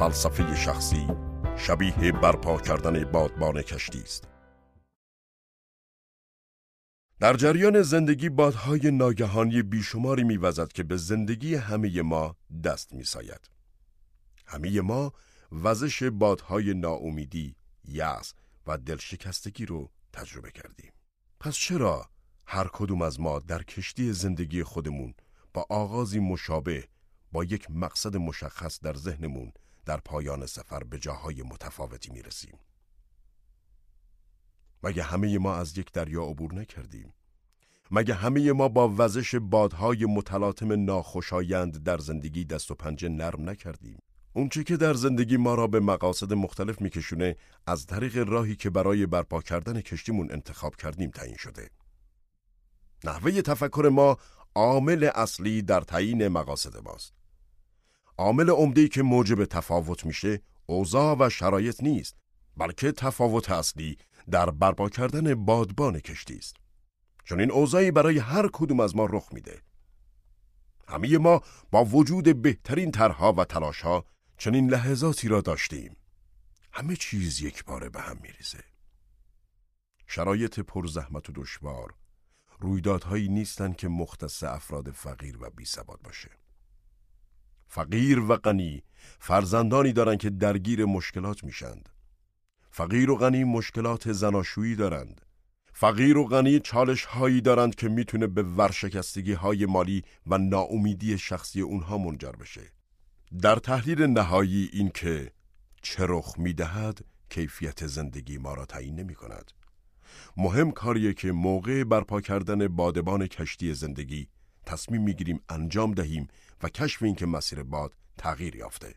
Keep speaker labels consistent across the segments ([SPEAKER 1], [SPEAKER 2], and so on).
[SPEAKER 1] فلسفه شخصی شبیه برپا کردن بادبان کشتی است. در جریان زندگی بادهای ناگهانی بیشماری میوزد که به زندگی همه ما دست میساید. همه ما وزش بادهای ناامیدی، یأس و دلشکستگی رو تجربه کردیم. پس چرا هر کدوم از ما در کشتی زندگی خودمون با آغازی مشابه با یک مقصد مشخص در ذهنمون در پایان سفر به جاهای متفاوتی می‌رسیم؟ مگه همه ما از یک دریا عبور نکردیم؟ مگه همه ما با وزش بادهای متلاطم ناخوشایند در زندگی دست و پنجه نرم نکردیم؟ اونچه که در زندگی ما را به مقاصد مختلف میکشونه از طریق راهی که برای برپا کردن کشتیمون انتخاب کردیم تعیین شده. نحوه تفکر ما عامل اصلی در تعیین مقاصد ماست. عامل عمده‌ای که موجب تفاوت میشه اوضاع و شرایط نیست بلکه تفاوت اصلی در برپا کردن بادبان کشتی است. چون این اوضاعی برای هر کدوم از ما رخ میده. همه ما با وجود بهترین طرحها و تلاشها چنین لحظاتی را داشتیم. همه چیز یک باره به هم میریزه. شرایط پرزحمت و دشوار رویدادهایی نیستند که مختص افراد فقیر و بی باشه. فقیر و غنی فرزندانی دارند که درگیر مشکلات میشند. فقیر و غنی مشکلات زناشویی دارند. فقیر و غنی چالش هایی دارند که می‌تونه به ورشکستگی های مالی و ناامیدی شخصی اونها منجر بشه. در تحلیل نهایی این که چه رخ می‌دهد کیفیت زندگی ما را تعیین نمی کند. مهم کاریه که موقع برپا کردن بادبان کشتی زندگی تصمیم می‌گیریم انجام دهیم و کشف این که مسیر باد تغییر یافته.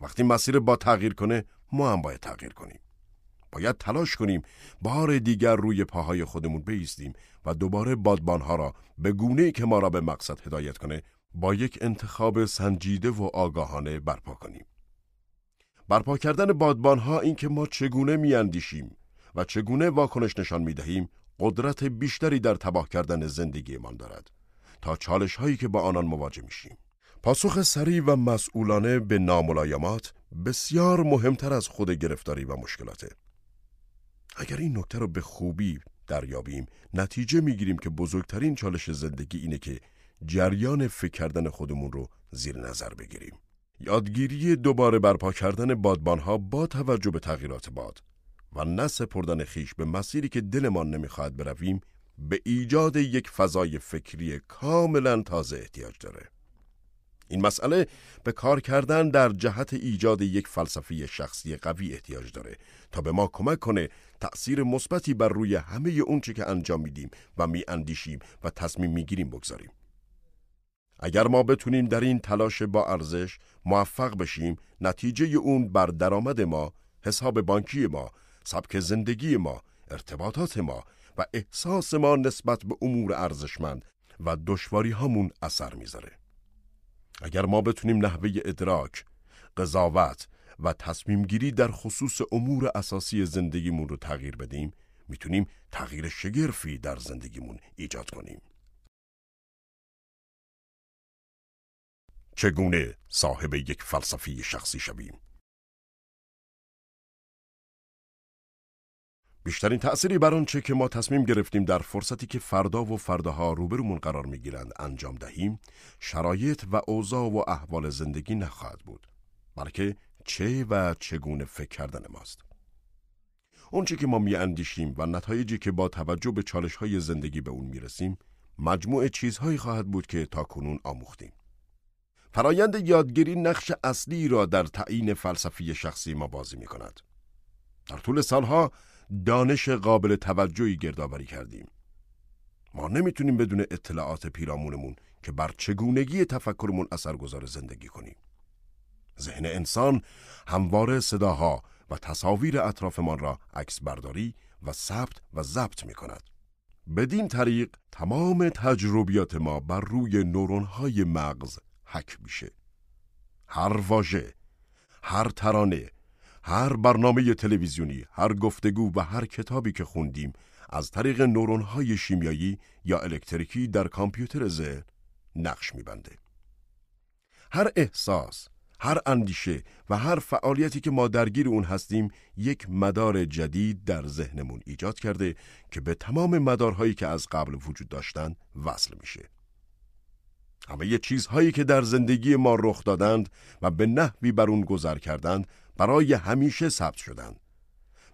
[SPEAKER 1] وقتی مسیر باد تغییر کنه ما هم باید تغییر کنیم. باید تلاش کنیم بار دیگر روی پاهای خودمون بیستیم و دوباره بادبانها را به گونه که ما را به مقصد هدایت کنه با یک انتخاب سنجیده و آگاهانه برپا کنیم. برپا کردن بادبانها این که ما چگونه میاندیشیم و چگونه واکنش نشان می دهیم قدرت بیشتری در تباه کردن زندگیمان دارد تا چالش هایی که با آنان مواجه میشیم. پاسخ سریع و مسئولانه به ناملایمات بسیار مهمتر از خود گرفتاری و مشکلاته. اگر این نکته رو به خوبی دریابیم نتیجه می‌گیریم که بزرگترین چالش زندگی اینه که جریان فکر کردن خودمون رو زیر نظر بگیریم. یادگیری دوباره برپا کردن بادبانها با توجه به تغییرات باد و نه سپردن خیش به مسیری که دلمان نمی‌خواهد برویم به ایجاد یک فضای فکری کاملا تازه احتیاج داره. این مسئله به کار کردن در جهت ایجاد یک فلسفه شخصی قوی احتیاج داره تا به ما کمک کنه تأثیر مثبتی بر روی همه اونچه که انجام میدیم و میاندیشیم و تصمیم می‌گیریم بگذاریم. اگر ما بتونیم در این تلاش با ارزش موفق بشیم نتیجه اون بر درآمد ما، حساب بانکی ما، سبک زندگی ما، ارتباطات ما و احساس ما نسبت به امور ارزشمند و دشواری همون اثر می‌ذاره. اگر ما بتونیم نحوه ادراک، قضاوت و تصمیم گیری در خصوص امور اساسی زندگیمون رو تغییر بدیم، می‌تونیم تغییر شگرفی در زندگیمون ایجاد کنیم. چگونه صاحب یک فلسفی شخصی شویم؟ بیشترین تأثیری بر آنچه که ما تصمیم گرفتیم در فرصتی که فردا و فرداها روبرومون قرار می‌گیرند انجام دهیم شرایط و اوضاع و احوال زندگی نخواهد بود بلکه چه و چگونه فکر کردن ماست اونچه که ما اندیشیم و نتایجی که با توجه به چالش های زندگی به اون می‌رسیم مجموع چیزهایی خواهد بود که تا کنون آموختیم فرایند یادگیری نقش اصلی را در تعیین فلسفی شخصی ما بازی می کند. در طول سالها دانش قابل توجهی گردآوری کردیم. ما نمی‌تونیم بدون اطلاعات پیرامونمون که بر چگونگی تفکرمون اثرگذار زندگی کنیم. ذهن انسان همواره صداها و تصاویر اطرافمان را عکس برداری و ثبت و ضبط می کند. بدین طریق تمام تجربیات ما بر روی نورونهای مغز حک میشه. هر واژه، هر ترانه، هر برنامه تلویزیونی، هر گفتگو و هر کتابی که خوندیم از طریق نورونهای شیمیایی یا الکتریکی در کامپیوتر ذهن نقش میبنده. هر احساس، هر اندیشه و هر فعالیتی که ما درگیر اون هستیم یک مدار جدید در ذهنمون ایجاد کرده که به تمام مدارهایی که از قبل وجود داشتن وصل میشه. همه چیزهایی که در زندگی ما رخ دادند و به نحوی بر اون گذر کردند برای همیشه ثبت شدند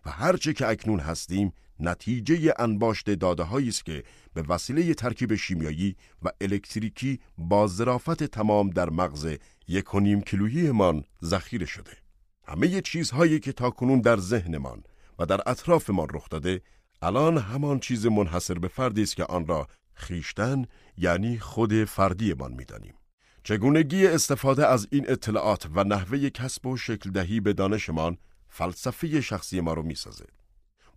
[SPEAKER 1] و هرچه که اکنون هستیم نتیجه انباشت داده است که به وسیله ترکیب شیمیایی و الکتریکی با ظرافت تمام در مغز یک و نیم ذخیره شده. همه چیزهایی که تاکنون در ذهنمان و در اطرافمان رخ داده الان همان چیز منحصر به فردی است که آن را خیشتن یعنی خود فردیمان می‌دانیم. چگونگی استفاده از این اطلاعات و نحوه کسب و شکل دهی به دانشمان فلسفه شخصی ما رو می‌سازه.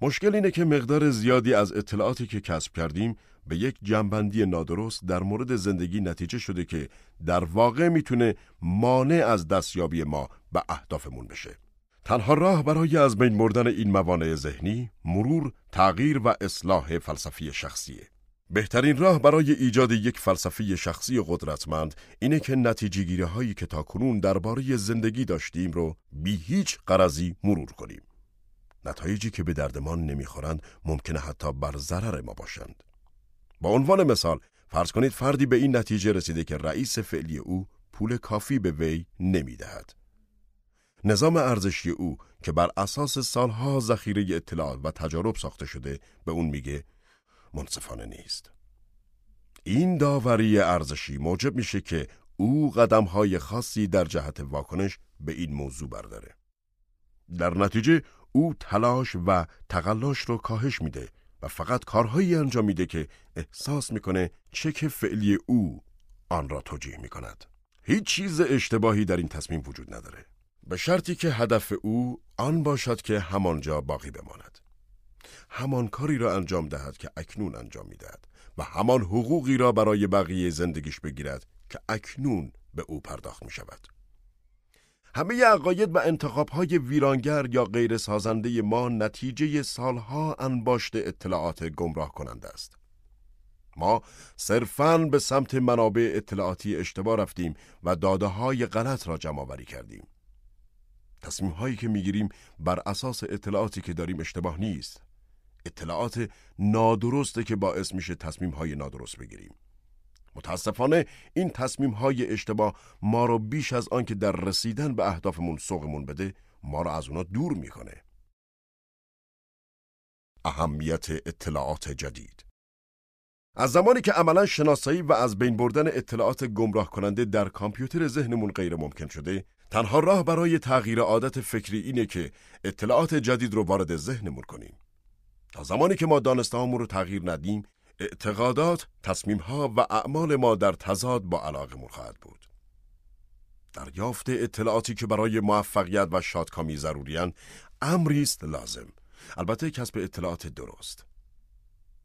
[SPEAKER 1] مشکل اینه که مقدار زیادی از اطلاعاتی که کسب کردیم به یک جنبندی نادرست در مورد زندگی نتیجه شده که در واقع می‌تونه مانع از دستیابی ما به اهدافمون بشه. تنها راه برای از بین بردن این موانع ذهنی مرور، تغییر و اصلاح فلسفی شخصیه. بهترین راه برای ایجاد یک فلسفه شخصی قدرتمند اینه که نتیجه هایی که تا کنون درباره زندگی داشتیم رو بی هیچ قرضی مرور کنیم. نتایجی که به دردمان نمی‌خورند ممکنه حتی بر ضرر ما باشند. با عنوان مثال فرض کنید فردی به این نتیجه رسیده که رئیس فعلی او پول کافی به وی نمی‌دهد. نظام ارزشی او که بر اساس سالها ذخیره اطلاعات و تجارب ساخته شده به اون میگه منصفانه نیست. این داوری ارزشی موجب میشه که او قدمهای خاصی در جهت واکنش به این موضوع برداره. در نتیجه او تلاش و تقلاش رو کاهش میده و فقط کارهایی انجام میده که احساس می‌کنه چک فعلی او آن را توجیه می‌کند. هیچ چیز اشتباهی در این تصمیم وجود نداره. به شرطی که هدف او آن باشد که همانجا باقی بماند. همان کاری را انجام دهد که اکنون انجام می‌دهد و همان حقوقی را برای بقیه زندگیش بگیرد که اکنون به او پرداخت می شود. همه عقاید و انتخابهای ویرانگر یا غیر سازنده ما نتیجه سالها انباشت اطلاعات گمراه کننده است. ما صرفاً به سمت منابع اطلاعاتی اشتباه رفتیم و داده های غلط را جمع آوری کردیم. تصمیم هایی که می‌گیریم بر اساس اطلاعاتی که داریم اشتباه نیست. اطلاعات نادرسته که باعث میشه تصمیم های نادرست بگیریم. متاسفانه این تصمیم های اشتباه ما رو بیش از آنکه در رسیدن به اهدافمون سوقمون بده ما رو از اونا دور می‌کنه. اهمیت اطلاعات جدید از زمانی که عملا شناسایی و از بین بردن اطلاعات گمراه کننده در کامپیوتر ذهنمون غیر ممکن شده تنها راه برای تغییر عادت فکری اینه که اطلاعات جدید رو وارد ذهنمون کنیم تا زمانی که ما دانسته رو تغییر ندیم اعتقادات، تصمیمها و اعمال ما در تضاد با علاقمون خواهد بود. دریافت اطلاعاتی که برای موفقیت و شادکامی ضروریان امری است لازم. البته کسب اطلاعات درست.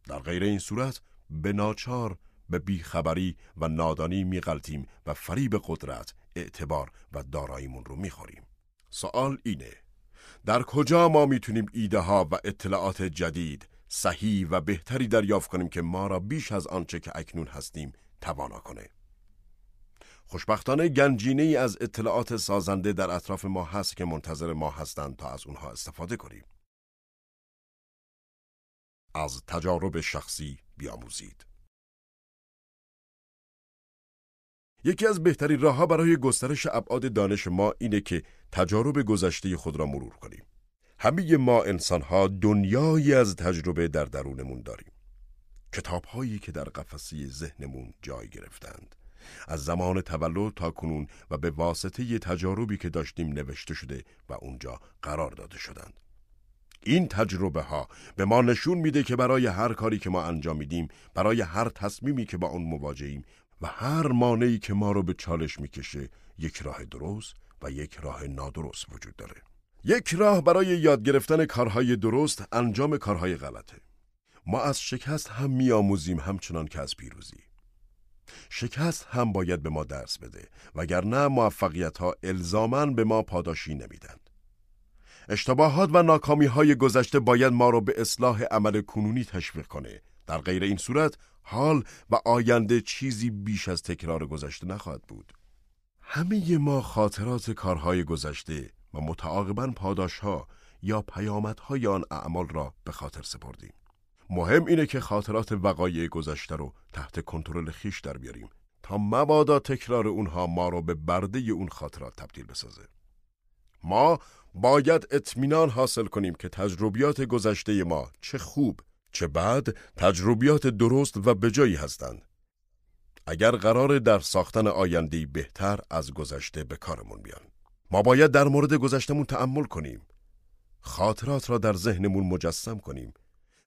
[SPEAKER 1] در غیر این صورت به ناچار به بیخبری و نادانی میغلطیم و فریب قدرت، اعتبار و داراییمون رو می‌خوریم. سوال اینه در کجا ما می‌تونیم ایده ها و اطلاعات جدید صحیح و بهتری دریافت کنیم که ما را بیش از آنچه که اکنون هستیم توانا کنه. خوشبختانه گنجینه ای از اطلاعات سازنده در اطراف ما هست که منتظر ما هستند تا از اونها استفاده کنیم. از تجارب شخصی بیاموزید. یکی از بهترین راهها برای گسترش ابعاد دانش ما اینه که تجارب گذشته خود را مرور کنیم. همه ما انسانها دنیایی از تجربه در درونمون داریم. کتابهایی که در قفسی ذهنمون جای گرفتند. از زمان تولد تا کنون و به واسطه تجاربی که داشتیم نوشته شده و اونجا قرار داده شدند. این تجربه ها به ما نشون میده که برای هر کاری که ما انجام میدیم، برای هر تصمیمی که با اون مواجهیم و هر مانعی که ما رو به چالش می‌کشه، یک راه درست و یک راه نادرست وجود داره. یک راه برای یاد گرفتن کارهای درست انجام کارهای غلطه. ما از شکست هم میآموزیم همچنان که از پیروزی. شکست هم باید به ما درس بده وگرنه موفقیت ها الزامن به ما پاداشی نمیدند. اشتباهات و ناکامی های گذشته باید ما را به اصلاح عمل کنونی تشویق کنه. در غیر این صورت حال و آینده چیزی بیش از تکرار گذشته نخواهد بود. همه ما خاطرات کارهای گذشته و متعاقبا پاداشها یا پیامدهای آن اعمال را به خاطر سپردیم. مهم اینه که خاطرات وقایع گذشته رو تحت کنترل خیش در بیاریم تا مبادا تکرار اونها ما رو به برده اون خاطرات تبدیل بسازه. ما باید اطمینان حاصل کنیم که تجربیات گذشته ما چه خوب چه بعد تجربیات درست و بجایی هستند. اگر قرار در ساختن آیندهی بهتر از گذشته به کارمون بیان. ما باید در مورد گذشتمون تأمل کنیم. خاطرات را در ذهنمون مجسم کنیم.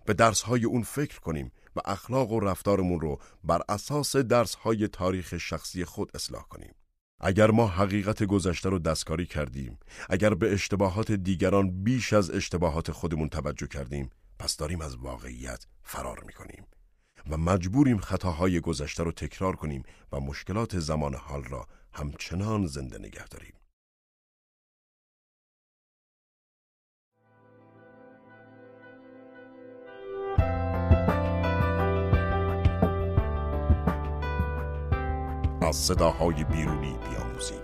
[SPEAKER 1] به درسهای اون فکر کنیم و اخلاق و رفتارمون رو بر اساس درسهای تاریخ شخصی خود اصلاح کنیم. اگر ما حقیقت گذشته رو دستکاری کردیم، اگر به اشتباهات دیگران بیش از اشتباهات خودمون توجه کردیم، پس داریم از واقعیت فرار می‌کنیم و مجبوریم خطاهای گذشته رو تکرار کنیم و مشکلات زمان حال را همچنان زنده نگه داریم. از صداهای بیرونی بیاموزیم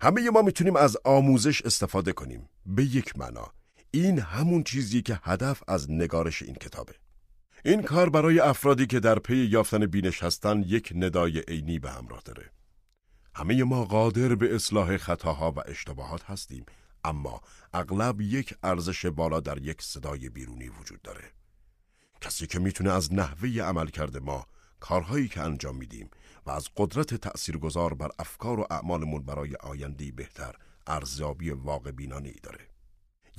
[SPEAKER 1] همه ما می‌تونیم از آموزش استفاده کنیم به یک معنا این همون چیزی که هدف از نگارش این کتابه. این کار برای افرادی که در پی یافتن بینش هستن یک ندای عینی به همراه داره. همه ما قادر به اصلاح خطاها و اشتباهات هستیم اما اغلب یک ارزش بالا در یک صدای بیرونی وجود داره. کسی که می‌تونه از نحوه عمل کرده ما کارهایی که انجام میدیم و از قدرت تأثیرگذار بر افکار و اعمالمون برای آیندهی بهتر ارزیابی واقع بینانه داره.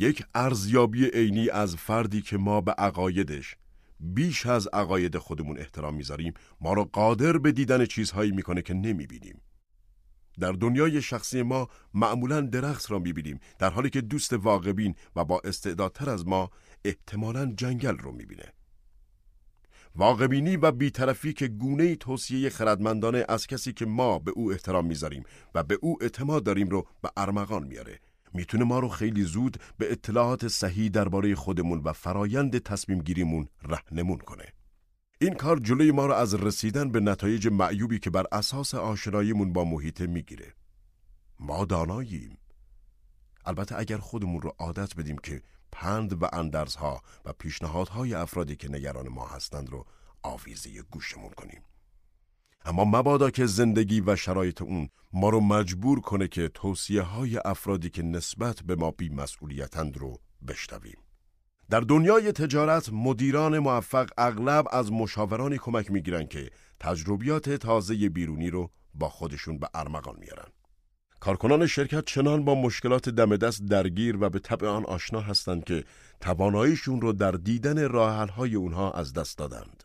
[SPEAKER 1] یک ارزیابی عینی از فردی که ما به عقایدش بیش از عقاید خودمون احترام می‌ذاریم ما را قادر به دیدن چیزهایی می‌کنه که نمی‌بینیم. در دنیای شخصی ما معمولا درخت را می‌بینیم در حالی که دوست واقعبین و با استعدادتر از ما احتمالا جنگل رو می‌بینه. واقعبینی و بیطرفی که گونه توصیه خردمندانه از کسی که ما به او احترام می‌ذاریم و به او اعتماد داریم رو به ارمغان میاره می‌تونه ما رو خیلی زود به اطلاعات صحیح درباره خودمون و فرایند تصمیم گیریمون رهنمون کنه. این کار جلوی ما رو از رسیدن به نتایج معیوبی که بر اساس آشناییمون با محیط می‌گیره. ما داناییم. البته اگر خودمون رو عادت بدیم که پند و اندرزها و پیشنهادهای افرادی که نگران ما هستند رو آویزه گوشمون کنیم. اما مبادا که زندگی و شرایط اون ما رو مجبور کنه که توصیه های افرادی که نسبت به ما بی مسئولیتند رو بشنویم. در دنیای تجارت مدیران موفق اغلب از مشاورانی کمک می‌گیرن که تجربیات تازه بیرونی رو با خودشون به ارمغان میارن. کارکنان شرکت چنان با مشکلات دم دست درگیر و به طبع آن آشنا هستند که تواناییشون رو در دیدن راهحل‌های اونها از دست دادند.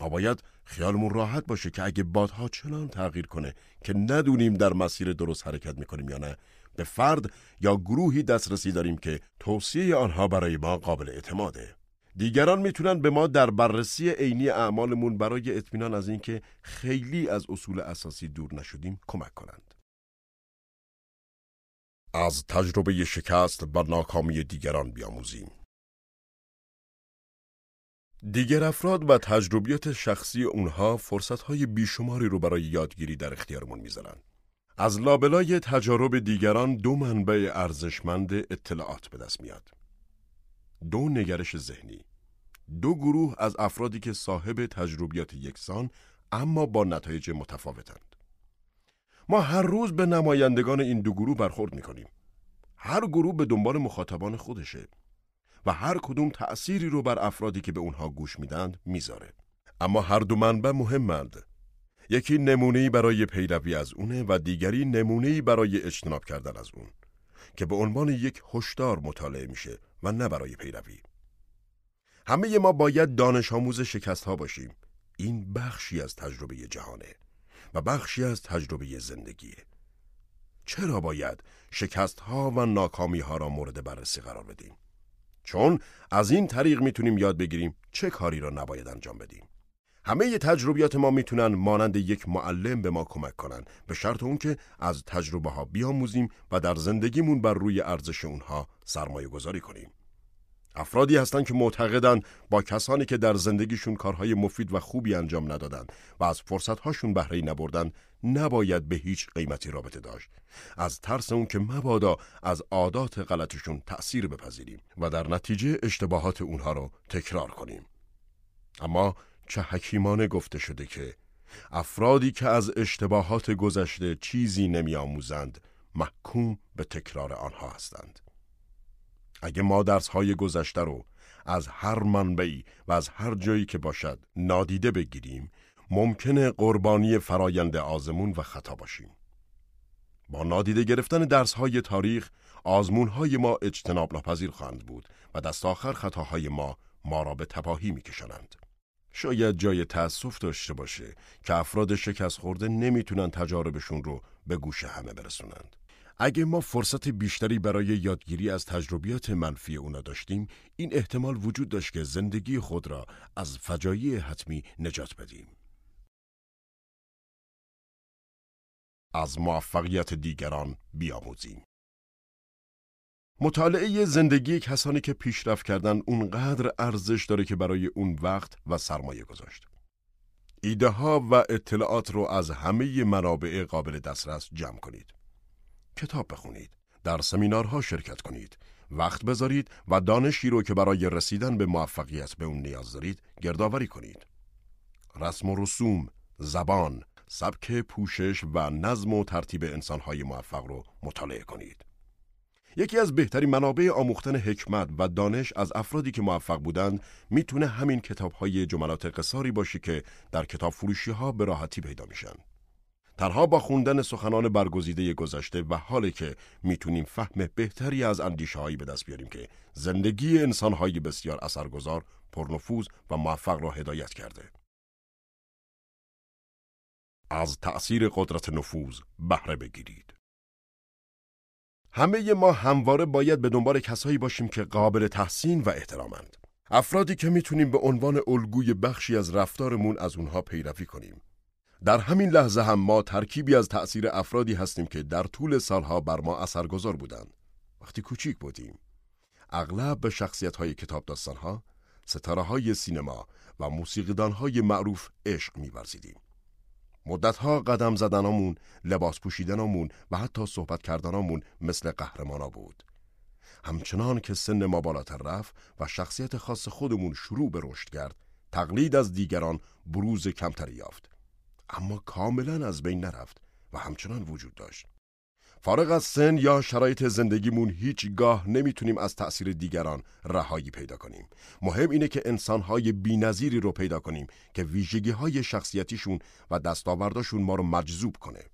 [SPEAKER 1] ما باید خیالمون راحت باشه که اگه بادها چنان تغییر کنه که ندونیم در مسیر درست حرکت می‌کنیم یا نه به فرد یا گروهی دسترسی داریم که توصیه آنها برای ما قابل اعتماده. دیگران می‌تونن به ما در بررسی عینی اعمالمون برای اطمینان از اینکه خیلی از اصول اساسی دور نشدیم کمک کنند. از تجربه شکست و ناکامی دیگران بیاموزیم. دیگر افراد و تجربیات شخصی اونها فرصتهای بیشماری رو برای یادگیری در اختیارمون می‌ذارن. از لابلای تجارب دیگران دو منبع ارزشمند اطلاعات به دست میاد. دو نگرش ذهنی دو گروه از افرادی که صاحب تجربیات یکسان اما با نتایج متفاوتند ما هر روز به نمایندگان این دو گروه برخورد می‌کنیم هر گروه به دنبال مخاطبان خودشه و هر کدوم تأثیری رو بر افرادی که به اونها گوش میدند می‌ذاره. اما هر دو منبع مهمند. یکی نمونه‌ای برای پیروی از اونه و دیگری نمونه‌ای برای اجتناب کردن از اون که به عنوان یک هشدار مطالعه میشه و نه برای پیروی. همه ما باید دانش آموز شکست ها باشیم. این بخشی از تجربه جهانه و بخشی از تجربه زندگیه. چرا باید شکست ها و ناکامی ها را مورد بررسی قرار بدیم؟ چون از این طریق می‌تونیم یاد بگیریم چه کاری را نباید انجام بدیم. همه تجربیات ما می‌تونن مانند یک معلم به ما کمک کنن. به شرط اون که از تجربه ها بیاموزیم و در زندگیمون بر روی ارزش اونها سرمایه گذاری کنیم. افرادی هستند که معتقدند با کسانی که در زندگیشون کارهای مفید و خوبی انجام ندادن و از فرصتهاشون بهره نبردن نباید به هیچ قیمتی رابطه داشت. از ترس اون که مبادا از عادات غلطشون تأثیر بپذیریم و در نتیجه اشتباهات اونها رو تکرار کنیم. اما چه حکیمانه گفته شده که افرادی که از اشتباهات گذشته چیزی نمی آموزند محکوم به تکرار آنها هستند. اگه ما درس های گذشته رو از هر منبعی و از هر جایی که باشد نادیده بگیریم ممکنه قربانی فرایند آزمون و خطا باشیم. با نادیده گرفتن درس های تاریخ آزمون های ما اجتناب ناپذیر خواهند بود و دست آخر خطاهای ما ما را به تباهی میکشانند. شاید جای تأسف داشته باشه که افراد شکست خورده نمی‌تونن تجاربشون رو به گوش همه برسونند. اگه ما فرصت بیشتری برای یادگیری از تجربیات منفی اونا داشتیم این احتمال وجود داشت که زندگی خود را از فجایع حتمی نجات بدیم از موفقیت دیگران بیاموزیم مطالعه زندگی کسانی که پیشرفت کردن اونقدر ارزش داره که برای اون وقت و سرمایه گذاشت. ایده ها و اطلاعات رو از همه منابع قابل دسترس جمع کنید. کتاب بخونید، در سمینارها شرکت کنید، وقت بذارید و دانشی رو که برای رسیدن به موفقیت به اون نیاز دارید گردآوری کنید. رسم و رسوم، زبان، سبک پوشش و نظم و ترتیب انسانهای موفق رو مطالعه کنید. یکی از بهترین منابع آموختن حکمت و دانش از افرادی که موفق بودند می‌تونه همین کتابهای جملات قصاری باشه که در کتاب فروشی ها به راحتی پیدا میشن. تنها با خوندن سخنان برگزیده گذشته و حالی که می‌تونیم فهم بهتری از اندیشه هایی به دست بیاریم که زندگی انسانهای بسیار اثرگذار، پرنفوذ و موفق را هدایت کرده. از تأثیر قدرت نفوذ بهره بگیرید. همه ما همواره باید به دنبال کسایی باشیم که قابل تحسین و احترامند. افرادی که می‌تونیم به عنوان الگوی بخشی از رفتارمون از اونها پیروی کنیم. در همین لحظه هم ما ترکیبی از تأثیر افرادی هستیم که در طول سالها بر ما اثرگذار بودند. وقتی کوچیک بودیم، اغلب به شخصیت های کتاب داستان ها، ستاره های سینما و موسیقیدان های معروف عشق میورزیدیم. مدتها قدم زدنامون، لباس پوشیدنامون و حتی صحبت کردنامون مثل قهرمانا بود. همچنان که سن ما بالاتر رفت و شخصیت خاص خودمون شروع به رشد کرد، تقلید از دیگران بروز کمتری یافت. اما کاملا از بین نرفت و همچنان وجود داشت. فارغ از سن یا شرایط زندگیمون هیچگاه نمی‌تونیم از تأثیر دیگران رهایی پیدا کنیم. مهم اینه که انسانهای بینظیری رو پیدا کنیم که ویژگی های شخصیتیشون و دستاورداشون ما رو مجذوب کنه.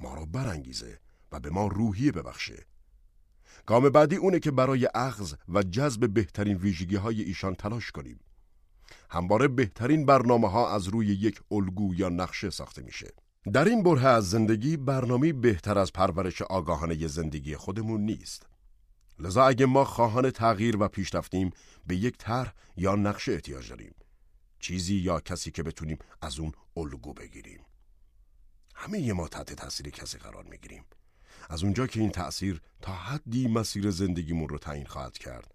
[SPEAKER 1] ما رو برانگیزه و به ما روحیه ببخشه. گام بعدی اونه که برای اخذ و جذب بهترین ویژگی های ایشان تلاش کنیم. همواره بهترین برنامه ها از روی یک الگو یا نقشه ساخته میشه. در این بره از زندگی برنامه بهتر از پرورش آگاهانه زندگی خودمون نیست. لذا اگه ما خواهان تغییر و پیشرفتیم به یک طرح یا نقشه احتیاج داریم. چیزی یا کسی که بتونیم از اون الگو بگیریم. همه ما تحت تاثیر کسی قرار می‌گیریم. از اونجا که این تأثیر تا حدی مسیر زندگیمون رو تعیین خواهد کرد.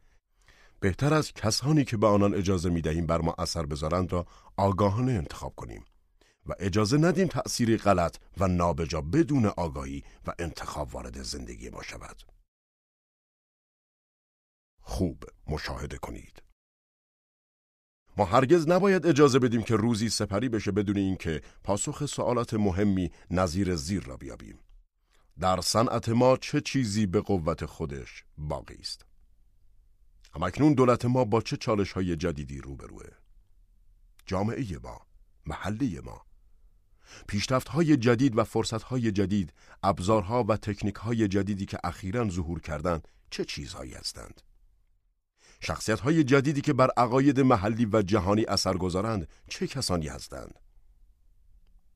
[SPEAKER 1] بهتر از کسانی که به آنان اجازه می دهیم بر ما اثر بذارند را آگاهانه انتخاب کنیم. و اجازه ندیم تأثیری غلط و نابجا بدون آگاهی و انتخاب وارد زندگی ما شود. خوب مشاهده کنید. ما هرگز نباید اجازه بدیم که روزی سپری بشه بدون اینکه پاسخ سوالات مهمی نظیر زیر را بیابیم. در صنعت ما چه چیزی به قوت خودش باقی است؟ اکنون دولت ما با چه چالش های جدیدی روبروه؟ جامعه ما، محلی ما، پیشرفت های جدید و فرصت های جدید، ابزارها و تکنیک های جدیدی که اخیرا ظهور کردند چه چیزهایی هستند؟ شخصیت های جدیدی که بر عقاید محلی و جهانی اثر گذارند چه کسانی هستند؟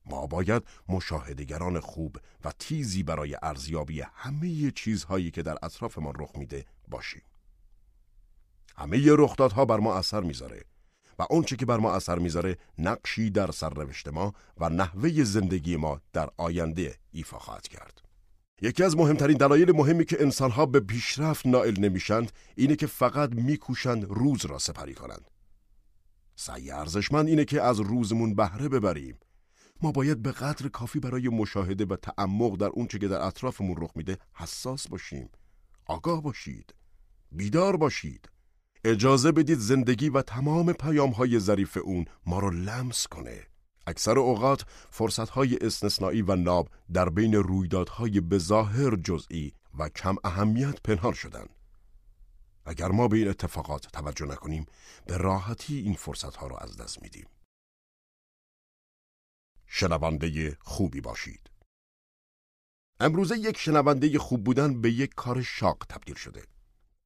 [SPEAKER 1] ما باید مشاهدگران خوب و تیزی برای ارزیابی همه چیزهایی که در اطرافمان رخ میده باشیم. همه رخدادها بر ما اثر می‌ذاره و آنچه که بر ما اثر می‌ذاره نقشی در سرنوشت ما و نحوه زندگی ما در آینده ایفا خواهد کرد. یکی از مهمترین دلایل مهمی که انسانها به پیشرفت نائل نمیشند اینه که فقط میکوشند روز را سپری کنند. سعی ارزشمند اینه که از روزمون بهره ببریم. ما باید به قدر کافی برای مشاهده و تعمق در اونچه که در اطرافمون رخ میده حساس باشیم. آگاه باشید. بیدار باشید. اجازه بدید زندگی و تمام پیام های ظریف اون ما رو لمس کنه. اکثر اوقات فرصتهای استثنایی و ناب در بین رویدادهای بظاهر جزئی و کم اهمیت پنهان شدند. اگر ما به این اتفاقات توجه نکنیم به راحتی این فرصتها را از دست میدیم. شنونده خوبی باشید. امروزه یک شنونده خوب بودن به یک کار شاق تبدیل شده.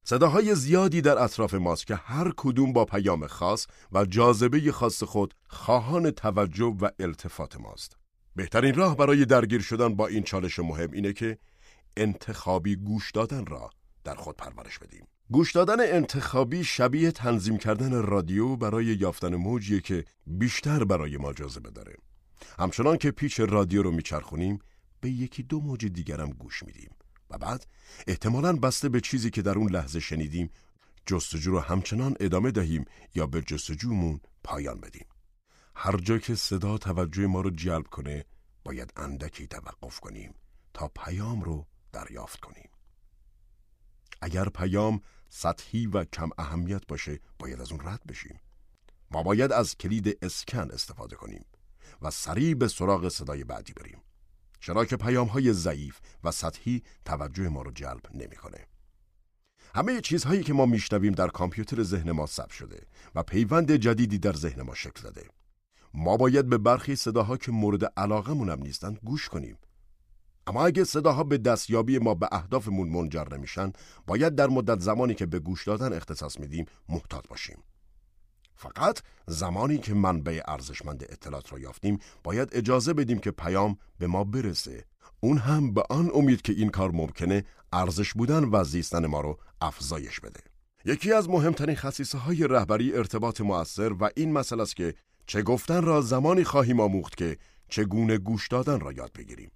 [SPEAKER 1] صداهای زیادی در اطراف ماست که هر کدوم با پیام خاص و جاذبه خاص خود خواهان توجه و التفات ماست. بهترین راه برای درگیر شدن با این چالش مهم اینه که انتخابی گوش دادن را در خود پرورش بدیم. گوش دادن انتخابی شبیه تنظیم کردن رادیو برای یافتن موجیه که بیشتر برای ما جاذبه داره. همچنان که پیچ رادیو رو میچرخونیم به یکی دو موج دیگرم گوش میدیم. و بعد احتمالاً بسته به چیزی که در اون لحظه شنیدیم جستجو رو همچنان ادامه دهیم یا به جستجومون پایان بدیم. هر جا که صدا توجه ما رو جلب کنه باید اندکی توقف کنیم تا پیام رو دریافت کنیم. اگر پیام سطحی و کم اهمیت باشه باید از اون رد بشیم. ما باید از کلید اسکن استفاده کنیم و سریع به سراغ صدای بعدی بریم. چرا که پیام های ضعیف و سطحی توجه ما رو جلب نمی‌کنه. همه چیزهایی که ما میشنویم در کامپیوتر ذهن ما ثبت شده و پیوند جدیدی در ذهن ما شکل داده. ما باید به برخی صداها که مورد علاقه هم نیستند گوش کنیم. اما اگه صداها به دستیابی ما به اهدافمون منجر نمیشن، باید در مدت زمانی که به گوش دادن اختصاص میدیم محتاط باشیم. فقط زمانی که منبع ارزشمند اطلاعات را یافتیم باید اجازه بدیم که پیام به ما برسه. اون هم به آن امید که این کار ممکنه ارزش بودن و زیستن ما رو افزایش بده. یکی از مهمترین خصیصه های رهبری ارتباط مؤثر و این مسئله است که چه گفتن را زمانی خواهیم آموخت که چگونه گوش دادن را یاد بگیریم.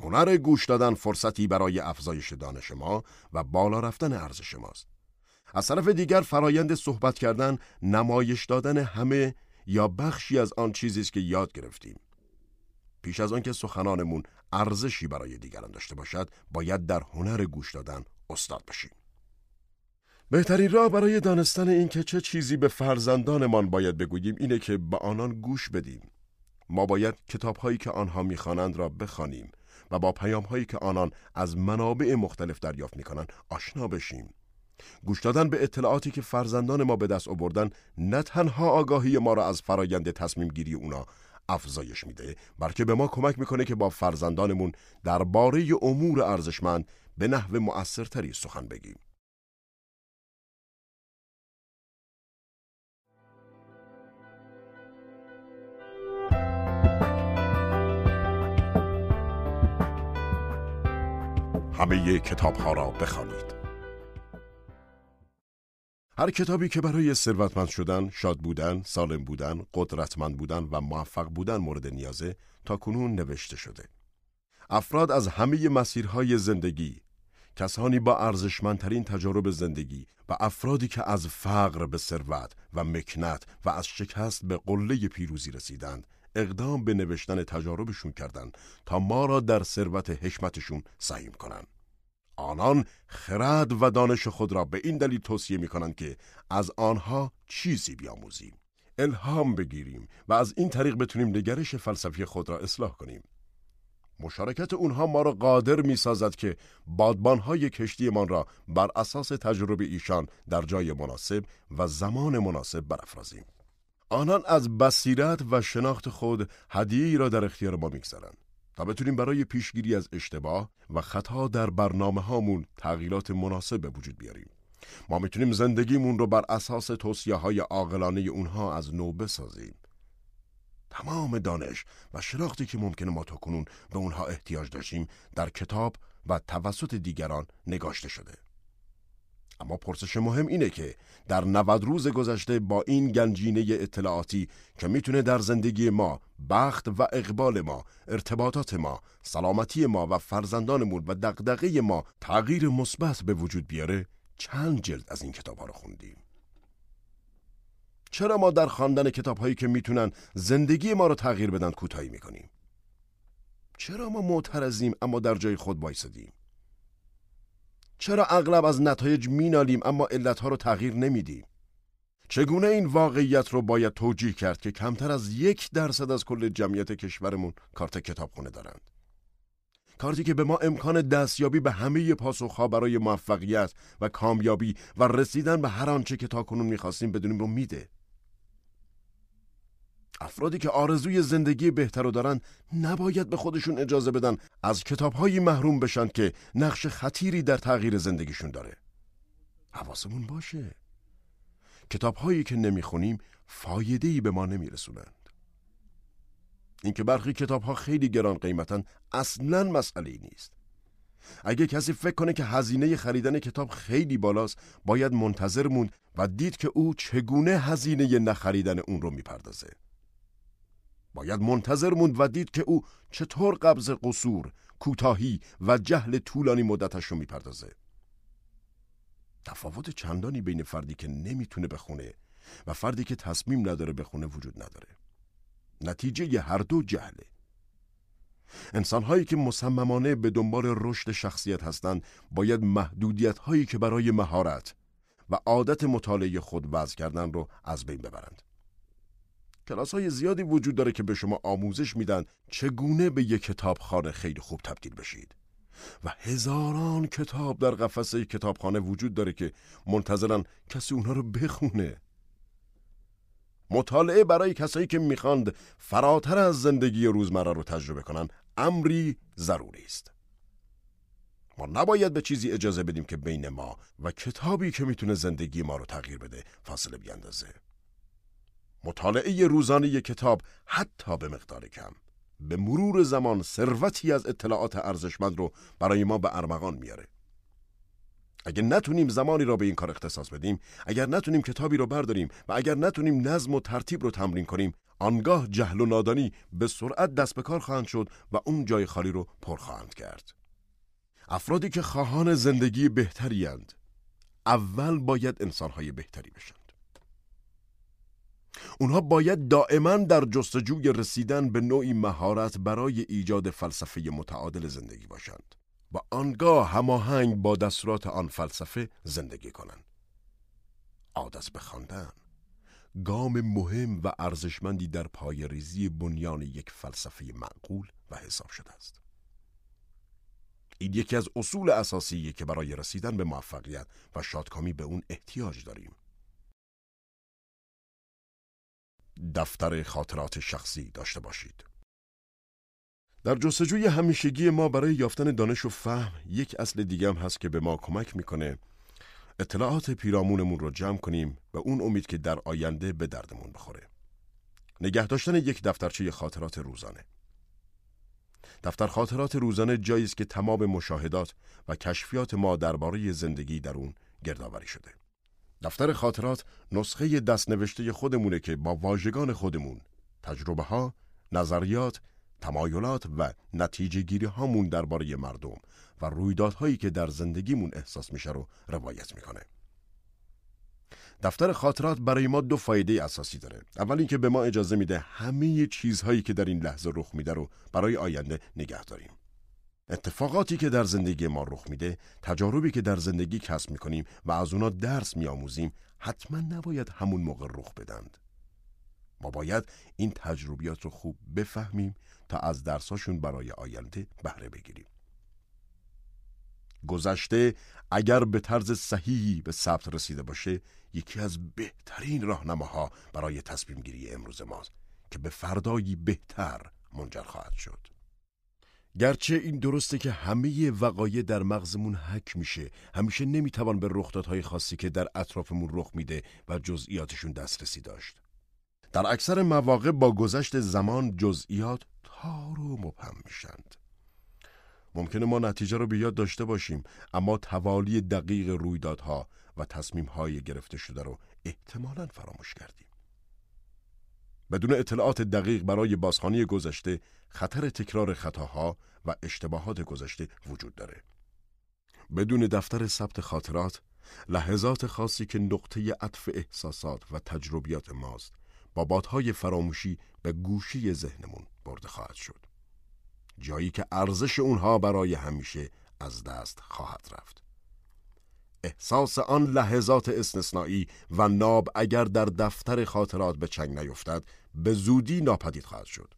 [SPEAKER 1] هنر گوش دادن فرصتی برای افزایش دانش ما و بالا رفتن ارزش ماست. از طرف دیگر فرایند صحبت کردن نمایش دادن همه یا بخشی از آن چیزی است که یاد گرفتیم. پیش از آنکه سخنانمون ارزشی برای دیگران داشته باشد باید در هنر گوش دادن استاد بشیم. بهترین راه برای دانستن اینکه چه چیزی به فرزندانمان باید بگوییم اینه که به آنان گوش بدیم. ما باید کتابهایی که آنها می‌خوانند را بخوانیم و با پیامهایی که آنان از منابع مختلف دریافت می‌کنند آشنا بشیم. گوش دادن به اطلاعاتی که فرزندان ما به دست آوردن نه تنها آگاهی ما را از فرایند تصمیم گیری اونا افزایش میده بلکه به ما کمک می‌کنه که با فرزندانمون درباره امور ارزشمند به نحو مؤثرتری سخن بگیم همه کتاب ها را بخوانید. هر کتابی که برای ثروتمند شدن، شاد بودن، سالم بودن، قدرتمند بودن و موفق بودن مورد نیازه تا کنون نوشته شده. افراد از همه مسیرهای زندگی، کسانی با ارزشمندترین تجارب زندگی و افرادی که از فقر به ثروت و مکنت و از شکست به قله پیروزی رسیدند، اقدام به نوشتن تجاربشون کردند تا ما را در ثروت حکمتشون سعیم کنند. آنان خرد و دانش خود را به این دلیل توصیه می کنند که از آنها چیزی بیاموزیم الهام بگیریم و از این طریق بتونیم نگرش فلسفی خود را اصلاح کنیم مشارکت اونها ما را قادر می سازد که بادبانهای کشتیمان را بر اساس تجربه ایشان در جای مناسب و زمان مناسب برافرازیم. آنان از بصیرت و شناخت خود هدیه را در اختیار ما می‌گذارند. تا بتونیم برای پیشگیری از اشتباه و خطا در برنامه هامون تغییرات مناسب به وجود بیاریم. ما می‌تونیم زندگیمون رو بر اساس توصیه های عاقلانه اونها از نو بسازیم. تمام دانش و شناختی که ممکنه ما تا کنون به اونها احتیاج داشتیم در کتاب و توسط دیگران نگاشته شده. اما پرسش مهم اینه که در 90 روز گذشته با این گنجینه اطلاعاتی که می‌تونه در زندگی ما، بخت و اقبال ما، ارتباطات ما، سلامتی ما و فرزندانمون و دغدغه ما تغییر مثبت به وجود بیاره، چند جلد از این کتاب ها رو خوندیم. چرا ما در خواندن کتاب هایی که می‌تونن زندگی ما رو تغییر بدن کوتاهی می‌کنیم؟ چرا ما معترضیم اما در جای خود وایسادیم؟ چرا اغلب از نتایج مینالیم اما علتها رو تغییر نمیدیم؟ چگونه این واقعیت رو باید توجیه کرد که کمتر از یک درصد از کل جمعیت کشورمون کارت کتابخونه دارند؟ کارتی که به ما امکان دستیابی به همه پاسخها برای موفقیت و کامیابی و رسیدن به هر آنچه که تاکنون می‌خواستیم بدونیم رو میده. افرادی که آرزوی زندگی بهتر رو دارن نباید به خودشون اجازه بدن از کتابهایی محروم بشن که نقش خطیری در تغییر زندگیشون داره. حواسمون باشه. کتابهایی که نمی‌خونیم فایدهی به ما نمیرسونند. اینکه برخی کتابها خیلی گران قیمتن اصلا مسئله ای نیست. اگه کسی فکر کنه که هزینه خریدن کتاب خیلی بالاست باید منتظر موند و دید که او چگونه هزینه نخریدن اون رو می‌پردازه. باید منتظر موند و دید که او چطور قبض قصور، کوتاهی و جهل طولانی مدتش رو می‌پردازه. تفاوت چندانی بین فردی که نمی‌تونه بخونه و فردی که تصمیم نداره بخونه وجود نداره. نتیجه هر دو جهله. انسانهایی که مصممانه به دنبال رشد شخصیت هستند باید محدودیت هایی که برای مهارت و عادت مطالعه خود وضع کردن رو از بین ببرند. کلاس های زیادی وجود داره که به شما آموزش میدن چگونه به یک کتابخانه خیلی خوب تبدیل بشید. و هزاران کتاب در قفسه کتابخانه وجود داره که منتظرن کسی اونها رو بخونه. مطالعه برای کسایی که می‌خواند فراتر از زندگی روزمره رو تجربه کنن امری ضروری است. ما نباید به چیزی اجازه بدیم که بین ما و کتابی که می‌تونه زندگی ما رو تغییر بده فاصله بیاندازه. مطالعه روزانه کتاب حتی به مقدار کم. به مرور زمان ثروتی از اطلاعات ارزشمند رو برای ما به ارمغان میاره. اگر نتونیم زمانی را به این کار اختصاص بدیم اگر نتونیم کتابی رو برداریم و اگر نتونیم نظم و ترتیب رو تمرین کنیم آنگاه جهل و نادانی به سرعت دست به کار خواهند شد و اون جای خالی رو پر خواهند کرد. افرادی که خواهان زندگی بهتری اول باید انسانهای بهتری بشن. اونها باید دائما در جستجوی رسیدن به نوعی مهارت برای ایجاد فلسفه متعادل زندگی باشند و آنگاه هماهنگ با دستورات آن فلسفه زندگی کنند. عادت به خواندن گام مهم و ارزشمندی در پای ریزی بنیان یک فلسفه معقول و حساب شده است. این یکی از اصول اساسیه که برای رسیدن به موفقیت و شادکامی به اون احتیاج داریم. دفتر خاطرات شخصی داشته باشید. در جستجوی همیشگی ما برای یافتن دانش و فهم یک اصل دیگه هم هست که به ما کمک می‌کنه اطلاعات پیرامونمون رو جمع کنیم و اون امید که در آینده به دردمون بخوره. نگه داشتن یک دفترچه خاطرات روزانه. دفتر خاطرات روزانه جایی است که تمام مشاهدات و کشفیات ما درباره زندگی در اون گردآوری شده. دفتر خاطرات نسخه دستنوشته خودمونه که با واژگان خودمون تجربه ها، نظریات، تمایلات و نتیجه گیری هامون درباره مردم و رویدادهایی که در زندگیمون احساس میشه رو روایت می‌کنه. دفتر خاطرات برای ما دو فایده اساسی داره. اول اینکه به ما اجازه میده همه چیزهایی که در این لحظه رخ میده رو برای آینده نگه داریم. اتفاقاتی که در زندگی ما رخ میده تجاربی که در زندگی کسب می‌کنیم و از اونا درس میآموزیم حتما نباید همون موقع رخ بدند. ما باید این تجربیات رو خوب بفهمیم تا از درساشون برای آینده بهره بگیریم. گذشته اگر به طرز صحیحی به ثبت رسیده باشه یکی از بهترین راهنماها برای تصمیم گیری امروز ماست که به فردایی بهتر منجر خواهد شد. گرچه این درسته که همه وقایع در مغزمون حک میشه همیشه نمی‌توان به رخدادهای خاصی که در اطرافمون رخ میده و جزئیاتشون دسترسی داشت در اکثر مواقع با گذشت زمان جزئیات تار و مبهم میشند ممکنه ما نتیجه رو به یاد داشته باشیم اما توالی دقیق رویدادها و تصمیم های گرفته شده رو احتمالا فراموش کردیم. بدون اطلاعات دقیق برای بازخانی گذشته خطر تکرار خطاها و اشتباهات گذشته وجود داره. بدون دفتر ثبت خاطرات لحظات خاصی که نقطه عطف احساسات و تجربیات ماست با بادهای فراموشی به گوشی ذهنمون برده خواهد شد. جایی که ارزش اونها برای همیشه از دست خواهد رفت. احساس آن لحظات استثنایی و ناب اگر در دفتر خاطرات به چنگ نیفتد به زودی ناپدید خواهد شد.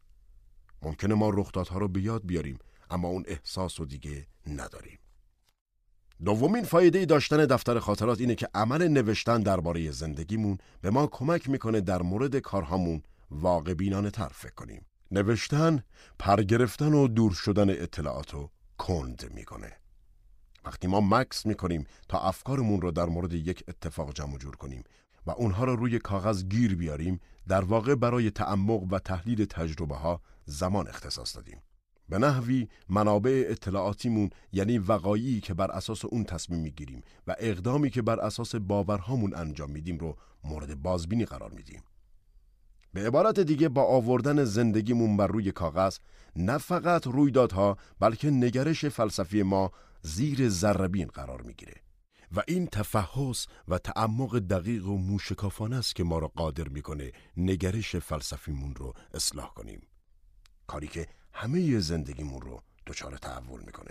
[SPEAKER 1] ممکنه ما رخدادها رو به یاد بیاریم اما اون احساس رو دیگه نداریم. دومین فایده داشتن دفتر خاطرات اینه که عمل نوشتن درباره زندگیمون به ما کمک می‌کنه در مورد کارهامون واقع بینانه تر فکر کنیم. نوشتن پرگرفتن و دور شدن اطلاعات رو کند می‌کنه. وقتی ما مکس می‌کنیم تا افکارمون رو در مورد یک اتفاق جمع جور کنیم و اونها رو روی کاغذ گیر بیاریم در واقع برای تعمق و تحلیل تجربه ها زمان اختصاص دادیم. به نحوی منابع اطلاعاتیمون یعنی وقایعی که بر اساس اون تصمیم می‌گیریم و اقدامی که بر اساس باورهامون انجام میدیم رو مورد بازبینی قرار میدیم. به عبارت دیگه با آوردن زندگیمون بر روی کاغذ نه فقط رویدادها بلکه نگرش فلسفی ما زیر ذربین قرار می‌گیره و این تفحص و تعمق دقیق و موشکافانه است که ما را قادر می‌کنه نگرش فلسفیمون رو اصلاح کنیم. کاری که همه زندگیمون رو دچار تحول می‌کنه.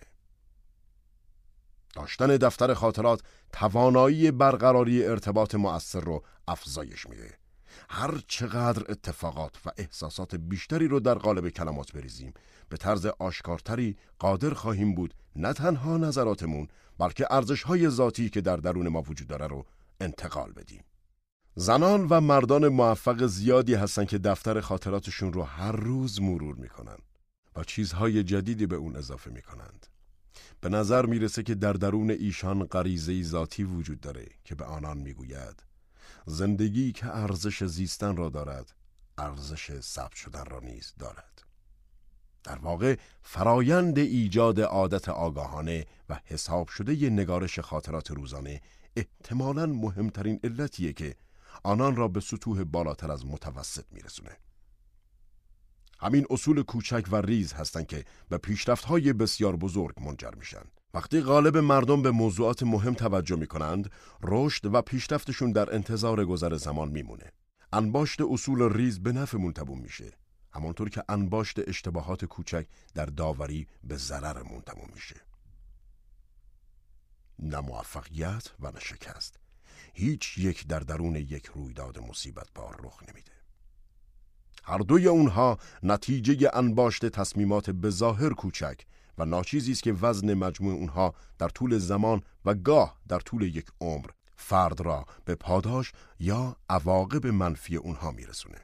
[SPEAKER 1] داشتن دفتر خاطرات توانایی برقراری ارتباط مؤثر رو افزایش میده. هر چقدر اتفاقات و احساسات بیشتری رو در قالب کلمات بریزیم به طرز آشکارتری قادر خواهیم بود نه تنها نظراتمون بلکه ارزشهای ذاتی که در درون ما وجود داره رو انتقال بدیم. زنان و مردان موفق زیادی هستن که دفتر خاطراتشون رو هر روز مرور می‌کنن و چیزهای جدیدی به اون اضافه می‌کنند. به نظر می‌رسه که در درون ایشان غریزه ذاتی وجود داره که به آنان می‌گوید زندگی که ارزش زیستن را دارد ارزش ثبت شدن را نیز دارد در واقع فرایند ایجاد عادت آگاهانه و حساب شده ی نگارش خاطرات روزانه احتمالاً مهمترین علتیه که آنان را به سطوح بالاتر از متوسط میرسونه. همین اصول کوچک و ریز هستند که به پیشرفت‌های بسیار بزرگ منجر میشن. وقتی غالب مردم به موضوعات مهم توجه می کنند، رشد و پیشرفتشون در انتظار گذر زمان میمونه. انباشت اصول ریز به نفعمون تبون میشه. همانطور که انباشت اشتباهات کوچک در داوری به ضررمون تموم میشه. نه موفقیت و نه شکست. هیچ یک در درون یک رویداد مصیبت بار رخ نمیده. هر دوی اونها نتیجه انباشت تصمیمات به ظاهر کوچک و ناچیزی است که وزن مجموع اونها در طول زمان و گاه در طول یک عمر فرد را به پاداش یا عواقب منفی اونها میرسونه.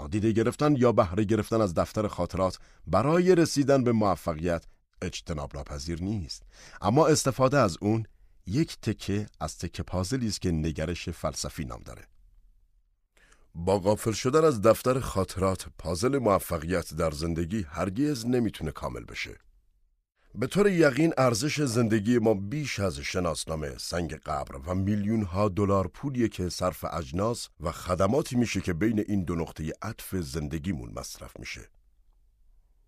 [SPEAKER 1] نادیده گرفتن یا بهره گرفتن از دفتر خاطرات برای رسیدن به موفقیت اجتناب ناپذیر نیست اما استفاده از اون یک تکه از تکه پازلی است که نگرش فلسفی نام داره با غافل شدن از دفتر خاطرات پازل موفقیت در زندگی هرگز نمی‌تونه کامل بشه به طور یقین ارزش زندگی ما بیش از شناسنامه سنگ قبر و میلیون ها دلار پولیه که صرف اجناس و خدماتی میشه که بین این دو نقطه عطف زندگیمون مصرف میشه.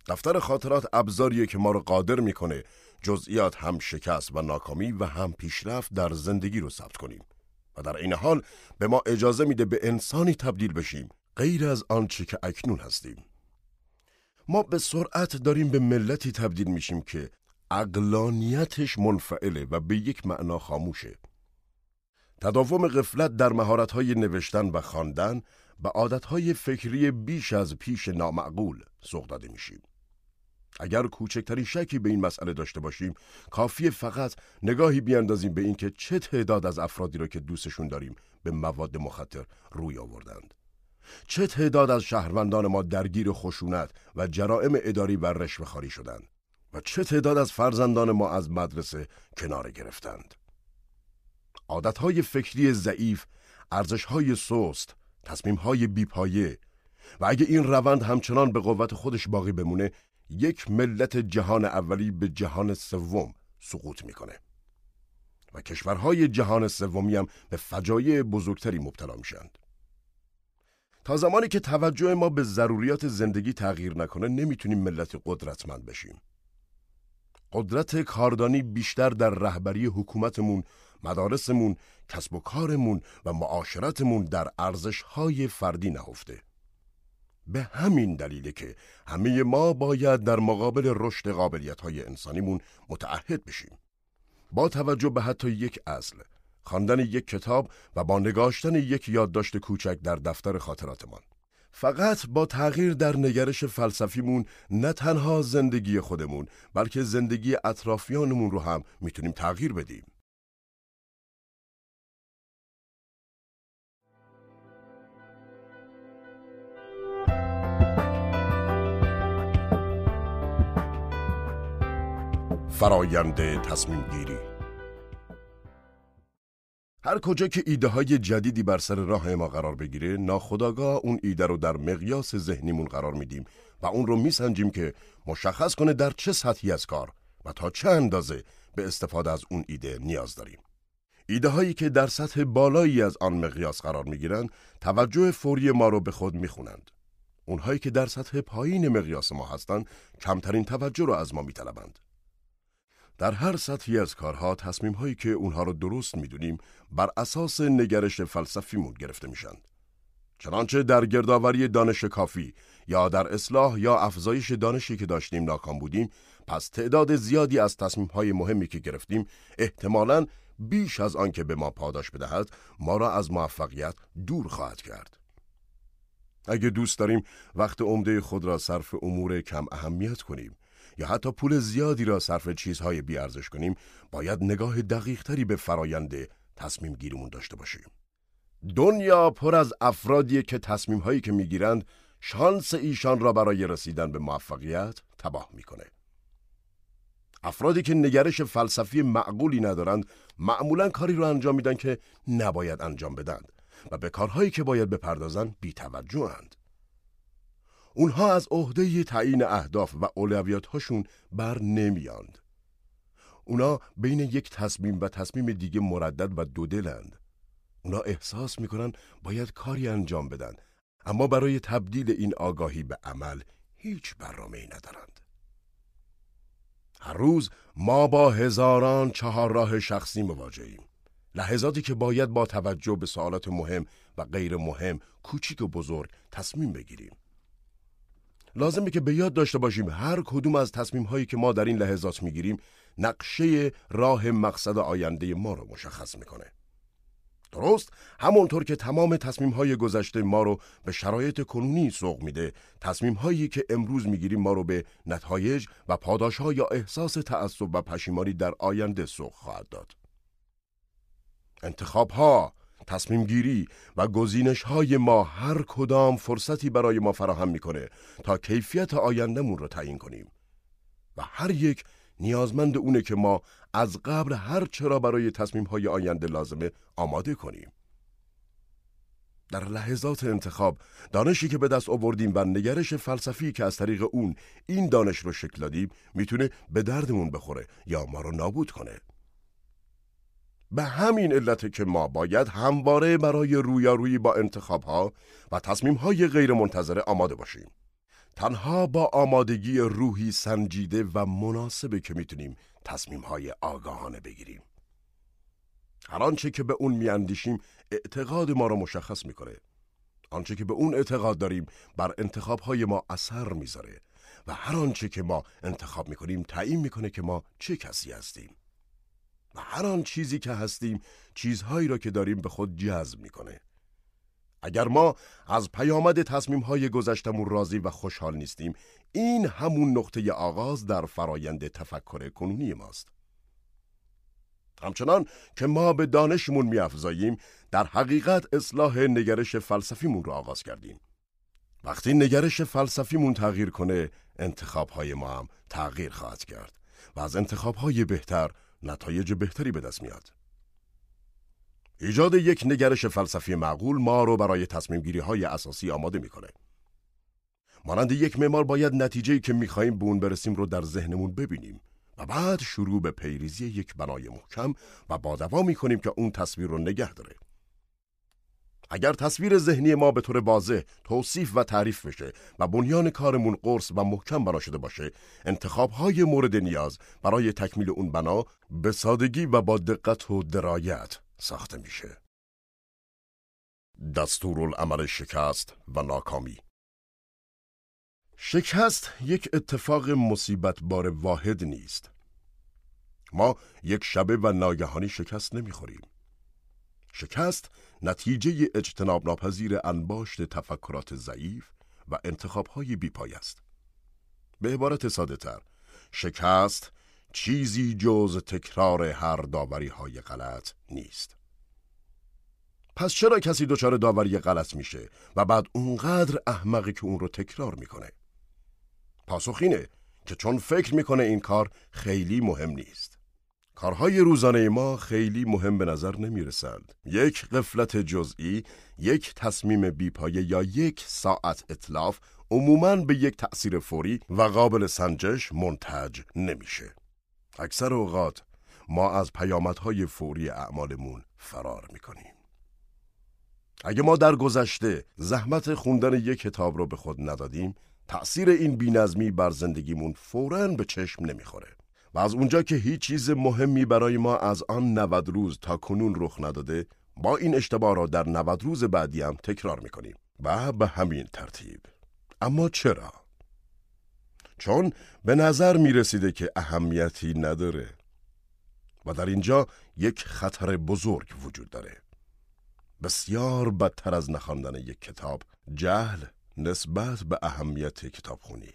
[SPEAKER 1] دفتر خاطرات ابزاریه که ما رو قادر می‌کنه جزئیات هم شکست و ناکامی و هم پیشرفت در زندگی رو ثبت کنیم و در این حال به ما اجازه میده به انسانی تبدیل بشیم غیر از آنچه که اکنون هستیم. ما به سرعت داریم به ملتی تبدیل میشیم که اقلانیتش منفعله و به یک معنا خاموشه. تداوم غفلت در مهارت‌های نوشتن و خواندن به عادتهای فکری بیش از پیش نامعقول سوق داده میشیم. اگر کوچکترین شکی به این مسئله داشته باشیم کافی فقط نگاهی بیاندازیم به اینکه چه تعداد از افرادی را که دوستشون داریم به مواد مخدر روی آوردند. چه تعداد از شهروندان ما درگیر خشونت و جرائم اداری و رشوه خاری شدند و چه تعداد از فرزندان ما از مدرسه کنار گرفتند. عادتهای فکری ضعیف ارزشهای سست تصمیمهای بیپایه و اگه این روند همچنان به قوت خودش باقی بمونه یک ملت جهان اولی به جهان سوم سقوط می‌کنه و کشورهای جهان سومی هم به فجایع بزرگتری مبتلا میشند. تا زمانی که توجه ما به ضروریات زندگی تغییر نکنه نمی‌تونیم ملت قدرتمند بشیم. قدرت کاردانی بیشتر در رهبری حکومتمون، مدارسمون، کسب و کارمون و معاشرتمون در ارزشهای فردی نهفته. به همین دلیله که همه ما باید در مقابل رشد قابلیت های انسانیمون متعهد بشیم. با توجه به حتی یک اصل، خواندن یک کتاب و با نگاشتن یک یادداشت کوچک در دفتر خاطراتمان. فقط با تغییر در نگرش فلسفیمون نه تنها زندگی خودمون بلکه زندگی اطرافیانمون رو هم می‌تونیم تغییر بدیم. فرایند تصمیم گیری. هر کجا که ایده های جدیدی بر سر راه ما قرار بگیره ناخداگاه اون ایده رو در مقیاس ذهنیمون قرار میدیم و اون رو میسنجیم که مشخص کنه در چه سطحی از کار و تا چه اندازه به استفاده از اون ایده نیاز داریم. ایده هایی که در سطح بالایی از آن مقیاس قرار می‌گیرند توجه فوری ما رو به خود می‌خونند. اونهایی که در سطح پایین مقیاس ما هستند کمترین توجه رو از ما میطلبند. در هر سطحی از کارها تصمیم هایی که اونها رو درست می‌دونیم بر اساس نگرش فلسفیمون گرفته میشن. چنانچه در گردآوری دانش کافی یا در اصلاح یا افزایش دانشی که داشتیم ناکام بودیم پس تعداد زیادی از تصمیم های مهمی که گرفتیم احتمالاً بیش از آن که به ما پاداش بدهد ما را از موفقیت دور خواهد کرد. اگه دوست داریم وقت عمده خود را صرف امور کم اهمیت کنیم یا حتی پول زیادی را صرف چیزهای بیارزش کنیم باید نگاه دقیقتری به فرایند تصمیم گیرمون داشته باشیم. دنیا پر از افرادی که تصمیم هایی که می‌گیرند شانس ایشان را برای رسیدن به موفقیت تباه می‌کنه. افرادی که نگرش فلسفی معقولی ندارند معمولا کاری رو انجام میدن که نباید انجام بدن و به کارهایی که باید بپردازن بیتوجهند اونها از عهده تعیین اهداف و اولویت هاشون بر نمیاند. اونا بین یک تصمیم و تصمیم دیگه مردد و دودلند. اونا احساس می‌کنن باید کاری انجام بدن اما برای تبدیل این آگاهی به عمل هیچ برنامه ای ندارند. هر روز ما با هزاران چهار راه شخصی مواجهیم. لحظاتی که باید با توجه به سوالات مهم و غیر مهم، کوچیک و بزرگ تصمیم بگیریم. لازمه که به یاد داشته باشیم هر کدوم از تصمیم هایی که ما در این لحظات می‌گیریم نقشه راه مقصد آینده ما رو مشخص می‌کنه. درست همونطور که تمام تصمیم های گذشته ما رو به شرایط کنونی سوق میده تصمیم هایی که امروز می‌گیریم ما رو به نتایج و پاداش ها یا احساس تعصب و پشیمانی در آینده سوق خواهد داد انتخاب ها تصمیم گیری و گزینش های ما هر کدام فرصتی برای ما فراهم می‌کنه تا کیفیت آیندهمون رو تعیین کنیم. و هر یک نیازمند اونه که ما از قبل هر چرا برای تصمیم های آینده لازمه آماده کنیم. در لحظات انتخاب دانشی که به دست آوردیم و نگرش فلسفی که از طریق اون این دانش رو شکل دادیم می‌تونه به دردمون بخوره یا ما رو نابود کنه. به همین علت که ما باید همواره برای رویارویی با انتخابها و تصمیمهای غیر منتظره آماده باشیم. تنها با آمادگی روحی سنجیده و مناسبه که می‌تونیم تصمیمهای آگاهانه بگیریم. هر آنچه که به اون میاندیشیم اعتقاد ما را مشخص می‌کنه. آنچه که به اون اعتقاد داریم بر انتخابهای ما اثر می‌ذاره و هر آنچه که ما انتخاب می‌کنیم تعیین می‌کنه که ما چه کسی هستیم. هر آن چیزی که هستیم چیزهایی را که داریم به خود جذب می‌کنه. اگر ما از پیامد تصمیم های گذشتمون راضی و خوشحال نیستیم این همون نقطه آغاز در فرایند تفکر کنونی ماست. همچنان که ما به دانشمون میافزاییم در حقیقت اصلاح نگرش فلسفیمون رو آغاز کردیم. وقتی نگرش فلسفیمون تغییر کنه انتخاب های ما هم تغییر خواهد کرد و از انتخاب های بهتر نتایج بهتری به دست میاد. ایجاد یک نگرش فلسفی معقول ما رو برای تصمیم گیری های اساسی آماده می‌کنه. مانند یک معمار باید نتیجه که می‌خواهیم به اون برسیم رو در ذهنمون ببینیم و بعد شروع به پیریزی یک بنای محکم و با دوام می کنیم که اون تصویر رو نگه داره اگر تصویر ذهنی ما به طور واضح توصیف و تعریف بشه و بنیان کارمون قرص و محکم بنا شده باشه انتخاب های مورد نیاز برای تکمیل اون بنا به سادگی و با دقت و درایت ساخته میشه. دستورالعمل شکست و ناکامی شکست یک اتفاق مصیبت بار واحد نیست. ما یک شبه و ناگهانی شکست نمی‌خوریم. شکست نتیجه اجتناب ناپذیر انباشت تفکرات ضعیف و انتخابهای بیپای است. به عبارت ساده تر، شکست چیزی جز تکرار هر داوری های غلط نیست. پس چرا کسی دچار داوری غلط میشه و بعد اونقدر احمقی که اون رو تکرار می‌کنه؟ پاسخ اینه که چون فکر می‌کنه این کار خیلی مهم نیست. کارهای روزانه ما خیلی مهم به نظر نمی رسند. یک قفلت جزئی، یک تصمیم بیپایه یا یک ساعت اطلاف عموماً به یک تأثیر فوری و قابل سنجش منتج نمیشه. اکثر اوقات ما از پیامدهای فوری اعمالمون فرار می‌کنیم. اگه ما در گذشته زحمت خوندن یک کتاب رو به خود ندادیم، تأثیر این بینظمی بر زندگیمون فوراً به چشم نمی‌خوره. و از اونجا که هیچ چیز مهمی برای ما از آن 90 روز تا کنون رخ نداده با این اشتباه را در 90 روز بعدی هم تکرار می‌کنیم و به همین ترتیب. اما چرا؟ چون به نظر می‌رسیده که اهمیتی نداره و در اینجا یک خطر بزرگ وجود داره. بسیار بدتر از نخواندن یک کتاب جهل نسبت به اهمیت کتابخونی.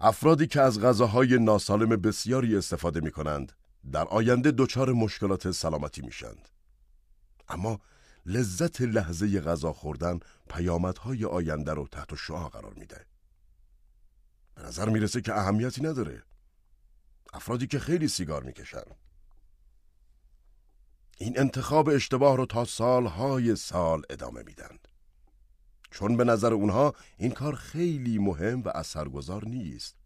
[SPEAKER 1] افرادی که از غذاهای ناسالم بسیاری استفاده می کنند در آینده دچار مشکلات سلامتی میشند. اما لذت لحظه غذا خوردن پیامدهای آینده رو تحت شعا قرار میده. به نظر می‌رسه که اهمیتی نداره. افرادی که خیلی سیگار می‌کشن. این انتخاب اشتباه رو تا سالهای سال ادامه میدند. چون به نظر اونها این کار خیلی مهم و اثرگذار نیست.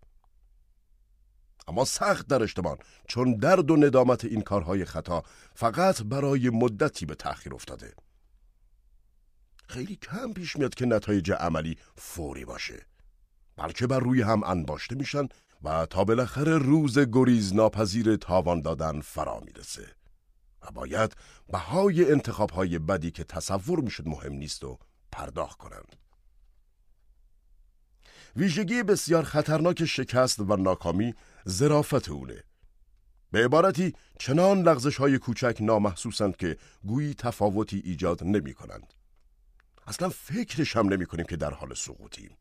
[SPEAKER 1] اما سخت در اشتبان چون درد و ندامت این کارهای خطا فقط برای مدتی به تأخیر افتاده. خیلی کم پیش میاد که نتایج عملی فوری باشه بلکه بر روی هم انباشته میشن و تا بالاخره روز گریز ناپذیر تاوان دادن فرا می‌رسه. و باید بهای انتخاب های بدی که تصور می‌شد مهم نیست و پرداخت کنند. ویژگی بسیار خطرناک شکست و ناکامی زرافت اونه. به عبارتی چنان لغزش های کوچک نامحسوسند که گویی تفاوتی ایجاد نمی کنند. اصلا فکرش هم نمی کنیم که در حال سقوطیم.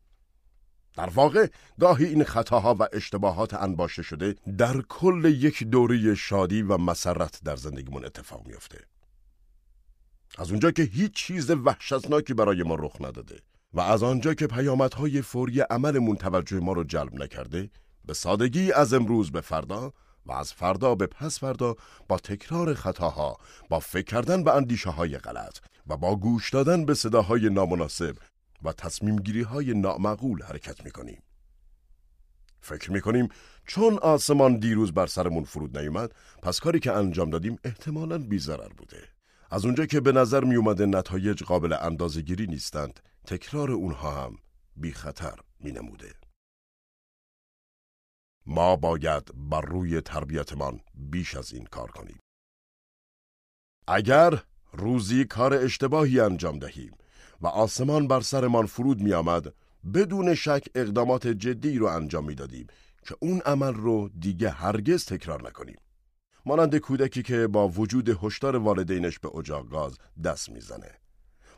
[SPEAKER 1] در واقع گاهی این خطاها و اشتباهات انباشته شده در کل یک دوره شادی و مسرت در زندگیمون اتفاق میافته. از اونجا که هیچ چیز وحشتناکی برای ما رخ نداده و از آنجا که پیامدهای فوری عملمون توجه ما رو جلب نکرده به سادگی از امروز به فردا و از فردا به پس فردا با تکرار خطاها با فکر کردن به اندیشه های غلط و با گوش دادن به صداهای نامناسب و تصمیم گیری های نامعقول حرکت می‌کنیم. فکر می‌کنیم چون آسمان دیروز بر سرمون فرود نیومد پس کاری که انجام دادیم احتمالاً بیزرر بوده. از اونجا که به نظر می اومده نتایج قابل اندازگیری نیستند تکرار اونها هم بی خطر می نموده. ما باید بر روی تربیتمان بیش از این کار کنیم. اگر روزی کار اشتباهی انجام دهیم و آسمان بر سرمان فرود می آمد بدون شک اقدامات جدی رو انجام می دادیم که اون عمل رو دیگه هرگز تکرار نکنیم. مانند کودکی که با وجود هشدار والدینش به اجاق گاز دست می‌زنه.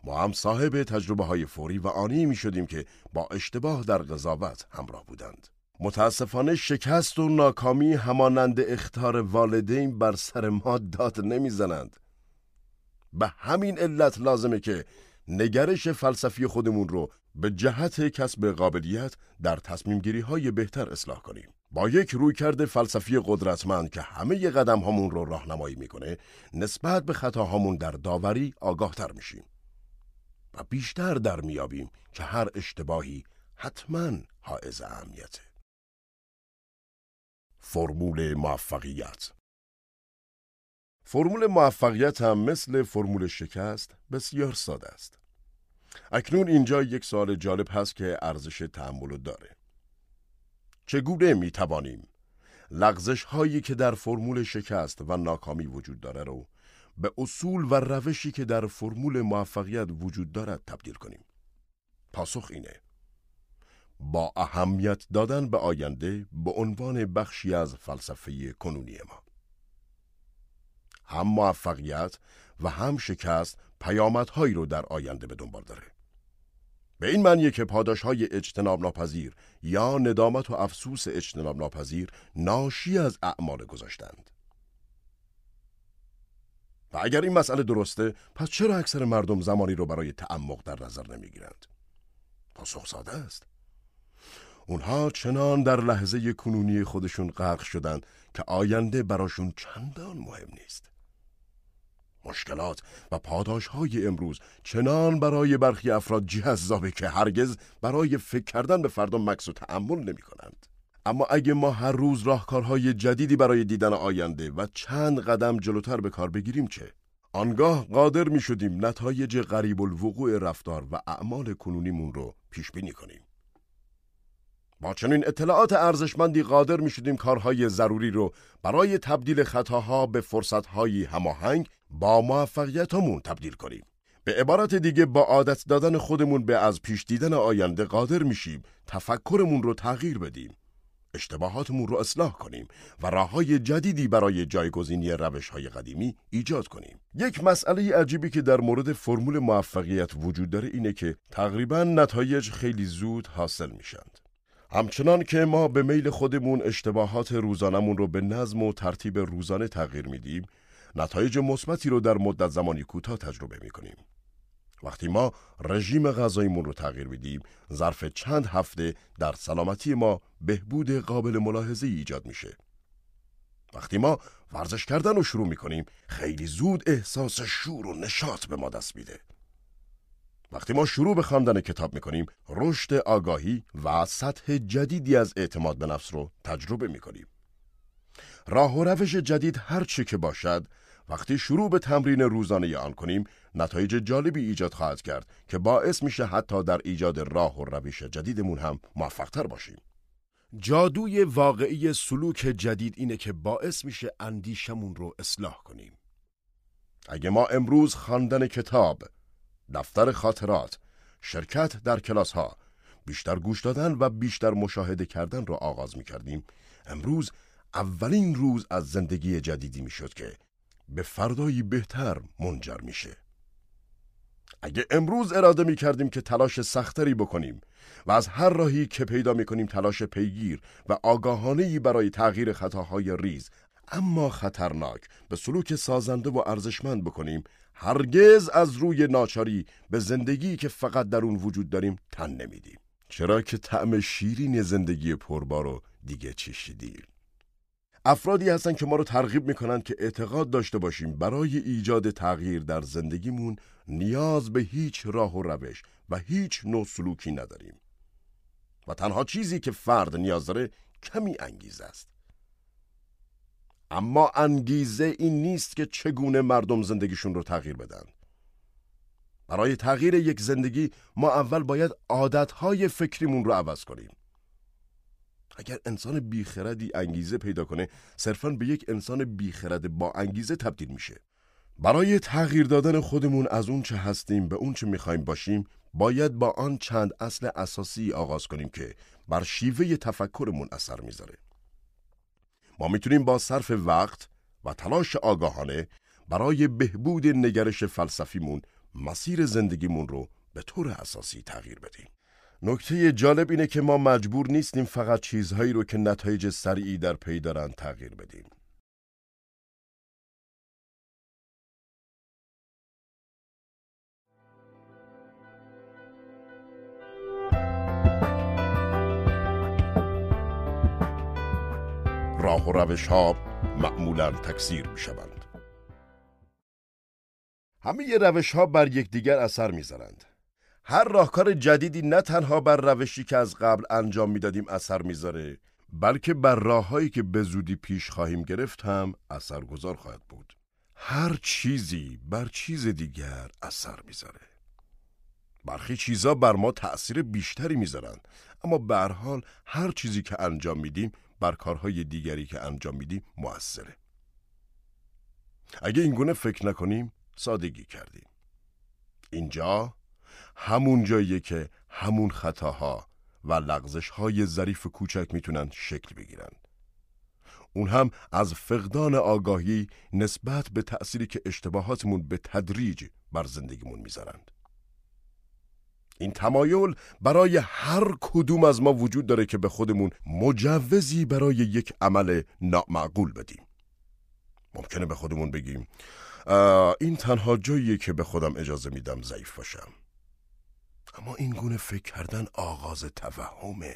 [SPEAKER 1] ما هم صاحب تجربه های فوری و آنی می شدیم که با اشتباه در قضاوت همراه بودند. متاسفانه شکست و ناکامی همانند اختار والدین بر سر ما داد نمی‌زنند. به همین علت لازمه که نگرش فلسفی خودمون رو به جهت کسب قابلیت در تصمیم گیری های بهتر اصلاح کنیم. با یک رویکرد فلسفی قدرتمند که همه قدم همون رو راهنمایی می‌کنه نسبت به خطاهامون در داوری آگاه تر میشیم و بیشتر در میابیم که هر اشتباهی حتما حائز اهمیته فرمول موفقیت فرمول موفقیت هم مثل فرمول شکست بسیار ساده است. اکنون اینجا یک سال جالب هست که ارزش تحمل داره. چگونه می توانیم لغزش هایی که در فرمول شکست و ناکامی وجود داره رو به اصول و روشی که در فرمول موفقیت وجود دارد تبدیل کنیم؟ پاسخ اینه. با اهمیت دادن به آینده به عنوان بخشی از فلسفه کنونی ما. هم موفقیت و هم شکست پیامدهایی رو در آینده به دنبال داره. به این معنیه که پاداش های اجتناب ناپذیر یا ندامت و افسوس اجتناب ناپذیر ناشی از اعمال گذاشتند. و اگر این مسئله درسته پس چرا اکثر مردم زمانی رو برای تعمق در نظر نمی‌گیرند؟ پاسخ ساده است. اونها چنان در لحظه کنونی خودشون غرق شدند که آینده براشون چندان مهم نیست. مشکلات و پاداش های امروز چنان برای برخی افراد جذابه که هرگز برای فکر کردن به فردا مکس و تعمل نمی کنند. اما اگه ما هر روز راهکارهای جدیدی برای دیدن آینده و چند قدم جلوتر به کار بگیریم چه؟ آنگاه قادر می شدیم نتایج غریب الوقوع رفتار و اعمال کنونیمون رو پیش بینی کنیم. با چنین اطلاعات ارزشمندی قادر می شدیم کارهای ضروری رو برای تبدیل خطاها به فرصتهایی هماهنگ با موفقیتمون تبدیل کنیم. به عبارت دیگه با عادت دادن خودمون به از پیش دیدن آینده قادر میشیم تفکرمون رو تغییر بدیم. اشتباهاتمون رو اصلاح کنیم و راه های جدیدی برای جایگزینی روش های قدیمی ایجاد کنیم. یک مسئله عجیبی که در مورد فرمول موفقیت وجود داره اینه که تقریبا نتایج خیلی زود حاصل میشند. همچنان که ما به میل خودمون اشتباهات روزانمون رو به نظم و ترتیب روزانه تغییر میدیم، نتایج مثبتی رو در مدت زمانی کوتاه تجربه می‌کنیم. وقتی ما رژیم غذاییمون رو تغییر میدیم، ظرف چند هفته در سلامتی ما بهبود قابل ملاحظه ایجاد میشه. وقتی ما ورزش کردن رو شروع می‌کنیم، خیلی زود احساس شور و نشاط به ما دست میده. وقتی ما شروع به خواندن کتاب می‌کنیم رشد آگاهی و سطح جدیدی از اعتماد به نفس رو تجربه می‌کنیم. راه و روش جدید هر چه که باشد وقتی شروع به تمرین روزانه آن کنیم نتایج جالبی ایجاد خواهد کرد که باعث میشه حتی در ایجاد راه و روش جدیدمون هم موفقتر باشیم. جادوی واقعی سلوک جدید اینه که باعث میشه اندیشمون رو اصلاح کنیم. اگه ما امروز خواندن کتاب دفتر خاطرات، شرکت در کلاس ها، بیشتر گوش دادن و بیشتر مشاهده کردن را آغاز می کردیم امروز اولین روز از زندگی جدیدی می شد که به فردایی بهتر منجر میشه. اگه امروز اراده می کردیم که تلاش سختری بکنیم و از هر راهی که پیدا می کنیم تلاش پیگیر و آگاهانهی برای تغییر خطاهای ریز اما خطرناک به سلوک سازنده و ارزشمند بکنیم هرگز از روی ناچاری به زندگی که فقط در اون وجود داریم تن نمیدیم. چرا که طعم شیرین زندگی پربار رو دیگه چشیدیم؟ افرادی هستن که ما رو ترغیب می‌کنن که اعتقاد داشته باشیم برای ایجاد تغییر در زندگیمون نیاز به هیچ راه و روش و هیچ نوع سلوکی نداریم. و تنها چیزی که فرد نیاز داره کمی انگیزه است. اما انگیزه این نیست که چگونه مردم زندگیشون رو تغییر بدن. برای تغییر یک زندگی ما اول باید عادتهای فکریمون رو عوض کنیم. اگر انسان بیخردی انگیزه پیدا کنه صرفا به یک انسان بیخرد با انگیزه تبدیل میشه. برای تغییر دادن خودمون از اون چه هستیم به اون چه می‌خوایم باشیم باید با آن چند اصل اساسی آغاز کنیم که بر شیوه تفکرمون اثر می‌ذاره. ما می‌تونیم با صرف وقت و تلاش آگاهانه برای بهبود نگرش فلسفیمون مسیر زندگیمون رو به طور اساسی تغییر بدیم. نکته جالب اینه که ما مجبور نیستیم فقط چیزهایی رو که نتایج سریعی در پی دارن تغییر بدیم. راه و روش ها معمولا تکثیر می شوند. همه روش ها بر یکدیگر اثر می‌ذارند. هر راهکار جدیدی نه تنها بر روشی که از قبل انجام می‌دادیم اثر می‌ذاره بلکه بر راههایی که به زودی پیش خواهیم گرفت هم اثرگذار خواهد بود هر چیزی بر چیز دیگر اثر می‌ذاره برخی چیزا بر ما تأثیر بیشتری می‌ذارن اما به هر حال هر چیزی که انجام میدیم بر کارهای دیگری که انجام میدیم موثره. اگه این فکر نکنیم سادگی کردیم. اینجا همون جاییه که همون خطاها و لغزش های ظریف کوچک می‌تونن شکل بگیرن. اون هم از فقدان آگاهی نسبت به تأثیری که اشتباهاتمون به تدریج بر زندگیمون می‌ذارند. این تمایل برای هر کدوم از ما وجود داره که به خودمون مجوزی برای یک عمل نامعقول بدیم. ممکنه به خودمون بگیم این تنها جاییه که به خودم اجازه میدم ضعیف باشم. اما این گونه فکر کردن آغاز توهمه.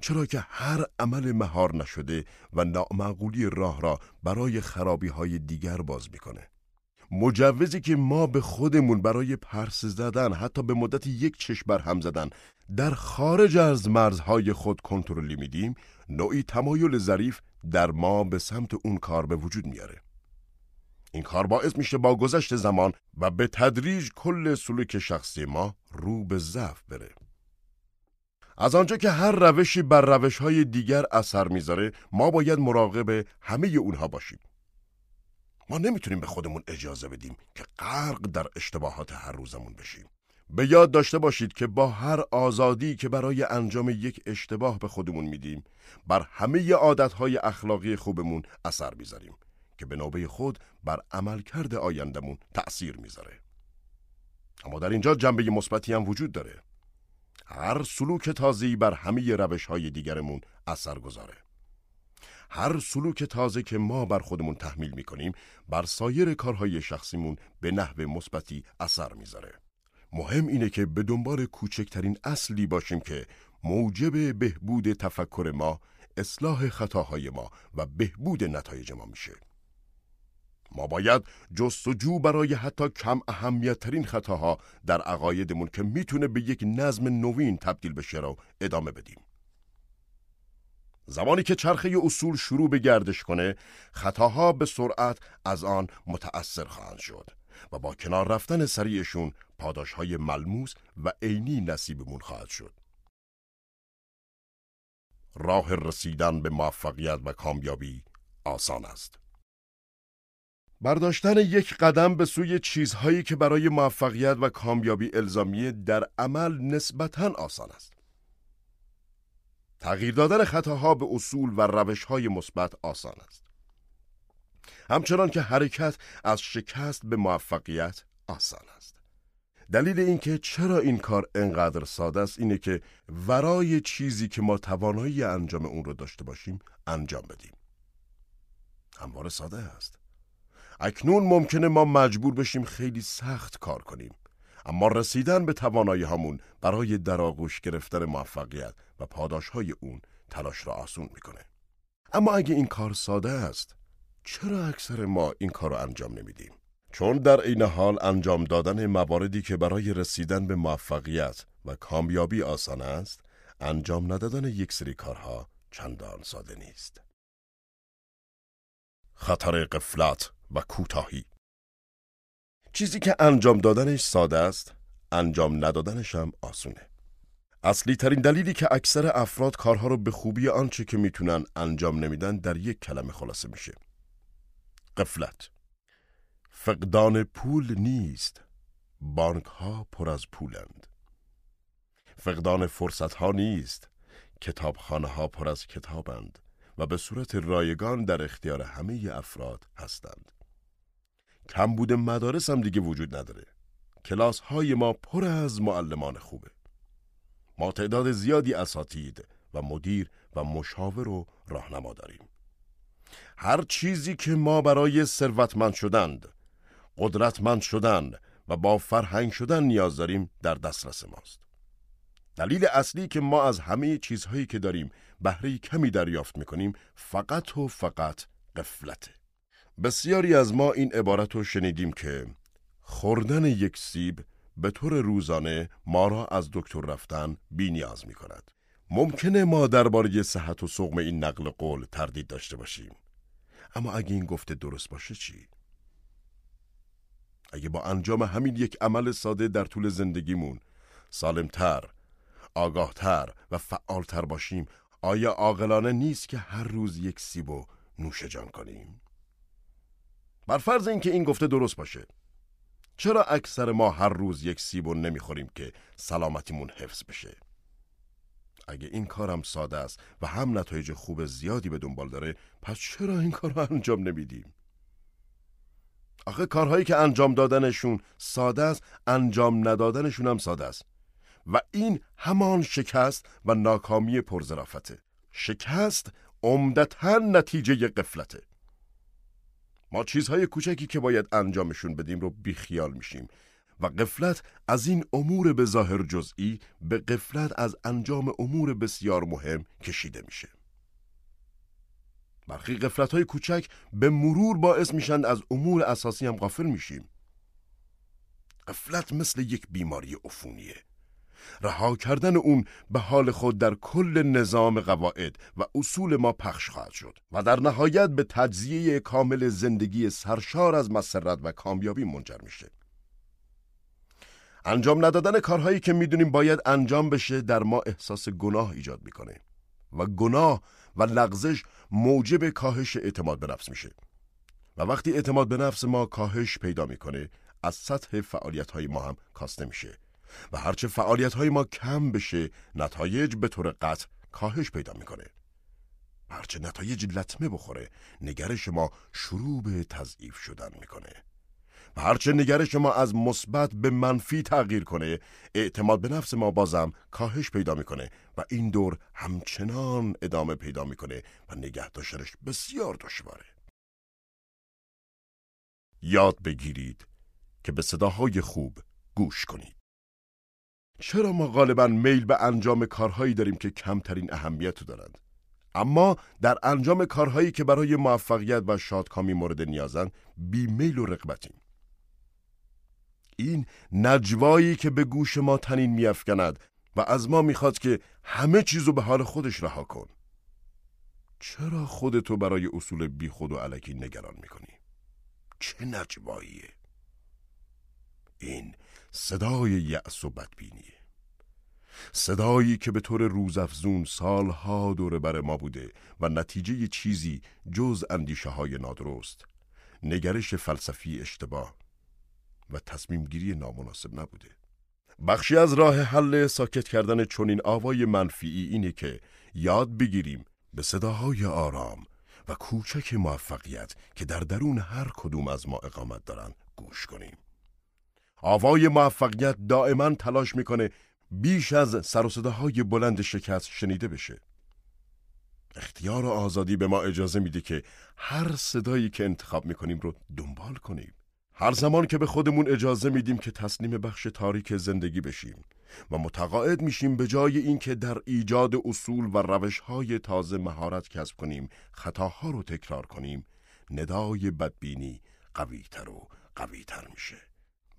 [SPEAKER 1] چرا که هر عمل مهار نشده و نامعقولی راه را برای خرابی های دیگر باز می‌کنه. مجوزی که ما به خودمون برای پرس زدن حتی به مدت یک چشم بر هم زدن در خارج از مرزهای خود کنترلی میدیم نوعی تمایل ظریف در ما به سمت اون کار به وجود میاره. این کار باعث میشه با گذشت زمان و به تدریج کل سلوک شخصی ما رو به ضعف بره. از آنجا که هر روشی بر روش های دیگر اثر می‌ذاره ما باید مراقب همه اونها باشیم. ما نمی‌تونیم به خودمون اجازه بدیم که غرق در اشتباهات هر روزمون بشیم. به یاد داشته باشید که با هر آزادی که برای انجام یک اشتباه به خودمون میدیم بر همه عادتهای اخلاقی خوبمون اثر می‌ذاریم که به نوبه خود بر عملکرد آیندمون تأثیر می‌ذاره. اما در اینجا جنبه مثبتی هم وجود داره. هر سلوک تازه‌ای بر همه روش های دیگرمون اثر گذاره هر سلوک تازه که ما بر خودمون تحمیل می‌کنیم بر سایر کارهای شخصیمون به نحو مثبتی اثر می‌ذاره مهم اینه که به دنبال کوچکترین اصلی باشیم که موجب بهبود تفکر ما اصلاح خطاهای ما و بهبود نتایج ما میشه ما باید جستجو برای حتی کم اهمیت ترین خطاها در عقایدمون که می‌تونه به یک نظم نوین تبدیل بشه رو ادامه بدیم. زمانی که چرخه اصول شروع به گردش کنه خطاها به سرعت از آن متأثر خواهند شد و با کنار رفتن سریعشون پاداش های ملموس و عینی نصیبمون خواهد شد. راه رسیدن به موفقیت و کامیابی آسان است. برداشتن یک قدم به سوی چیزهایی که برای موفقیت و کامیابی الزامی در عمل نسبتا آسان است. تغییر دادن خطاها به اصول و روشهای مثبت آسان است. همچنان که حرکت از شکست به موفقیت آسان است. دلیل اینکه چرا این کار انقدر ساده است اینه که ورای چیزی که ما توانایی انجام اون رو داشته باشیم انجام بدیم. همواره ساده است. اکنون ممکنه ما مجبور بشیم خیلی سخت کار کنیم اما رسیدن به توانایی همون برای در آغوش گرفتن موفقیت و پاداش های اون تلاش را آسون می‌کنه. اما اگه این کار ساده است چرا اکثر ما این کار را انجام نمیدیم؟ چون در این حال انجام دادن مواردی که برای رسیدن به موفقیت و کامیابی آسان است انجام ندادن یک سری کارها چندان ساده نیست. خطر قفلت و کوتاهی چیزی که انجام دادنش ساده است انجام ندادنش هم آسونه. اصلی ترین دلیلی که اکثر افراد کارها رو به خوبی آنچه که می‌تونن انجام نمیدن در یک کلمه خلاصه میشه. قفلت فقدان پول نیست. بانک ها پر از پولند. فقدان فرصت ها نیست. کتابخانه ها پر از کتابند و به صورت رایگان در اختیار همه افراد هستند. کمبود مدارس هم دیگه وجود نداره. کلاس های ما پر از معلمان خوبه. ما تعداد زیادی اساتید و مدیر و مشاور و راهنما داریم. هر چیزی که ما برای ثروتمند شدند قدرتمند شدن و با فرهنگ شدن نیاز داریم در دسترس ماست. دلیل اصلی که ما از همه چیزهایی که داریم بهره کمی دریافت می‌کنیم فقط و فقط قفلته. بسیاری از ما این عبارت رو شنیدیم که خوردن یک سیب به طور روزانه ما را از دکتر رفتن بی نیاز می کند. ممکنه ما درباره صحت و سقم این نقل قول تردید داشته باشیم اما اگه این گفته درست باشه چی؟ اگه با انجام همین یک عمل ساده در طول زندگیمون سالمتر، آگاهتر و فعالتر باشیم آیا عاقلانه نیست که هر روز یک سیب و نوش جان کنیم؟ بر فرض اینکه این گفته درست باشه چرا اکثر ما هر روز یک سیب نمی‌خوریم که سلامتیمون حفظ بشه؟ اگه این کارم ساده است و هم نتایج خوب زیادی به دنبال داره پس چرا این کار رو انجام نمیدیم؟ آخه کارهایی که انجام دادنشون ساده است انجام ندادنشون هم ساده است و این همان شکست و ناکامی پرزرافته شکست عمدتا نتیجه قفلته ما چیزهای کوچکی که باید انجامشون بدیم رو بیخیال میشیم و قفلت از این امور به ظاهر جزئی به قفلت از انجام امور بسیار مهم کشیده میشه. برخی قفلت های کوچک به مرور باعث میشن از امور اساسی هم غافل میشیم. قفلت مثل یک بیماری عفونیه. رها کردن اون به حال خود در کل نظام قواعد و اصول ما پخش خواهد شد و در نهایت به تجزیه کامل زندگی سرشار از مسرت و کامیابی منجر میشه. انجام ندادن کارهایی که می‌دونیم باید انجام بشه در ما احساس گناه ایجاد می‌کنه و گناه و لغزش موجب کاهش اعتماد به نفس میشه و وقتی اعتماد به نفس ما کاهش پیدا می‌کنه از سطح فعالیت های ما هم کاسته میشه و هرچه فعالیت های ما کم بشه نتایج به طور قطع کاهش پیدا می‌کنه. هرچه نتایج لطمه بخوره نگرش ما شروع به تضعیف شدن می‌کنه. و هرچه نگرش ما از مثبت به منفی تغییر کنه اعتماد به نفس ما بازم کاهش پیدا می‌کنه و این دور همچنان ادامه پیدا می‌کنه و نگه داشتنش بسیار دشواره. یاد بگیرید که به صداهای خوب گوش کنید. چرا ما غالبا میل به انجام کارهایی داریم که کمترین اهمیت دارند اما در انجام کارهایی که برای موفقیت و شادکامی مورد نیازند بیمیل و رقبتیم این نجوایی که به گوش ما تنین میافکند و از ما می‌خواد که همه چیزو به حال خودش رها کن چرا خودتو برای اصول بی خود و علکی نگران می‌کنی؟ چه نجواییه؟ این صدای یأس و بدبینیه صدایی که به طور روزافزون سالها دوره بر ما بوده و نتیجه چیزی جز اندیشه های نادرست نگرش فلسفی اشتباه و تصمیم گیری نامناسب نبوده. بخشی از راه حل ساکت کردن چنین آوای منفی اینه که یاد بگیریم به صداهای آرام و کوچک موفقیت که در درون هر کدوم از ما اقامت دارن گوش کنیم. آوای موفقیت دائما تلاش می‌کنه بیش از سر و صداهای بلند شکست شنیده بشه. اختیار و آزادی به ما اجازه میده که هر صدایی که انتخاب می‌کنیم رو دنبال کنیم. هر زمان که به خودمون اجازه میدیم که تسلیم بخش تاریک زندگی بشیم و متقاعد میشیم به جای اینکه در ایجاد اصول و روشهای تازه مهارت کسب کنیم خطاها رو تکرار کنیم ندای بدبینی قویتر و قویتر میشه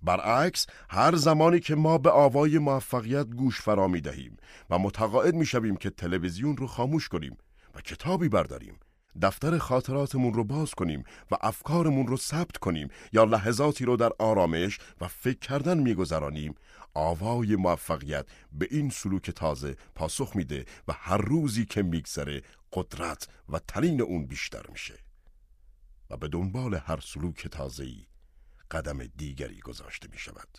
[SPEAKER 1] برعکس هر زمانی که ما به آوای موفقیت گوش فرا می‌دهیم و متقاعد می‌شویم که تلویزیون رو خاموش کنیم و کتابی برداریم دفتر خاطراتمون رو باز کنیم و افکارمون رو ثبت کنیم یا لحظاتی رو در آرامش و فکر کردن میگذرانیم آوای موفقیت به این سلوک تازه پاسخ میده و هر روزی که میگذره قدرت و تنین اون بیشتر میشه. و به دنبال هر سلوک تازه‌ای قدم دیگری گذاشته می شود.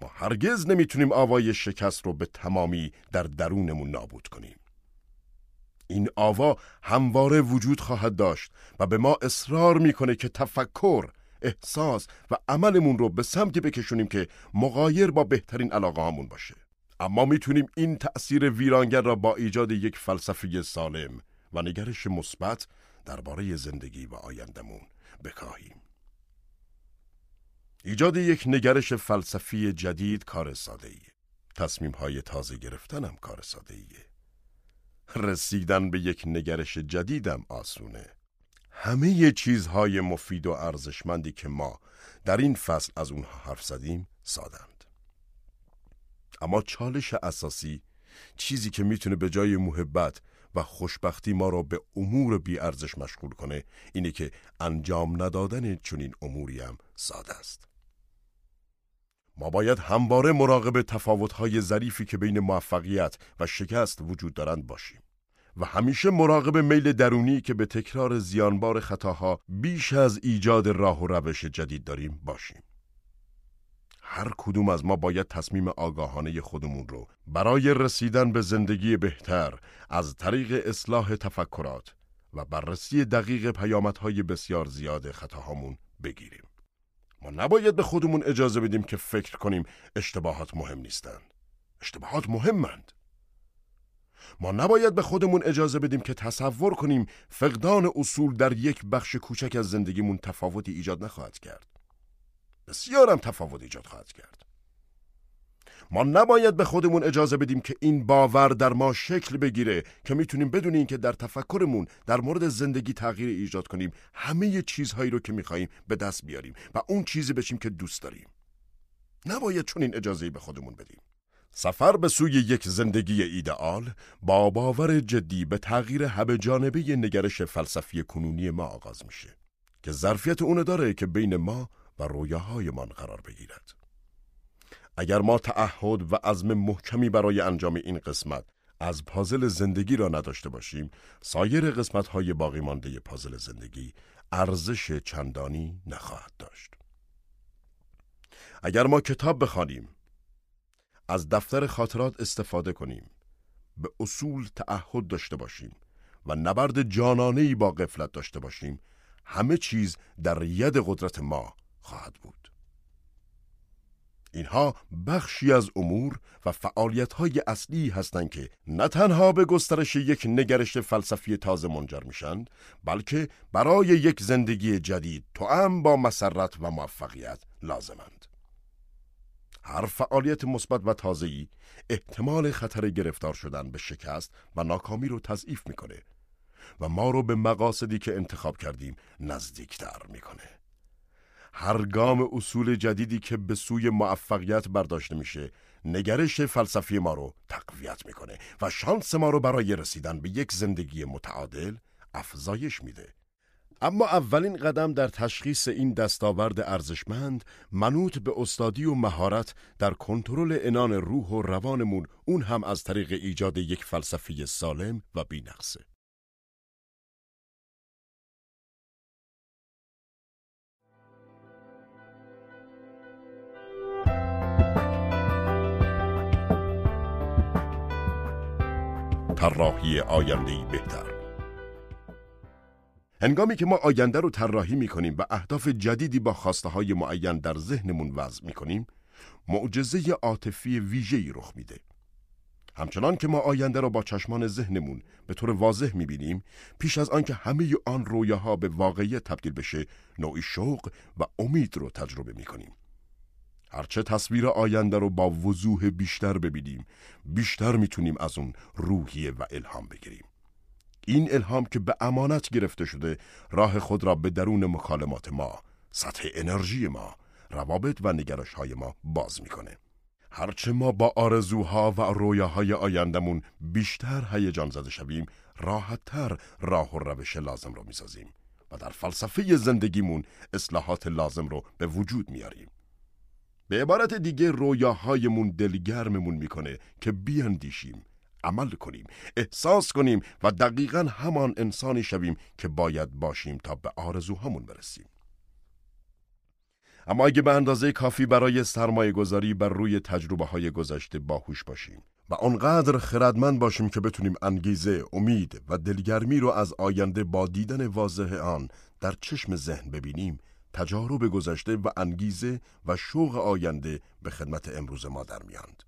[SPEAKER 1] ما هرگز نمی‌تونیم آوای شکست رو به تمامی در درونمون نابود کنیم. این آوا همواره وجود خواهد داشت و به ما اصرار می‌کنه که تفکر، احساس و عملمون رو به سمتی بکشونیم که مغایر با بهترین علاقه همون باشه. اما می‌تونیم این تأثیر ویرانگر را با ایجاد یک فلسفه سالم و نگرش مثبت درباره زندگی و آیندمون بکاهیم. ایجاد یک نگرش فلسفی جدید کار ساده ایه. تصمیم های تازه گرفتنم کار ساده ایه. رسیدن به یک نگرش جدیدم آسونه همه چیزهای مفید و ارزشمندی که ما در این فصل از اونها حرف زدیم سادند اما چالش اساسی چیزی که می‌تونه به جای محبت و خوشبختی ما را به امور بی ارزش مشغول کنه اینه که انجام ندادن چنین اموری هم ساده است. ما باید همواره مراقب تفاوت‌های ظریفی که بین موفقیت و شکست وجود دارند باشیم. و همیشه مراقب میل درونی که به تکرار زیانبار خطاها بیش از ایجاد راه و روش جدید داریم باشیم. هر کدوم از ما باید تصمیم آگاهانه خودمون رو برای رسیدن به زندگی بهتر از طریق اصلاح تفکرات و بررسی دقیق پیامدهای بسیار زیاد خطاهامون بگیریم. ما نباید به خودمون اجازه بدیم که فکر کنیم اشتباهات مهم نیستند. اشتباهات مهمند. ما نباید به خودمون اجازه بدیم که تصور کنیم فقدان اصول در یک بخش کوچک از زندگیمون تفاوتی ایجاد نخواهد کرد. بسیارم تفاوت ایجاد خواهد کرد. ما نباید به خودمون اجازه بدیم که این باور در ما شکل بگیره که می‌تونیم بدون اینکه در تفکرمون در مورد زندگی تغییر ایجاد کنیم همه چیزهایی رو که میخواییم به دست بیاریم و اون چیزی بشیم که دوست داریم. نباید چون این اجازه به خودمون بدیم. سفر به سوی یک زندگی ایدئال با باور جدی به تغییر همه جانبه نگرش فلسفی کنونی ما آغاز میشه که ظرفیت اون داره که بین ما و رویاهایمان قرار بگیرد. اگر ما تعهد و عزم محکمی برای انجام این قسمت از پازل زندگی را نداشته باشیم، سایر قسمت های باقی مانده پازل زندگی ارزش چندانی نخواهد داشت. اگر ما کتاب بخوانیم از دفتر خاطرات استفاده کنیم به اصول تعهد داشته باشیم و نبرد جانانهی با قفلت داشته باشیم همه چیز در ید قدرت ما خواهد بود اینها بخشی از امور و فعالیت های اصلی هستند که نه تنها به گسترش یک نگرش فلسفی تازه منجر میشند بلکه برای یک زندگی جدید تو با مسرت و موفقیت لازمند هر فعالیت مثبت و تازه‌ای احتمال خطر گرفتار شدن به شکست و ناکامی رو تضعیف می‌کنه و ما رو به مقاصدی که انتخاب کردیم نزدیکتر می‌کنه. هر گام اصول جدیدی که به سوی موفقیت برداشته میشه نگرش فلسفی ما رو تقویت می‌کنه و شانس ما رو برای رسیدن به یک زندگی متعادل افزایش میده اما اولین قدم در تشخیص این دستاورد ارزشمند منوط به استادی و مهارت در کنترل انان روح و روانمون اون هم از طریق ایجاد یک فلسفی سالم و بینقصه. طراحی آینده‌ای بهتر. هنگامی که ما آینده رو طراحی می‌کنیم و اهداف جدیدی با خواسته های معین در ذهنمون وضع می‌کنیم معجزه عاطفی ویژه‌ای رخ میده. همچنان که ما آینده را با چشمان ذهنمون به طور واضح می‌بینیم پیش از آنکه همه آن رویاها به واقعیت تبدیل بشه نوعی شوق و امید رو تجربه می‌کنیم. هرچه تصویر آینده رو با وضوح بیشتر ببینیم بیشتر می‌تونیم از اون روحیه و الهام بگیریم. این الهام که به امانت گرفته شده راه خود را به درون مکالمات ما سطح انرژی ما روابط و نگرش های ما باز می‌کنه. هرچه ما با آرزوها و رویاهای آیندمون بیشتر هیجان زده شویم راحتتر راه و روش لازم رو می‌سازیم و در فلسفه زندگیمون اصلاحات لازم رو به وجود میاریم. به عبارت دیگه رویاهایمون دلگرممون می‌کنه که بیاندیشیم عمل کنیم احساس کنیم و دقیقا همان انسانی شویم که باید باشیم تا به آرزوهامون برسیم. اما اگه به اندازه کافی برای سرمایه گذاری بر روی تجربه های گذشته باهوش باشیم و آنقدر خردمند باشیم که بتونیم انگیزه، امید و دلگرمی رو از آینده با دیدن واضح آن در چشم ذهن ببینیم تجارب گذشته و انگیزه و شوق آینده به خدمت امروز ما در میاند.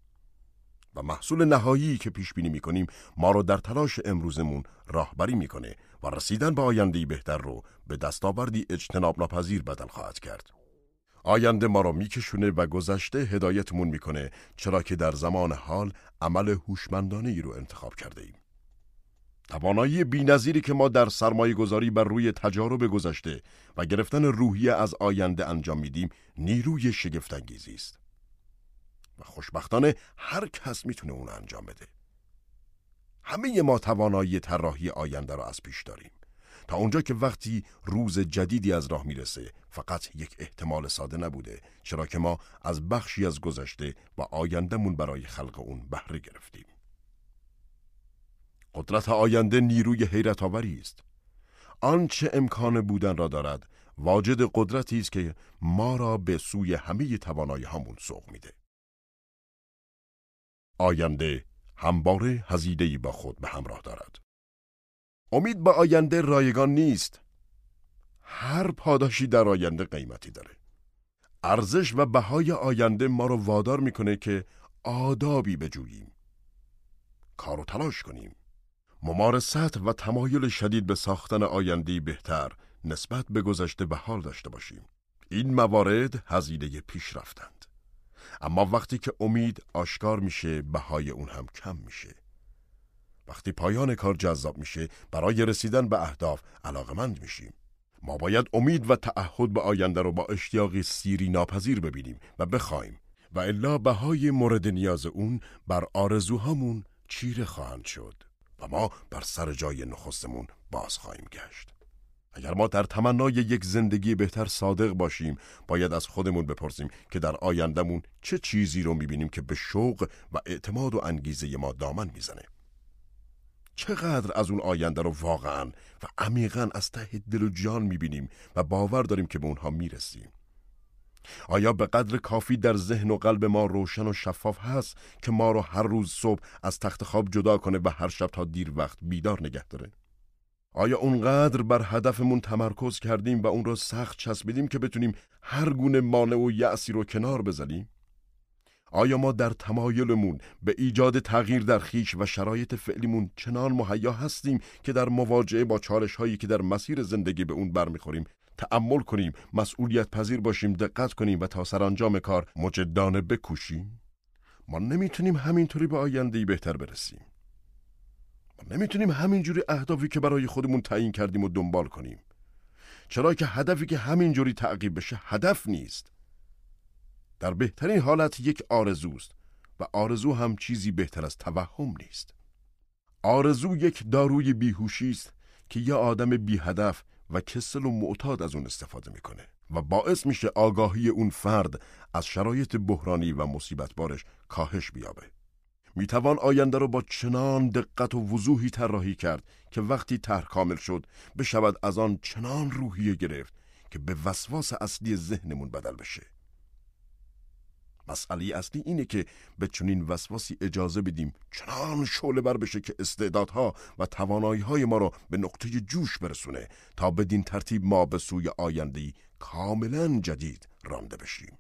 [SPEAKER 1] و محصول نهایی که پیش بینی می‌کنیم ما رو در تلاش امروزمون راهبری می‌کنه و رسیدن به آینده بهتر رو به دستاوردی اجتناب ناپذیر بدل خواهد کرد. آینده ما رو میکشونه و گذشته هدایتمون می‌کنه چرا که در زمان حال عمل هوشمندانه ای رو انتخاب کرده ایم. توانایی بینظیری که ما در سرمایه گذاری بر روی تجارب گذشته و گرفتن روحیه از آینده انجام میدیم نیروی شگفتانگیزی است. و خوشبختانه هر کس می‌تونه اون انجام بده. همه ما توانایی طراحی آینده را از پیش داریم. تا اونجا که وقتی روز جدیدی از راه می‌رسه فقط یک احتمال ساده نبوده چرا که ما از بخشی از گذشته و آیندهمون برای خلق اون بهره گرفتیم. قدرت آینده نیروی حیرت آوری است آنچه امکان بودن را دارد واجد قدرتی است که ما را به سوی همه توانایی همون سوق میده. آینده همباره هزیدهی با خود به همراه دارد. امید به آینده رایگان نیست. هر پاداشی در آینده قیمتی داره. ارزش و بهای آینده ما رو وادار می‌کنه که آدابی بجوییم. کار و تلاش کنیم. ممارست و تمایل شدید به ساختن آیندهی بهتر نسبت به گذشته به حال داشته باشیم. این موارد هزینه پیش رفتند اما وقتی که امید آشکار میشه بهای اون هم کم میشه. وقتی پایان کار جذاب میشه برای رسیدن به اهداف علاقمند میشیم. ما باید امید و تعهد به آینده رو با اشتیاقی سیری ناپذیر ببینیم و بخوایم. و الا بهای مورد نیاز اون بر آرزوهامون چیره خواهند شد. و ما بر سر جای نخستمون باز خواهیم گشت. اگر ما در تمنای یک زندگی بهتر صادق باشیم باید از خودمون بپرسیم که در آیندهمون چه چیزی رو می‌بینیم که به شوق و اعتماد و انگیزه ما دامن می‌زنه. چقدر از اون آینده رو واقعا و عمیقا از ته دل و جان می‌بینیم و باور داریم که به اونها می‌رسیم. آیا به قدر کافی در ذهن و قلب ما روشن و شفاف هست که ما رو هر روز صبح از تخت خواب جدا کنه و هر شب تا دیر وقت بیدار نگه داره؟ آیا اونقدر بر هدفمون تمرکز کردیم و اون رو سخت چسبیدیم که بتونیم هر گونه مانع و یأسی رو کنار بزنیم؟ آیا ما در تمایلمون به ایجاد تغییر در خیش و شرایط فعلیمون چنان مهیا هستیم که در مواجهه با چالش هایی که در مسیر زندگی به اون برمیخوریم تأمل کنیم مسئولیت پذیر باشیم دقت کنیم و تا سرانجام کار مجدانه بکوشیم. ما نمی‌تونیم همینطوری به آینده بهتر برسیم. ما نمی‌تونیم همینجوری اهدافی که برای خودمون تعیین کردیم و دنبال کنیم. چرا که هدفی که همینجوری تعقیب بشه هدف نیست. در بهترین حالت یک آرزوست و آرزو هم چیزی بهتر از توهم نیست. آرزو یک داروی بیهوشی است که یه آدم بی هدف و کسل و معتاد از اون استفاده می‌کنه و باعث میشه آگاهی اون فرد از شرایط بحرانی و مصیبت بارش کاهش بیابه. می‌توان آینده رو با چنان دقت و وضوحی طراحی کرد که وقتی طرح کامل شد بشود از آن چنان روحیه گرفت که به وسواس اصلی ذهنمون بدل بشه. مسئله اصلی اینه که به چنین وسواسی اجازه بدیم چنان شعله بر بشه که استعدادها و توانایی های ما رو به نقطه جوش برسونه تا بدین ترتیب ما به سوی آیندهی کاملا جدید رانده بشیم.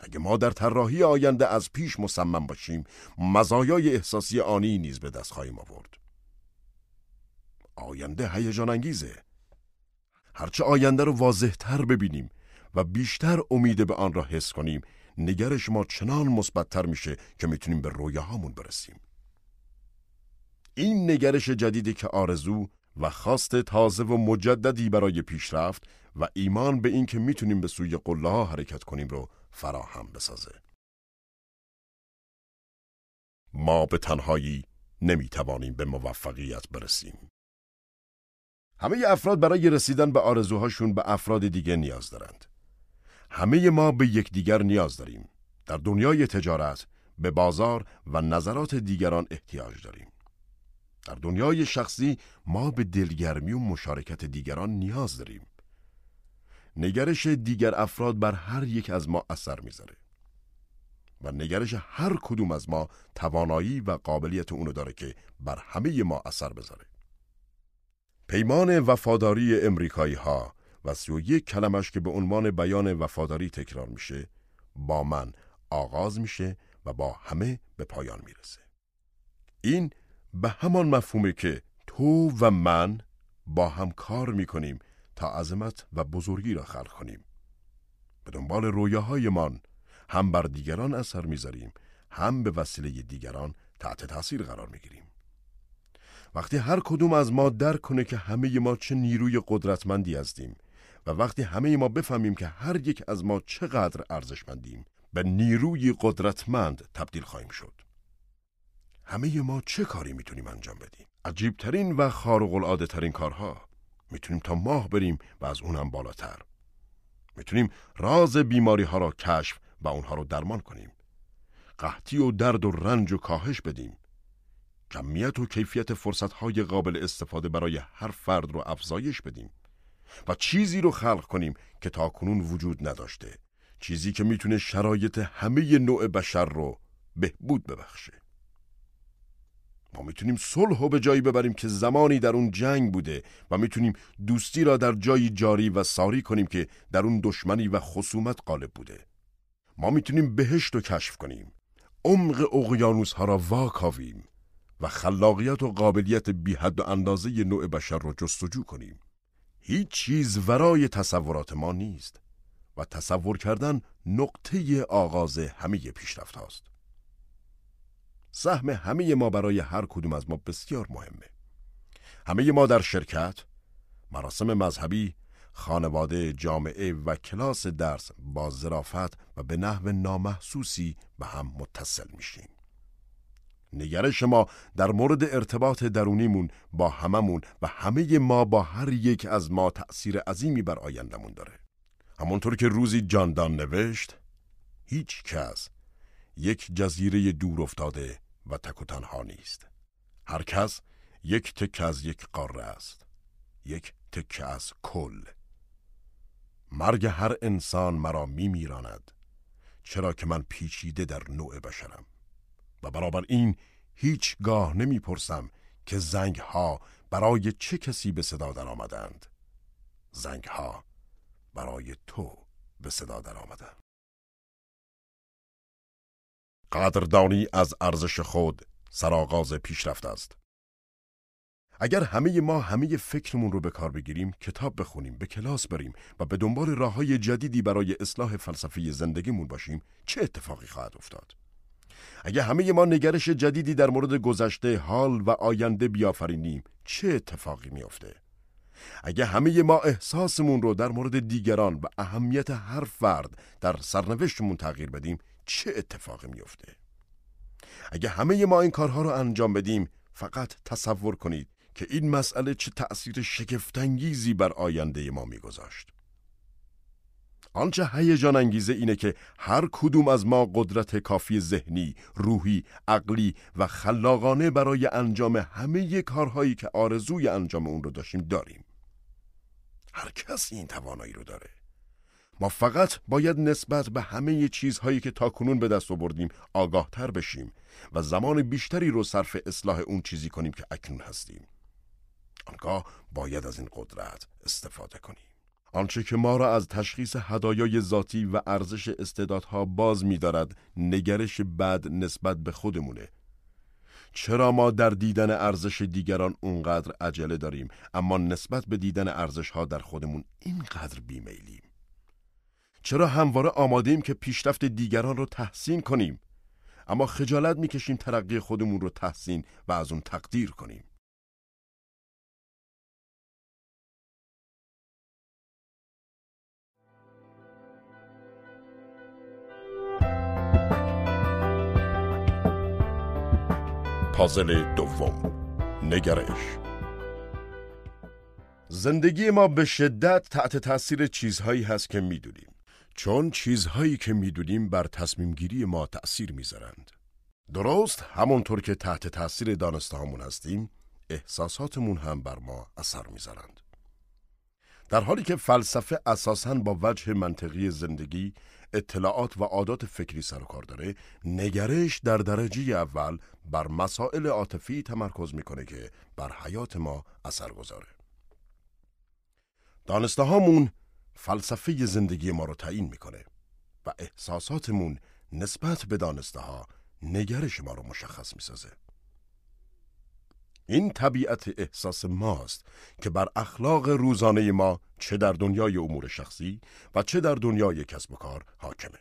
[SPEAKER 1] اگه ما در طراحی آینده از پیش مصمم باشیم مزایای احساسی آنی نیز به دست خواهیم آورد. آینده هیجان انگیزه. هرچه آینده رو واضح تر ببینیم و بیشتر امید به آن را حس کنیم. نگرش ما چنان مثبتتر میشه که می‌تونیم به رویاهامون برسیم. این نگرش جدیدی که آرزو و خواست تازه و مجددی برای پیشرفت و ایمان به این که می‌تونیم به سوی قله ها حرکت کنیم رو فراهم بسازه. ما به تنهایی نمی‌توانیم به موفقیت برسیم. همه افراد برای رسیدن به آرزوهاشون به افراد دیگه نیاز دارند. همه ما به یکدیگر نیاز داریم. در دنیای تجارت به بازار و نظرات دیگران احتیاج داریم. در دنیای شخصی ما به دلگرمی و مشارکت دیگران نیاز داریم. نگرش دیگر افراد بر هر یک از ما اثر می‌ذاره. و نگرش هر کدوم از ما توانایی و قابلیت اونو داره که بر همه ما اثر بذاره. پیمان وفاداری امریکایی ها و سی و یک کلمش که به عنوان بیان وفاداری تکرار میشه با من آغاز میشه و با همه به پایان می‌رسه. این به همان مفهومه که تو و من با هم کار می‌کنیم تا عظمت و بزرگی را خلق کنیم. به دنبال رویاهایمان هم بر دیگران اثر می‌ذاریم هم به وسیله دیگران تحت تاثیر قرار می‌گیریم. وقتی هر کدوم از ما درک کنه که همه ما چه نیروی قدرتمندی هستیم و وقتی همه ما بفهمیم که هر یک از ما چقدر ارزشمندیم به نیروی قدرتمند تبدیل خواهیم شد. همه ما چه کاری می‌تونیم انجام بدیم؟ عجیبترین و خارق العاده ترین کارها. می‌تونیم تا ماه بریم و از اونم بالاتر. می‌تونیم راز بیماری ها را کشف و اونها رو درمان کنیم. قحطی و درد و رنج و کاهش بدیم. کمیت و کیفیت فرصت های قابل استفاده برای هر فرد رو افزایش بدیم. و چیزی رو خلق کنیم که تا کنون وجود نداشته. چیزی که می‌تونه شرایط همه نوع بشر رو بهبود ببخشه. ما می‌تونیم صلح و به جایی ببریم که زمانی در اون جنگ بوده و می‌تونیم دوستی را در جایی جاری و ساری کنیم که در اون دشمنی و خصومت غالب بوده. ما می‌تونیم بهشت رو کشف کنیم. عمق اقیانوس ها را واکاویم و خلاقیت و قابلیت بی حد و اندازه نوع بشر را جستجو کنیم. هیچ چیز ورای تصورات ما نیست و تصور کردن نقطه آغاز همه پیشرفت هاست. سهم همه ما برای هر کدوم از ما بسیار مهمه. همه ما در شرکت، مراسم مذهبی، خانواده، جامعه و کلاس درس با ظرافت و به نحو نامحسوسی به هم متصل میشیم. نگرش ما در مورد ارتباط درونیمون با هممون و همه ما با هر یک از ما تأثیر عظیمی بر آیندمون داره. همونطور که روزی جاندان نوشت هیچ کس یک جزیره دور افتاده و تک و تنها نیست. هر کس یک تکه از یک قاره است. یک تکه از کل. مرگ هر انسان مرا می میراند چرا که من پیچیده در نوع بشرم. و برابر این هیچگاه نمی‌پرسم که زنگ ها برای چه کسی به صدا در آمدند زنگ ها برای تو به صدا در آمدند قدردانی از ارزش خود سرآغاز پیشرفت است. اگر همه ما همه فکرمون رو به کار بگیریم کتاب بخونیم به کلاس بریم و به دنبال راه های جدیدی برای اصلاح فلسفی زندگیمون باشیم چه اتفاقی خواهد افتاد؟ اگه همه ما نگرش جدیدی در مورد گذشته حال و آینده بیافرینیم چه اتفاقی میافته؟ اگه همه ما احساسمون رو در مورد دیگران و اهمیت هر فرد در سرنوشتمون تغییر بدیم چه اتفاقی میافته؟ اگه همه ما این کارها رو انجام بدیم فقط تصور کنید که این مسئله چه تأثیر شگفتانگیزی بر آینده ما میگذاشت. آنچه هیجان انگیزه اینه که هر کدوم از ما قدرت کافی ذهنی، روحی، عقلی و خلاقانه برای انجام همه کارهایی که آرزوی انجام اون رو داشتیم داریم. هر کسی این توانایی رو داره. ما فقط باید نسبت به همه چیزهایی که تاکنون به دست آوردیم آگاه تر بشیم و زمان بیشتری رو صرف اصلاح اون چیزی کنیم که اکنون هستیم. آنگاه باید از این قدرت استفاده کنیم. آنچه که ما را از تشخیص هدایای ذاتی و ارزش استعدادها باز می‌دارد نگرش بد نسبت به خودمونه. چرا ما در دیدن ارزش دیگران اونقدر عجله داریم اما نسبت به دیدن ارزش ها در خودمون اینقدر بیمیلیم؟ چرا همواره آمادیم که پیشرفت دیگران رو تحسین کنیم؟ اما خجالت می‌کشیم ترقی خودمون رو تحسین و از اون تقدیر کنیم. پازل دوم. نگرش. زندگی ما به شدت تحت تاثیر چیزهایی هست که می‌دونیم. چون چیزهایی که می‌دونیم بر تصمیم گیری ما تأثیر می‌ذارند. درست همونطور که تحت تاثیر دانستهامون هستیم احساساتمون هم بر ما اثر می‌ذارند. در حالی که فلسفه اساساً با وجه منطقی زندگی اطلاعات و عادات فکری سر و کار داره نگرش در درجه اول بر مسائل عاطفی تمرکز می‌کنه که بر حیات ما اثر گذاره. دانسته هامون فلسفه زندگی ما رو تعیین می‌کنه و احساساتمون نسبت به دانسته ها نگرش ما رو مشخص می‌سازه. این طبیعت احساس ماست که بر اخلاق روزانه ما چه در دنیای امور شخصی و چه در دنیای کسب و کار حاکمه.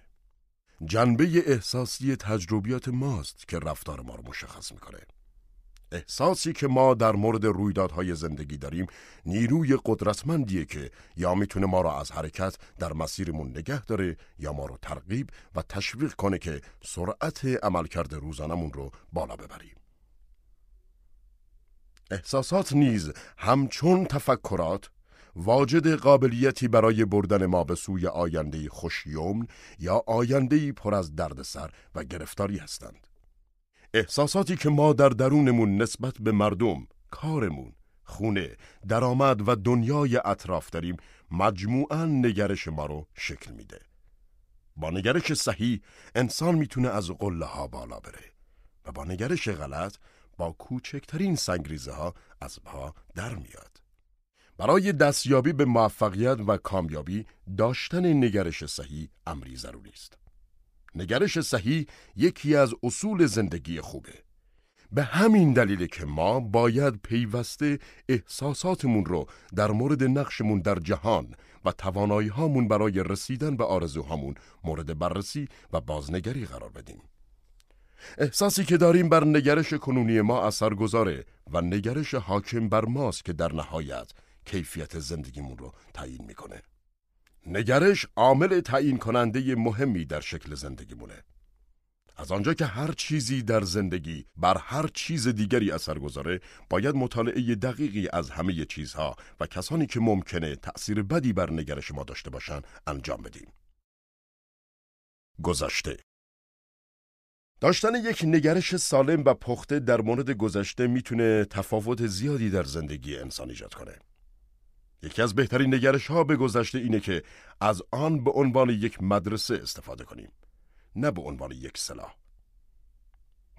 [SPEAKER 1] جنبه احساسی تجربیات ماست که رفتار ما رو مشخص می‌کنه. احساسی که ما در مورد رویدادهای زندگی داریم نیروی قدرتمندیه که یا می‌تونه ما را از حرکت در مسیرمون نگه داره یا ما رو ترغیب و تشویق کنه که سرعت عملکرد روزانمون رو بالا ببریم. احساسات نیز همچون تفکرات واجد قابلیتی برای بردن ما به سوی آینده خوشیوم یا آینده پر از دردسر و گرفتاری هستند. احساساتی که ما در درونمون نسبت به مردم، کارمون، خونه، درآمد و دنیای اطراف داریم مجموعا نگرش ما رو شکل میده. با نگرش صحیح انسان می‌تونه از قله ها بالا بره و با نگرش غلط با کوچکترین سنگریزه ها از پا در میاد. برای دستیابی به موفقیت و کامیابی داشتن نگرش صحیح امری ضروری است. نگرش صحیح یکی از اصول زندگی خوبه. به همین دلیل که ما باید پیوسته احساساتمون رو در مورد نقشمون در جهان و توانایی هامون برای رسیدن به آرزوهامون مورد بررسی و بازنگری قرار بدیم. احساسی که داریم بر نگرش کنونی ما اثر گذاره و نگرش حاکم بر ماست که در نهایت کیفیت زندگیمون رو تعیین می‌کنه. نگرش عامل تعیین کننده مهمی در شکل زندگیمونه. از آنجا که هر چیزی در زندگی بر هر چیز دیگری اثر گذاره باید مطالعه دقیقی از همه چیزها و کسانی که ممکنه تأثیر بدی بر نگرش ما داشته باشن انجام بدیم. گذشته داشتن یک نگرش سالم و پخته در مورد گذشته می‌تونه تفاوت زیادی در زندگی انسان ایجاد کنه. یکی از بهترین نگرش ها به گذشته اینه که از آن به عنوان یک مدرسه استفاده کنیم. نه به عنوان یک سلاح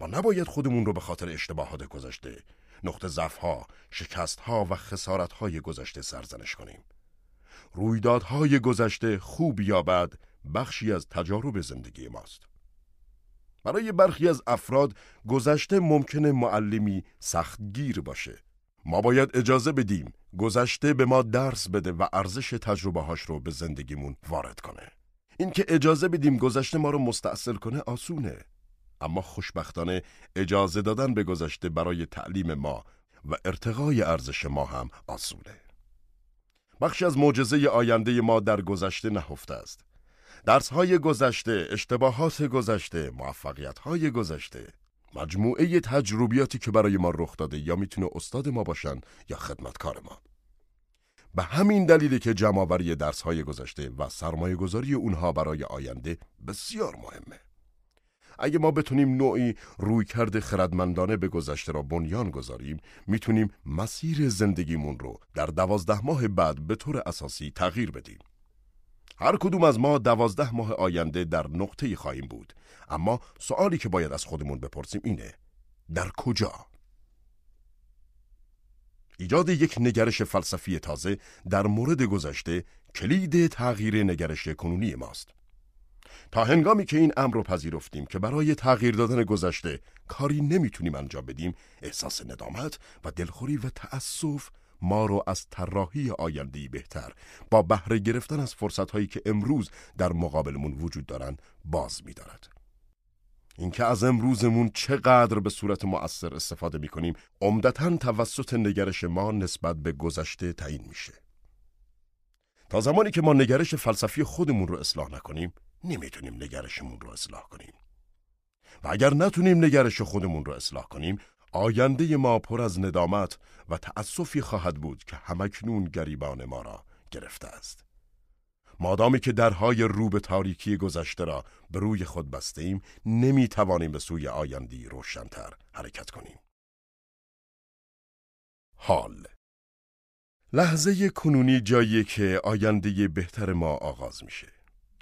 [SPEAKER 1] ما نباید خودمون رو به خاطر اشتباهات گذشته نقطه ضعفها، شکستها و خسارتهای گذشته سرزنش کنیم. رویدادهای گذشته خوب یا بد بخشی از تجارب زندگی ماست. برای برخی از افراد گذشته ممکنه معلمی سختگیر باشه. ما باید اجازه بدیم گذشته به ما درس بده و ارزش تجربه هاش رو به زندگیمون وارد کنه. اینکه اجازه بدیم گذشته ما رو مستاصل کنه آسونه اما خوشبختانه اجازه دادن به گذشته برای تعلیم ما و ارتقای ارزش ما هم آسونه بخشی از معجزه آینده ما در گذشته نهفته است درس های گذشته، اشتباهات گذشته، موفقیت های گذشته مجموعه تجربیاتی که برای ما رخ داده یا می‌تونه استاد ما باشن یا خدمتکار ما به همین دلیلی که جمعآوری درسهای گذشته و سرمایه گذاری اونها برای آینده بسیار مهمه. اگه ما بتونیم نوعی روی کرده خردمندانه به گذشته را بنیان گذاریم می‌تونیم مسیر زندگیمون رو در دوازده ماه بعد به طور اساسی تغییر بدیم. هر کدوم از ما دوازده ماه آینده در نقطه خواهیم بود اما سوالی که باید از خودمون بپرسیم اینه در کجا؟ ایجاد یک نگرش فلسفی تازه در مورد گذشته کلید تغییر نگرش کنونی ماست. تا هنگامی که این امر رو پذیرفتیم که برای تغییر دادن گذشته کاری نمی‌تونیم انجام بدیم، احساس ندامت و دلخوری و تأسف ما رو از طراحی آیندهی بهتر با بهره گرفتن از فرصتهایی که امروز در مقابلمون وجود دارند باز می‌دارد. اینکه از امروزمون چقدر به صورت مؤثر استفاده می کنیم عمدتا توسط نگرش ما نسبت به گذشته تعیین میشه. تا زمانی که ما نگرش فلسفی خودمون رو اصلاح نکنیم نمی‌تونیم نگرشمون رو اصلاح کنیم. و اگر نتونیم نگرش خودمون رو اصلاح کنیم آینده ما پر از ندامت و تأسفی خواهد بود که همکنون گریبان ما را گرفته است. مادامی که درهای رو به تاریکی گذشته را به روی خود بسته ایم نمی توانیم به سوی آیندی روشنتر حرکت کنیم. حال لحظه کنونی جایی که آینده بهتر ما آغاز میشه.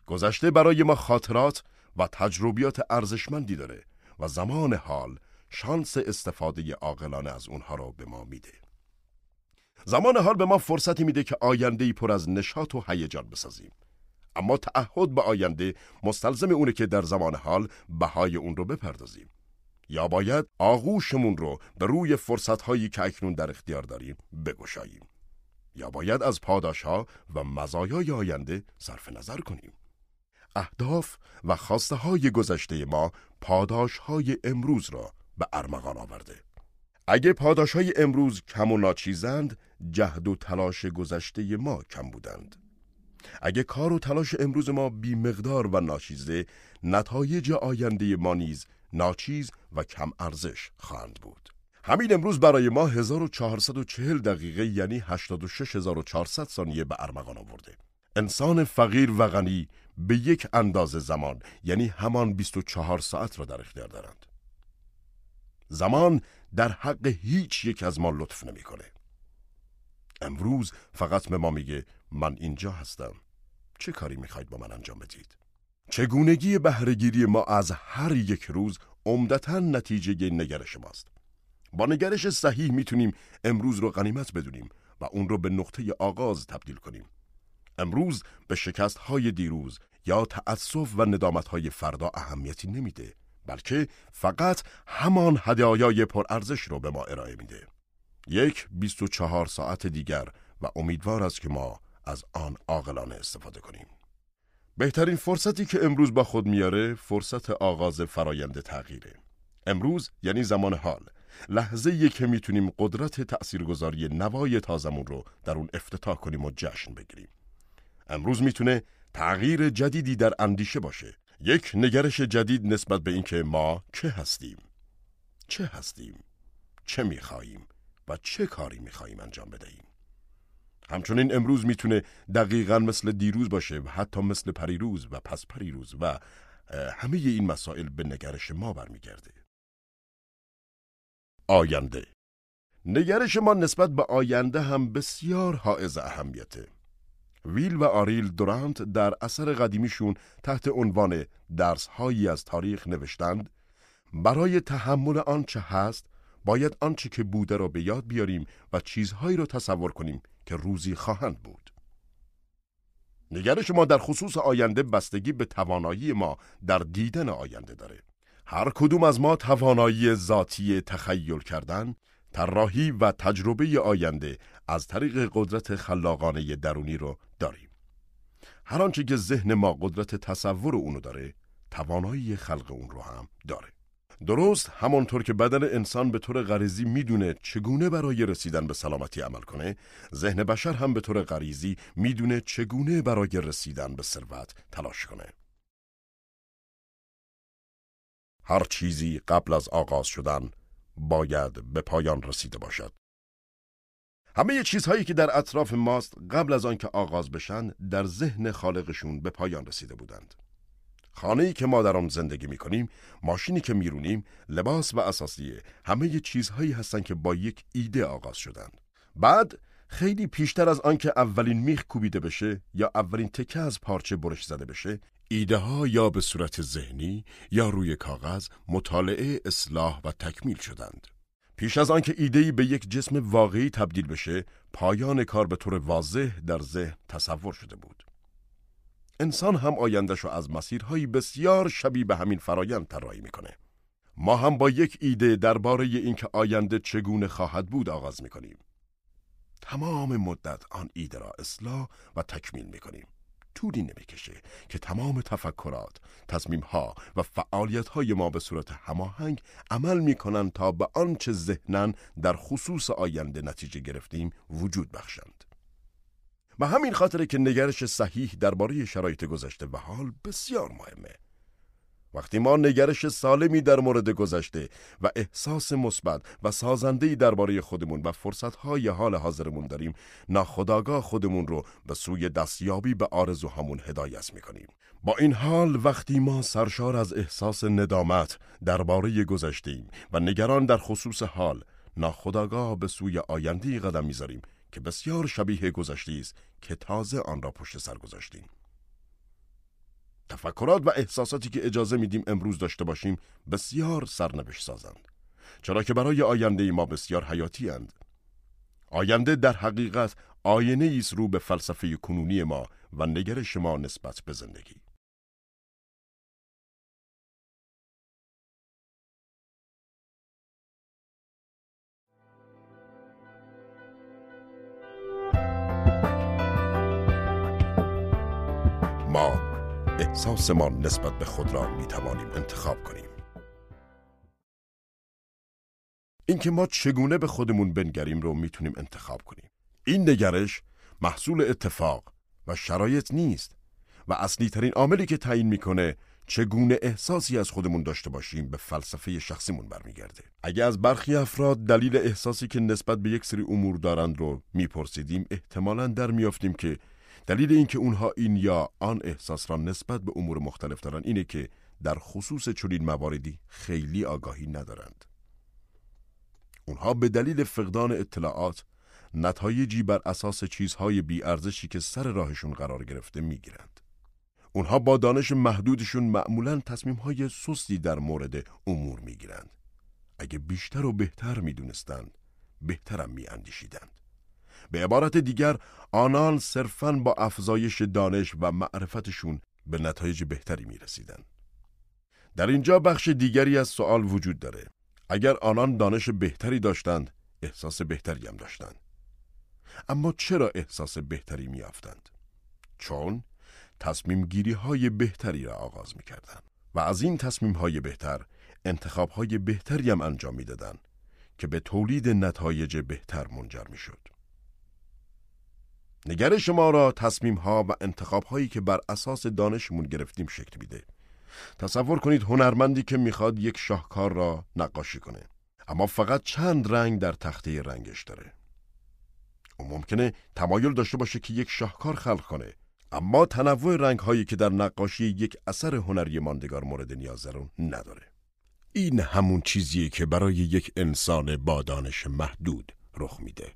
[SPEAKER 1] گذشته برای ما خاطرات و تجربیات ارزشمندی داره و زمان حال شانس استفاده عاقلانه از اونها را به ما میده. زمان حال به ما فرصتی میده که آینده پر از نشاط و هیجان بسازیم. اما تعهد به آینده مستلزم اونه که در زمان حال بهای اون رو بپردازیم. یا باید آغوشمون رو به روی فرصتهایی که اکنون در اختیار داریم بگشاییم. یا باید از پاداش ها و مزایای آینده صرف نظر کنیم. اهداف و خواسته های گذشته ما پاداش های امروز را به ارمغان آورده اگه پاداش های امروز کم و ناچیزند جهد و تلاش گذشته ما کم بودند اگه کار و تلاش امروز ما بی مقدار و ناچیزه نتایج آینده ما نیز ناچیز و کم ارزش خواهند بود همین امروز برای ما 1440 دقیقه یعنی 86400 ثانیه به ارمغان آورده. انسان فقیر و غنی به یک اندازه زمان یعنی همان 24 ساعت را در اختیار دارند. زمان در حق هیچ یک از ما لطف نمی‌کنه. امروز فقط به ما میگه من اینجا هستم. چه کاری می‌خواید با من انجام بدید؟ چگونگی بهرهگیری ما از هر یک روز عمدتا نتیجه نگرش ماست. با نگرش صحیح می‌تونیم امروز رو غنیمت بدونیم و اون رو به نقطه آغاز تبدیل کنیم. امروز به شکست های دیروز یا تأسف و ندامت های فردا اهمیتی نمیده بلکه فقط همان هدایای پرارزش رو به ما ارائه میده. یک 24 ساعت دیگر و امیدوار است که ما از آن عاقلانه استفاده کنیم. بهترین فرصتی که امروز با خود میاره فرصت آغاز فرایند تغییره. امروز یعنی زمان حال لحظه که می‌تونیم قدرت تأثیرگذاری نوای تازمون رو در اون افتتاح کنیم و جشن بگیریم. امروز می‌تونه تغییر جدیدی در اندیشه باشه. یک نگرش جدید نسبت به اینکه ما چه هستیم؟ چه هستیم؟ چه میخواییم؟ و چه کاری میخواییم انجام بدهیم؟ همچنین امروز می‌تونه دقیقا مثل دیروز باشه و حتی مثل پریروز و پس پریروز و همه این مسائل به نگرش ما برمیگرده. آینده نگرش ما نسبت به آینده هم بسیار حائز اهمیته. ویل و آریل دورانت در اثر قدیمیشون تحت عنوان درسهایی از تاریخ نوشتند برای تحمل آنچه هست باید آنچه که بوده را به یاد بیاریم و چیزهایی را تصور کنیم که روزی خواهند بود. نگرش ما در خصوص آینده بستگی به توانایی ما در دیدن آینده داره. هر کدوم از ما توانایی ذاتی تخیل کردن، طراحی و تجربه آینده از طریق قدرت خلاقانه درونی رو داریم. هر آنچه که ذهن ما قدرت تصور اونو داره، توانایی خلق اون رو هم داره. درست همانطور که بدن انسان به طور غریزی می‌دونه چگونه برای رسیدن به سلامتی عمل کنه، ذهن بشر هم به طور غریزی می‌دونه چگونه برای رسیدن به ثروت تلاش کنه. هر چیزی قبل از آغاز شدن باید به پایان رسیده باشد. همه چیزهایی که در اطراف ماست قبل از آنکه آغاز بشن در ذهن خالقشون به پایان رسیده بودند. خانه‌ای که ما در آن زندگی می کنیم، ماشینی که میرونیم، لباس و اساسیه، همه چیزهایی هستند که با یک ایده آغاز شدند. بعد خیلی پیشتر از آنکه اولین میخ کوبیده بشه یا اولین تکه از پارچه برش زده بشه، ایده ها یا به صورت ذهنی یا روی کاغذ مطالعه، اصلاح و تکمیل شدند. پیش از آنکه ایده‌ای به یک جسم واقعی تبدیل بشه، پایان کار به طور واضح در ذهن تصور شده بود. انسان هم آیندهش رو از مسیرهایی بسیار شبیه به همین فرایند طراحی می‌کنه. ما هم با یک ایده درباره اینکه آینده چگونه خواهد بود آغاز می‌کنیم. تمام مدت آن ایده را اصلاح و تکمیل می‌کنیم. طولی نمی‌کشه که تمام تفکرات، تصمیمها و فعالیتهای ما به صورت هماهنگ عمل می‌کنند تا به آنچه ذهنن در خصوص آینده نتیجه گرفتیم وجود بخشند. و همین خاطره که نگرش صحیح درباره شرایط گذشته و حال بسیار مهمه. وقتی ما نگرش سالمی در مورد گذشته و احساس مثبت و سازنده‌ای درباره خودمون و فرصت‌های حال حاضرمون داریم، ناخداگاه خودمون رو به سوی دستیابی به آرزوهامون هدایت می‌کنیم. با این حال وقتی ما سرشار از احساس ندامت درباره گذشته‌ایم و نگران در خصوص حال، ناخداگاه به سوی آینده قدم می‌ذاریم که بسیار شبیه گذشته است که تازه آن را پشت سر گذاشتیم. تفکرات و احساساتی که اجازه میدیم امروز داشته باشیم بسیار سرنوشت سازند. چرا که برای آینده ما بسیار حیاتی اند. آینده در حقیقت آینه است رو به فلسفه کنونی ما و نگرش ما نسبت به زندگی. احساسمان نسبت به خود را می توانیم انتخاب کنیم. اینکه ما چگونه به خودمون بنگریم رو می‌تونیم انتخاب کنیم. این نگرش محصول اتفاق و شرایط نیست و اصلی ترین عاملی که تعیین می‌کنه چگونه احساسی از خودمون داشته باشیم به فلسفه شخصیمون برمیگرده. اگه از برخی افراد دلیل احساسی که نسبت به یک سری امور دارند رو میپرسیدیم احتمالا در میافتیم که دلیل اینکه اونها این یا آن احساس را نسبت به امور مختلف دارند اینه که در خصوص چنین مواردی خیلی آگاهی ندارند. اونها به دلیل فقدان اطلاعات نتایجی بر اساس چیزهای بیارزشی که سر راهشون قرار گرفته می‌گیرند. اونها با دانش محدودشون معمولا تصمیمهای سستی در مورد امور می‌گیرند. اگه بیشتر و بهتر می‌دونستند، بهترم میاندیشیدند. به عبارت دیگر آنان صرفاً با افزایش دانش و معرفتشون به نتایج بهتری می رسیدن. در اینجا بخش دیگری از سوال وجود داره. اگر آنان دانش بهتری داشتند، احساس بهتری هم داشتند. اما چرا احساس بهتری می آفتند؟ چون تصمیم گیری های بهتری را آغاز می کردن. و از این تصمیم های بهتر انتخاب های بهتری هم انجام می دادن که به تولید نتایج بهتر منجر می شد. نگرش ما را تصمیم ها و انتخاب هایی که بر اساس دانشمون گرفتیم شکل میده. تصور کنید هنرمندی که می‌خواد یک شاهکار را نقاشی کنه اما فقط چند رنگ در تخته رنگش داره. او ممکنه تمایل داشته باشه که یک شاهکار خلق کنه اما تنوع رنگ هایی که در نقاشی یک اثر هنری ماندگار مورد نیاز رو نداره. این همون چیزیه که برای یک انسان با دانش محدود رخ میده.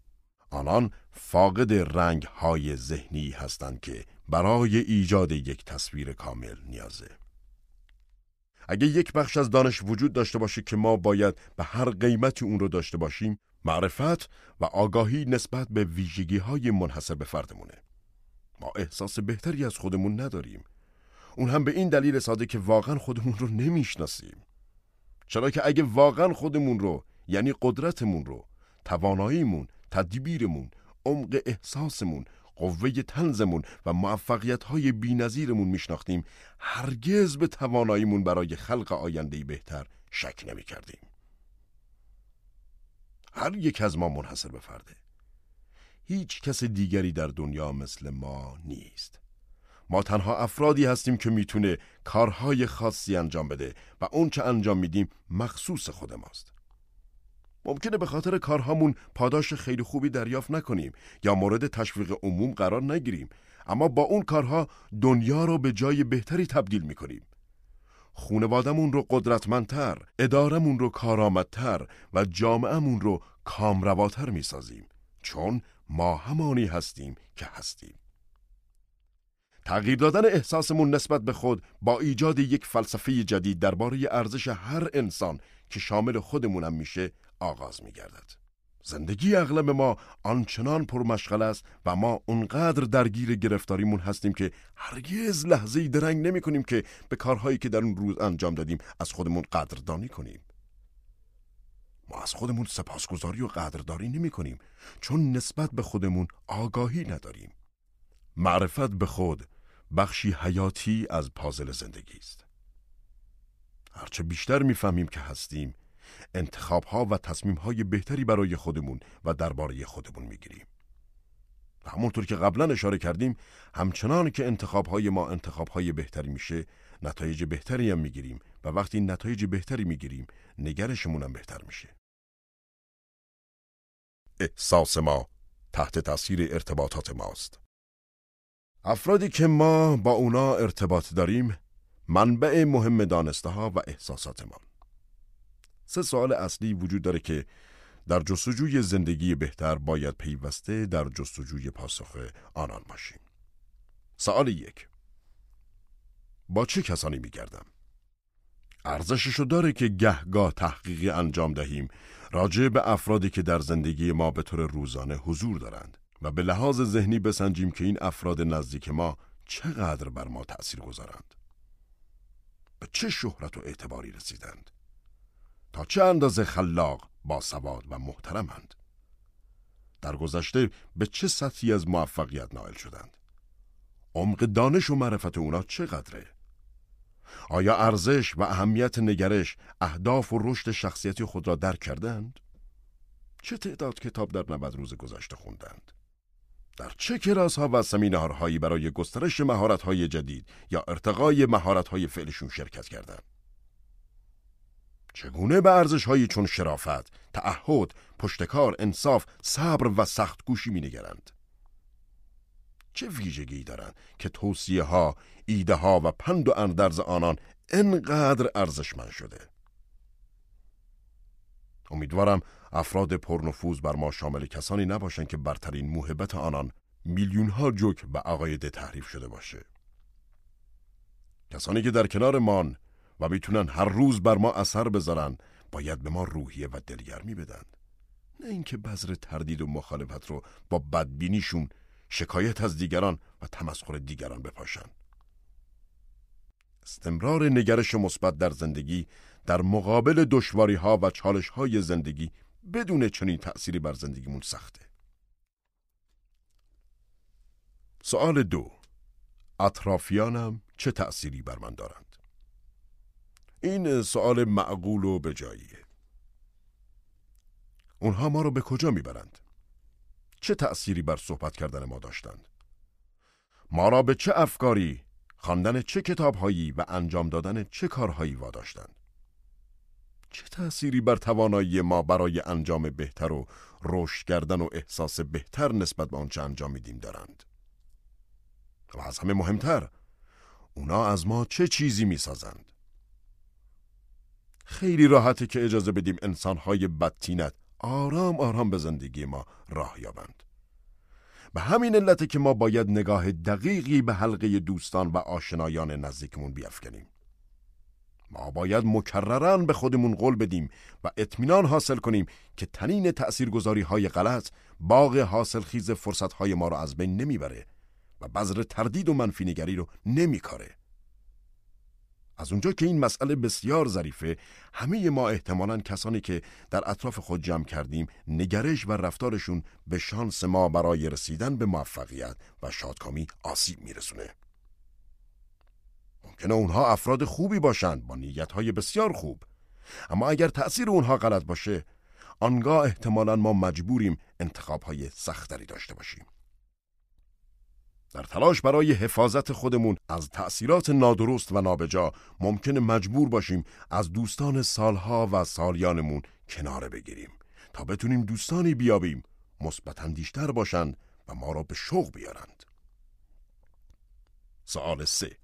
[SPEAKER 1] آنان فاقد رنگ های ذهنی هستند که برای ایجاد یک تصویر کامل نیازه. اگه یک بخش از دانش وجود داشته باشه که ما باید به هر قیمتی اون رو داشته باشیم، معرفت و آگاهی نسبت به ویژگی های منحصر به فردمونه. ما احساس بهتری از خودمون نداریم. اون هم به این دلیل ساده که واقعا خودمون رو نمی‌شناسیم. چرا که اگه واقعا خودمون رو یعنی قدرتمون رو، تواناییمون تدبیرمون، عمق احساسمون، قوه تنزمون و موفقیت های بی نظیرمون میشناختیم هرگز به تواناییمون برای خلق آینده بهتر شک نمی کردیم. هر یک از ما منحصر به فرده. هیچ کس دیگری در دنیا مثل ما نیست. ما تنها افرادی هستیم که می‌تونه کارهای خاصی انجام بده و اون چه انجام میدیم مخصوص خود ماست. ممکنه به خاطر کارهامون پاداش خیلی خوبی دریافت نکنیم یا مورد تشویق عموم قرار نگیریم. اما با اون کارها دنیا رو به جای بهتری تبدیل می‌کنیم. خونوادمون رو قدرتمندتر، ادارمون رو کارآمدتر و جامعهمون رو کامرواتر می‌سازیم. چون ما همانی هستیم که هستیم. تغییر دادن احساسمون نسبت به خود با ایجاد یک فلسفه جدید درباره ارزش هر انسان که شامل خودمونم میشه آغاز می گردد. زندگی اغلب ما آنچنان پرمشغل است و ما اونقدر درگیر گرفتاریمون هستیم که هرگز لحظه درنگ نمی کنیم که به کارهایی که در اون روز انجام دادیم از خودمون قدردانی کنیم. ما از خودمون سپاسگزاری و قدردانی نمی کنیم چون نسبت به خودمون آگاهی نداریم. معرفت به خود بخشی حیاتی از پازل زندگی است. هرچه بیشتر می‌فهمیم که هستیم انتخاب ها و تصمیم های بهتری برای خودمون و درباره خودمون می‌گیریم. و همونطور که قبلا اشاره کردیم همچنان که انتخاب های ما انتخاب های بهتری میشه نتایج بهتری هم می‌گیریم و وقتی نتایج بهتری می‌گیریم نگرشمون هم بهتر میشه. احساس ما تحت تاثیر ارتباطات ماست. افرادی که ما با اونا ارتباط داریم منبع مهم دانسته ها و احساسات ما. سه سوال اصلی وجود داره که در جستجوی زندگی بهتر باید پیوسته در جستجوی پاسخ آنان باشیم. سوال یک با چه کسانی میگردم؟ ارزششو داره که گهگاه تحقیقی انجام دهیم راجع به افرادی که در زندگی ما به طور روزانه حضور دارند و به لحاظ ذهنی بسنجیم که این افراد نزدیک ما چقدر بر ما تأثیر گذارند. به چه شهرت و اعتباری رسیدند؟ تا چه اندازه خلاق، با سواد و محترمند. در گذشته به چه سطحی از موفقیت نائل شدند؟ عمق دانش و معرفت اونا چقدره؟ آیا ارزش و اهمیت نگرش، اهداف و رشد شخصیتی خود را درک کردند؟ چه تعداد کتاب در 90 روز گذشته خوندند؟ در چه کلاس ها و سمینارهایی برای گسترش مهارت های جدید یا ارتقای مهارت های فعلشون شرکت کردند. چگونه به ارزش هایی چون شرافت، تعهد، پشتکار، انصاف، صبر و سخت گوشی می نگرند. چه ویژگی دارند که توصیه ها، ایده ها و پند و اندرز آنان انقدر ارزشمند شده. امیدوارم افراد پرنفوذ بر ما شامل کسانی نباشند که برترین موهبت آنان میلیون ها جوک و عقاید تحریف شده باشه. کسانی که در کنار مان و می‌تونن هر روز بر ما اثر بذارن باید به ما روحیه و دلگرمی بدن. نه اینکه بذر تردید و مخالفت رو با بدبینیشون شکایت از دیگران و تمسخر دیگران بپاشن. استمرار نگرش مثبت در زندگی در مقابل دشواری ها و چالش های زندگی بدون چنین تأثیری بر زندگیمون سخته. سوال دو اطرافیانم چه تأثیری بر من دارند؟ این سوال معقول و بجاییه. اونها ما رو به کجا می‌برند؟ چه تأثیری بر صحبت کردن ما داشتند؟ ما را به چه افکاری، خواندن چه کتابهایی و انجام دادن چه کارهایی واداشتند؟ چه تأثیری بر توانایی ما برای انجام بهتر و رشد کردن و احساس بهتر نسبت به آنچه انجام میدیم دارند؟ و از همه مهمتر اونا از ما چه چیزی می‌سازند؟ خیلی راحته که اجازه بدیم انسانهای بدتینت آرام آرام به زندگی ما راه یابند. به همین علت که ما باید نگاه دقیقی به حلقه دوستان و آشنایان نزدیکمون بیافکنیم. ما باید مکررن به خودمون قول بدیم و اطمینان حاصل کنیم که تنین تأثیرگذاری های غلط باغ حاصل خیز فرصت های ما رو از بین نمی‌بره و بذر تردید و منفی نگری رو نمیکاره. از اونجا که این مسئله بسیار ظریفه همه ما احتمالا کسانی که در اطراف خود جمع کردیم نگرش و رفتارشون به شانس ما برای رسیدن به موفقیت و شادکامی آسیب میرسونه. ممکنه اونها افراد خوبی باشند با نیتهای بسیار خوب. اما اگر تأثیر اونها غلط باشه آنگاه احتمالا ما مجبوریم انتخابهای سختری داشته باشیم. در تلاش برای حفاظت خودمون از تأثیرات نادرست و نابجا ممکنه مجبور باشیم از دوستان سالها و سالیانمون کناره بگیریم تا بتونیم دوستانی بیابیم مثبت دیشتر باشند و ما را به شوق بیارند. سوال سه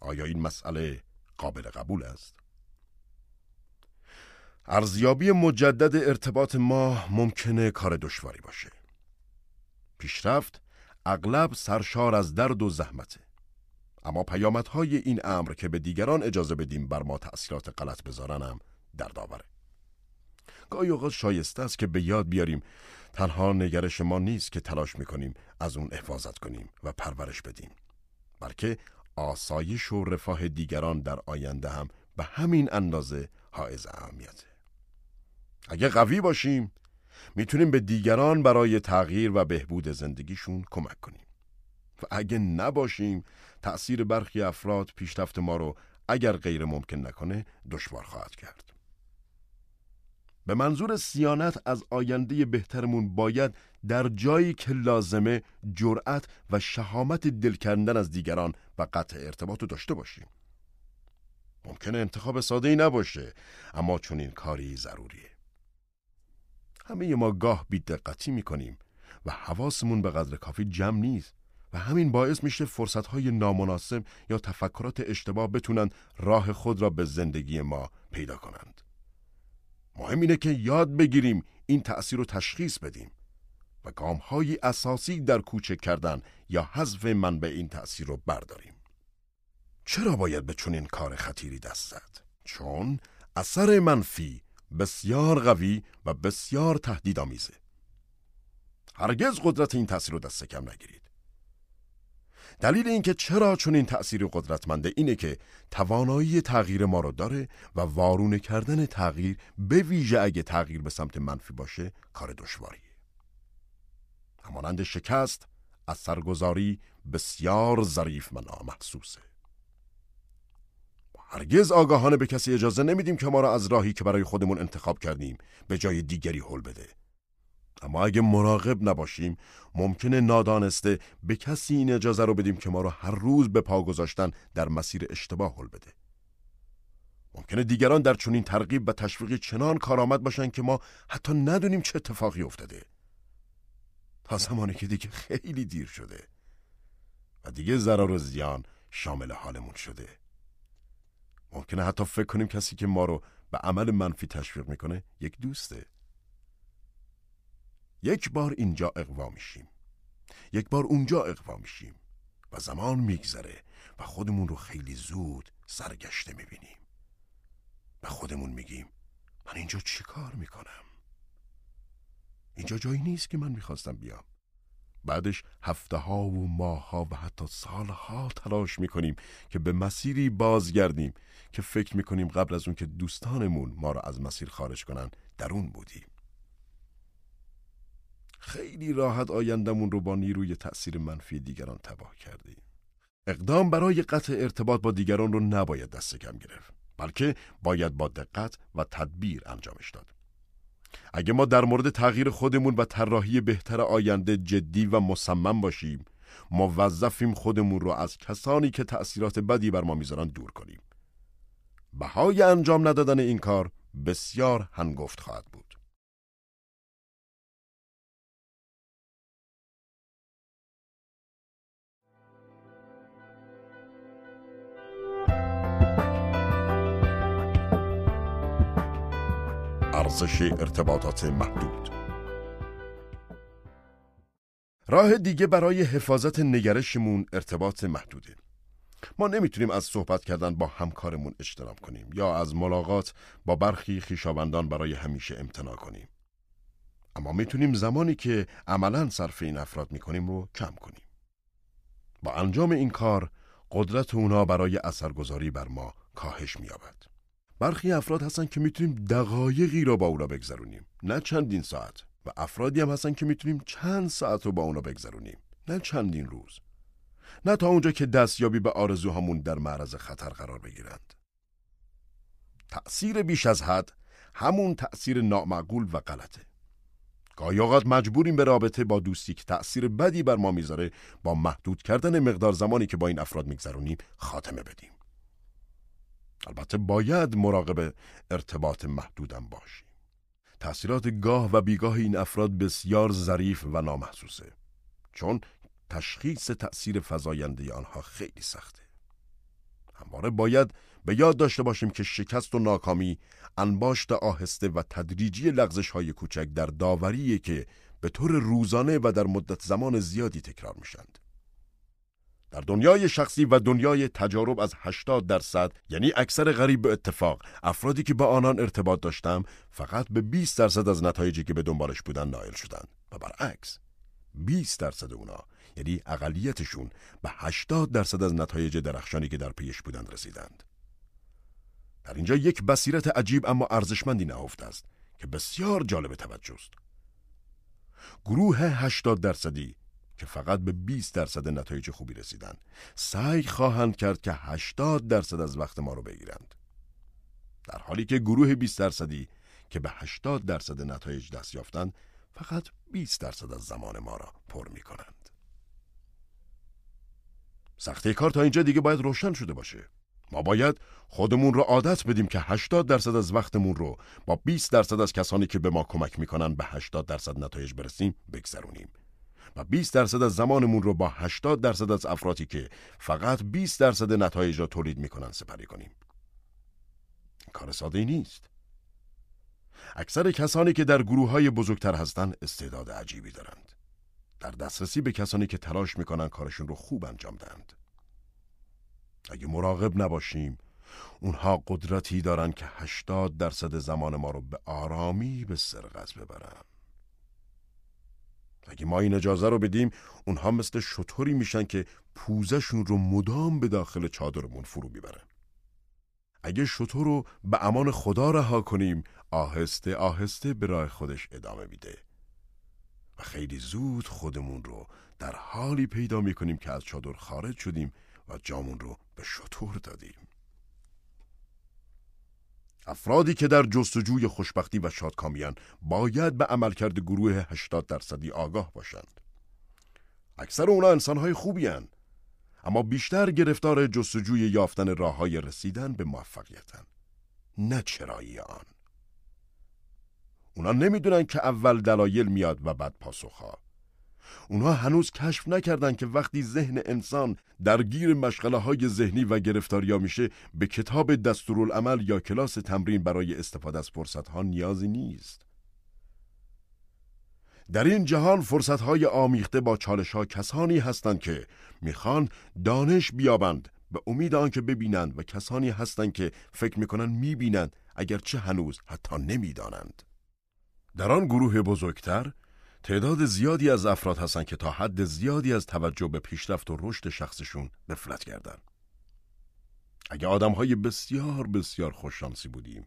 [SPEAKER 1] آیا این مسئله قابل قبول است؟ ارزیابی مجدد ارتباط ما ممکنه کار دشواری باشه. پیشرفت اغلب سرشار از درد و زحمته. اما پیامدهای این امر که به دیگران اجازه بدیم بر ما تأثیرات غلط بذارنم دردآوره. گاهی اوقات شایسته است که به یاد بیاریم تنها نگرش ما نیست که تلاش می‌کنیم از اون حفاظت کنیم و پرورش بدیم بلکه آسایش و رفاه دیگران در آینده هم به همین اندازه حائز اهمیته. اگه قوی باشیم می‌تونیم به دیگران برای تغییر و بهبود زندگیشون کمک کنیم. و اگه نباشیم تأثیر برخی افراد پیشرفت ما رو اگر غیر ممکن نکنه دشوار خواهد کرد. به منظور سیانت از آینده بهترمون باید در جایی که لازمه جرأت و شهامت دل کردن از دیگران و قطع ارتباط رو داشته باشیم. ممکنه انتخاب ساده ای نباشه اما چون این کاری ضروریه. همه ما گاه بیدقتی می‌کنیم و حواسمون به قدر کافی جمع نیست و همین باعث میشه فرصتهای نامناسب یا تفکرات اشتباه بتونن راه خود را به زندگی ما پیدا کنند. مهم اینه که یاد بگیریم این تأثیر رو تشخیص بدیم و گامهایی اساسی در کوچک کردن یا حذف منبع این تأثیر رو برداریم. چرا باید به چنین کار خطیری دست زد؟ چون اثر منفی بسیار قوی و بسیار تهدیدآمیزه. هرگز قدرت این تأثیر رو دست کم نگیرید. دلیل اینکه چرا چون این تأثیر قدرتمنده اینه که توانایی تغییر ما رو داره و وارونه کردن تغییر به ویژه اگه تغییر به سمت منفی باشه کار دشواریه. همانند شکست از سرگذاری بسیار ظریف و نامحسوسه. هرگز آگاهانه به کسی اجازه نمیدیم که ما را از راهی که برای خودمون انتخاب کردیم به جای دیگری حل بده. اما اگه مراقب نباشیم ممکنه نادانسته به کسی این اجازه رو بدیم که ما رو هر روز به پا گذاشتن در مسیر اشتباه حل بده. ممکنه دیگران در چنین ترغیب و تشویق چنان کارآمد باشن که ما حتی ندونیم چه اتفاقی افتاده. تا زمانی که دیگه خیلی دیر شده و دیگه ضرر و زیان شامل حالمون شده. ممکنه حتی فکر کنیم کسی که ما رو به عمل منفی تشویق می‌کنه یک دوسته. یک بار اینجا اقوا میشیم. یک بار اونجا اقوا میشیم و زمان میگذره و خودمون رو خیلی زود سرگشته می‌بینیم. به خودمون میگیم من اینجا چی کار می‌کنم؟ اینجا جایی نیست که من می‌خواستم بیام. بعدش هفته ها و ماه ها و حتی سال ها تلاش می‌کنیم که به مسیری بازگردیم که فکر می‌کنیم قبل از اون که دوستانمون ما را از مسیر خارج کنن در اون بودیم. خیلی راحت آیندمون رو با نیروی تأثیر منفی دیگران تباه کردیم. اقدام برای قطع ارتباط با دیگران رو نباید دست کم گرفت بلکه باید با دقت و تدبیر انجامش داد. اگه ما در مورد تغییر خودمون و طراحی بهتر آینده جدی و مصمم باشیم موظفیم خودمون رو از کسانی که تأثیرات بدی بر ما می‌ذارن دور کنیم. بهای انجام ندادن این کار بسیار هنگفت خواهد بود. ارزش ارتباطات محدود. راه دیگه برای حفاظت نگرشمون ارتباط محدوده. ما نمی‌تونیم از صحبت کردن با همکارمون اجتناب کنیم یا از ملاقات با برخی خیشاوندان برای همیشه امتناع کنیم. اما می‌تونیم زمانی که عملا صرف این افراد می‌کنیم رو کم کنیم. با انجام این کار قدرت اونا برای اثرگذاری بر ما کاهش مییابد. برخی افراد هستن که می‌تونیم دقایقی را با اونا بگذرونیم. نه چندین ساعت. و افرادی هم هستن که می‌تونیم چند ساعت رو با اونا بگذرونیم. نه چندین روز. نه تا اونجا که دستیابی به آرزوهامون در معرض خطر قرار بگیرند. تأثیر بیش از حد همون تأثیر نامعقول و غلطه. گاهی اوقات مجبوریم به رابطه با دوستی که تأثیر بدی بر ما می‌ذاره با محدود کردن مقدار زمانی که با این افراد میگذرونیم خاتمه بدیم. البته باید مراقب ارتباط محدودم باشیم تأثیرات گاه و بیگاه این افراد بسیار ظریف و نامحسوسه چون تشخیص تأثیر فضاینده آنها خیلی سخته همواره باید به یاد داشته باشیم که شکست و ناکامی انباشت آهسته و تدریجی لغزش های کوچک در داوریه که به طور روزانه و در مدت زمان زیادی تکرار میشند. در دنیای شخصی و دنیای تجارب از 80 درصد یعنی اکثر غریب به اتفاق افرادی که با آنان ارتباط داشتم فقط به 20 درصد از نتایجی که به دنبالش بودن نائل شدند. و برعکس 20 درصد اونا یعنی اقلیتشون به 80 درصد از نتایج درخشانی که در پیش بودند رسیدند. در اینجا یک بصیرت عجیب اما ارزشمندی نهفته است که بسیار جالب توجه است. گروه 80 درصدی که فقط به 20 درصد نتایج خوبی رسیدن. سعی خواهند کرد که 80 درصد از وقت ما رو بگیرند. در حالی که گروه 20 درصدی که به 80 درصد نتایج دست یافتند فقط 20 درصد از زمان ما را پر می کنند سختی کار تا اینجا دیگه باید روشن شده باشه. ما باید خودمون رو عادت بدیم که 80 درصد از وقتمون رو با 20 درصد از کسانی که به ما کمک می‌کنن به 80 درصد نتایج برسیم بگذرونیم. و 20 درصد از زمانمون رو با 80 درصد از افرادی که فقط 20 درصد نتایج را تولید می‌کنن سپری کنیم. کار ساده نیست. اکثر کسانی که در گروه های بزرگتر هستند استعداد عجیبی دارند. در دسترسی به کسانی که تلاش می‌کنن کارشون رو خوب انجام دهند. اگه مراقب نباشیم اونها قدرتی دارن که 80 درصد زمان ما رو به آرامی به سرقت ببرن. اگه ما این اجازه رو بدیم اونها مثل شطوری میشن که پوزشون رو مدام به داخل چادرمون فرو می‌برن اگه شطور رو به امان خدا رها کنیم آهسته آهسته به راه خودش ادامه میده. و خیلی زود خودمون رو در حالی پیدا می‌کنیم که از چادر خارج شدیم و جامون رو به شطور دادیم. افرادی که در جستجوی خوشبختی و شادکامیان باید به عملکرد گروه 80 درصدی آگاه باشند. اکثر اونا انسانهای خوبی هن. اما بیشتر گرفتار جستجوی یافتن راه های رسیدن به موفقیتن. نه چرایی آن. اونا نمی‌دونن که اول دلایل میاد و بعد پاسخها. اونها هنوز کشف نکردن که وقتی ذهن انسان درگیر مشغله های ذهنی و گرفتاریا میشه به کتاب دستورالعمل یا کلاس تمرین برای استفاده از فرصت ها نیازی نیست. در این جهان فرصت های آمیخته با چالش ها کسانی هستند که می‌خوان دانش بیابند به امید آنکه ببینند و کسانی هستند که فکر می‌کنن می‌بینند اگرچه هنوز حتی نمی‌دانند. در آن گروه بزرگتر تعداد زیادی از افراد هستند که تا حد زیادی از توجه به پیشرفت و رشد شخصشون غفلت کردن. اگه آدم های بسیار بسیار خوششانسی بودیم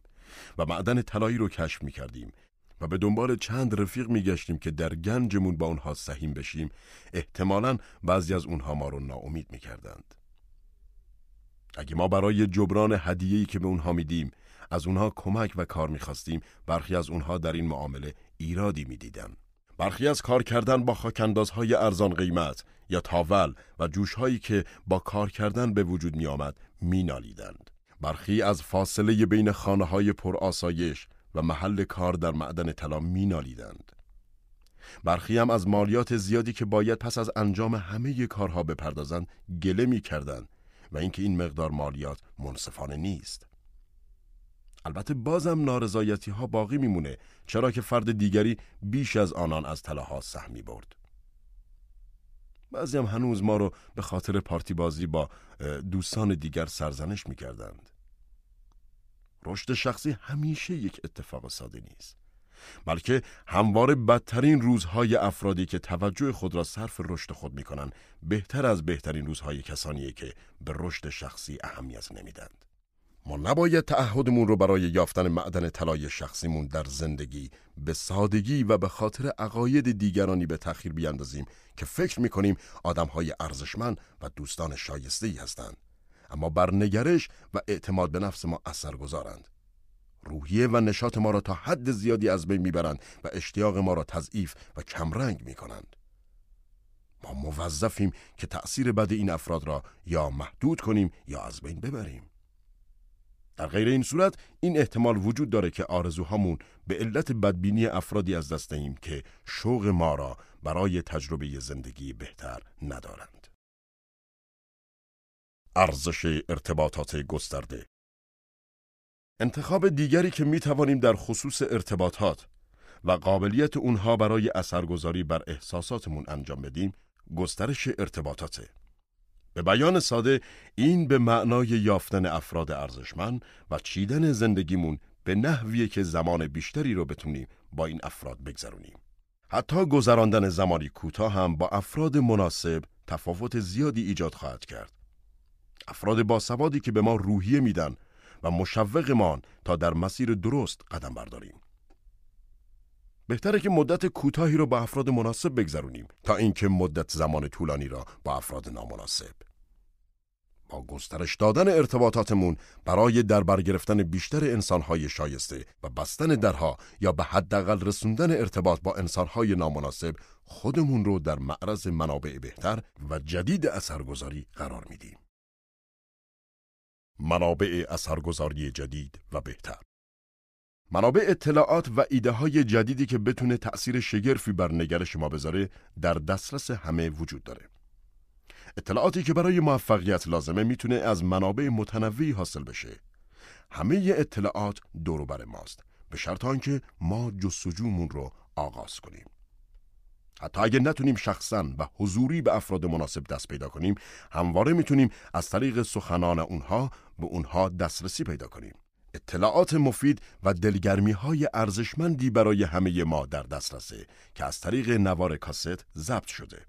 [SPEAKER 1] و معدن طلایی رو کشف می کردیم و به دنبال چند رفیق می گشتیم که در گنجمون با اونها سهیم بشیم احتمالا بعضی از اونها ما رو ناامید می کردند. اگه ما برای جبران هدیه‌ای که به اونها میدیم از اونها کمک و کار می‌خواستیم برخی از اونها در این معامله ایرادی می‌دیدند. برخی از کار کردن با خاکندازهای ارزان قیمت یا تاول و جوشهایی که با کار کردن به وجود می آمد می نالیدند. برخی از فاصله بین خانه های پر آسایش و محل کار در معدن طلا می نالیدند. برخی هم از مالیات زیادی که باید پس از انجام همه کارها بپردازند گله می کردند و اینکه این مقدار مالیات منصفانه نیست. البته بازم نارضایتی ها باقی میمونه چرا که فرد دیگری بیش از آنان از طلاها سهمی برد. بعضی هم هنوز ما رو به خاطر پارتی بازی با دوستان دیگر سرزنش می‌کردند. رشد شخصی همیشه یک اتفاق ساده نیست. بلکه همواره بدترین روزهای افرادی که توجه خود را صرف رشد خود می‌کنند بهتر از بهترین روزهای کسانیه که به رشد شخصی اهمیت نمیدند. ما نباید تعهدمون رو برای یافتن معدن طلای شخصیمون در زندگی به سادگی و به خاطر عقاید دیگرانی به تأخیر بیاندازیم که فکر می‌کنیم آدمهای ارزشمند و دوستان شایسته ای هستند. اما بر نگرش و اعتماد به نفس ما اثر گذارند روحیه و نشاط ما را تا حد زیادی از بین می‌برند و اشتیاق ما را تضعیف و کمرنگ می‌کنند. ما موظفیم که تأثیر بد این افراد را یا محدود کنیم یا از بین ببریم. در غیر این صورت این احتمال وجود داره که آرزوهامون به علت بدبینی افرادی از دست دهیم که شوق ما را برای تجربه زندگی بهتر ندارند. ارزش ارتباطات گسترده انتخاب دیگری که می توانیم در خصوص ارتباطات و قابلیت اونها برای اثرگذاری بر احساساتمون انجام بدیم گسترش ارتباطاته. به بیان ساده این به معنای یافتن افراد ارزشمند و چیدن زندگیمون به نحویه که زمان بیشتری رو بتونیم با این افراد بگذرونیم. حتی گذراندن زمانی کوتاه هم با افراد مناسب تفاوت زیادی ایجاد خواهد کرد. افراد باسوادی که به ما روحیه میدن و مشوقمان تا در مسیر درست قدم برداریم. بهتره که مدت کوتاهی رو با افراد مناسب بگذرونیم تا اینکه مدت زمان طولانی را با افراد نامناسب. با گسترش دادن ارتباطاتمون برای در برگرفتن بیشتر انسانهای شایسته و بستن درها یا به حداقل رسوندن ارتباط با انسانهای نامناسب خودمون رو در معرض منابع بهتر و جدید اثرگذاری قرار میدیم. منابع اثرگذاری جدید و بهتر منابع اطلاعات و ایده های جدیدی که بتونه تأثیر شگرفی بر نگرش ما بذاره در دسترس همه وجود داره. اطلاعاتی که برای موفقیت لازمه می‌تونه از منابع متنوعی حاصل بشه. همه اطلاعات دور بر ماست به شرط آنکه ما جستجومون رو آغاز کنیم. حتی اگه نتونیم شخصا و حضوری به افراد مناسب دست پیدا کنیم، همواره می‌تونیم از طریق سخنان اونها به اونها دسترسی پیدا کنیم. اطلاعات مفید و دلگرمی های ارزشمندی برای همه ما در دسترسه که از طریق نوار کاست ضبط شده.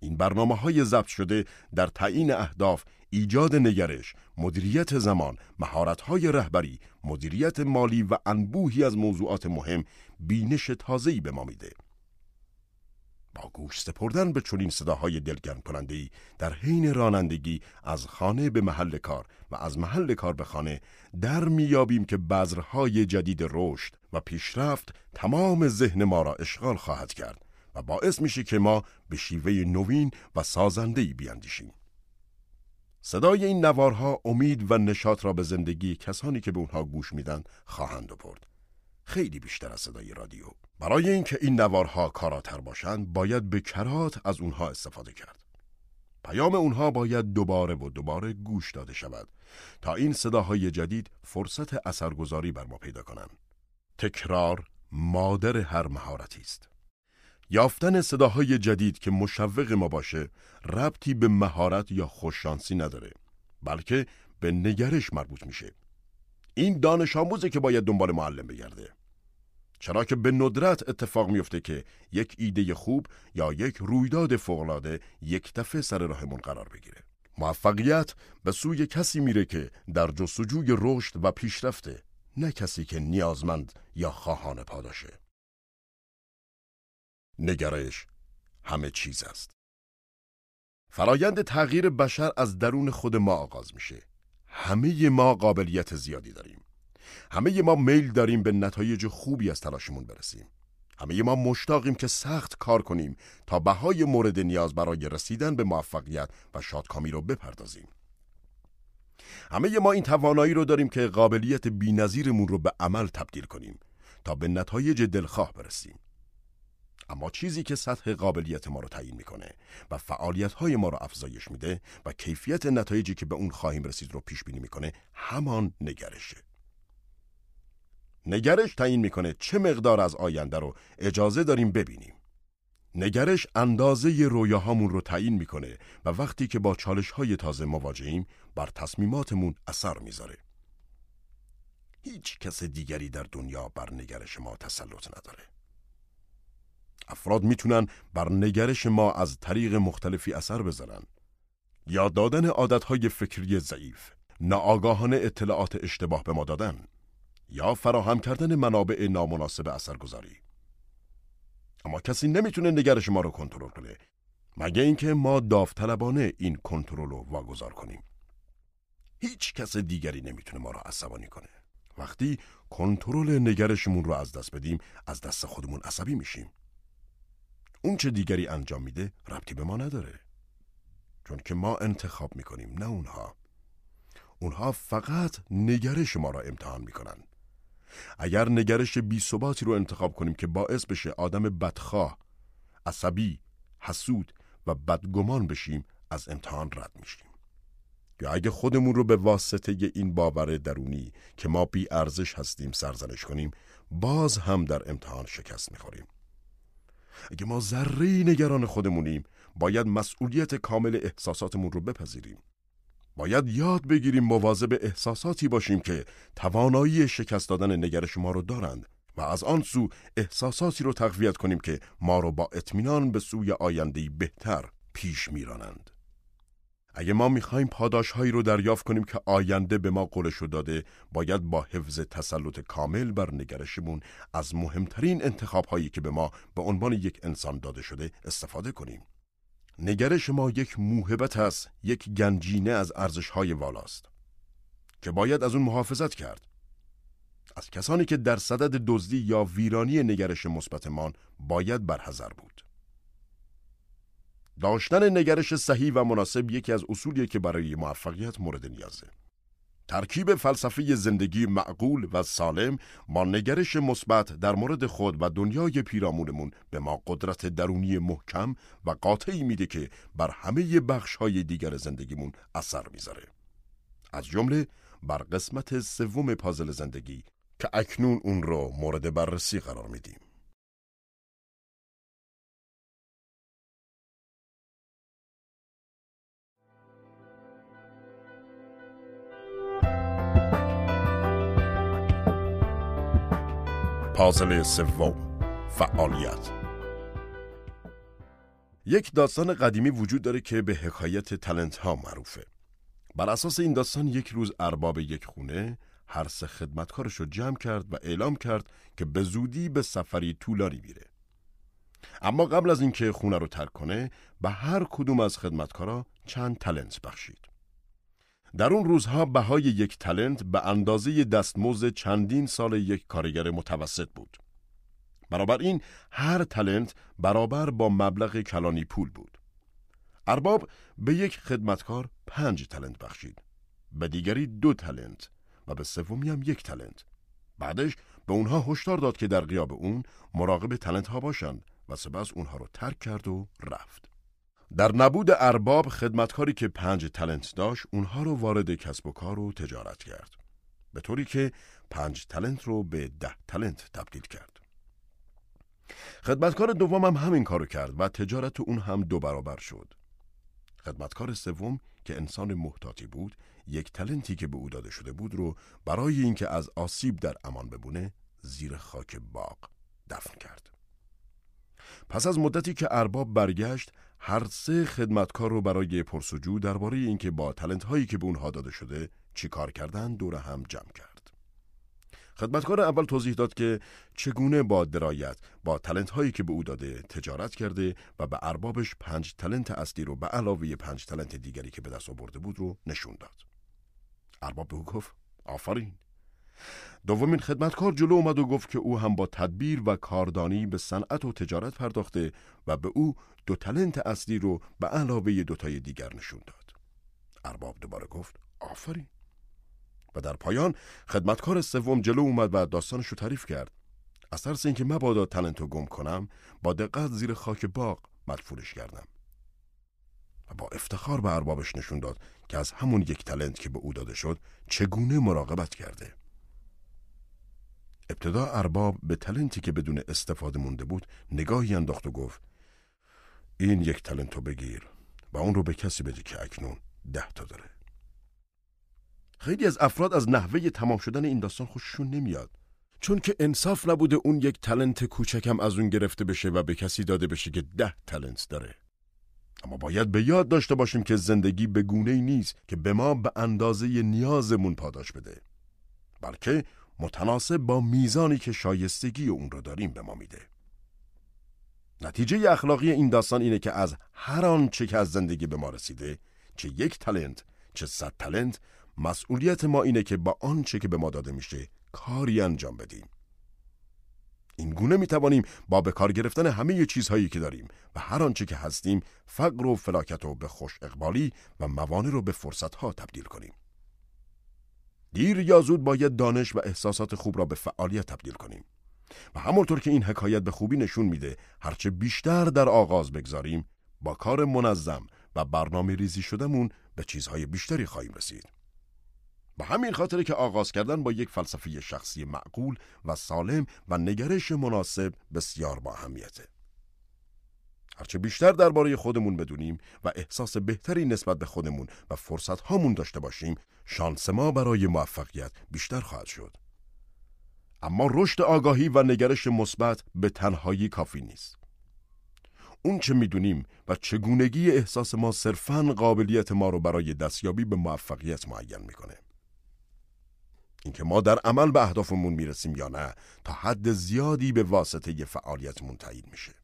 [SPEAKER 1] این برنامه های ضبط شده در تعیین اهداف، ایجاد نگرش، مدیریت زمان، مهارت های رهبری، مدیریت مالی و انبوهی از موضوعات مهم بینش تازه‌ای به ما میده. با گوش سپردن به چنین صداهای دلگرم کننده در حین رانندگی از خانه به محل کار و از محل کار به خانه در میابیم که بذرهای جدید رشد و پیشرفت تمام ذهن ما را اشغال خواهد کرد و باعث میشه که ما به شیوه نوین و سازندهی بیاندیشیم. صدای این نوارها امید و نشاط را به زندگی کسانی که به اونها گوش میدن خواهند برد. خیلی بیشتر از صدای رادیو. برای اینکه این نوارها کاراتر باشند باید به کرات از اونها استفاده کرد. پیام اونها باید دوباره و دوباره گوش داده شود تا این صداهای جدید فرصت اثرگذاری بر ما پیدا کنند. تکرار مادر هر مهارتی است. یافتن صداهای جدید که مشوق ما باشه ربطی به مهارت یا خوششانسی نداره بلکه به نگرش مربوط میشه این دانش آموزه که باید دنبال معلم بگرده چرا که به ندرت اتفاق میفته که یک ایده خوب یا یک رویداد فوقلاده یک دفعه سر راهمون قرار بگیره. موفقیت به سوی کسی میره که در جستجوی رشد و پیشرفته نه کسی که نیازمند یا خواهان پاداشه. نگرش همه چیز است. فرایند تغییر بشر از درون خود ما آغاز میشه. همه ما قابلیت زیادی داریم. همه ما میل داریم به نتایج خوبی از تلاشمون برسیم. همه ما مشتاقیم که سخت کار کنیم تا بهای مورد نیاز برای رسیدن به موفقیت و شادکامی رو بپردازیم. همه ما این توانایی رو داریم که قابلیت بینظیرمون رو به عمل تبدیل کنیم تا به نتایج دلخواه برسیم. اما چیزی که سطح قابلیت ما رو تعیین می‌کنه و فعالیت های ما رو افزایش میده و کیفیت نتایجی که به اون خواهیم رسید رو پیش بینی می‌کنه همان نگرشه. نگرش تعیین می‌کنه چه مقدار از آینده رو اجازه داریم ببینیم. نگرش اندازه رویاهامون رو تعیین می‌کنه و وقتی که با چالش های تازه مواجهیم بر تصمیماتمون اثر می‌ذاره. هیچ کس دیگری در دنیا بر نگرش ما تسلط نداره. افراد می‌تونن بر نگرش ما از طریق مختلفی اثر بذارن. یا دادن عادتهای فکری ضعیف ناآگاهانه اطلاعات اشتباه به ما دادن. یا فراهم کردن منابع نامناسب اثرگذاری. اما کسی نمی‌تونه نگرش ما رو کنترل کنه مگه اینکه ما داوطلبانه این کنترل رو واگذار کنیم. هیچ کس دیگری نمی‌تونه ما را عصبانی کنه. وقتی کنترل نگرشمون رو از دست بدیم از دست خودمون عصبی میشیم. اون چه دیگری انجام میده ربطی به ما نداره. چون که ما انتخاب می‌کنیم نه اونها. اونها فقط نگرش ما را امتحان می‌کنن. اگر نگرش بی ثباتی رو انتخاب کنیم که باعث بشه آدم بدخواه عصبی حسود و بدگمان بشیم از امتحان رد میشیم. یا اگه خودمون رو به واسطه این باور درونی که ما بی ارزش هستیم سرزنش کنیم باز هم در امتحان شکست می‌خوریم. اگه ما ذره نگران خودمونیم باید مسئولیت کامل احساساتمون رو بپذیریم. باید یاد بگیریم مواظب احساساتی باشیم که توانایی شکست دادن نگرش ما رو دارند و از آن سو احساساتی رو تقویت کنیم که ما رو با اطمینان به سوی آیندهی بهتر پیش میرانند. اگه ما می‌خوایم پاداش هایی رو دریافت کنیم که آینده به ما قولش داده باید با حفظ تسلط کامل بر نگرشمون از مهمترین انتخاب هایی که به ما به عنوان یک انسان داده شده استفاده کنیم نگرش ما یک موهبت است یک گنجینه از ارزش های والاست. که باید از اون محافظت کرد. از کسانی که در صدد دزدی یا ویرانی نگرش مثبتمان باید برحذر بود. داشتن نگرش صحیح و مناسب یکی از اصولیه که برای موفقیت مورد نیازه. ترکیب فلسفه زندگی معقول و سالم با نگرش مثبت در مورد خود و دنیای پیرامونمون به ما قدرت درونی محکم و قاطعی میده که بر همه بخش های دیگر زندگیمون اثر می‌ذاره. از جمله بر قسمت سوم پازل زندگی که اکنون اون رو مورد بررسی قرار میدیم. پازل سوم. فعالیت. یک داستان قدیمی وجود داره که به حکایت تلنت ها معروفه. بر اساس این داستان یک روز ارباب یک خونه هر سه خدمتکارش رو جمع کرد و اعلام کرد که به زودی به سفری طولانی میره. اما قبل از اینکه خونه رو ترک کنه به هر کدوم از خدمتکارا چند تلنت بخشید. در اون روزها بهای یک تلنت به اندازه دستمزد چندین سال یک کارگر متوسط بود. این هر تلنت برابر با مبلغ کلانی پول بود. ارباب به یک خدمتکار پنج تلنت بخشید. به دیگری دو تلنت و به سومی هم یک تلنت. بعدش به اونها هشدار داد که در غیاب اون مراقب تلنت ها باشند و سپس اونها رو ترک کرد و رفت. در نبود ارباب خدمتکاری که پنج تلنت داشت اونها رو وارد کسب و کار و تجارت کرد. به طوری که پنج تلنت رو به ده تلنت تبدیل کرد. خدمتکار دوم هم همین کارو کرد و تجارت اون هم دو برابر شد. خدمتکار سوم که انسان محتاطی بود یک تلنتی که به او داده شده بود رو برای اینکه از آسیب در امان بمونه زیر خاک باغ دفن کرد. پس از مدتی که ارباب برگشت هر سه خدمتکار رو برای پرسجو درباره اینکه با تلنت هایی که به اونها داده شده چیکار کردن دور هم جمع کرد. خدمتکار اول توضیح داد که چگونه با درایت با تلنت هایی که به او داده تجارت کرده و به اربابش پنج تلنت اصلی رو به علاوه پنج تلنت دیگری که به دست آورده بود رو نشون داد. ارباب به او گفت آفرین دومین خدمتکار جلو اومد و گفت که او هم با تدبیر و کاردانی به صنعت و تجارت پرداخته و به او دو تلنت اصلی رو به علاوه دوتای دیگر نشون داد. ارباب دوباره گفت آفرین. و در پایان خدمتکار سوم جلو اومد و داستانش رو تعریف کرد. از ترس اینکه مبادا تلنتو گم کنم با دقت زیر خاک باغ مدفونش کردم. و با افتخار به اربابش نشون داد که از همون یک تلنت که به او داده شد چگونه مراقبت کرده. ابتدا ارباب به تلنتی که بدون استفاده مونده بود نگاهی انداخت و گفت این یک تلنتو بگیر و اون رو به کسی بده که اکنون ده تا داره. خیلی از افراد از نحوه تمام شدن این داستان خوششون نمیاد. چون که انصاف نبوده اون یک تلنت کوچکم از اون گرفته بشه و به کسی داده بشه که ده تلنت داره. اما باید به یاد داشته باشیم که زندگی به گونه ای نیست که به ما به اندازه نیازمون پاداش بده. بلکه متناسب با میزانی که شایستگی اون رو داریم به ما میده. نتیجه اخلاقی این داستان اینه که از هر آنچه که از زندگی به ما رسیده چه یک تلنت چه صد تلنت مسئولیت ما اینه که با آنچه که به ما داده میشه کاری انجام بدیم. این گونه می توانیم با به کار گرفتن همه چیزهایی که داریم و هر آنچه که هستیم فقر و فلاکت رو به خوش اقبالی و موانع رو به فرصتها تبدیل کنیم. دیر یا زود باید دانش و احساسات خوب را به فعالیت تبدیل کنیم. و همونطور که این حکایت به خوبی نشون میده هرچه بیشتر در آغاز بگذاریم با کار منظم و برنامه ریزی شدهمون به چیزهای بیشتری خواهیم رسید. به همین خاطر که آغاز کردن با یک فلسفه شخصی معقول و سالم و نگرش مناسب بسیار با اهمیته. هرچه بیشتر درباره خودمون بدونیم و احساس بهتری نسبت به خودمون و فرصت هامون داشته باشیم شانس ما برای موفقیت بیشتر خواهد شد. اما رشد آگاهی و نگرش مثبت به تنهایی کافی نیست. اون چه می‌دونیم و چگونگی احساس ما صرفاً قابلیت ما رو برای دستیابی به موفقیت معین می‌کنه. اینکه ما در عمل به اهدافمون می‌رسیم یا نه تا حد زیادی به واسطه فعالیتمون تعیین میشه.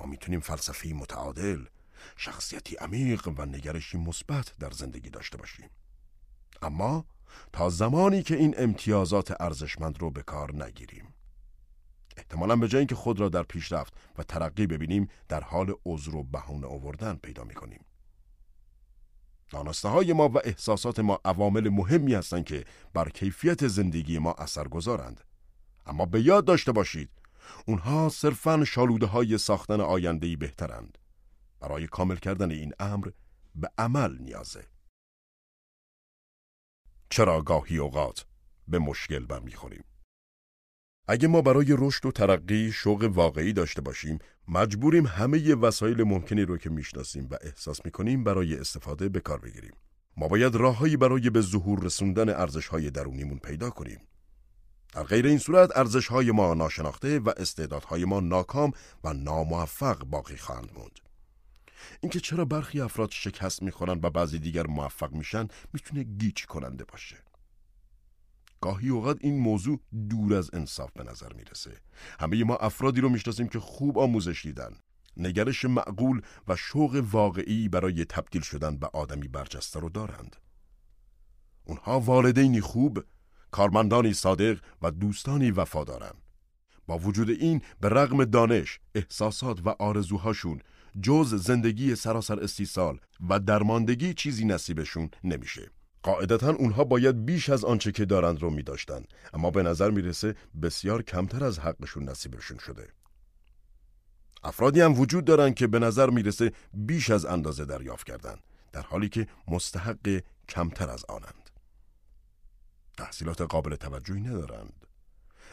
[SPEAKER 1] ما می‌تونیم فلسفه متعادل، شخصیتی عمیق و نگرشی مثبت در زندگی داشته باشیم. اما تا زمانی که این امتیازات ارزشمند رو به کار نگیریم. احتمالا به جای اینکه خود را در پیشرفت و ترقی ببینیم در حال عذر و بهونه آوردن پیدا می‌کنیم. دانسته های ما و احساسات ما عوامل مهمی هستند که بر کیفیت زندگی ما اثر گذارند. اما به یاد داشته باشید اونها صرفا شالوده های ساختن آیندهی بهترند. برای کامل کردن این امر به عمل نیازه. چرا گاهی اوقات به مشکل برمیخوریم؟ اگه ما برای رشد و ترقی شوق واقعی داشته باشیم مجبوریم همه وسایل ممکنی رو که می‌شناسیم و احساس می‌کنیم برای استفاده به کار بگیریم ما باید راههایی برای به ظهور رسوندن ارزشهای درونیمون پیدا کنیم در غیر این صورت ارزشهای ما ناشناخته و استعدادهای ما ناکام و ناموفق باقی خواهند موند. اینکه چرا برخی افراد شکست می‌خورن و بعضی دیگر موفق میشن می‌تونه گیج کننده باشه. گاهی اوقات این موضوع دور از انصاف به نظر می‌رسه. همه ما افرادی رو می‌شناسیم که خوب آموزش دیدن نگرش معقول و شوق واقعی برای تبدیل شدن به آدمی برجسته رو دارند. اونها والدینی خوب کارمندانی صادق و دوستانی وفادارند با وجود این به رغم دانش، احساسات و آرزوهاشون جز زندگی سراسر استیصال و درماندگی چیزی نصیبشون نمیشه. قاعدتا اونها باید بیش از آنچه که دارند رو می داشتن. اما به نظر می‌رسه بسیار کمتر از حقشون نصیبشون شده. افرادی هم وجود دارند که به نظر می‌رسه بیش از اندازه دریافت کردن در حالی که مستحق کمتر از آنند. تحصیلات قابل توجهی ندارند.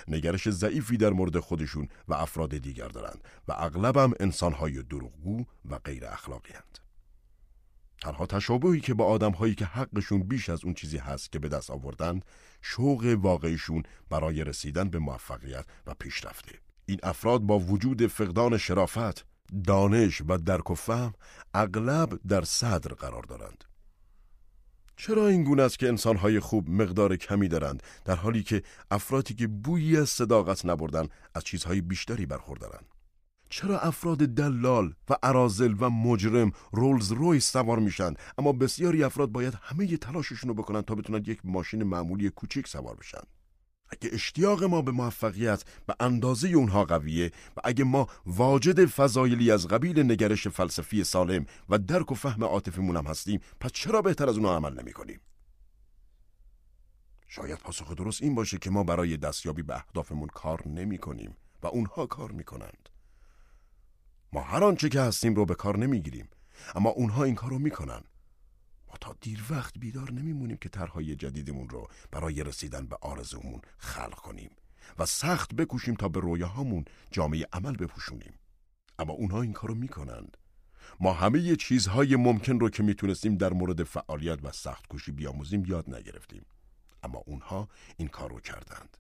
[SPEAKER 1] نگرش ضعیفی در مورد خودشون و افراد دیگر دارند و اغلبم انسانهای دروغگو و غیر اخلاقی هند. تنها تشابهی که با آدمهایی که حقشون بیش از اون چیزی هست که به دست آوردند شوق واقعیشون برای رسیدن به موفقیت و پیشرفته این افراد با وجود فقدان شرافت دانش و درک و فهم اغلب در صدر قرار دارند چرا این گونه است که انسانهای خوب مقدار کمی دارند در حالی که افرادی که بویی از صداقت نبردن از چیزهای بیشتری برخوردارند؟ چرا افراد دلال و عرازل و مجرم رولز رویس سوار میشن؟ اما بسیاری افراد باید همه تلاششون رو بکنن تا بتونن یک ماشین معمولی کوچیک سوار بشن. اگه اشتیاق ما به موفقیت به اندازه اونها قویه و اگه ما واجد فضایلی از قبیل نگرش فلسفی سالم و درک و فهم عاطفیمون هم هستیم پس چرا بهتر از اونها عمل نمی کنیم؟ شاید پاسخ درست این باشه که ما برای دستیابی به اهدافمون کار نمی کنیم و اونها کار می کنند. ما هر آنچه که هستیم رو به کار نمی‌گیریم اما اونها این کار رو می‌کنن ما تا دیر وقت بیدار نمیمونیم که طرحهای جدیدمون رو برای رسیدن به آرزومون خلق کنیم و سخت بکوشیم تا به رویاهامون جامعه عمل بپوشونیم. اما اونها این کارو می‌کنند. ما همه چیزهای ممکن رو که می‌تونستیم در مورد فعالیت و سخت کوشی بیاموزیم یاد نگرفتیم. اما اونها این کار رو کردند.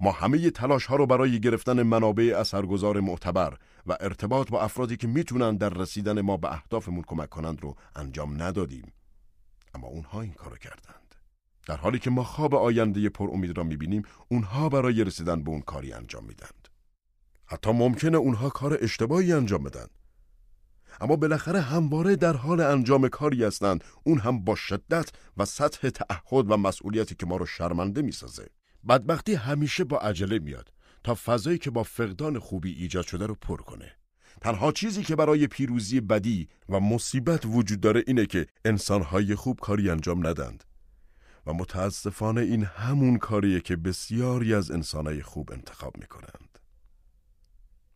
[SPEAKER 1] ما همه تلاش ها رو برای گرفتن منابع اثرگذار معتبر و ارتباط با افرادی که می‌تونن در رسیدن ما به اهدافمون کمک کنند رو انجام ندادیم. اما اونها این کارو کردند. در حالی که ما خواب آینده پر امید را می‌بینیم اونها برای رسیدن به اون کاری انجام میدند حتی ممکنه اونها کار اشتباهی انجام بدن. اما بالاخره همواره در حال انجام کاری هستند. اون هم با شدت و سطح تعهد و مسئولیتی که ما رو شرمنده می‌سازه. بدبختی همیشه با عجله میاد تا فضایی که با فقدان خوبی ایجاد شده رو پر کنه. تنها چیزی که برای پیروزی بدی و مصیبت وجود داره اینه که انسانهای خوب کاری انجام ندند. و متاسفانه این همون کاریه که بسیاری از انسانهای خوب انتخاب می‌کنند.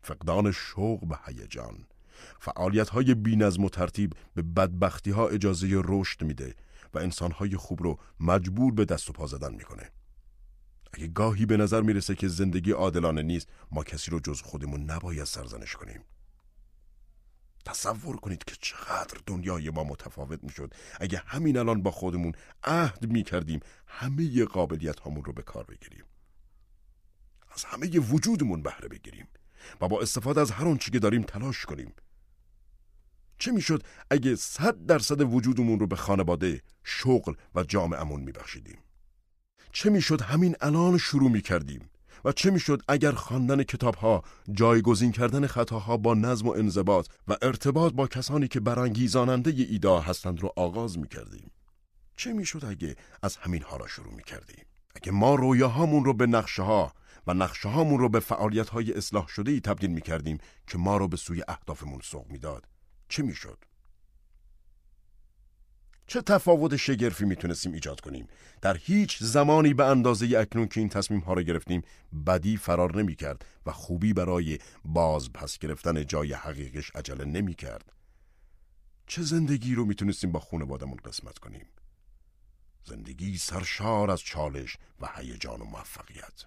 [SPEAKER 1] فقدان شوق به هیجان، فعالیت های از ترتیب به بدبختی ها اجازه رشد میده و انسانهای خوب رو مجبور به دست و پا زدن می‌کنه. اگه گاهی به نظر می‌رسه که زندگی عادلانه نیست ما کسی رو جز خودمون نباید سرزنش کنیم تصور کنید که چقدر دنیای ما متفاوت می‌شد. اگه همین الان با خودمون عهد می‌کردیم همه قابلیت هامون رو به کار بگیریم. از همه وجودمون بهره بگیریم. و با استفاده از هر چی که داریم تلاش کنیم. چه می‌شد اگه صد درصد وجودمون رو به خانواده، شغل و جامعهمون میبخشیدیم؟ چه می‌شد همین الان شروع می کردیم و چه می‌شد اگر خواندن کتابها جایگزین کردن خطاها با نظم و انضباط و ارتباط با کسانی که برانگیزاننده ایدا هستند رو آغاز می کردیم چه می‌شد اگه از همین ها را شروع می کردیم اگه ما رویاهامون رو به نقشه ها و نقشه هامون رو به فعالیت های اصلاح شده ای تبدیل می کردیم که ما رو به سوی اهدافمون سوق می‌داد چه می‌شد؟ چه تفاوت شگرفی می‌تونستیم ایجاد کنیم؟ در هیچ زمانی به اندازه اکنون که این تصمیم ها را گرفتیم بدی فرار نمی کرد و خوبی برای باز پس گرفتن جای حقیقش عجله نمی کرد چه زندگی رو می‌تونستیم با خانوادمون قسمت کنیم؟ زندگی سرشار از چالش و هیجان و موفقیت.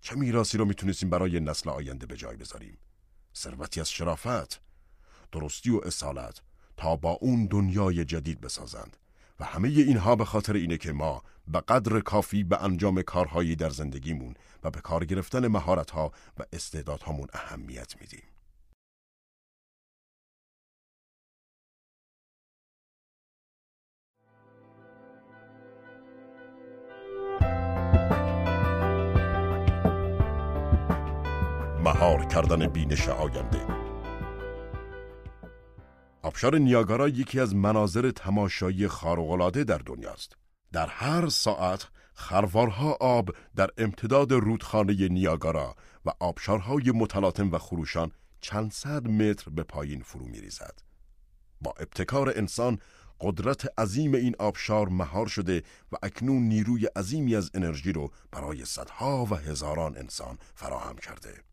[SPEAKER 1] چه میراسی رو می‌تونستیم برای نسل آینده به جای بذاریم؟ ثروتی از شرافت درستی و اصالت تا با اون دنیای جدید بسازند و همه اینها به خاطر اینه که ما به قدر کافی به انجام کارهایی در زندگیمون و به کار گرفتن مهارتها و استعدادهامون اهمیت میدیم. مهار کردن بینش آینده آبشار نیاگارا یکی از مناظر تماشایی خارق‌العاده در دنیاست. در هر ساعت خروارها آب در امتداد رودخانه نیاگارا و آبشارهای متلاطم و خروشان چند صد متر به پایین فرو میریزد. با ابتکار انسان قدرت عظیم این آبشار مهار شده و اکنون نیروی عظیمی از انرژی رو برای صدها و هزاران انسان فراهم کرده.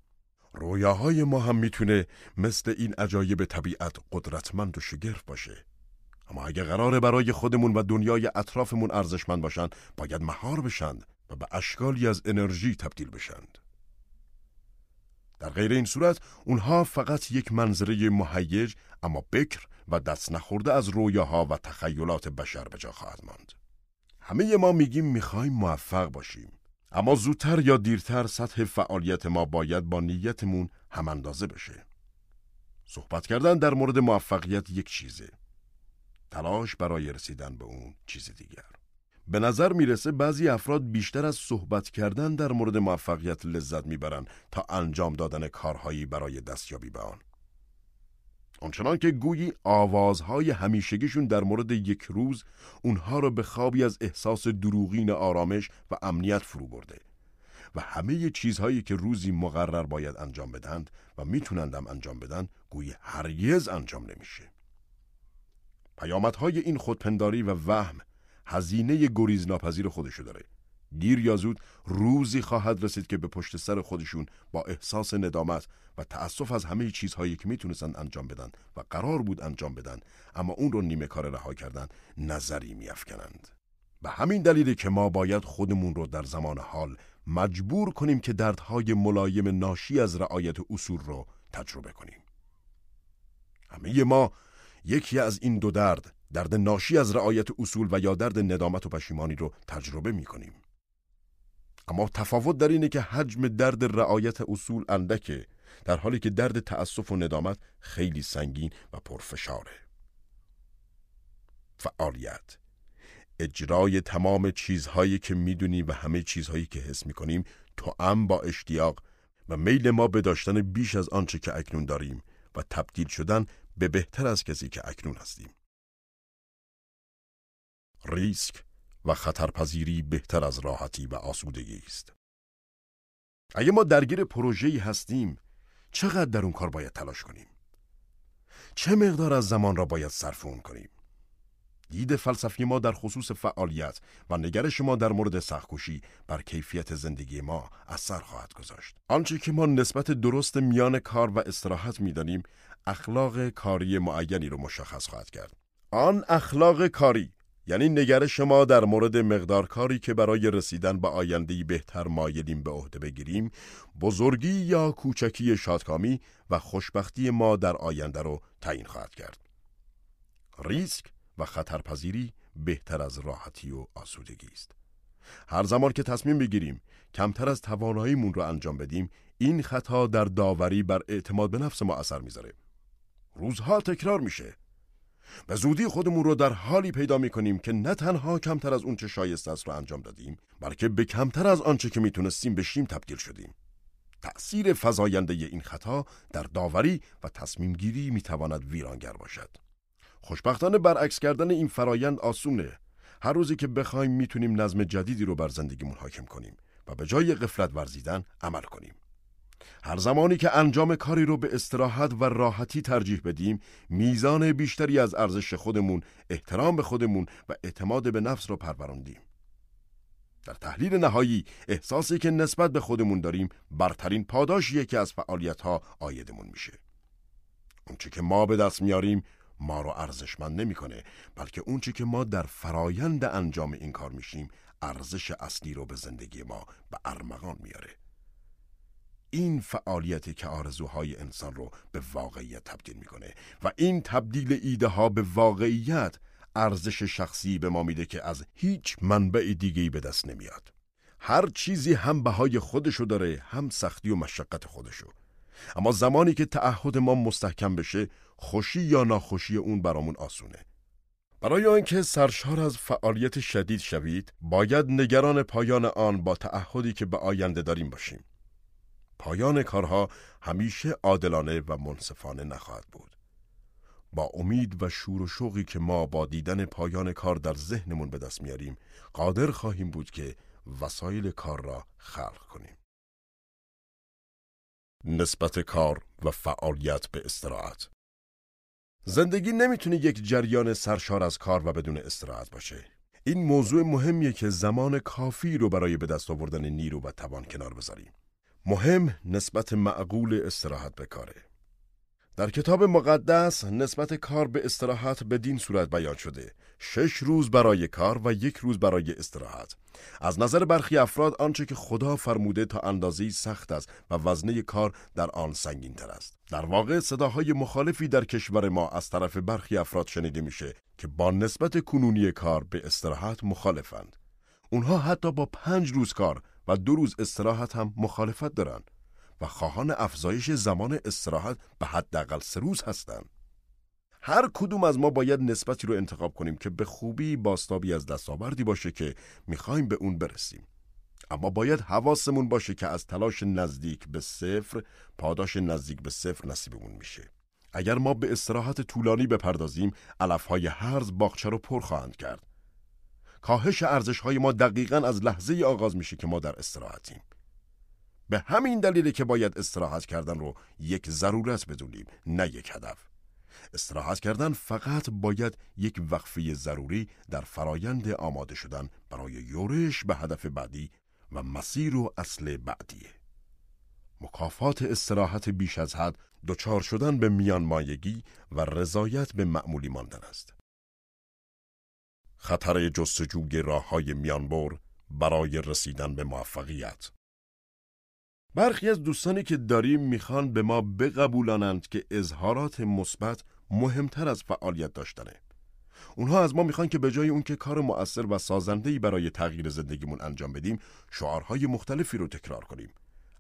[SPEAKER 1] رویاهای ما هم می‌تونه مثل این عجایب طبیعت قدرتمند و شگرف باشه. اما اگه قراره برای خودمون و دنیای اطرافمون ارزشمند باشن باید مهار بشند و به اشکالی از انرژی تبدیل بشند. در غیر این صورت اونها فقط یک منظره مهیج اما بکر و دست نخورده از رویاها و تخیلات بشر به جا خواهد ماند. همه ما میگیم می‌خوایم موفق باشیم. اما زودتر یا دیرتر سطح فعالیت ما باید با نیتمون هم اندازه بشه. صحبت کردن در مورد موفقیت یک چیزه. تلاش برای رسیدن به اون چیز دیگر. به نظر می‌رسه بعضی افراد بیشتر از صحبت کردن در مورد موفقیت لذت می‌برن تا انجام دادن کارهایی برای دستیابی به آن. آنچنان که گویی آوازهای همیشگیشون در مورد یک روز اونها را به خوابی از احساس دروغین آرامش و امنیت فرو برده و همه چیزهایی که روزی مقرر باید انجام بدند و میتونندم انجام بدن گویی هرگز انجام نمیشه. پیامدهای این خودپنداری و وهم هزینه گریز ناپذیر خودشو داره. دیر یا زود روزی خواهد رسید که به پشت سر خودشون با احساس ندامت و تأسف از همه چیزهایی که می‌تونستن انجام بدن و قرار بود انجام بدن اما اون رو نیمه کار رها کردن نظری میافکنند. به همین دلیله که ما باید خودمون رو در زمان حال مجبور کنیم که دردهای ملایم ناشی از رعایت اصول رو تجربه کنیم. همه ما یکی از این دو درد درد ناشی از رعایت اصول و یا درد ندامت و پشیمانی رو تجربه می کنیم. اما تفاوت در اینه که حجم درد رعایت اصول اندکه در حالی که درد تأسف و ندامت خیلی سنگین و پرفشاره. فعالیت اجرای تمام چیزهایی که می‌دونی و همه چیزهایی که حس می‌کنیم تو ام با اشتیاق و میل ما به داشتن بیش از آنچه که اکنون داریم و تبدیل شدن به بهتر از کسی که اکنون هستیم. ریسک و خطرپذیری بهتر از راحتی و آسودگی است. اگه ما درگیر پروژه‌ای هستیم، چقدر در اون کار باید تلاش کنیم؟ چه مقدار از زمان را باید صرف اون کنیم؟ دید فلسفی ما در خصوص فعالیت و نگرش ما در مورد سخکوشی بر کیفیت زندگی ما اثر خواهد گذاشت. آنچه که ما نسبت درست میان کار و استراحت می‌دانیم، اخلاق کاری معینی رو مشخص خواهد کرد. آن اخلاق کاری یعنی نگرش ما در مورد مقدار کاری که برای رسیدن به آیندهی بهتر مایلیم به عهده بگیریم بزرگی یا کوچکی شادکامی و خوشبختی ما در آینده رو تعیین خواهد کرد. ریسک و خطرپذیری بهتر از راحتی و آسودگی است. هر زمان که تصمیم بگیریم کمتر از تواناییمون رو انجام بدیم این خطا در داوری بر اعتماد به نفس ما اثر می‌ذاره. روزها تکرار میشه. به زودی خودمون رو در حالی پیدا می کنیم که نه تنها کمتر از اون چه شایسته است رو انجام دادیم بلکه به کمتر از آنچه که می‌تونستیم بشیم تبدیل شدیم. تأثیر فزاینده این خطا در داوری و تصمیم گیری می‌تواند ویرانگر باشد. خوشبختانه برعکس کردن این فرایند آسونه. هر روزی که بخوایم می‌تونیم نظم جدیدی رو بر زندگیمون حاکم کنیم و به جای قفلت ورزیدن عمل کنیم. هر زمانی که انجام کاری رو به استراحت و راحتی ترجیح بدیم میزان بیشتری از ارزش خودمون احترام به خودمون و اعتماد به نفس رو پروراندیم. در تحلیل نهایی احساسی که نسبت به خودمون داریم برترین پاداشیه که از فعالیت ها آیدمون میشه اونچه که ما به دست میاریم ما رو ارزشمند نمی‌کنه بلکه اونچه که ما در فرایند انجام این کار میشیم ارزش اصلی رو به زندگی ما به ارمغان میاره. این فعالیتی که آرزوهای انسان رو به واقعیت تبدیل می‌کنه و این تبدیل ایده ها به واقعیت ارزش شخصی به ما میده که از هیچ منبع دیگه‌ای به دست نمیاد. هر چیزی هم بهای خودشو داره هم سختی و مشقت خودشو. اما زمانی که تعهد ما مستحکم بشه خوشی یا ناخوشی اون برامون آسونه. برای آنکه سرشار از فعالیت شدید شوید باید نگران پایان آن با تعهدی که به آینده داریم باشیم. پایان کارها همیشه عادلانه و منصفانه نخواهد بود. با امید و شور و شوقی که ما با دیدن پایان کار در ذهنمون به دست میاریم قادر خواهیم بود که وسایل کار را خلق کنیم. نسبت کار و فعالیت به استراحت زندگی نمی‌تونه یک جریان سرشار از کار و بدون استراحت باشه. این موضوع مهمیه که زمان کافی رو برای به دست آوردن نیرو و توان کنار بذاریم. مهم نسبت معقول استراحت به کاره. در کتاب مقدس نسبت کار به استراحت به دین صورت بیان شده. شش روز برای کار و یک روز برای استراحت. از نظر برخی افراد آنچه که خدا فرموده تا اندازه سخت است و وزنه کار در آن سنگین تر است. در واقع صداهای مخالفی در کشور ما از طرف برخی افراد شنیده میشه که با نسبت کنونی کار به استراحت مخالفند. اونها حتی با پنج روز کار و دو روز استراحت هم مخالفت دارند و خواهان افزایش زمان استراحت به حداقل سه روز هستند. هر کدوم از ما باید نسبتی رو انتخاب کنیم که به خوبی باستابی از دستاوردی باشه که می‌خوایم به اون برسیم. اما باید حواسمون باشه که از تلاش نزدیک به صفر پاداش نزدیک به صفر نصیبمون میشه. اگر ما به استراحت طولانی بپردازیم علفهای هرز باغچه رو پر خواهند کرد. کاهش ارزش های ما دقیقا از لحظه آغاز میشه که ما در استراحتیم. به همین دلیله که باید استراحت کردن رو یک ضرورت بدونیم نه یک هدف. استراحت کردن فقط باید یک وقفه ضروری در فرایند آماده شدن برای یورش به هدف بعدی و مسیر و اصل بعدیه مکافات استراحت بیش از حد دچار شدن به میان مایگی و رضایت به معمولی ماندن است. خطر جستجوی راه های میانبر برای رسیدن به موفقیت برخی از دوستانی که داریم می‌خوان به ما بقبولانند که اظهارات مثبت مهمتر از فعالیت داشتنه. اونها از ما می‌خوان که به جای اون که کار مؤثر و سازندهی برای تغییر زندگیمون انجام بدیم، شعارهای مختلفی رو تکرار کنیم.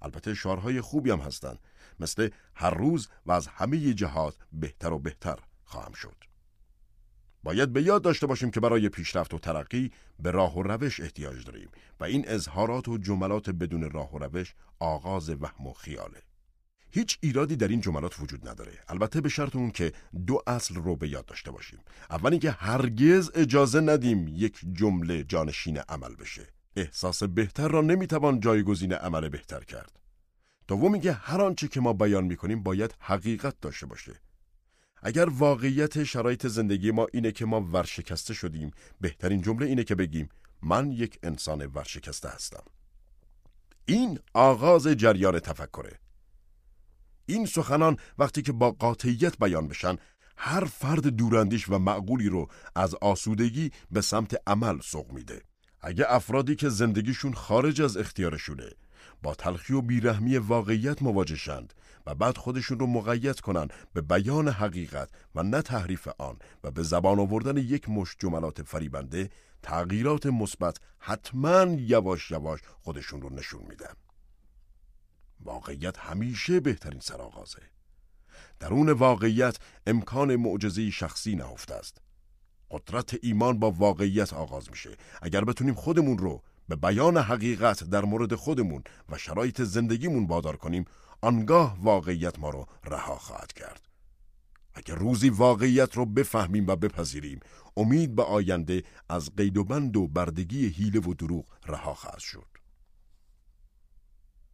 [SPEAKER 1] البته شعارهای خوبی هم هستن مثل هر روز و از همه جهات بهتر و بهتر خواهم شد. باید به یاد داشته باشیم که برای پیشرفت و ترقی به راه و روش احتیاج داریم و این اظهارات و جملات بدون راه و روش آغاز وهم و خیاله. هیچ ایرادی در این جملات وجود نداره. البته به شرط اون که دو اصل رو به یاد داشته باشیم. اول اینکه هرگز اجازه ندیم یک جمله جانشین عمل بشه. احساس بهتر را نمی‌توان جایگزین عمل بهتر کرد. دوم اینکه هر آنچه که ما بیان می‌کنیم باید حقیقت داشته باشه. اگر واقعیت شرایط زندگی ما اینه که ما ورشکسته شدیم بهترین جمله اینه که بگیم من یک انسان ورشکسته هستم. این آغاز جریان تفکره. این سخنان وقتی که با قاطعیت بیان بشن هر فرد دوراندیش و معقولی رو از آسودگی به سمت عمل سوق میده. اگه افرادی که زندگیشون خارج از اختیارشونه با تلخی و بیرحمی واقعیت مواجهشند و بعد خودشون رو مقید کنن به بیان حقیقت و نه تحریف آن و به زبان آوردن یک مش جملات فریبنده تغییرات مثبت حتما یواش یواش خودشون رو نشون میدن. واقعیت همیشه بهترین سرآغازه. درون واقعیت امکان معجزه شخصی نهفته است. قدرت ایمان با واقعیت آغاز میشه. اگر بتونیم خودمون رو به بیان حقیقت در مورد خودمون و شرایط زندگیمون وادار کنیم آنگاه واقعیت ما رو رها خواهد کرد. اگر روزی واقعیت رو بفهمیم و بپذیریم امید به آینده از قید و بند و بردگی حیله و دروغ رها خواهد شد.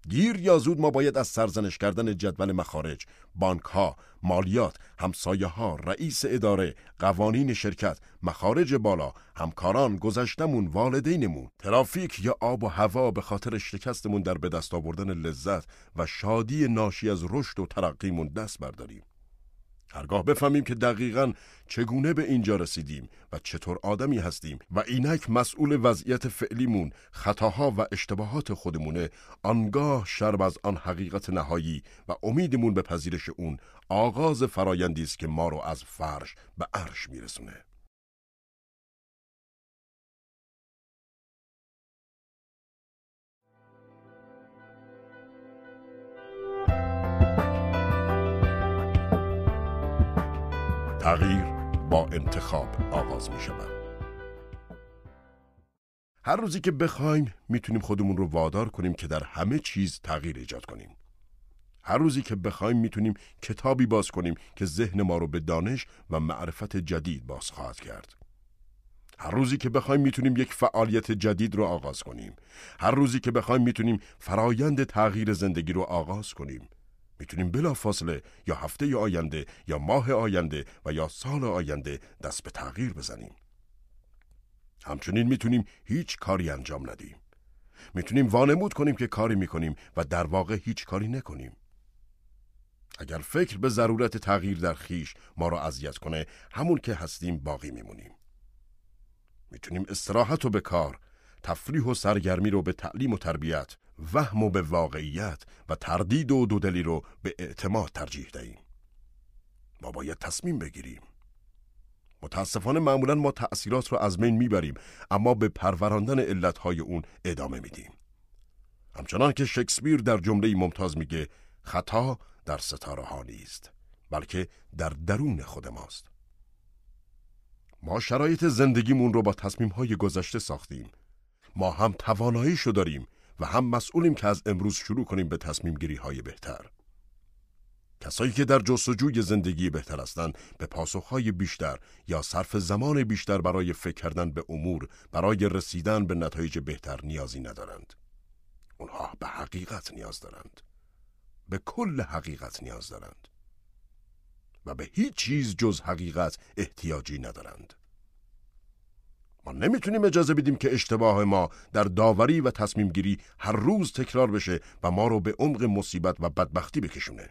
[SPEAKER 1] دیر یا زود ما باید از سرزنش کردن جدول مخارج، بانک ها، مالیات، همسایه ها، رئیس اداره، قوانین شرکت، مخارج بالا، همکاران، گذشتمون، والدینمون، ترافیک یا آب و هوا به خاطر شکستمون در به دست آوردن لذت و شادی ناشی از رشد و ترقیمون دست برداریم. هرگاه بفهمیم که دقیقا چگونه به اینجا رسیدیم و چطور آدمی هستیم و اینک مسئول وضعیت فعلیمون خطاها و اشتباهات خودمونه آنگاه شرب از آن حقیقت نهایی و امیدمون به پذیرش اون آغاز فرایندی است که ما رو از فرش به عرش میرسونه. تغییر با انتخاب آغاز می شود. هر روزی که بخوایم می‌تونیم خودمون رو وادار کنیم که در همه چیز تغییر ایجاد کنیم. هر روزی که بخوایم می‌تونیم کتابی باز کنیم که ذهن ما رو به دانش و معرفت جدید باز خواهد کرد. هر روزی که بخوایم می‌تونیم یک فعالیت جدید رو آغاز کنیم. هر روزی که بخوایم می‌تونیم فرایند تغییر زندگی رو آغاز کنیم. می‌تونیم بلا فاصله یا هفته آینده یا ماه آینده و یا سال آینده دست به تغییر بزنیم. همچنین می‌تونیم هیچ کاری انجام ندیم. می‌تونیم وانمود کنیم که کاری می‌کنیم و در واقع هیچ کاری نکنیم. اگر فکر به ضرورت تغییر در خیش ما را اذیت کنه همون که هستیم باقی میمونیم. می‌تونیم استراحت و به کار، تفریح و سرگرمی رو به تعلیم و تربیت، وهم و به واقعیت و تردید و دودلی رو به اعتماد ترجیح دهیم. ما باید تصمیم بگیریم. متاسفانه معمولا ما تأثیرات رو از بین می‌بریم اما به پروراندن علتهای اون ادامه میدیم. همچنان که شکسپیر در جمله ممتاز میگه خطا در ستاره ها نیست بلکه در درون خود ماست. ما شرایط زندگیمون رو با تصمیم های گذشته ساختیم. ما هم تواناییشو داریم و هم مسئولیم که از امروز شروع کنیم به تصمیم گیری های بهتر. کسایی که در جستجوی زندگی بهتر هستند به پاسخهای بیشتر یا صرف زمان بیشتر برای فکر کردن به امور برای رسیدن به نتایج بهتر نیازی ندارند. اونها به حقیقت نیاز دارند. به کل حقیقت نیاز دارند. و به هیچ چیز جز حقیقت احتیاجی ندارند. ما نمی‌تونیم اجازه بدیم که اشتباه ما در داوری و تصمیم گیری هر روز تکرار بشه و ما رو به عمق مصیبت و بدبختی بکشونه.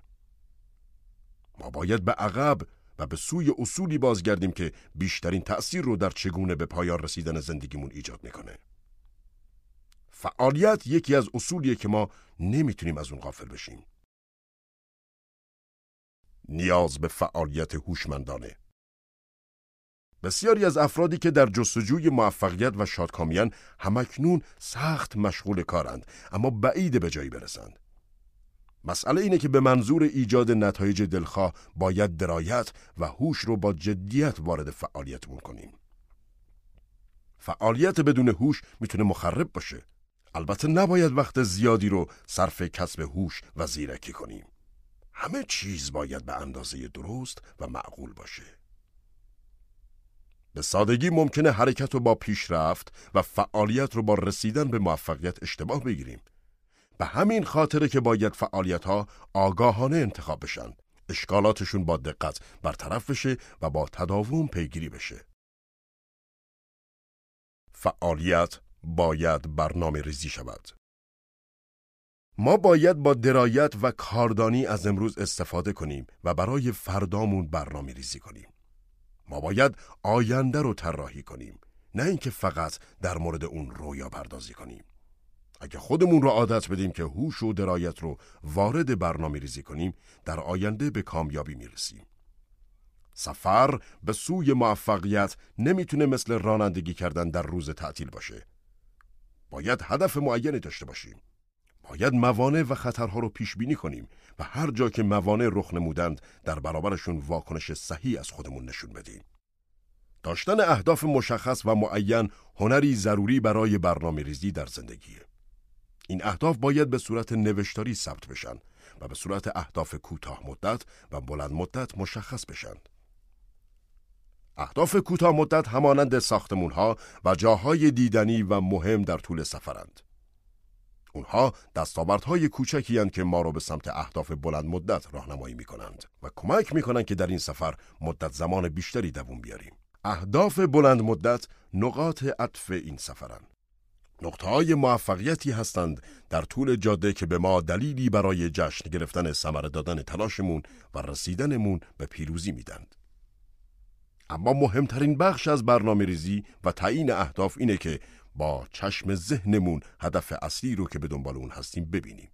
[SPEAKER 1] ما باید به عقب و به سوی اصولی بازگردیم که بیشترین تأثیر رو در چگونه به پایان رسیدن زندگیمون ایجاد می‌کنه. فعالیت یکی از اصولیه که ما نمی‌تونیم از اون غافل بشیم. نیاز به فعالیت هوشمندانه بسیاری از افرادی که در جستجوی موفقیت و شادکامیان همکنون سخت مشغول کارند اما بعید به جایی برسند مسئله اینه که به منظور ایجاد نتایج دلخواه باید درایت و هوش رو با جدیت وارد فعالیتمون کنیم. فعالیت بدون هوش می‌تونه مخرب باشه. البته نباید وقت زیادی رو صرف کسب هوش و زیرکی کنیم. همه چیز باید به اندازه درست و معقول باشه. به سادگی ممکنه حرکت رو با پیشرفت و فعالیت رو با رسیدن به موفقیت اشتباه بگیریم. به همین خاطره که باید فعالیت ها آگاهانه انتخاب بشن. اشکالاتشون با دقت برطرف بشه و با تداوم پیگیری بشه. فعالیت باید برنامه ریزی شود. ما باید با درایت و کاردانی از امروز استفاده کنیم و برای فردامون برنامه ریزی کنیم. ما باید آینده رو طراحی کنیم نه اینکه فقط در مورد اون رویا پردازی کنیم. اگه خودمون رو عادت بدیم که هوش و درایت رو وارد برنامه ریزی کنیم در آینده به کامیابی می‌رسیم. سفر به سوی موفقیت نمی‌تونه مثل رانندگی کردن در روز تعطیل باشه. باید هدف معینی داشته باشیم. باید موانع و خطرها رو پیش بینی کنیم و هر جا که موانع رخ نمودند در برابرشون واکنش صحیح از خودمون نشون بدیم. داشتن اهداف مشخص و معین هنری ضروری برای برنامه ریزی در زندگیه. این اهداف باید به صورت نوشتاری ثبت بشن و به صورت اهداف کوتاه مدت و بلند مدت مشخص بشن. اهداف کوتاه مدت همانند ساختمون ها و جاهای دیدنی و مهم در طول سفرند. اونها دستاوردهای کوچکی هستند که ما را به سمت اهداف بلند مدت راهنمایی می کنند و کمک می کنند که در این سفر مدت زمان بیشتری دووم بیاریم. اهداف بلند مدت نقاط عطف این سفرند. نقطه های موفقیتی هستند در طول جاده که به ما دلیلی برای جشن گرفتن ثمر دادن تلاشمون و رسیدنمون به پیروزی میدند. اما مهمترین بخش از برنامه ریزی و تعیین اهداف اینه که با چشم ذهنمون هدف اصلی رو که به دنبال اون هستیم ببینیم.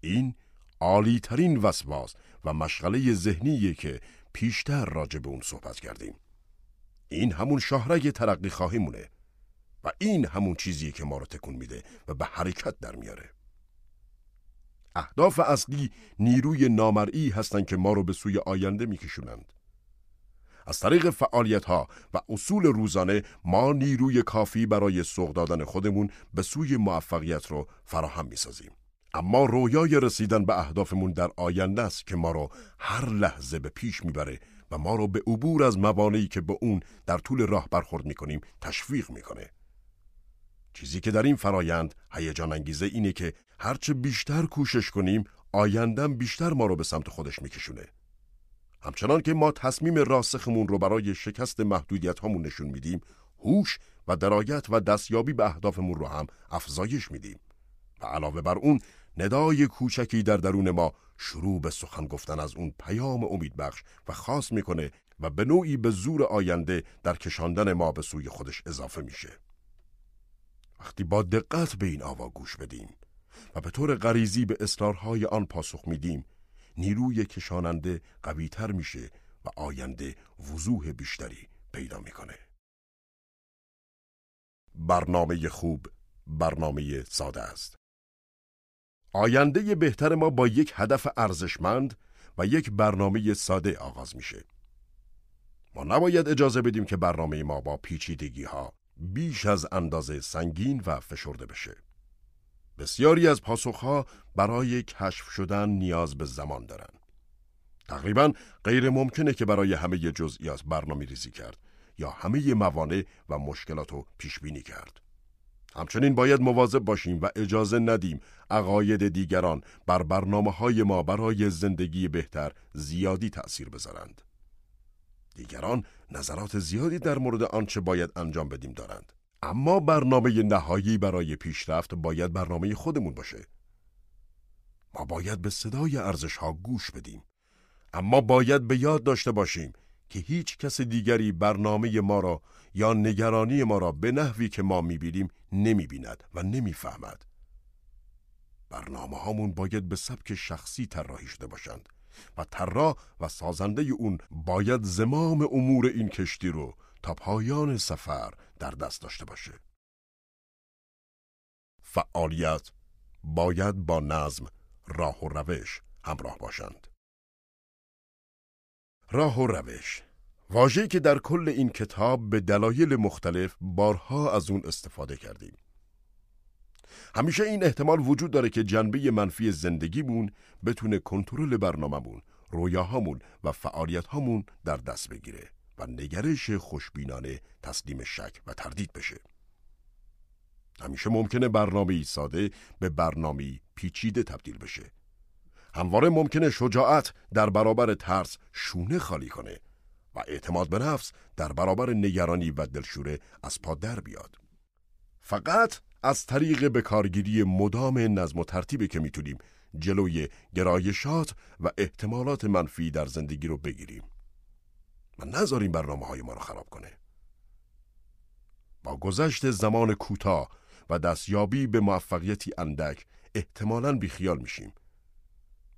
[SPEAKER 1] این عالی ترین وسواس و مشغله ذهنیه که پیشتر راجع به اون صحبت کردیم. این همون شاهرگ ترقی خواهیمونه و این همون چیزیه که ما رو تکون میده و به حرکت در میاره. اهداف اصلی نیروی نامرئی هستند که ما رو به سوی آینده میکشونند. از طریق فعالیت ها و اصول روزانه ما نیروی کافی برای سوق دادن خودمون به سوی موفقیت رو فراهم می سازیم. اما رویای رسیدن به اهدافمون در آینده است که ما را هر لحظه به پیش می‌بره و ما را به عبور از موانعی که به اون در طول راه برخورد می‌کنیم تشویق می‌کنه. چیزی که در این فرایند هیجان انگیزه اینه که هرچه بیشتر کوشش کنیم آیندم بیشتر ما رو به سمت خودش میکشونه. همچنان که ما تصمیم راسخمون رو برای شکست محدودیت هامون نشون میدیم، هوش و درایت و دستیابی به اهدافمون رو هم افزایش میدیم. و علاوه بر اون ندای کوچکی در درون ما شروع به سخن گفتن از اون پیام امید بخش و خاص می‌کنه و به نوعی به زور آینده در کشاندن ما به سوی خودش اضافه میشه. وقتی با دقت به این آوا گوش بدیم و به طور غریزی به اصرارهای آن پاسخ میدیم نیروی کشاننده قویتر میشه و آینده وضوح بیشتری پیدا می‌کنه. برنامه خوب برنامه ساده است. آینده بهتر ما با یک هدف ارزشمند و یک برنامه ساده آغاز میشه. ما نباید اجازه بدیم که برنامه ما با پیچیدگی ها بیش از اندازه سنگین و فشرده بشه. بسیاری از پاسخها برای کشف شدن نیاز به زمان دارن. تقریبا غیر ممکنه که برای همه جزئیات برنامه ریزی کرد یا همه موانع و مشکلات رو پیش بینی کرد. همچنین باید مواظب باشیم و اجازه ندیم عقاید دیگران بر برنامه های ما برای زندگی بهتر زیادی تأثیر بذارند. دیگران نظرات زیادی در مورد آنچه باید انجام بدیم دارند. اما برنامه نهایی برای پیشرفت باید برنامه خودمون باشه. ما باید به صدای ارزش ها گوش بدیم. اما باید به یاد داشته باشیم که هیچ کس دیگری برنامه ما را یا نگرانی ما را به نحوی که ما می‌بینیم نمی‌بیند و نمی‌فهمد. برنامه هامون باید به سبک شخصی طراحی شده باشند و طراح و سازنده اون باید زمام امور این کشتی رو تا پایان سفر در دست داشته باشه. فعالیت باید با نظم، راه و روش همراه باشند. راه و روش واژه‌ای که در کل این کتاب به دلایل مختلف بارها از اون استفاده کردیم. همیشه این احتمال وجود داره که جنبه منفی زندگیمون بتونه کنترل برنامهمون، رویاهامون و فعالیتهامون در دست بگیره و نگرش خوشبینانه تسلیم شک و تردید بشه. همیشه ممکنه برنامه ساده به برنامه پیچیده تبدیل بشه. همواره ممکنه شجاعت در برابر ترس شونه خالی کنه و اعتماد به نفس در برابر نگرانی و دلشوره از پا در بیاد. فقط از طریق بکارگیری مدام نظم و ترتیبی که می‌تونیم جلوی گرایشات و احتمالات منفی در زندگی رو بگیریم و نذاریم برنامه های ما رو خراب کنه. با گذشت زمان کوتاه و دستیابی به موفقیتی اندک احتمالاً بیخیال میشیم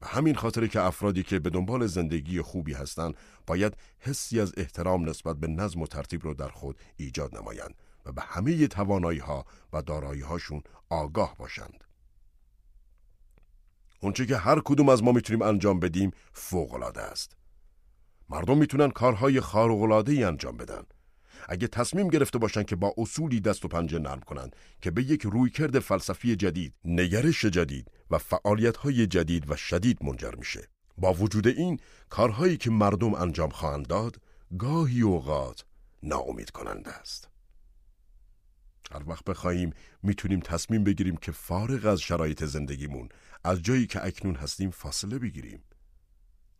[SPEAKER 1] و همین خاطره که افرادی که به دنبال زندگی خوبی هستند باید حسی از احترام نسبت به نظم و ترتیب رو در خود ایجاد نمایند و به همه توانایی ها و دارایی هاشون آگاه باشند. اونچه که هر کدوم از ما می‌تونیم انجام بدیم فوق است. مردم می‌تونن کارهای خارق ای انجام بدن. اگه تصمیم گرفته باشن که با اصولی دست و پنجه نرم کنند که به یک رویکرد فلسفی جدید، نگرش جدید و فعالیت‌های جدید و شدید منجر میشه. با وجود این کارهایی که مردم انجام خواهند داد گاهی اوقات ناامید کننده است. هر وقت بخواهیم می‌تونیم تصمیم بگیریم که فارغ از شرایط زندگیمون از جایی که اکنون هستیم فاصله بگیریم.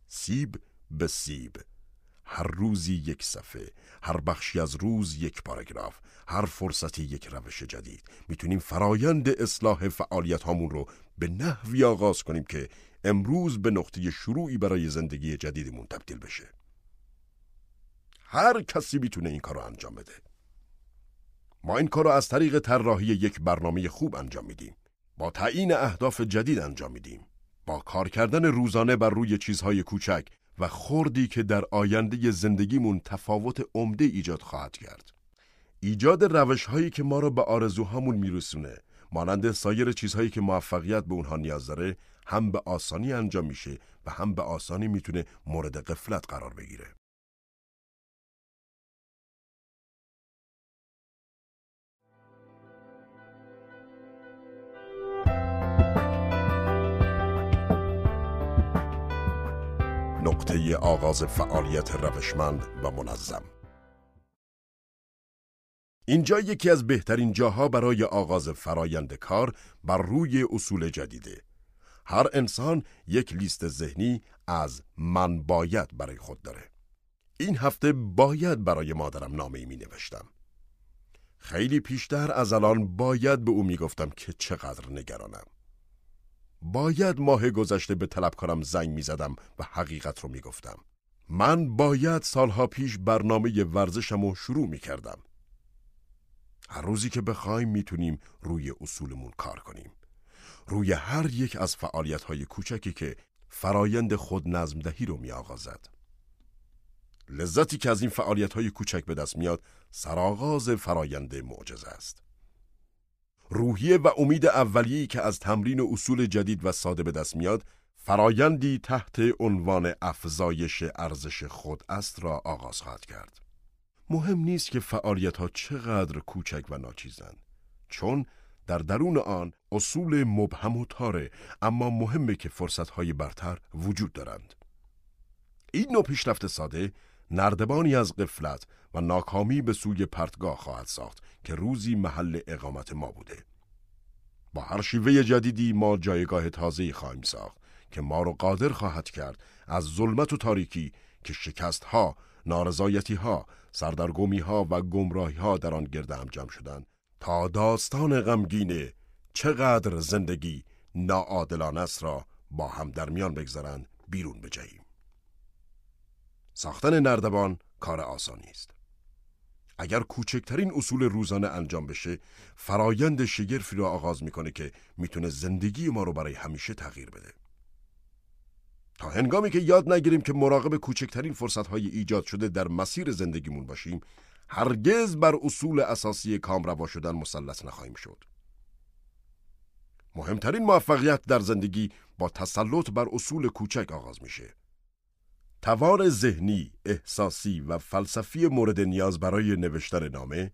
[SPEAKER 1] سیب به سیب هر روزی یک صفحه هر بخشی از روز یک پاراگراف هر فرصتی یک روش جدید. می‌تونیم فرایند اصلاح فعالیت هامون رو به نحوی آغاز کنیم که امروز به نقطه شروعی برای زندگی جدیدمون تبدیل بشه. هر کسی می‌تونه این کار رو انجام بده. ما این کار رو از طریق طراحی یک برنامه خوب انجام میدیم. با تعیین اهداف جدید انجام میدیم. با کار کردن روزانه بر روی چیزهای کوچک و خوردی که در آینده زندگیمون تفاوت عمده ایجاد خواهد کرد. ایجاد روش هایی که ما را به آرزوهامون میرسونه مانند سایر چیزهایی که موفقیت به اونها نیاز داره هم به آسانی انجام میشه و هم به آسانی می‌تونه مورد قفلت قرار بگیره. نقطه آغاز فعالیت روشمند و منظم. اینجا یکی از بهترین جاها برای آغاز فرایند کار بر روی اصول جدیده. هر انسان یک لیست ذهنی از من باید برای خود داره. این هفته باید برای مادرم نامه می نوشتم خیلی پیشتر از الان باید به او می گفتم که چقدر نگرانم. باید ماه گذشته به طلبکارم زنگ می زدم و حقیقت رو می گفتم من باید سالها پیش برنامه ورزشم رو شروع می کردم هر روزی که بخوایم می‌تونیم روی اصولمون کار کنیم روی هر یک از فعالیت های کوچکی که فرایند خود نظم دهی رو می آغازد. لذتی که از این فعالیت های کوچک به دست میاد سرآغاز فرایند معجزه است. روحیه و امید اولیه‌ای که از تمرین اصول جدید و ساده به دست میاد فرایندی تحت عنوان افزایش ارزش خود است را آغاز خواهد کرد. مهم نیست که فعالیت ها چقدر کوچک و ناچیزند چون در درون آن اصول مبهم و تاره اما مهمه که فرصت های برتر وجود دارند. این نوع پیشرفت ساده نردبانی از قفلت و ناکامی به سوی پرتگاه خواهد ساخت که روزی محل اقامت ما بوده. با هر شیوه جدیدی ما جایگاه تازه‌ای خواهیم ساخت که ما رو قادر خواهد کرد از ظلمت و تاریکی که شکست ها، نارضایتی ها، سردرگمی ها و گمراهی ها در آن گرد هم جمع شدند تا داستان غمگین چقدر زندگی ناعادلانه است را با هم در میان بگذارند بیرون بجهیم. ساختن نردبان کار آسانی است. اگر کوچکترین اصول روزانه انجام بشه فرایند شگرفی را آغاز می‌کنه که می‌تونه زندگی ما رو برای همیشه تغییر بده. تا هنگامی که یاد نگیریم که مراقب کوچکترین فرصتهای ایجاد شده در مسیر زندگیمون باشیم هرگز بر اصول اساسی کامروا شدن مسلط نخواهیم شد. مهمترین موفقیت در زندگی با تسلط بر اصول کوچک آغاز میشه. توان ذهنی، احساسی و فلسفی مورد نیاز برای نوشتن نامه،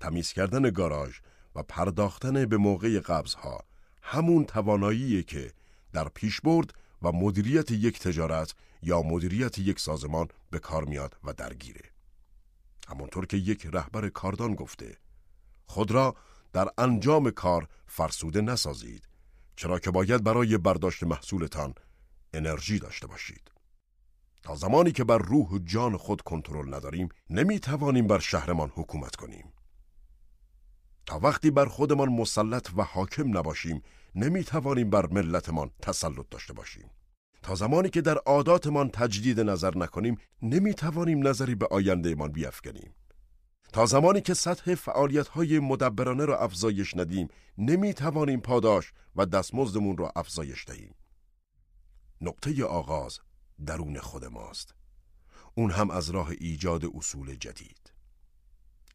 [SPEAKER 1] تمیز کردن گاراژ و پرداختن به موقع قبضها همون تواناییه که در پیشبرد و مدیریت یک تجارت یا مدیریت یک سازمان به کار میاد و درگیره. همانطور که یک رهبر کاردان گفته خود را در انجام کار فرسوده نسازید چرا که باید برای برداشت محصولتان انرژی داشته باشید. تا زمانی که بر روح و جان خود کنترل نداریم نمی توانیم بر شهرمان حکومت کنیم. تا وقتی بر خودمان مسلط و حاکم نباشیم نمی توانیم بر ملتمان تسلط داشته باشیم. تا زمانی که در عاداتمان تجدید نظر نکنیم نمی توانیم نظری به آیندهمان بیافکنیم. تا زمانی که سطح فعالیت های مدبرانه را افزایش ندیم نمی توانیم پاداش و دستمزدمون را افزایش دهیم. نقطه آغاز درون خود ماست. اون هم از راه ایجاد اصول جدید.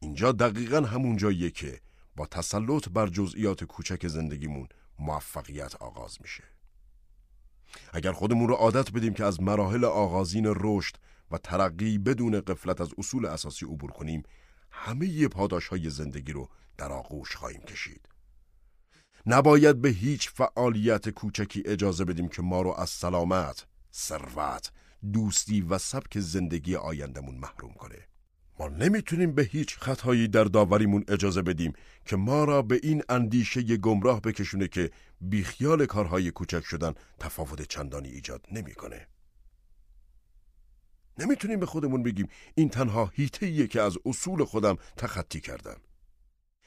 [SPEAKER 1] اینجا دقیقا همون جاییه که با تسلط بر جزئیات کوچک زندگیمون موفقیت آغاز میشه. اگر خودمون رو عادت بدیم که از مراحل آغازین رشد و ترقی بدون قفلت از اصول اساسی عبور کنیم همه پاداش های زندگی رو در آغوش خواهیم کشید. نباید به هیچ فعالیت کوچکی اجازه بدیم که ما رو از سلامت، ثروت، دوستی و سبک زندگی آیندمون محروم کنه. ما نمی‌تونیم به هیچ خطایی در داوریمون اجازه بدیم که ما را به این اندیشه گمراه بکشونه که بیخیال کارهای کوچک شدن تفاوت چندانی ایجاد نمی‌کنه. نمی‌تونیم به خودمون بگیم این تنها هیته که از اصول خودم تخطی کردم.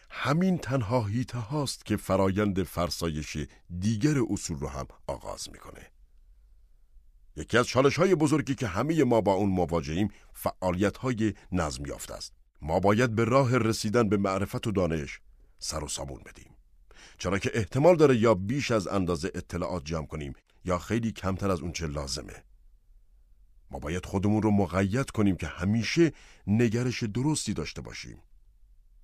[SPEAKER 1] همین تنها هیته هاست که فرایند فرسایش دیگر اصول رو هم آغاز می‌کنه. یکی از چالش های بزرگی که همه ما با اون مواجهیم فعالیت های نظم یافته است. ما باید به راه رسیدن به معرفت و دانش سر و سامون بدیم. چرا که احتمال داره یا بیش از اندازه اطلاعات جمع کنیم یا خیلی کمتر از اونچه لازمه. ما باید خودمون رو مقید کنیم که همیشه نگرش درستی داشته باشیم.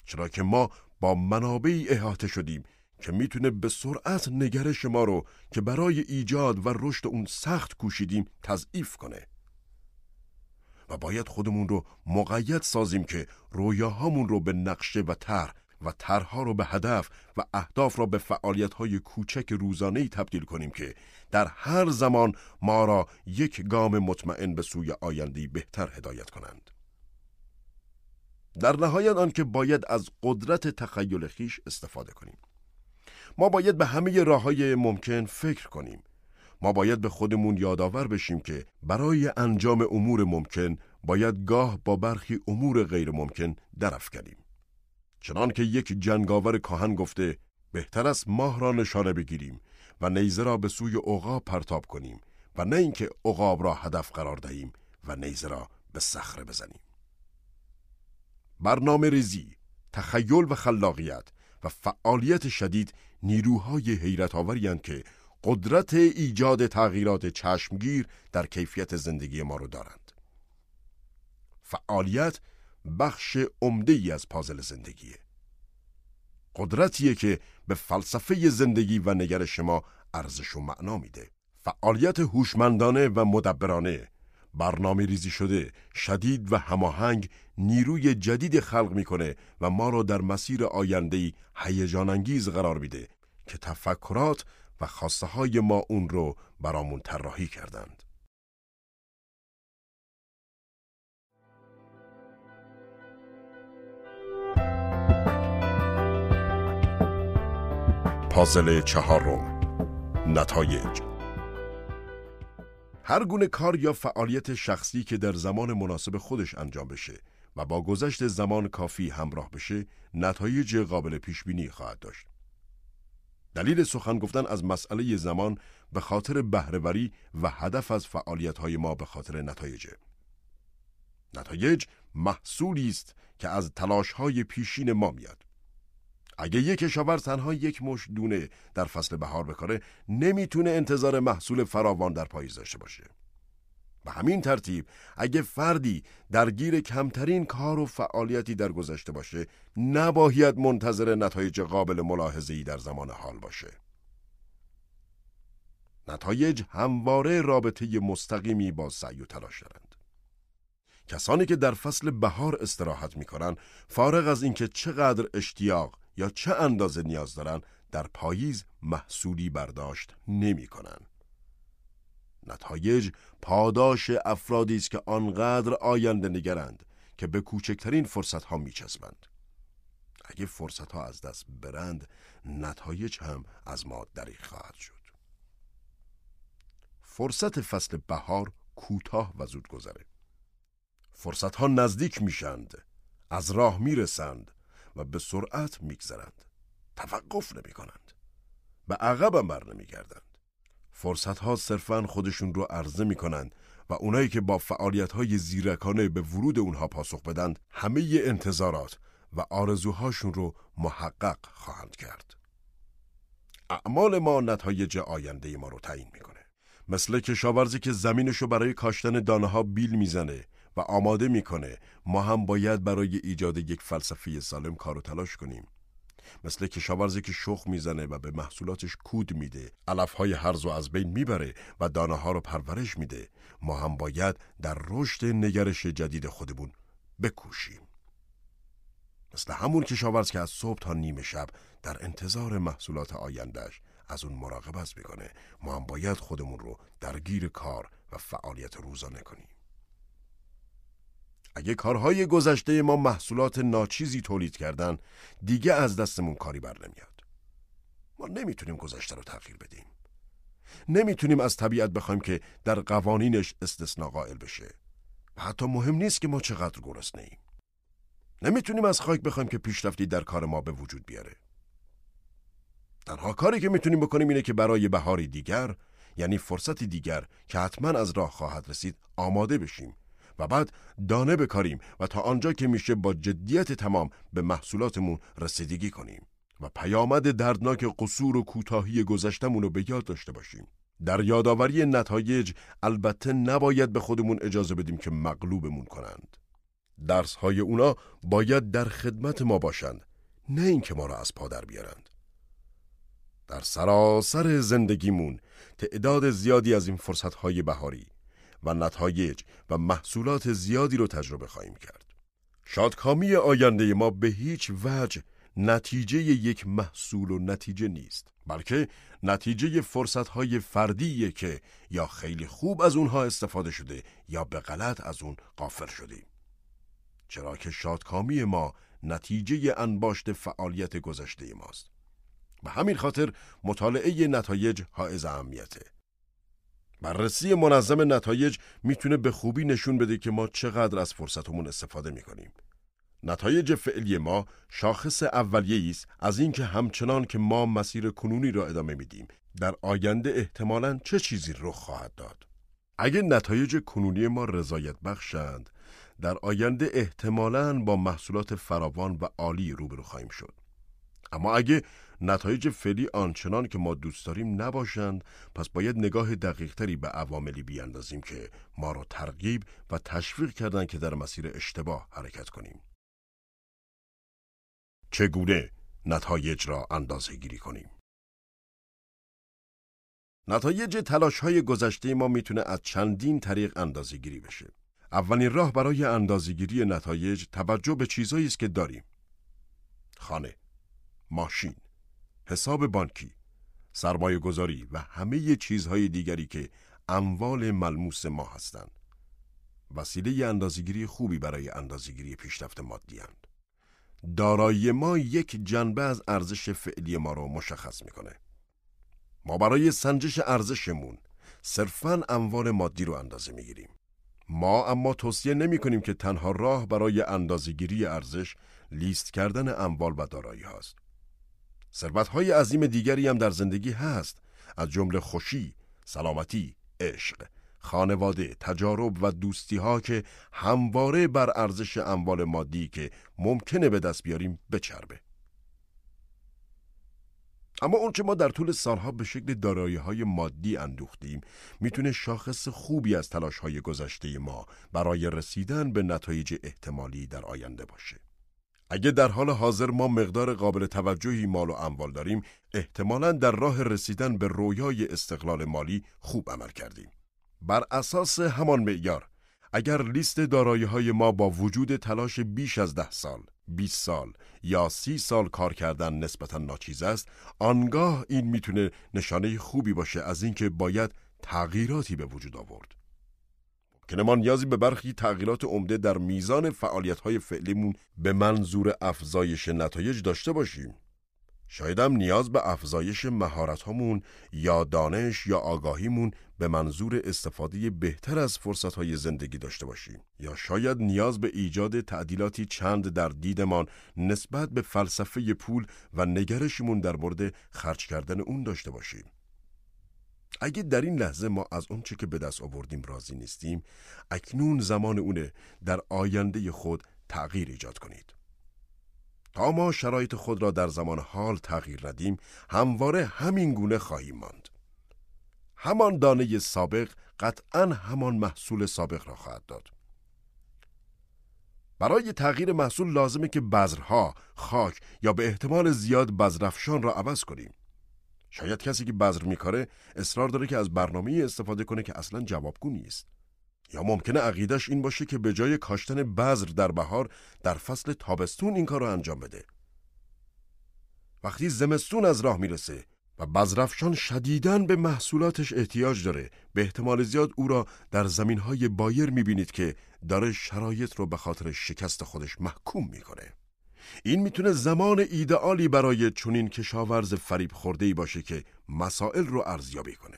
[SPEAKER 1] چرا که ما با منابعی احاطه شدیم که می‌تونه به سرعت نگرش ما رو که برای ایجاد و رشد اون سخت کوشیدیم تضعیف کنه و باید خودمون رو مقید سازیم که رویاهامون رو به نقشه و طرح و طرحها رو به هدف و اهداف را به فعالیت‌های کوچک روزانه‌ای تبدیل کنیم که در هر زمان ما را یک گام مطمئن به سوی آینده‌ای بهتر هدایت کنند. در نهایت آنکه باید از قدرت تخیل خیش استفاده کنیم. ما باید به همه راه های ممکن فکر کنیم. ما باید به خودمون یادآور بشیم که برای انجام امور ممکن باید گاه با برخی امور غیر ممکن کنیم. چنان که یک جنگاور کاهن گفته بهتر است ماه را نشانه بگیریم و نیزه را به سوی عقاب پرتاب کنیم و نه اینکه عقاب را هدف قرار دهیم و نیزه را به صخره بزنیم. برنامه ریزی، تخیل و خلاقیت و فعالیت شدید نیروهای حیرت که قدرت ایجاد تغییرات چشمگیر در کیفیت زندگی ما رو دارند. فعالیت بخش عمده ای از پازل زندگیه. قدرتیه که به فلسفه زندگی و نگرش ما ارزش و معنا میده. فعالیت هوشمندانه و مدبرانه برنامه ریزی شده، شدید و هماهنگ نیروی جدید خلق می‌کنه و ما را در مسیر آیندهی هیجان انگیز قرار میده که تفکرات و خواسته های ما اون رو برامون طراحی کردند. پازل چهارم نتایج هر گونه کار یا فعالیت شخصی که در زمان مناسب خودش انجام بشه و با گذشت زمان کافی همراه بشه نتایج قابل پیش بینی خواهد داشت. دلیل سخن گفتن از مسئله زمان به خاطر بهرهوری و هدف از فعالیت ما به خاطر نتایجه. نتایج محصولی است که از تلاش های پیشین ما میاد. اگه یک کشاورز تنها یک مش دونه در فصل بهار بکاره نمی‌تونه انتظار محصول فراوان در پاییز داشته باشه. به همین ترتیب اگه فردی درگیر کمترین کار و فعالیتی در گذشته باشه نباید منتظر نتایج قابل ملاحظه‌ای در زمان حال باشه. نتایج همواره رابطه مستقیمی با سعی و تلاش دارند. کسانی که در فصل بهار استراحت می‌کنن فارغ از اینکه چقدر اشتیاق یا چه اندازه نیاز دارن در پاییز محصولی برداشت نمی کنن. نتایج پاداش افرادی است که آنقدر آینده نگرند که به کوچکترین فرصت ها می چسبند. اگه فرصت ها از دست برند نتایج هم از ما دریغ خواهد شد. فرصت فصل بهار کوتاه و زود گذره. فرصت ها نزدیک میشند، از راه می‌رسند و به سرعت میگذرند. توقف نمی کنند به عقبم بر نمی گردند فرصت ها صرفا خودشون رو عرضه می کنند و اونایی که با فعالیت های زیرکانه به ورود اونها پاسخ بدند همه انتظارات و آرزوهاشون رو محقق خواهند کرد. اعمال ما نتایج آینده ما رو تعیین می‌کنه. مثل کشاورزی که زمینشو برای کاشتن دانه ها بیل می‌زنه و آماده می‌کنه ما هم باید برای ایجاد یک فلسفه سالم کار و تلاش کنیم. مثل کشاورزی که شخ می‌زنه و به محصولاتش کود میده علفهای هرز و از بین می‌بره و دانه ها رو پرورش میده ما هم باید در رشد نگرش جدید خودمون بکوشیم. مثل همون کشاورز که از صبح تا نیمه شب در انتظار محصولات آیندهش از اون مراقبت می‌کنه ما هم باید خودمون رو درگیر کار و فعالیت روزانه کنیم. اگه کارهای گذشته ما محصولات ناچیزی تولید کردن دیگه از دستمون کاری بر نمیاد. ما نمی‌تونیم گذشته رو تغییر بدیم. نمی‌تونیم از طبیعت بخوایم که در قوانینش استثناء قائل بشه. و حتی مهم نیست که ما چقدر گرسنه ایم. نمی‌تونیم از خاک بخوایم که پیشرفتی در کار ما به وجود بیاره. تنها کاری که می‌تونیم بکنیم اینه که برای بهاری دیگر یعنی فرصتی دیگر که حتما از راه خواهد رسید آماده بشیم. و بعد دانه بکاریم و تا آنجا که میشه با جدیت تمام به محصولاتمون رسیدگی کنیم و پیامد دردناک قصور و کوتاهی گذشتمون رو به یاد داشته باشیم. در یادآوری نتایج البته نباید به خودمون اجازه بدیم که مغلوبمون کنند. درس های اونا باید در خدمت ما باشند نه اینکه ما را از پا در بیارند. در سراسر زندگیمون تعداد زیادی از این فرصت های بهاری و نتایج و محصولات زیادی رو تجربه خواهیم کرد. شادکامی آینده ما به هیچ وجه نتیجه یک محصول و نتیجه نیست بلکه نتیجه فرصتهای فردیه که یا خیلی خوب از اونها استفاده شده یا به غلط از اون قافل شدیم چرا که شادکامی ما نتیجه انباشت فعالیت گذشته ماست. به همین خاطر مطالعه نتایج حائز اهمیته. بررسی منظم نتایج می‌تونه به خوبی نشون بده که ما چقدر از فرصتمون استفاده می‌کنیم. نتایج فعلی ما شاخص اولیه است از اینکه همچنان که ما مسیر کنونی را ادامه میدیم در آینده احتمالاً چه چیزی رخ خواهد داد؟ اگر نتایج کنونی ما رضایت بخشند در آینده احتمالاً با محصولات فراوان و عالی روبرو خواهیم شد. اما اگه نتایج فعلی آنچنان که ما دوست داریم نباشند. پس باید نگاه دقیقتری به عواملی بیاندازیم که ما را ترغیب و تشویق کردند که در مسیر اشتباه حرکت کنیم. چگونه نتایج را اندازه گیری کنیم؟ نتایج تلاش های گذشته ما می‌تونه از چندین طریق اندازه گیری بشه. اولین راه برای اندازهگیری نتایج توجه به چیزهایی است که داریم. خانه ماشین. حساب بانکی سرمایه گذاری و همه چیزهای دیگری که اموال ملموس ما هستند وسیله اندازهگیری خوبی برای اندازهگیری پیشرفت مادی هستند. دارایی ما یک جنبه از ارزش فعلی ما رو مشخص می‌کنه ما برای سنجش ارزشمون صرفا اموال مادی رو اندازه می‌گیریم ما اما توصیه نمی کنیم که تنها راه برای اندازهگیری ارزش لیست کردن اموال و دارایی هاست. ثروت های عظیم دیگری هم در زندگی هست از جمله خوشی، سلامتی، عشق، خانواده، تجارب و دوستی ها که همواره بر ارزش اموال مادی که ممکنه به دست بیاریم بچربه. اما اون که ما در طول سالها به شکل دارایی های مادی اندوختیم می‌تونه شاخص خوبی از تلاش های گذشته ما برای رسیدن به نتایج احتمالی در آینده باشه. اگه در حال حاضر ما مقدار قابل توجهی مال و اموال داریم احتمالا در راه رسیدن به رویای استقلال مالی خوب عمل کردیم. بر اساس همان معیار اگر لیست دارایی های ما با وجود تلاش بیش از ده سال 20 سال یا 30 سال کار کردن نسبتا ناچیز است آنگاه این می‌تونه نشانه خوبی باشه از اینکه باید تغییراتی به وجود آورد که ما نیازی به برخی تغییرات عمده در میزان فعالیت های فعلیمون به منظور افزایش نتایج داشته باشیم. شاید هم نیاز به افزایش مهارت یا دانش یا آگاهیمون به منظور استفاده بهتر از فرصت های زندگی داشته باشیم. یا شاید نیاز به ایجاد تعدیلاتی چند در دیدمان نسبت به فلسفه پول و نگرشمون در مورد خرج کردن اون داشته باشیم. اگه در این لحظه ما از چه که به دست آوردیم راضی نیستیم اکنون زمان اونه در آینده خود تغییر ایجاد کنید. تا ما شرایط خود را در زمان حال تغییر ندیم همواره همین گونه خواهیم ماند. همان دانه سابق قطعا همان محصول سابق را خواهد داد. برای تغییر محصول لازمه که بذرها، خاک یا به احتمال زیاد بذرفشان را عوض کنیم. شاید کسی که بذر میکاره اصرار داره که از برنامه استفاده کنه که اصلا جوابگو نیست. یا ممکنه عقیدش این باشه که به جای کاشتن بذر در بهار در فصل تابستون این کار رو انجام بده. وقتی زمستون از راه می‌رسه و بزرفشان شدیداً به محصولاتش احتیاج داره به احتمال زیاد او را در زمین های بایر می‌بینید که داره شرایط رو به خاطر شکست خودش محکوم می‌کنه این می‌تونه زمان ایدئالی برای چنین کشاورز فریب خورده باشه که مسائل رو ارزیابی کنه.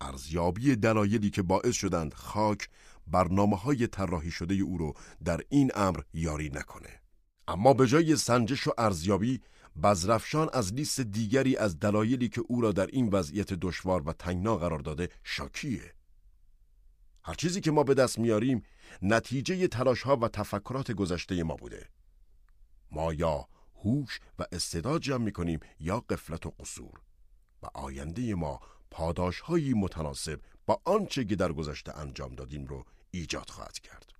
[SPEAKER 1] ارزیابی دلایلی که باعث شدند خاک برنامه های طراحی شده او رو در این امر یاری نکنه. اما به جای سنجش و ارزیابی بزرفشان از لیست دیگری از دلایلی که او را در این وضعیت دشوار و تنگنا قرار داده شاکیه. هر چیزی که ما به دست میاریم نتیجه تلاش ها و تفکرات گذشته ما بوده. ما یا هوش و استعداد جمع می‌کنیم یا قفلت و قصور و آینده ما پاداش هایی متناسب با آنچه که در گذشته انجام دادیم رو ایجاد خواهد کرد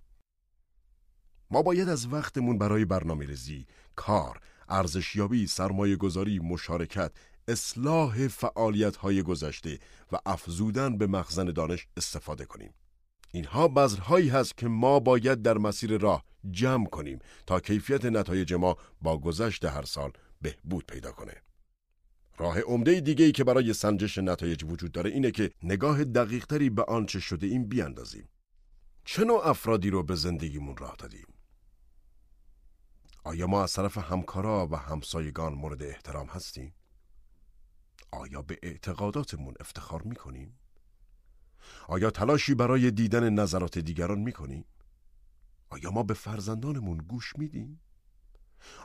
[SPEAKER 1] ما باید از وقتمون برای برنامه ریزی، کار ارزشیابی، سرمایه گذاری، مشارکت، اصلاح فعالیت های گذشته و افزودن به مخزن دانش استفاده کنیم. اینها بذرهایی هست که ما باید در مسیر راه جمع کنیم تا کیفیت نتایج ما با گذشت هر سال بهبود پیدا کنه. راه عمده دیگه ای که برای سنجش نتایج وجود داره اینه که نگاه دقیقتری به آنچه شده این بیاندازیم. چه نوع افرادی رو به زندگیمون راه دادیم؟ آیا ما از طرف همکارا و همسایگان مورد احترام هستیم؟ آیا به اعتقاداتمون افتخار می‌کنیم؟ آیا تلاشی برای دیدن نظرات دیگران می‌کنیم؟ آیا ما به فرزندانمون گوش میدیم؟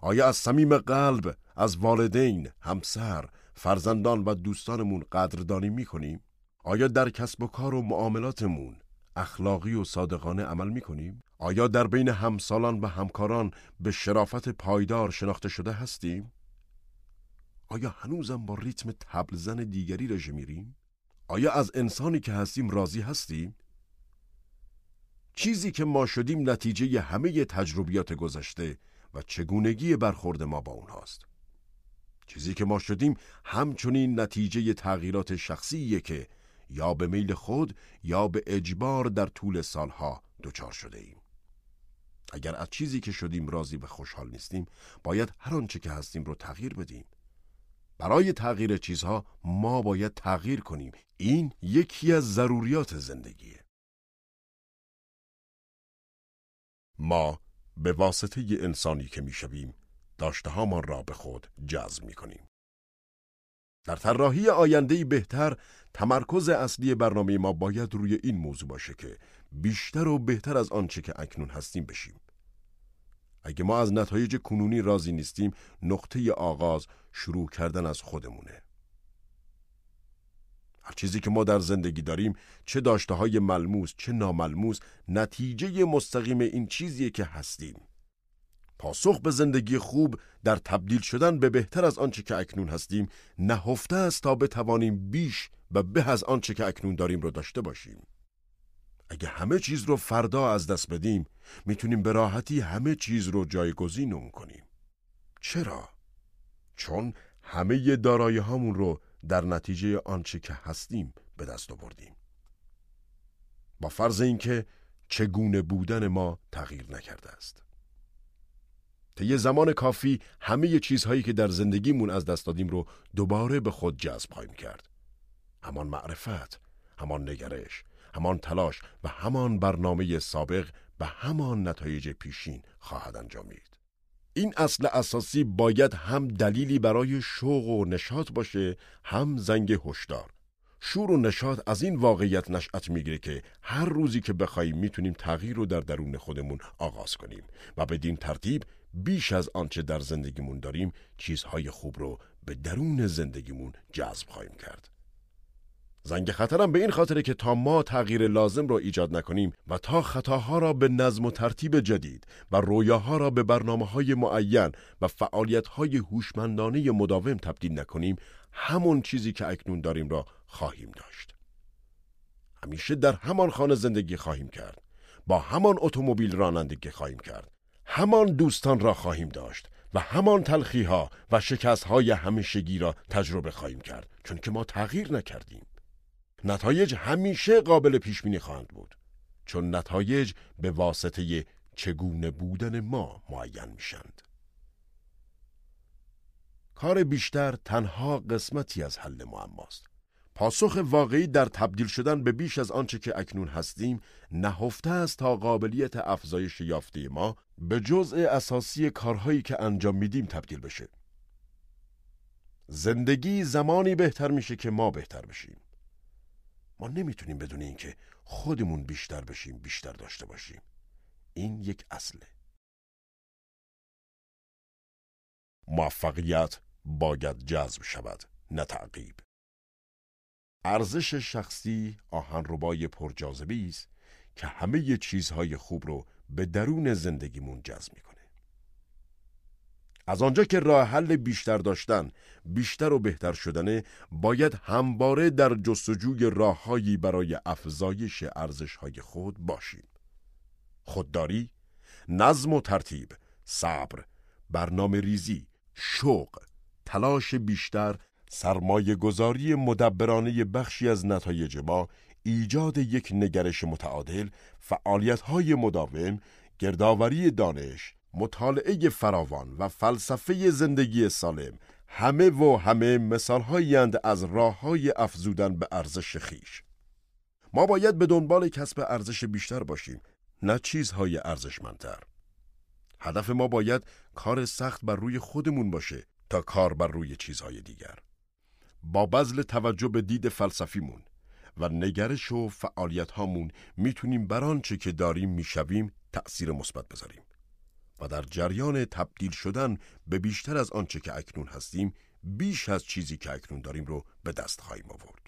[SPEAKER 1] آیا از صمیم قلب از والدین، همسر، فرزندان و دوستانمون قدردانی می‌کنیم؟ آیا در کسب و کار و معاملاتمون اخلاقی و صادقانه عمل می‌کنیم؟ آیا در بین همسالان و همکاران به شرافت پایدار شناخته شده هستیم؟ آیا هنوزم با ریتم تبلزن دیگری رژه میریم؟ آیا از انسانی که هستیم راضی هستیم؟ چیزی که ما شدیم نتیجه همه تجربیات گذشته و چگونگی برخورد ما با اونهاست. چیزی که ما شدیم همچنین نتیجه تغییرات شخصیه که یا به میل خود یا به اجبار در طول سالها دچار شده ایم. اگر از چیزی که شدیم راضی و خوشحال نیستیم باید هر آنچه که هستیم رو تغییر بدیم برای تغییر چیزها ما باید تغییر کنیم این یکی از ضروریات زندگیه ما به واسطه انسانی که می‌شویم داشته را به خود جذب می کنیم. در طراحی آینده بهتر تمرکز اصلی برنامه ما باید روی این موضوع باشه که بیشتر و بهتر از آنچه که اکنون هستیم بشیم. اگه ما از نتایج کنونی راضی نیستیم نقطه آغاز شروع کردن از خودمونه. هر چیزی که ما در زندگی داریم چه داشته های ملموس چه ناملموس نتیجه مستقیم این چیزیه که هستیم. پاسخ به زندگی خوب در تبدیل شدن به بهتر از آنچه که اکنون هستیم نهفته است تا بتوانیم بیش و به از آنچه که اکنون داریم رو داشته باشیم. اگه همه چیز رو فردا از دست بدیم می‌تونیم به راحتی همه چیز رو جایگزین کنیم. چرا؟ چون همه دارایی هامون رو در نتیجه آنچه که هستیم به دست آوردیم. با فرض اینکه چگونه بودن ما تغییر نکرده است. طی زمان کافی همه چیزهایی که در زندگیمون از دست دادیم رو دوباره به خود جذب خواهیم کرد. همان معرفت همان نگرش همان تلاش و همان برنامه سابق و همان نتایج پیشین خواهد انجامید. این اصل اساسی باید هم دلیلی برای شوق و نشاط باشه هم زنگ هشدار. شور و نشاط از این واقعیت نشأت می‌گیره که هر روزی که بخوایم می‌تونیم تغییر رو در درون خودمون آغاز کنیم و بدین ترتیب بیش از آنچه در زندگیمون داریم چیزهای خوب رو به درون زندگیمون جذب خواهیم کرد. زنگ خطرم به این خاطره که تا ما تغییر لازم را ایجاد نکنیم و تا خطاها را به نظم و ترتیب جدید و رویاها را به برنامه های معین و فعالیت های هوشمندانه مداوم تبدیل نکنیم همون چیزی که اکنون داریم را خواهیم داشت. همیشه در همان خانه زندگی خواهیم کرد. با همان اتومبیل رانندگی خواهیم کرد. همان دوستان را خواهیم داشت و همان تلخی ها و شکست های همیشگی را تجربه خواهیم کرد. چون که ما تغییر نکردیم. نتایج همیشه قابل پیش بینی خواهند بود چون نتایج به واسطه چگونه بودن ما معین میشند. کار بیشتر تنها قسمتی از حل معماست پاسخ واقعی در تبدیل شدن به بیش از آنچه که اکنون هستیم نهفته است تا قابلیت افزایش یافته ما به جزء اساسی کارهایی که انجام میدیم تبدیل بشه. زندگی زمانی بهتر میشه که ما بهتر بشیم. ما نمی‌تونیم بدون اینکه خودمون بیشتر بشیم بیشتر داشته باشیم. این یک اصله. موفقیت باید جذب شود نه تعقیب. ارزش شخصی آهنربای پرجاذبه است که همه چیزهای خوب رو به درون زندگیمون جذب می‌کنه. از آنجا که راه حل بیشتر داشتن بیشتر و بهتر شدنه باید همواره در جستجوی راههایی برای افزایش ارزشهای خود باشیم. خودداری نظم و ترتیب صبر برنامه ریزی شوق تلاش بیشتر سرمایه گذاری مدبرانه بخشی از نتایج ما ایجاد یک نگرش متعادل، فعالیت‌های مداوم، گردآوری دانش، مطالعه فراوان و فلسفه زندگی سالم همه و همه مثال از راه های افزودن به ارزش خیش. ما باید به دنبال کسب ارزش بیشتر باشیم نه چیزهای ارزشمندتر. هدف ما باید کار سخت بر روی خودمون باشه تا کار بر روی چیزهای دیگر. با بذل توجه به دید فلسفیمون و نگرش و فعالیت هامون می‌تونیم بر آنچه که داریم می‌شویم تأثیر مثبت بذاریم و در جریان تبدیل شدن به بیشتر از آنچه که اکنون هستیم بیش از چیزی که اکنون داریم رو به دست خواهیم آورد.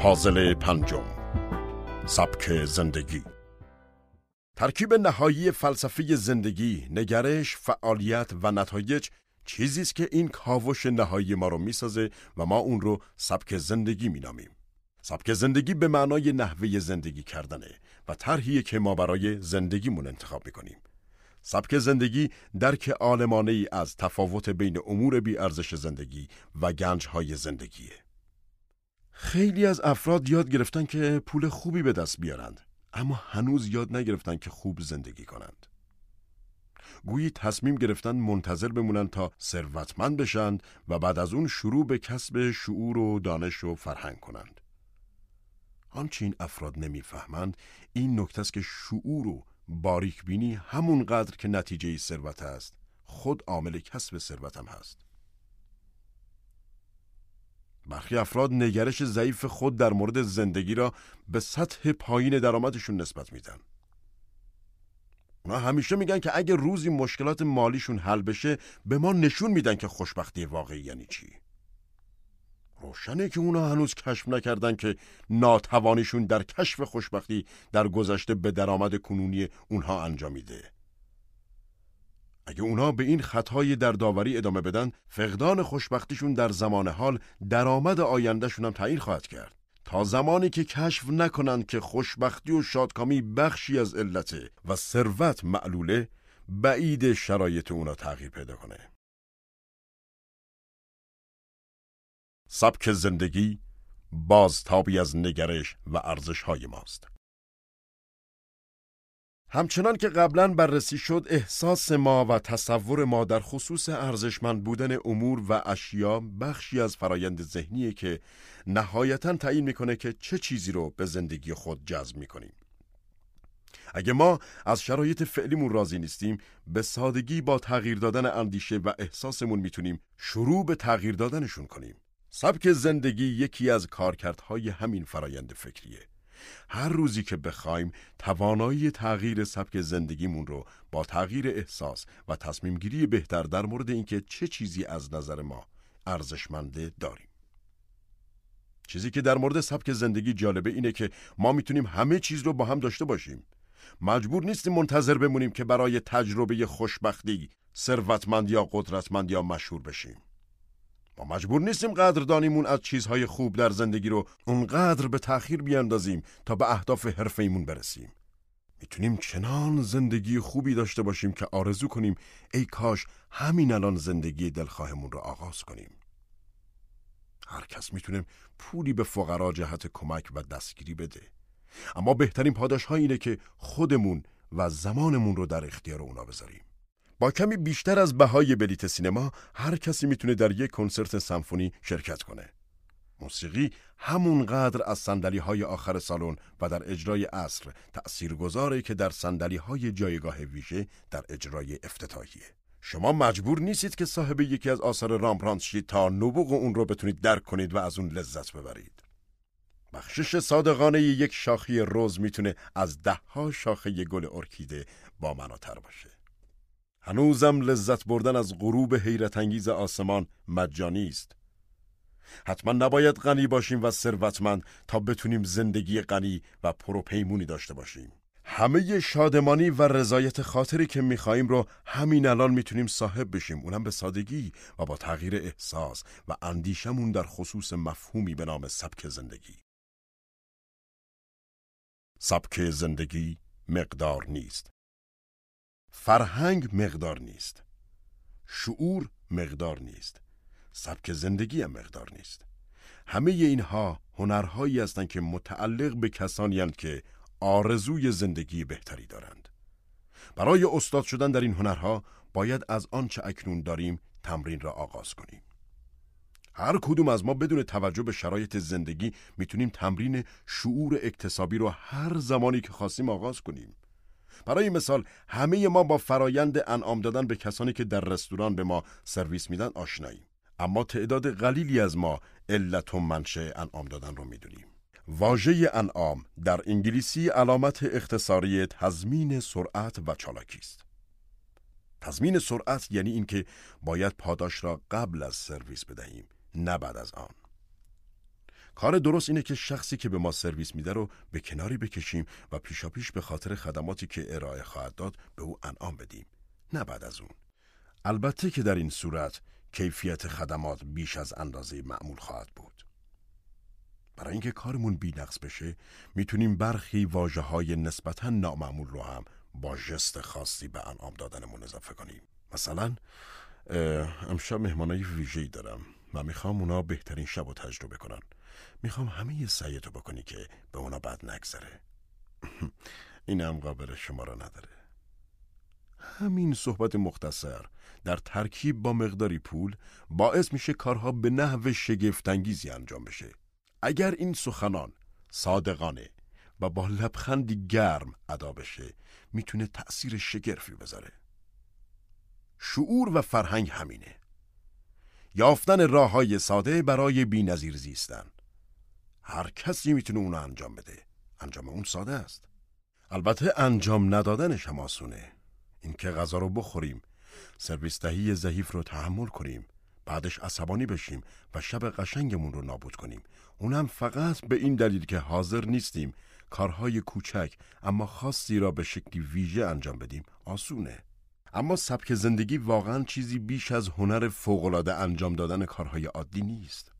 [SPEAKER 1] پازل پنجم سبک زندگی ترکیب نهایی فلسفه زندگی، نگرش، فعالیت و نتایج چیزی است که این کاوش نهایی ما رو می‌سازه و ما اون رو سبک زندگی مینامیم. سبک زندگی به معنای نحوه زندگی کردنه و طرحی که ما برای زندگیمون انتخاب می‌کنیم. سبک زندگی درک عالمانه ای از تفاوت بین امور بی ارزش زندگی و گنج های زندگیه. خیلی از افراد یاد گرفتن که پول خوبی به دست بیارند اما هنوز یاد نگرفتن که خوب زندگی کنند. گویی تصمیم گرفتن منتظر بمونن تا ثروتمند بشند و بعد از اون شروع به کسب شعور و دانش و فرهنگ کنند. آنچه افراد نمی‌فهمند این نکته است که شعور و باریک بینی همون قدر که نتیجه ثروت است خود عامل کسب ثروت هم هست. برخی افراد نگرش ضعیف خود در مورد زندگی را به سطح پایین درآمدشون نسبت میدن. اونا همیشه میگن که اگه روزی مشکلات مالیشون حل بشه به ما نشون میدن که خوشبختی واقعی یعنی چی. روشنه که اونا هنوز کشف نکردن که ناتوانیشون در کشف خوشبختی در گذشته به درآمد کنونی اونها انجامیده. اگه اونا به این خطای در داوری ادامه بدن فقدان خوشبختیشون در زمان حال درآمد آیندهشون هم تعیین خواهد کرد تا زمانی که کشف نکنن که خوشبختی و شادکامی بخشی از علته و ثروت معلوله بعید شرایط اونا تغییر پیدا کنه. سبک زندگی بازتابی از نگرش و ارزش های ماست. همچنان که قبلا بررسی شد احساس ما و تصور ما در خصوص ارزشمند بودن امور و اشیا بخشی از فرایند ذهنیه که نهایتا تعیین می‌کنه که چه چیزی رو به زندگی خود جذب می‌کنیم. اگه ما از شرایط فعلیمون راضی نیستیم به سادگی با تغییر دادن اندیشه و احساسمون می‌تونیم شروع به تغییر دادنشون کنیم. سبک زندگی یکی از کارکردهای همین فرایند فکریه. هر روزی که بخوایم توانایی تغییر سبک زندگیمون رو با تغییر احساس و تصمیم گیری بهتر در مورد اینکه چه چیزی از نظر ما ارزشمنده داریم. چیزی که در مورد سبک زندگی جالبه اینه که ما می‌تونیم همه چیز رو با هم داشته باشیم. مجبور نیستیم منتظر بمونیم که برای تجربه خوشبختی ثروتمند یا قدرتمند یا مشهور بشیم. ما مجبور نیستیم قدردانیمون از چیزهای خوب در زندگی رو اونقدر به تأخیر بیاندازیم تا به اهداف حرفیمون برسیم. می‌تونیم چنان زندگی خوبی داشته باشیم که آرزو کنیم ای کاش همین الان زندگی دلخواهمون رو آغاز کنیم. هر کس می‌تونه پولی به فقرا جهت کمک و دستگیری بده. اما بهترین پاداش اینه که خودمون و زمانمون رو در اختیار اونا بذاریم. کمی بیشتر از بهای بلیت سینما هر کسی می‌تونه در یک کنسرت سمفونی شرکت کنه. موسیقی همونقدر از سندلی های آخر سالن و در اجرای اصر تأثیر گذاره که در سندلی های جایگاه ویژه در اجرای افتتاحیه. شما مجبور نیستید که صاحب یکی از آثار رامبرانت تا نبوغ اون رو بتونید درک کنید و از اون لذت ببرید. بخشش صادقانه یک شاخی روز می‌تونه از دهها شاخه گل ارکیده با مناتر باشه. هنوزم لذت بردن از غروب حیرت انگیز آسمان مجانی است. حتما نباید غنی باشیم و ثروتمند تا بتونیم زندگی غنی و پروپیمونی داشته باشیم. همه شادمانی و رضایت خاطری که میخواییم رو همین الان می‌تونیم صاحب بشیم اونم به سادگی و با تغییر احساس و اندیشمون در خصوص مفهومی به نام سبک زندگی. سبک زندگی مقدار نیست فرهنگ مقدار نیست. شعور مقدار نیست. سبک زندگی هم مقدار نیست. همه اینها هنرهایی هستند که متعلق به کسانی هستند که آرزوی زندگی بهتری دارند. برای استاد شدن در این هنرها باید از آنچه اکنون داریم تمرین را آغاز کنیم. هر کدوم از ما بدون توجه به شرایط زندگی می‌تونیم تمرین شعور اکتسابی رو هر زمانی که خواستیم آغاز کنیم. برای مثال همه ما با فرایند انعام دادن به کسانی که در رستوران به ما سرویس میدن آشناییم. اما تعداد قلیلی از ما علت و منشه انعام دادن رو می‌دونیم. واژه انعام در انگلیسی علامت اختصاری تضمین سرعت و چالاکی است. تضمین سرعت یعنی اینکه باید پاداش را قبل از سرویس بدهیم نه بعد از آن. کار درست اینه که شخصی که به ما سرویس میده رو به کناری بکشیم و پیشاپیش به خاطر خدماتی که ارائه خواهد داد به او انعام بدیم. نه بعد از اون. البته که در این صورت کیفیت خدمات بیش از اندازه معمول خواهد بود. برای اینکه کارمون بینقص بشه می‌تونیم برخی واجه های نسبتا نامعمول رو هم با جست خاصی به انعام دادنمون اضافه کنیم. مثلا امشب مهمانای ویژه‌ای دارم و می‌خوام اونا بهترین شب رو تجربه کنن. می‌خوام همه سعیتو بکنی که به اونا بد نگذره. این هم قابل شما را نداره. همین صحبت مختصر در ترکیب با مقداری پول باعث میشه کارها به نحو شگفتانگیزی انجام بشه. اگر این سخنان صادقانه و با لبخندی گرم ادا بشه می‌تونه تأثیر شگرفی بذاره. شعور و فرهنگ همینه. یافتن راه های ساده برای بی نظیر زیستن هر کسی می‌تونه اونو انجام بده. انجام اون ساده است. البته انجام ندادنش هم آسونه. اینکه غذا رو بخوریم سرویس دهی ضعیف رو تحمل کنیم بعدش عصبانی بشیم و شب قشنگمون رو نابود کنیم. اونم فقط به این دلیل که حاضر نیستیم کارهای کوچک اما خاصی را به شکلی ویژه انجام بدیم. آسونه. اما سبک زندگی واقعا چیزی بیش از هنر فوقالعاده انجام دادن کارهای عادی نیست.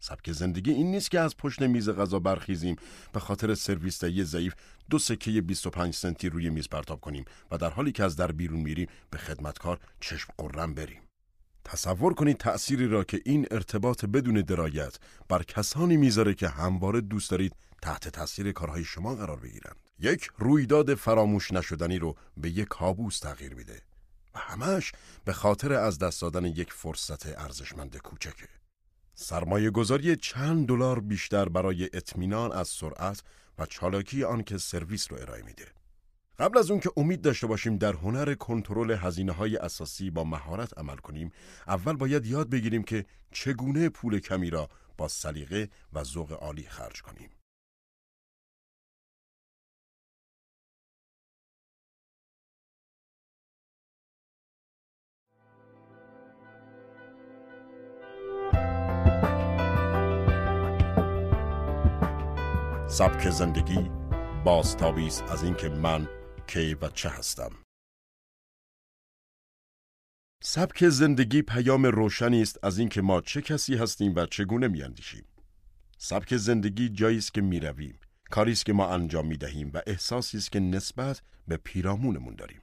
[SPEAKER 1] سبک زندگی این نیست که از پشت میز غذا برخیزیم. به خاطر سرویس ضعیف دو سکه 25 سنتی روی میز پرتاب کنیم و در حالی که از در بیرون میریم به خدمتکار چشم قرم بریم. تصور کنید تأثیری را که این ارتباط بدون درایت بر کسانی می‌ذاره که همواره دوست دارید تحت تاثیر کارهای شما قرار بگیرند. یک رویداد فراموش نشدنی رو به یک کابوس تغییر میده و همش به خاطر از دست دادن یک فرصت ارزشمند کوچکه. سرمایه گذاری چند دلار بیشتر برای اطمینان از سرعت و چالاکی آن که سرویس رو ارائه میده. قبل از اون که امید داشته باشیم در هنر کنترل هزینه های اساسی با مهارت عمل کنیم، اول باید یاد بگیریم که چگونه پول کمی را با سلیقه و ذوق عالی خرج کنیم. سبک زندگی بازتابی است از اینکه من کی و چه هستم. سبک زندگی پیام روشنی است از اینکه ما چه کسی هستیم و چگونه میاندیشیم. سبک زندگی جایی است که می‌رویم کاری است که ما انجام می‌دهیم و احساسی است که نسبت به پیرامونمون داریم.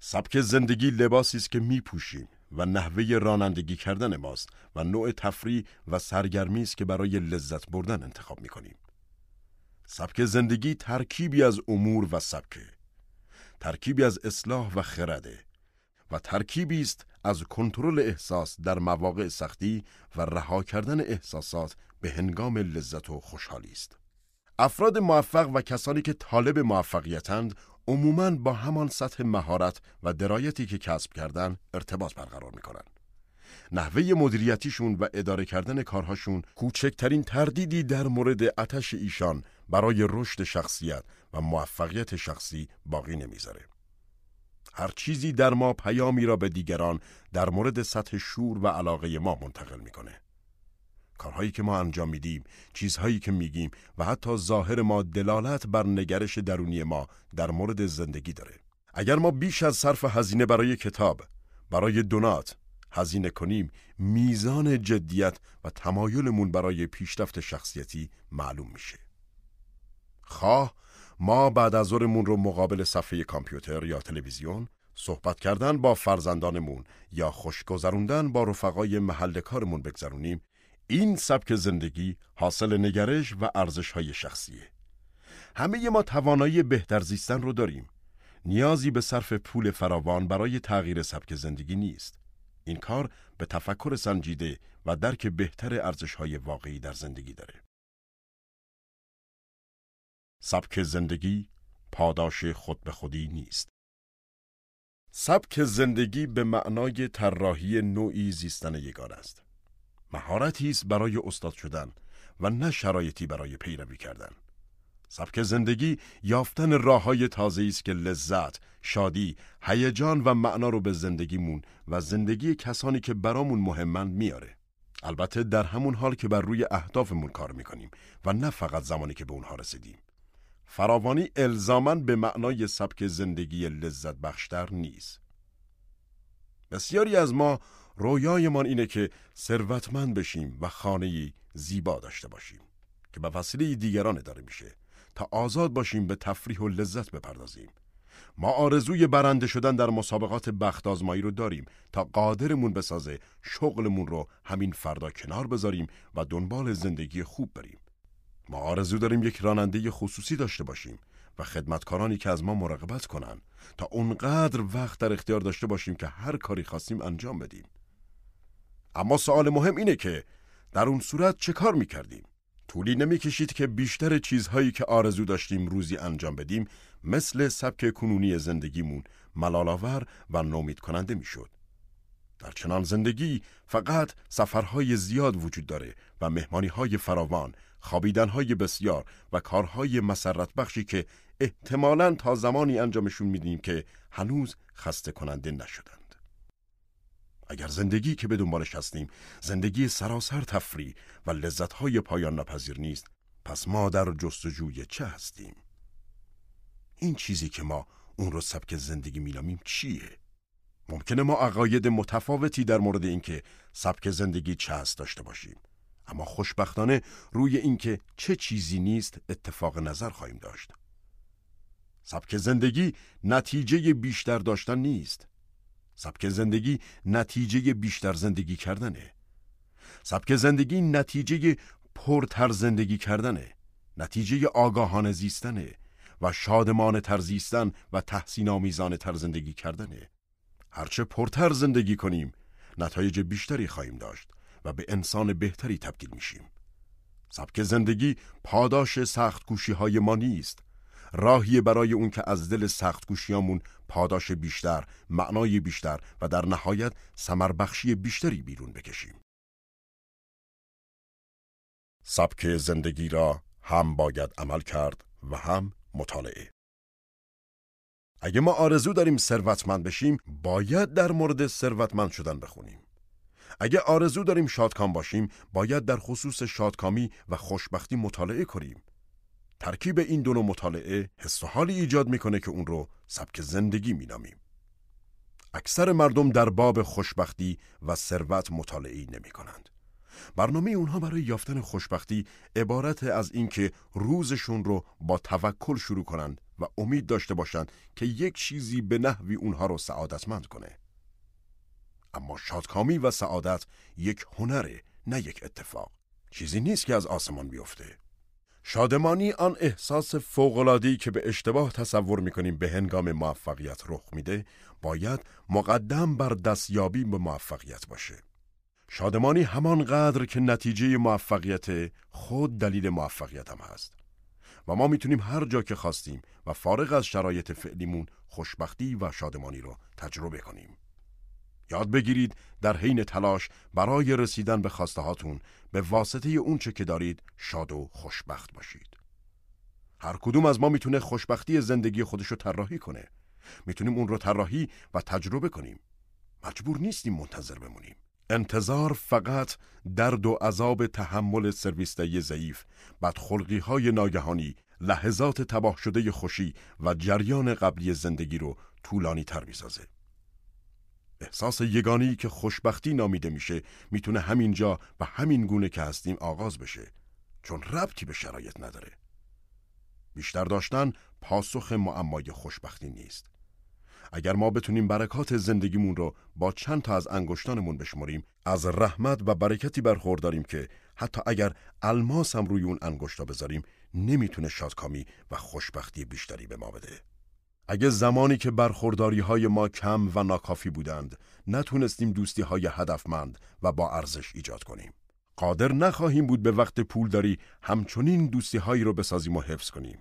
[SPEAKER 1] سبک زندگی لباسی است که میپوشیم و نحوه رانندگی کردن ماست و نوع تفریح و سرگرمی است که برای لذت بردن انتخاب می‌کنیم. سبک زندگی ترکیبی از امور و سبکه ترکیبی از اصلاح و خرده و ترکیبی است از کنترل احساس در مواقع سختی و رها کردن احساسات به هنگام لذت و خوشحالی است افراد موفق و کسانی که طالب موفقیتند عموماً با همان سطح مهارت و درایتی که کسب کردن ارتباط برقرار می کنند. نحوه مدیریتیشون و اداره کردن کارهاشون کوچکترین تردیدی در مورد اتش ایشان برای رشد شخصیت و موفقیت شخصی باقی نمی‌ذاره. هر چیزی در ما پیامی را به دیگران در مورد سطح شور و علاقه ما منتقل می‌کنه. کارهایی که ما انجام میدیم، چیزهایی که میگیم و حتی ظاهر ما دلالت بر نگرش درونی ما در مورد زندگی داره. اگر ما بیش از صرف هزینه برای کتاب، برای دونات، هزینه کنیم میزان جدیت و تمایلمون برای پیشرفت شخصیتی معلوم میشه. خواه ما بعد از ظهرمون رو مقابل صفحه کامپیوتر یا تلویزیون صحبت کردن با فرزندانمون یا خوشگذروندن با رفقای محل کارمون بگذرونیم این سبک زندگی حاصل نگرش و ارزش های شخصیه. همه ما توانایی بهتر زیستن رو داریم. نیازی به صرف پول فراوان برای تغییر سبک زندگی نیست. این کار به تفکر سنجیده و درک بهتر ارزش های واقعی در زندگی داره سبک زندگی پاداش خود به خودی نیست سبک زندگی به معنای طراحی نوعی زیستن یگان است. مهارتی است برای استاد شدن و نه شرایطی برای پیروی کردن. سبک زندگی یافتن راه های تازه است که لذت، شادی، هیجان و معنا رو به زندگیمون و زندگی کسانی که برامون مهمند میاره. البته در همون حال که بر روی اهدافمون کار می‌کنیم و نه فقط زمانی که به اونها رسیدیم. فراوانی الزامن به معنای سبک زندگی لذت بخشتر نیست. بسیاری از ما رویایمان اینه که ثروتمند بشیم و خانه زیبا داشته باشیم که به وسیله دیگران داره میشه تا آزاد باشیم به تفریح و لذت بپردازیم. ما آرزوی برنده شدن در مسابقات بخت آزمایی رو داریم تا قادرمون بسازه شغلمون رو همین فردا کنار بذاریم و دنبال زندگی خوب بریم. ما آرزو داریم یک راننده خصوصی داشته باشیم و خدمتکارانی که از ما مراقبت کنن تا اونقدر وقت در اختیار داشته باشیم که هر کاری خواستیم انجام بدیم. اما سوال مهم اینه که در اون صورت چه کار می‌کردیم؟ طولی نمی‌کشید که بیشتر چیزهایی که آرزو داشتیم روزی انجام بدیم مثل سبک کنونی زندگیمون ملالاور و نومید کننده می‌شد. در چنان زندگی فقط سفرهای زیاد وجود داره و مهمانی فراوان خوابیدنهای بسیار و کارهای مسرت بخشی که احتمالاً تا زمانی انجامشون میدیم که هنوز خسته کننده نشدند. اگر زندگی که به دنبالش هستیم زندگی سراسر تفریح و لذتهای پایان نپذیر نیست پس ما در جستجوی چه هستیم؟ این چیزی که ما اون رو سبک زندگی مینامیم چیه؟ ممکنه ما عقاید متفاوتی در مورد اینکه سبک زندگی چه هست داشته باشیم اما خوشبختانه روی اینکه چه چیزی نیست اتفاق نظر خواهیم داشت. سبک زندگی نتیجه بیشتر داشتن نیست. سبک زندگی نتیجه بیشتر زندگی کردنه. سبک زندگی نتیجه پرتر زندگی کردنه. نتیجه آگاهانه زیستنه و شادمان تر زیستن و تحسین آمیزان تر زندگی کردنه. هرچه پرتر زندگی کنیم نتایج بیشتری خواهیم داشت و به انسان بهتری تبدیل میشیم. سبک زندگی پاداش سخت کوشی های ما نیست. راهی برای اون که از دل سخت کوشیامون پاداش بیشتر، معنای بیشتر و در نهایت سمربخشی بیشتری بیرون بکشیم. سبک زندگی را هم باید عمل کرد و هم مطالعه. اگه ما آرزو داریم ثروتمند بشیم، باید در مورد ثروتمند شدن بخونیم. اگه آرزو داریم شادکام باشیم باید در خصوص شادکامی و خوشبختی مطالعه کنیم ترکیب این دو مطالعه حس و حالی ایجاد می‌کنه که اون رو سبک زندگی مینامیم اکثر مردم در باب خوشبختی و ثروت مطالعه نمی کنند. برنامه اونها برای یافتن خوشبختی عبارت از اینکه روزشون رو با توکل شروع کنند و امید داشته باشند که یک چیزی به نحوی اونها رو سعادتمند کنه. اما شادکامی و سعادت یک هنره نه یک اتفاق چیزی نیست که از آسمان بیفته شادمانی آن احساس فوقلادی که به اشتباه تصور می‌کنیم به هنگام موفقیت رخ میده باید مقدم بر دستیابی به موفقیت باشه. شادمانی همان قدر که نتیجه موفقیت خود دلیل موفقیت هم هست. و ما می‌تونیم هر جا که خواستیم و فارغ از شرایط فعلیمون خوشبختی و شادمانی رو تجربه کنیم. یاد بگیرید در حین تلاش برای رسیدن به خواسته هاتون به واسطه اونچه که دارید شاد و خوشبخت باشید. هر کدوم از ما می‌تونه خوشبختی زندگی خودشو طراحی کنه. می‌تونیم اون رو طراحی و تجربه کنیم. مجبور نیستیم منتظر بمونیم. انتظار فقط درد و عذاب تحمل سرویستایی ضعیف، بدخلقی های ناگهانی، لحظات تباه شده خوشی و جریان قبلی زندگی رو طولانی تر می‌سازه. احساس یگانی که خوشبختی نامیده میشه می‌تونه همینجا و همین گونه که هستیم آغاز بشه چون ربطی به شرایط نداره. بیشتر داشتن پاسخ معمای خوشبختی نیست. اگر ما بتونیم برکات زندگیمون رو با چند تا از انگشتانمون بشمریم از رحمت و برکتی برخورداریم که حتی اگر الماس هم روی اون انگشتا بذاریم نمی‌تونه شادکامی و خوشبختی بیشتری به ما بده. اگه زمانی که برخورداری های ما کم و ناکافی بودند نتونستیم دوستی های هدفمند و با ارزش ایجاد کنیم. قادر نخواهیم بود به وقت پول داری همچنین دوستی هایی رو بسازیم و حفظ کنیم.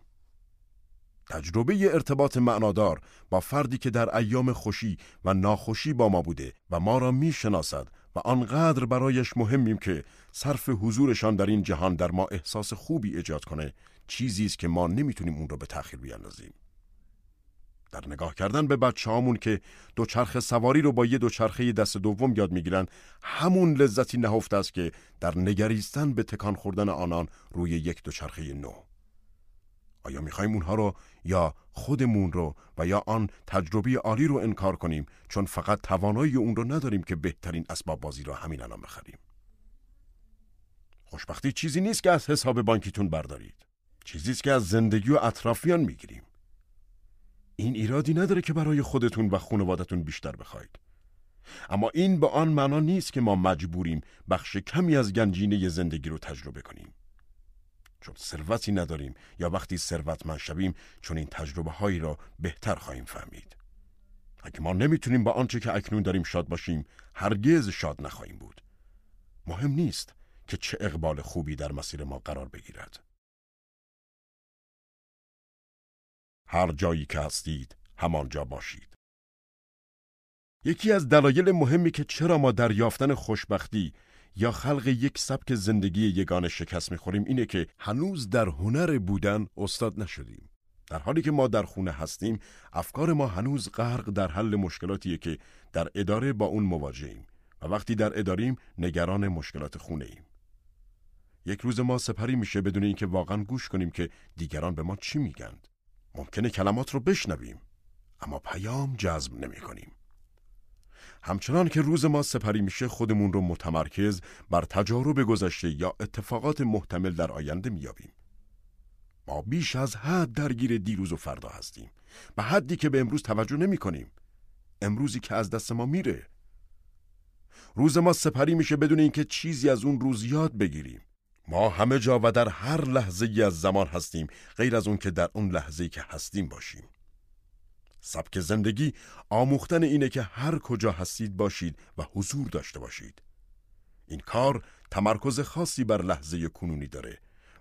[SPEAKER 1] تجربه ارتباط معنادار با فردی که در ایام خوشی و ناخوشی با ما بوده و ما را می‌شناسد و آنقدر برایش مهمیم که صرف حضورشان در این جهان در ما احساس خوبی ایجاد کنه چیزی است که ما نمی‌تونیم اون رو به تأخیر بیاندازیم. در نگاه کردن به بچه هامون که دوچرخه سواری رو با یه دوچرخه دست دوم یاد می‌گیرن همون لذتی نهفته است که در نگریستن به تکان خوردن آنان روی یک دوچرخه نو. آیا می‌خوایم اونها رو یا خودمون رو و یا آن تجربه عالی رو انکار کنیم؟ چون فقط توانایی اون رو نداریم که بهترین اسباب بازی را همین الان بخریم. خوشبختی چیزی نیست که از حساب بانکیتون بردارید. چیزی است که از زندگی و اطرافیان می‌گیریم. این ایرادی نداره که برای خودتون و خانوادتون بیشتر بخواید. اما این به آن معنا نیست که ما مجبوریم بخش کمی از گنجینه زندگی رو تجربه کنیم. چون ثروتی نداریم یا وقتی ثروتمند شویم چون این تجربه هایی را بهتر خواهیم فهمید. اگه ما نمی‌تونیم با آنچه که اکنون داریم شاد باشیم هرگز شاد نخواهیم بود. مهم نیست که چه اقبال خوبی در مسیر ما قرار بگیرد. هر جایی که هستید همانجا باشید یکی از دلایل مهمی که چرا ما در یافتن خوشبختی یا خلق یک سبک زندگی یگان شکست می‌خوریم اینه که هنوز در هنر بودن استاد نشدیم. در حالی که ما در خونه هستیم، افکار ما هنوز غرق در حل مشکلاتیه که در اداره با اون مواجهیم و وقتی در اداریم نگران مشکلات خونه ایم. یک روز ما سپری میشه بدون اینکه واقعا گوش کنیم که دیگران به ما چی میگند. ممکنه کلمات رو بشنویم اما پیام جذب نمی کنیم. همچنان که روز ما سپری میشه خودمون رو متمرکز بر تجارب گذشته یا اتفاقات محتمل در آینده میابیم. ما بیش از حد درگیر دیروز و فردا هستیم. به حدی که به امروز توجه نمی کنیم. امروزی که از دست ما میره. روز ما سپری میشه بدون اینکه چیزی از اون روز یاد بگیریم. ما همه جا و در هر لحظه ای از زمان هستیم غیر از اون که در اون لحظه ای که هستیم باشیم. سبک زندگی آموختن اینه که هر کجا هستید باشید و حضور داشته باشید. این کار تمرکز خاصی بر لحظه کنونی داره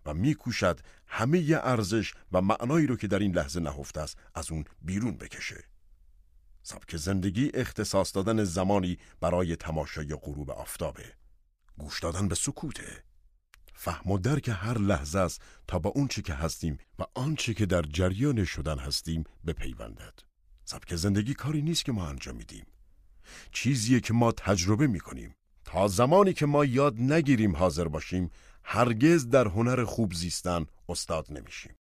[SPEAKER 1] و میکوشد همه ارزش و معنایی رو که در این لحظه نهفته است از اون بیرون بکشه. سبک زندگی اختصاص دادن زمانی برای تماشای غروب آفتابه. گوش دادن به سکوته. فهم و درک هر لحظه است تا با اون چی که هستیم و آنچه که در جریان شدن هستیم بپیوندد. سبک زندگی کاری نیست که ما انجام میدیم. چیزیه که ما تجربه می‌کنیم. تا زمانی که ما یاد نگیریم حاضر باشیم هرگز در هنر خوب زیستن استاد نمیشیم.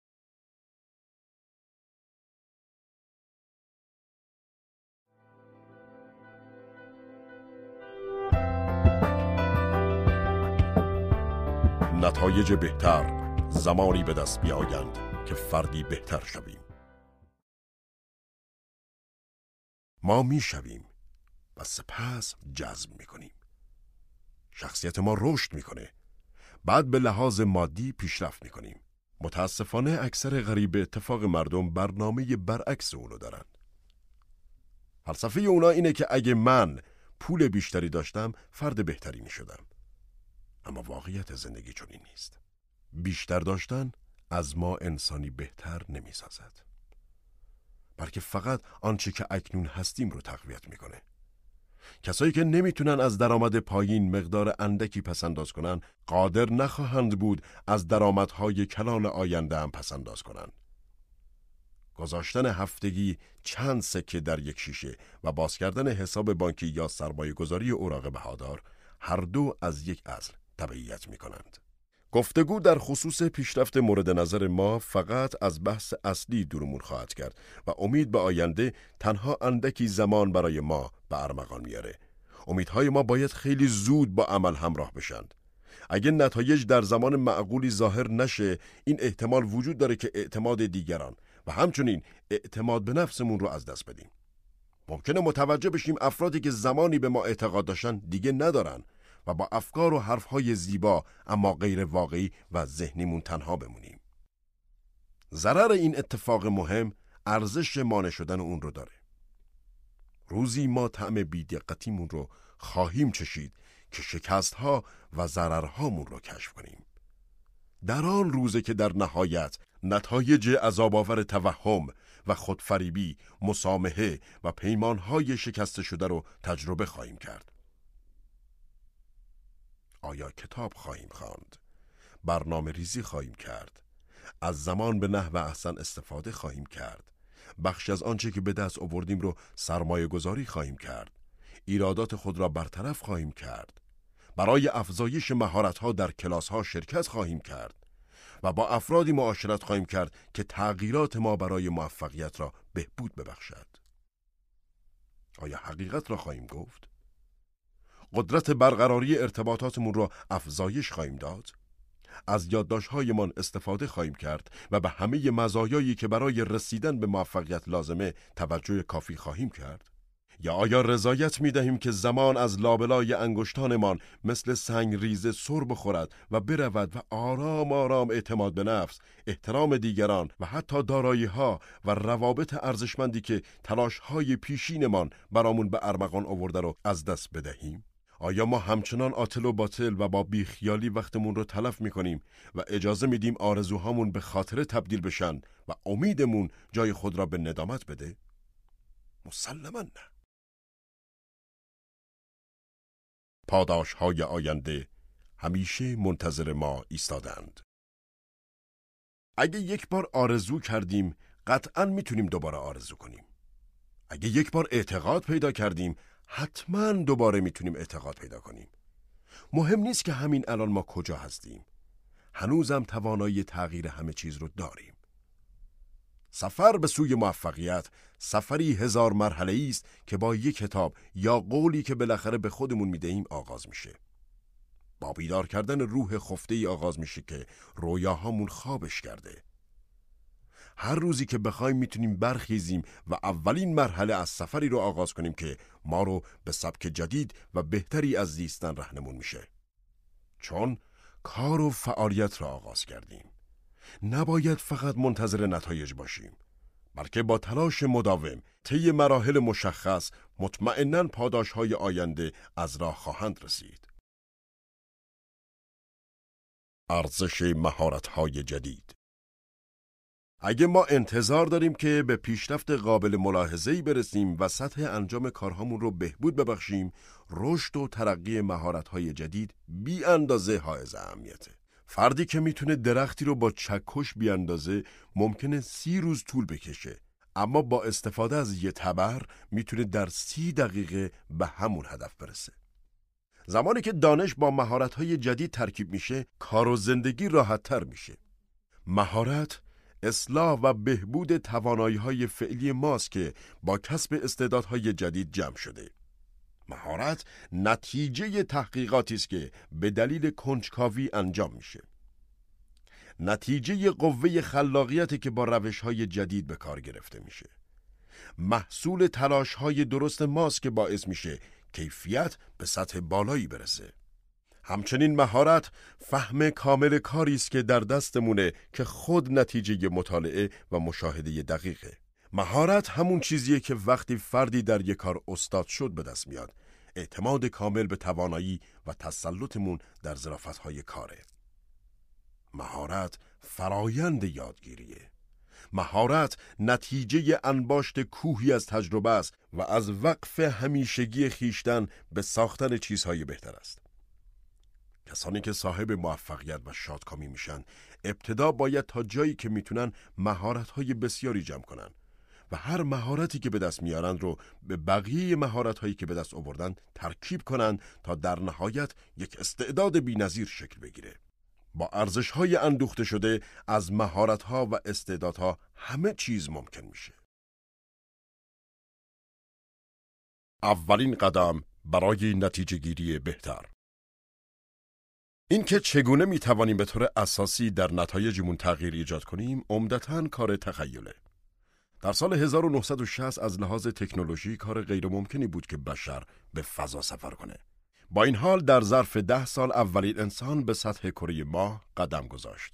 [SPEAKER 1] نتایج بهتر زمانی به دست بیایند که فردی بهتر شویم. ما می‌شویم و سپس جذب می‌کنیم شخصیت ما رشد می‌کنه بعد به لحاظ مادی پیشرفت می‌کنیم متاسفانه اکثر غریب اتفاق مردم برنامه برعکس اونو دارن. فلسفه اونا اینه که اگه من پول بیشتری داشتم فرد بهتری می‌شدم اما واقعیت زندگی چنین نیست بیشتر داشتن از ما انسانی بهتر نمی‌سازد بلکه فقط آنچه که اکنون هستیم رو تقویت می‌کنه. کسایی که نمی‌تونن از درآمد پایین مقدار اندکی پسنداز کنن قادر نخواهند بود از درآمدهای کلان آینده هم پسنداز کنند. گذاشتن هفتگی چند سکه در یک شیشه و باز کردن حساب بانکی یا سرمایه گذاری اوراق بهادار هر دو از یک اصل تبعیت می کنند. گفتگو در خصوص پیشرفت مورد نظر ما فقط از بحث اصلی دورمون خواهد کرد و امید به آینده تنها اندکی زمان برای ما به ارمغان میاره. امیدهای ما باید خیلی زود با عمل همراه بشند. اگه نتایج در زمان معقولی ظاهر نشه این احتمال وجود داره که اعتماد دیگران و همچنین اعتماد به نفسمون رو از دست بدیم. ممکنه متوجه بشیم افرادی که زمانی به ما اعتقاد داشتن دیگه ندارن و با افکار و حرفهای زیبا اما غیر واقعی و ذهنیمون تنها بمونیم. ضرر این اتفاق مهم ارزش مانع شدن اون رو داره. روزی ما طعم بیدقتیمون رو خواهیم چشید که شکست ها و ضررهامون رو کشف کنیم. در آن روزه که در نهایت نتایج عذابآور توهم و خودفریبی، مسامحه و پیمانهای شکسته شده رو تجربه خواهیم کرد. آیا کتاب خواهیم خواند؟ برنامه ریزی خواهیم کرد؟ از زمان به نحو احسن استفاده خواهیم کرد؟ بخش از آنچه که به دست آوردیم رو سرمایه گذاری خواهیم کرد؟ ایرادات خود را برطرف خواهیم کرد؟ برای افزایش مهارت‌ها در کلاس‌ها شرکت خواهیم کرد؟ و با افرادی معاشرت خواهیم کرد که تغییرات ما برای موفقیت را بهبود ببخشد. آیا حقیقت را خواهیم گفت؟ قدرت برقراری ارتباطاتمون را افزایش خواهیم داد؟ از یادداشت‌هایمان استفاده خواهیم کرد و به همه مزایایی که برای رسیدن به موفقیت لازمه توجه کافی خواهیم کرد؟ یا آیا رضایت می دهیم که زمان از لابلای انگشتانمان مثل سنگ ریزه سر بخورد و برود و آرام آرام اعتماد به نفس، احترام دیگران و حتی دارایی ها و روابط ارزشمندی که تلاش های پیشینمان برامون به ارمغان آورده رو از دست بدهیم؟ آیا ما همچنان آتل و باطل و با بیخیالی وقتمون رو تلف می کنیم و اجازه میدیم آرزوهامون به خاطره تبدیل بشن و امیدمون جای خود را به ندامت بده؟ مسلما نه. پاداش های آینده همیشه منتظر ما ایستادند. اگه یک بار آرزو کردیم قطعا می‌تونیم دوباره آرزو کنیم. اگه یک بار اعتقاد پیدا کردیم حتما دوباره می‌تونیم اعتقاد پیدا کنیم. مهم نیست که همین الان ما کجا هستیم. هنوزم توانایی تغییر همه چیز رو داریم. سفر به سوی موفقیت سفری هزار مرحله است که با یک کتاب یا قولی که بالاخره به خودمون می‌دهیم آغاز میشه. با بیدار کردن روح خفته ای آغاز میشه که رویاهامون خوابش کرده. هر روزی که بخوایم می‌تونیم برخیزیم و اولین مرحله از سفری رو آغاز کنیم که ما رو به سبک جدید و بهتری از زیستن رهنمون میشه. چون کار و فعالیت را آغاز کردیم. نباید فقط منتظر نتایج باشیم بلکه با تلاش مداوم طی مراحل مشخص مطمئنا پاداش های آینده از راه خواهند رسید ارزش مهارت های جدید اگه ما انتظار داریم که به پیشرفت قابل ملاحظه‌ای برسیم و سطح انجام کارهامون رو بهبود ببخشیم، رشد و ترقی مهارت‌های جدید بی اندازه حائز اهمیته. فردی که می‌تونه درختی رو با چکش بیاندازه ممکنه سی روز طول بکشه. اما با استفاده از یه تبر می‌تونه در سی دقیقه به همون هدف برسه. زمانی که دانش با مهارت‌های جدید ترکیب میشه کار و زندگی راحتتر میشه. مهارت اصلاح و بهبود توانایی های فعلی ماست که با کسب استعدادهای جدید جمع شده مهارت نتیجه تحقیقاتی است که به دلیل کنجکاوی انجام میشه. نتیجه قوه خلاقیتی که با روش های جدید به کار گرفته میشه. محصول تلاش های درست ماست که باعث میشه کیفیت به سطح بالایی برسه. همچنین مهارت فهم کامل کاری است که در دستمونه که خود نتیجه مطالعه و مشاهده دقیقه. مهارت همون چیزیه که وقتی فردی در یک کار استاد شد به دست میاد. اعتماد کامل به توانایی و تسلطمون در ظرافتهای کاره. مهارت فرایند یادگیریه. مهارت نتیجه انباشت کوهی از تجربه است و از وقف همیشگی خیشتن به ساختن چیزهای بهتر است. کسانی که صاحب موفقیت و شادکامی میشن ابتدا باید تا جایی که می‌تونن مهارت‌های بسیاری جمع کنن و هر مهارتی که به دست میارند رو به بقیه مهارت هایی که به دست آوردن ترکیب کنند تا در نهایت یک استعداد بینظیر شکل بگیره. با ارزش های اندوخته شده از مهارت ها و استعدادها همه چیز ممکن میشه. اولین قدم برای نتیجه گیری بهتر اینکه چگونه می توانیم به طور اساسی در نتایجمون تغییر ایجاد کنیم عمدتا کار تخیله در سال 1960 از لحاظ تکنولوژی کار غیرممکنی بود که بشر به فضا سفر کنه. با این حال در ظرف ده سال اولین انسان به سطح کره ماه قدم گذاشت.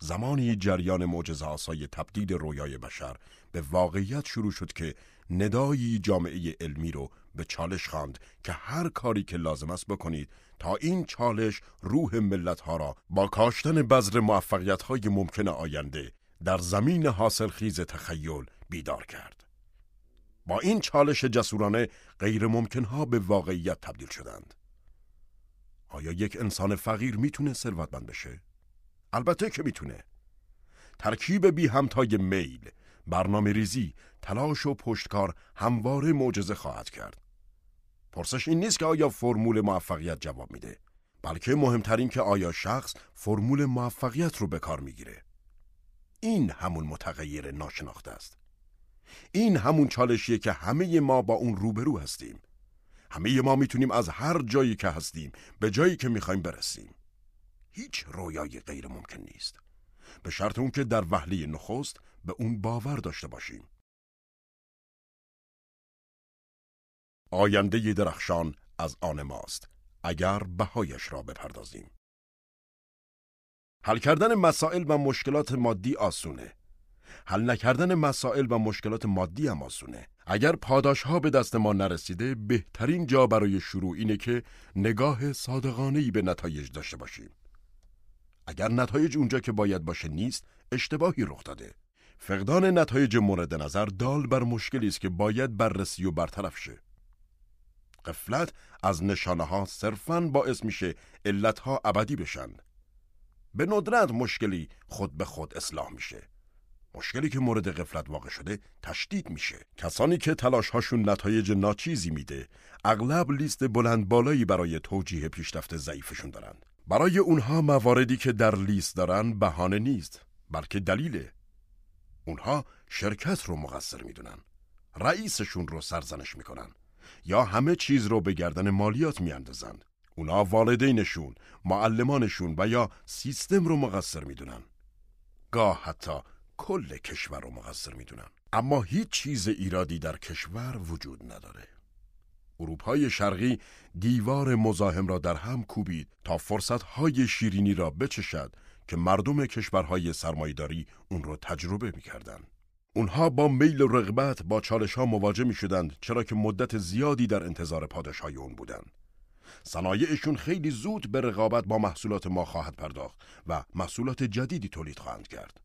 [SPEAKER 1] زمانی جریان معجزه آسای تبدیل رویای بشر به واقعیت شروع شد که ندایی جامعه علمی رو به چالش خواند که هر کاری که لازم است بکنید تا این چالش روح ملت ها را با کاشتن بذر موفقیت های ممکن آینده در زمین حاصل خیز تخیل بیدار کرد. با این چالش جسورانه غیر ممکن ها به واقعیت تبدیل شدند. آیا یک انسان فقیر می‌تونه ثروتمند بشه؟ البته که می‌تونه. ترکیب بی همتای میل، برنامه ریزی، تلاش و پشتکار همواره معجزه خواهد کرد. پرسش این نیست که آیا فرمول موفقیت جواب میده، بلکه مهمترین که آیا شخص فرمول موفقیت رو به کار می‌گیره. این همون متغیر ناشناخته است. این همون چالشیه که همه ما با اون روبرو هستیم. همه ما می‌تونیم از هر جایی که هستیم به جایی که می‌خوایم برسیم. هیچ رویای غیر ممکن نیست. به شرط اون که در وهله نخست به اون باور داشته باشیم. آینده درخشان از آن ماست اگر بهایش را بپردازیم. حل کردن مسائل و مشکلات مادی آسونه. حل نکردن مسائل و مشکلات مادی هم آسونه. اگر پاداش ها به دست ما نرسیده بهترین جا برای شروع اینه که نگاه صادقانه به نتایج داشته باشیم. اگر نتایج اونجا که باید باشه نیست اشتباهی رخ داده. فقدان نتایج مورد نظر دال بر مشکلی است که باید بررسی و برطرف شه. قفلت از نشانه ها صرفاً باعث میشه علت ها ابدی بشن. به ندرت مشکلی خود به خود اصلاح میشه. مشکلی که مورد غفلت واقع شده تشدید میشه. کسانی که تلاش هاشون نتایج ناچیزی میده، اغلب لیست بلند بالایی برای توجیه پیشرفت ضعیفشون دارن. برای اونها مواردی که در لیست دارن بهانه نیست، بلکه دلیله. اونها شرکت رو مقصر می‌دونن. رئیسشون رو سرزنش می‌کنن. یا همه چیز رو به گردن مالیات میاندازند. اونا والدینشون، معلمانشون و یا سیستم رو مقصر می‌دونن. گاه حتی کل کشور رو مقصر می‌دونن. اما هیچ چیز ایرادی در کشور وجود نداره. اروپای شرقی دیوار مزاحم را در هم کوبید تا فرصتهای شیرینی را بچشد که مردم کشورهای سرمایداری اون را تجربه می‌کردند. اونها با میل و رغبت با چالش ها مواجه می شدند چرا که مدت زیادی در انتظار پاداش های اون بودند. صنایعشون خیلی زود به رقابت با محصولات ما خواهد پرداخت و محصولات جدیدی تولید خواهند کرد.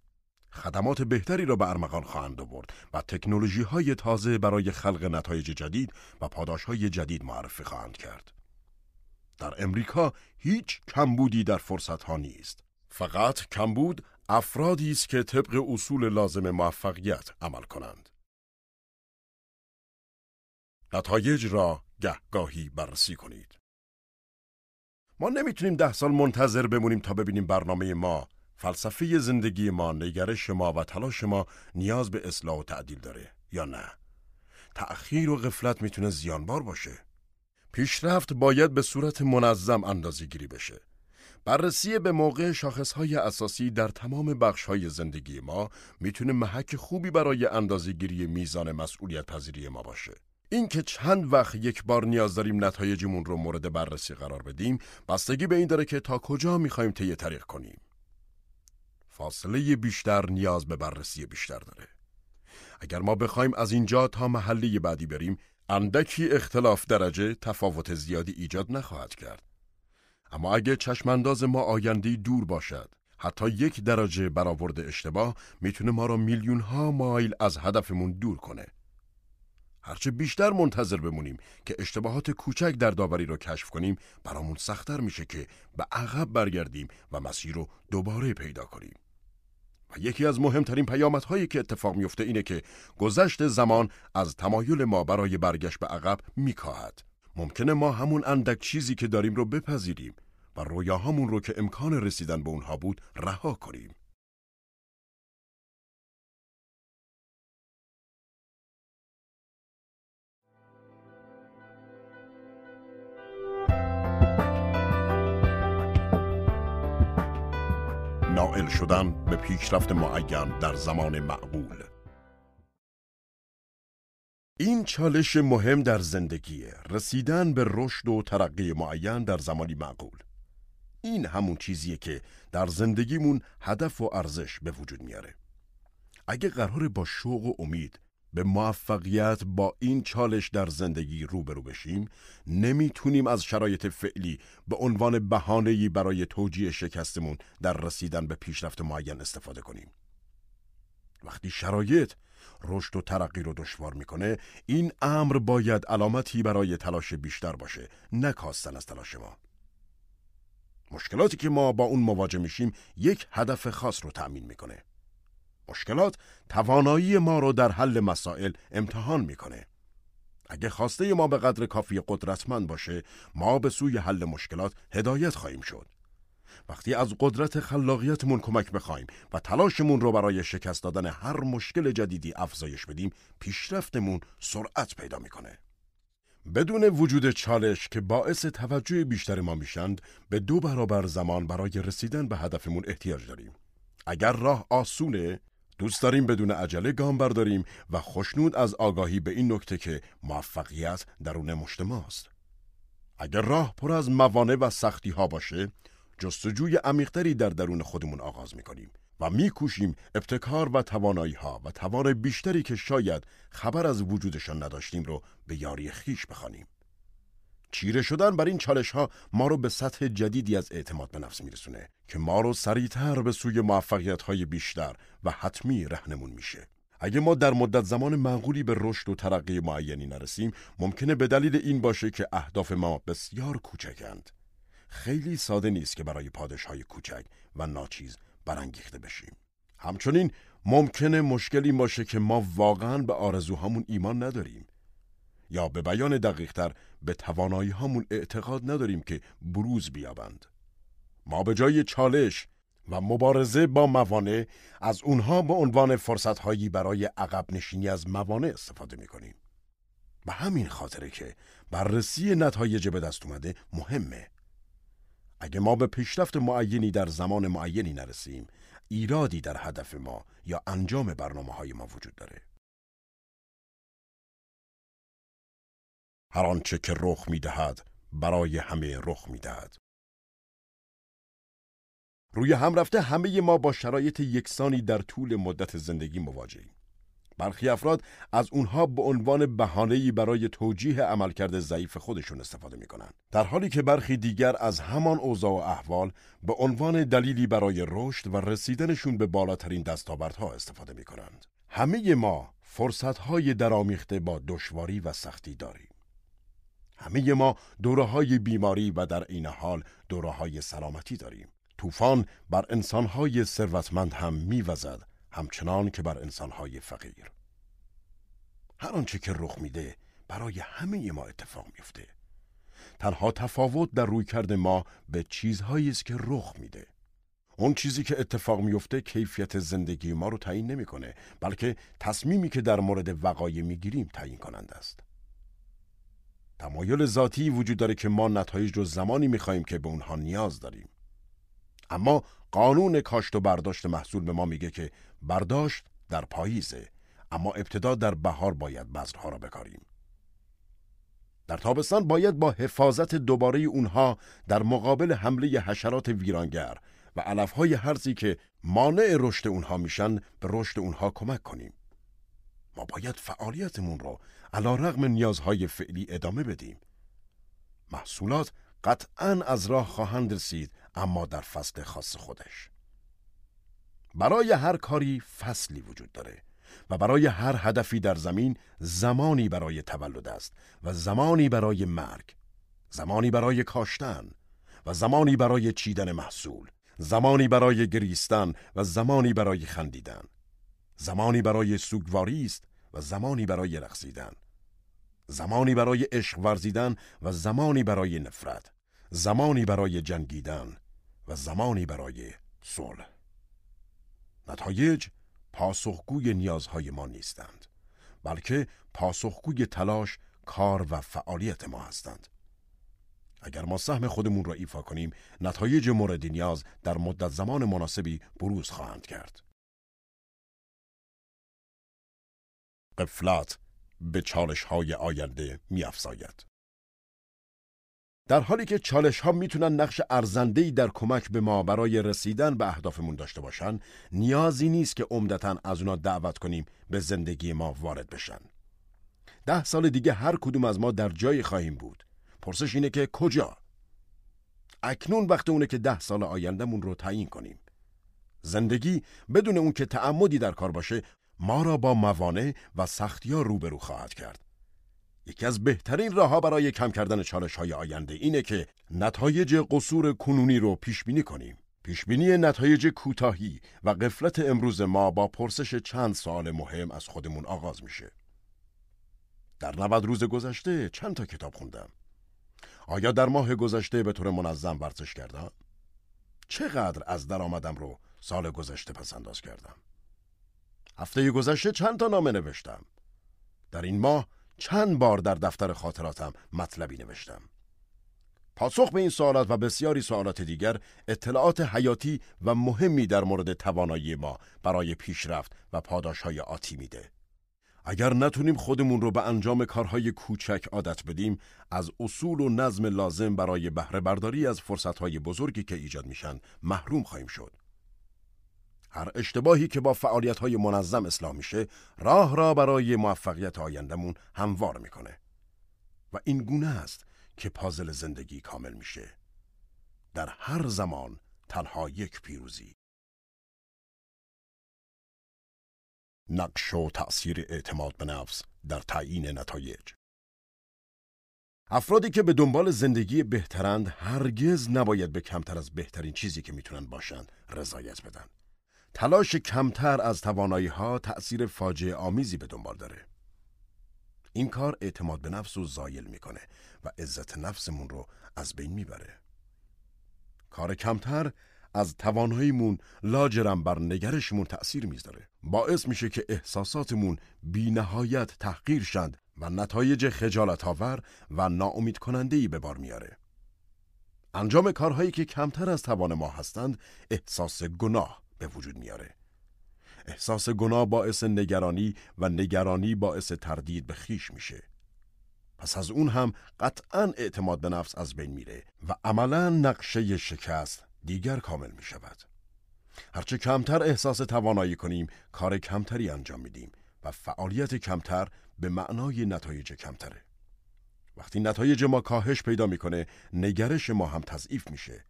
[SPEAKER 1] خدمات بهتری را به ارمغان خواهند آورد و تکنولوژی های تازه برای خلق نتایج جدید و پاداش های جدید معرفی خواهند کرد. در امریکا هیچ کمبودی در فرصت ها نیست. فقط کمبود افرادی است که طبق اصول لازم موفقیت عمل کنند. نتایج را گهگاهی بررسی کنید. ما نمی‌تونیم ده سال منتظر بمونیم تا ببینیم برنامه ما، فلسفه زندگی ما، نگرش ما و تلاش ما نیاز به اصلاح و تعدیل داره یا نه. تأخیر و غفلت می‌تونه زیانبار باشه. پیشرفت باید به صورت منظم اندازه گیری بشه. بررسی به موقع شاخصهای اساسی در تمام بخشهای زندگی ما می‌تونه محک خوبی برای اندازهگیری میزان مسئولیت پذیری ما باشه. اینکه چند وقت یک بار نیاز داریم نتایجمون رو مورد بررسی قرار بدیم بستگی به این داره که تا کجا می‌خوایم طی طریق کنیم. فاصله بیشتر نیاز به بررسی بیشتر داره. اگر ما بخوایم از اینجا تا محله بعدی بریم اندکی اختلاف درجه تفاوت زیادی ایجاد نخواهد کرد. اما اگه چشمانداز ما آیندهی دور باشد حتی یک درجه برآورد اشتباه می‌تونه ما را میلیون ها مایل از هدفمون دور کنه. هرچه بیشتر منتظر بمونیم که اشتباهات کوچک در داوری رو کشف کنیم برامون سختتر میشه که به عقب برگردیم و مسیر رو دوباره پیدا کنیم. و یکی از مهمترین پیامدهایی که اتفاق میفته اینه که گذشت زمان از تمایل ما برای برگشت به عقب میکاهد. ممکنه ما همون اندک چیزی که داریم رو بپذیریم و رویاهامون رو که امکان رسیدن به اونها بود رها کنیم. نائل شدن به پیشرفت معین در زمان معقول این چالش مهم در زندگی رسیدن به رشد و ترقی معین در زمانی معقول این همون چیزیه که در زندگیمون هدف و ارزش به وجود میاره. اگه قرار با شوق و امید به موفقیت با این چالش در زندگی روبرو بشیم نمی‌تونیم از شرایط فعلی به عنوان بهانه‌ای برای توجیه شکستمون در رسیدن به پیشرفت معین استفاده کنیم. وقتی شرایط رشد و ترقی رو دشوار می‌کنه این امر باید علامتی برای تلاش بیشتر باشه نکاستن از تلاش ما. مشکلاتی که ما با اون مواجه میشیم یک هدف خاص رو تأمین می‌کنه. مشکلات توانایی ما رو در حل مسائل امتحان می‌کنه. اگه خواسته ما به قدر کافی قدرتمند باشه ما به سوی حل مشکلات هدایت خواهیم شد. وقتی از قدرت خلاقیتمون کمک بخوایم و تلاشمون رو برای شکست دادن هر مشکل جدیدی افزایش بدیم پیشرفتمون سرعت پیدا می‌کنه. بدون وجود چالش که باعث توجه بیشتر ما میشند به دو برابر زمان برای رسیدن به هدفمون احتیاج داریم. اگر راه آسونه دوست داریم بدون عجله گام برداریم و خوشنود از آگاهی به این نکته که موفقیت درون مشت ماست. اگر راه پر از موانع و سختی ها باشه جستجوی عمیقتری در درون خودمون آغاز می‌کنیم. و میکوشیم ابتکار و توانایی ها و توان بیشتری که شاید خبر از وجودشان نداشتیم رو به یاری خیش بخوانیم. چیره شدن بر این چالش ها ما رو به سطح جدیدی از اعتماد به نفس میرسونه که ما رو سریعتر به سوی موفقیت های بیشتر و حتمی رهنمون میشه. اگه ما در مدت زمان معقولی به رشد و ترقی معینی نرسیم ممکنه به دلیل این باشه که اهداف ما بسیار کوچکند. خیلی ساده نیست که برای پادش های کوچک و ناچیز برانگیخته بشیم. همچنین ممکنه مشکلی باشه که ما واقعا به آرزوهامون ایمان نداریم یا به بیان دقیقتر به توانایی هامون اعتقاد نداریم که بروز بیابند. ما به جای چالش و مبارزه با موانع از اونها به عنوان فرصتهایی برای عقب نشینی از موانع استفاده می کنیم. به همین خاطره که بررسی نتایج به دست اومده مهمه. اگه ما به پیشرفت معینی در زمان معینی نرسیم ایرادی در هدف ما یا انجام برنامه های ما وجود داره. هر آنچه که رخ می‌دهد برای همه رخ می‌دهد. روی هم رفته همه ما با شرایط یکسانی در طول مدت زندگی مواجهیم برخی افراد از اونها به عنوان بهانه‌ای برای توجیه عملکرد ضعیف خودشون استفاده می‌کنن. در حالی که برخی دیگر از همان اوضاع و احوال به عنوان دلیلی برای رشد و رسیدنشون به بالاترین دستاوردها استفاده می‌کنند. همه ما فرصتهای درامیخته با دشواری و سختی داریم. همه ما دوره های بیماری و در این حال دوره های سلامتی داریم. طوفان بر انسانهای ثروتمند هم میوزد. همچنان که بر انسانهای فقیر. هر آنچه که رخ میده برای همه ما اتفاق میفته تنها تفاوت در روی کرده ما به چیزهایی است که رخ میده. اون چیزی که اتفاق میفته کیفیت زندگی ما رو تعیین نمی‌کنه بلکه تصمیمی که در مورد وقایع می‌گیریم تعیین کننده است. تمایل ذاتی وجود داره که ما نتایج رو زمانی می‌خواهیم که به اونها نیاز داریم. اما قانون کاشت و برداشت محصول به ما میگه که برداشت در پاییزه اما ابتدا در بهار باید بذرها را بکاریم. در تابستان باید با حفاظت دوباره اونها در مقابل حمله حشرات ویرانگر و علفهای هرزی که مانع رشد اونها میشن به رشد اونها کمک کنیم. ما باید فعالیتمون رو علا رغم نیازهای فعلی ادامه بدیم. محصولات قطعا از راه خواهند رسید اما در فصل خاص خودش. برای هر کاری فصلی وجود داره و برای هر هدفی در زمین زمانی برای تولد است و زمانی برای مرگ زمانی برای کاشتن و زمانی برای چیدن محصول زمانی برای گریستن و زمانی برای خندیدن زمانی برای سوگواری است و زمانی برای رقصیدن زمانی برای عشق ورزیدن و زمانی برای نفرت زمانی برای جنگیدن و زمانی برای صلح نتایج پاسخگوی نیازهای ما نیستند بلکه پاسخگوی تلاش کار و فعالیت ما هستند اگر ما سهم خودمون را ایفا کنیم نتایج مورد نیاز در مدت زمان مناسبی بروز خواهند کرد قفلات به چالش های آینده می افزاید. در حالی که چالش ها می‌تونن نقش ارزنده‌ای در کمک به ما برای رسیدن به اهدافمون داشته باشن، نیازی نیست که عمدتا از اونا دعوت کنیم به زندگی ما وارد بشن. ده سال دیگه هر کدوم از ما در جایی خواهیم بود. پرسش اینه که کجا؟ اکنون وقت اونه که ده سال آیندهمون رو تعیین کنیم. زندگی بدون اون که تعمدی در کار باشه ما را با موانع و سختی ها روبرو خواهد کرد. یکی از بهترین راهها برای کم کردن چالش های آینده اینه که نتایج قصور کنونی رو پیش بینی کنیم. پیشبینی نتایج کوتاهی و قفلت امروز ما با پرسش چند سوال مهم از خودمون آغاز میشه. در 90 روز گذشته چند تا کتاب خوندم؟ آیا در ماه گذشته به طور منظم ورزش کردم؟ چقدر از درآمدم رو سال گذشته پس انداز کردم؟ هفته گذشته چند تا نامه نوشتم؟ در این ماه چند بار در دفتر خاطراتم مطلبی نوشتم؟ پاسخ به این سوالات و بسیاری سوالات دیگر اطلاعات حیاتی و مهمی در مورد توانایی ما برای پیشرفت و پاداش های آتی میده. اگر نتونیم خودمون رو به انجام کارهای کوچک عادت بدیم از اصول و نظم لازم برای بهره برداری از فرصتهای بزرگی که ایجاد میشن محروم خواهیم شد. هر اشتباهی که با فعالیتهای منظم اصلاح میشه راه را برای موفقیت آیندهمون هموار می‌کنه. و این گونه است که پازل زندگی کامل میشه. در هر زمان تنها یک پیروزی. نقش و تأثیر اعتماد به نفس در تعیین نتایج افرادی که به دنبال زندگی بهترند هرگز نباید به کمتر از بهترین چیزی که می‌تونن باشند رضایت بدن. تلاش کمتر از توانایی ها تأثیر فاجعه آمیزی به دنبال داره. این کار اعتماد به نفس رو زایل می‌کنه و عزت نفسمون رو از بین می‌بره. کار کمتر از تواناییمون لاجرم بر نگرشمون تأثیر می‌ذاره باعث میشه که احساساتمون بی نهایت تحقیر شند و نتایج خجالت آور و ناامید کننده به بار میاره انجام کارهایی که کمتر از توان ما هستند احساس گناه به وجود میاره احساس گناه باعث نگرانی و نگرانی باعث تردید به خیش میشه پس از اون هم قطعا اعتماد به نفس از بین میره و عملا نقشه شکست دیگر کامل می شود. هرچه کمتر احساس توانایی کنیم کار کمتری انجام میدیم و فعالیت کمتر به معنای نتایج کمتره. وقتی نتایج ما کاهش پیدا می‌کنه نگرش ما هم تضعیف میشه.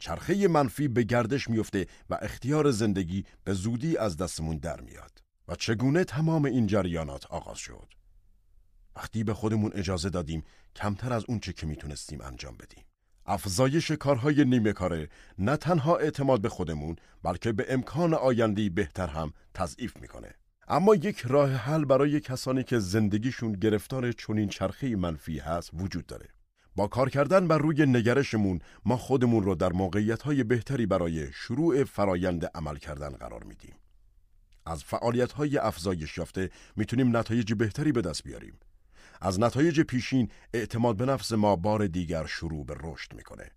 [SPEAKER 1] چرخه منفی به گردش میفته و اختیار زندگی به زودی از دستمون در میاد. و چگونه تمام این جریانات آغاز شد؟ وقتی به خودمون اجازه دادیم کمتر از اون چه که می‌تونستیم انجام بدیم. افزایش کارهای نیمه کاره نه تنها اعتماد به خودمون بلکه به امکان آیندهی بهتر هم تضعیف می‌کنه. اما یک راه حل برای کسانی که زندگیشون گرفتار چنین چرخه منفی هست وجود داره. با کار کردن بر روی نگرشمون ما خودمون رو در موقعیت های بهتری برای شروع فرایند عمل کردن قرار میدیم. از فعالیت های افزایش یافته می‌تونیم نتایج بهتری به دست بیاریم. از نتایج پیشین اعتماد به نفس ما بار دیگر شروع به رشد می‌کنه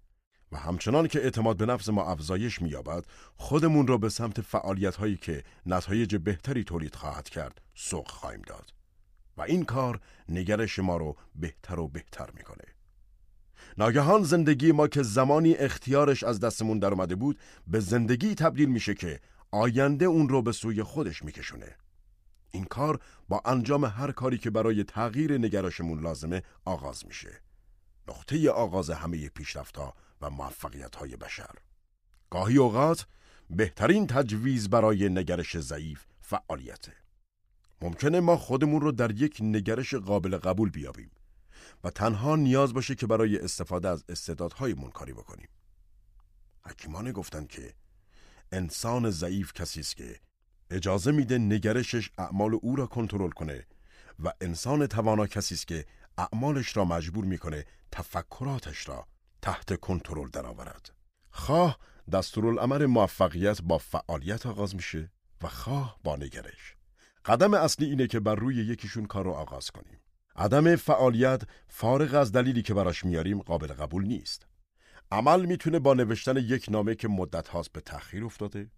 [SPEAKER 1] و همچنان که اعتماد به نفس ما افزایش مییابد خودمون را به سمت فعالیت هایی که نتایج بهتری تولید خواهد کرد سوق خواهیم داد و این کار نگرش ما رو بهتر و بهتر می‌کنه ناگهان زندگی ما که زمانی اختیارش از دستمون در اومده بود به زندگی تبدیل میشه که آینده اون رو به سوی خودش میکشونه این کار با انجام هر کاری که برای تغییر نگرشمون لازمه آغاز میشه. نقطه آغاز همه پیشرفتها و موفقیت های بشر. گاهی اوقات بهترین تجویز برای نگرش ضعیف فعالیته. ممکنه ما خودمون رو در یک نگرش قابل قبول بیابیم و تنها نیاز باشه که برای استفاده از استعدادهایمون کاری بکنیم. حکیمان گفتن که انسان ضعیف کسی است که اجازه میده نگرشش اعمال او را کنترل کنه و انسان توانا کسی است که اعمالش را مجبور می‌کنه تفکراتش را تحت کنترل درآورد. خواه دستورالعمل موفقیت با فعالیت آغاز میشه و خواه با نگرش. قدم اصلی اینه که بر روی یکیشون کار رو آغاز کنیم. عدم فعالیت فارغ از دلیلی که براش میاریم قابل قبول نیست. عمل می‌تونه با نوشتن یک نامه که مدت هاست به تأخیر افتاده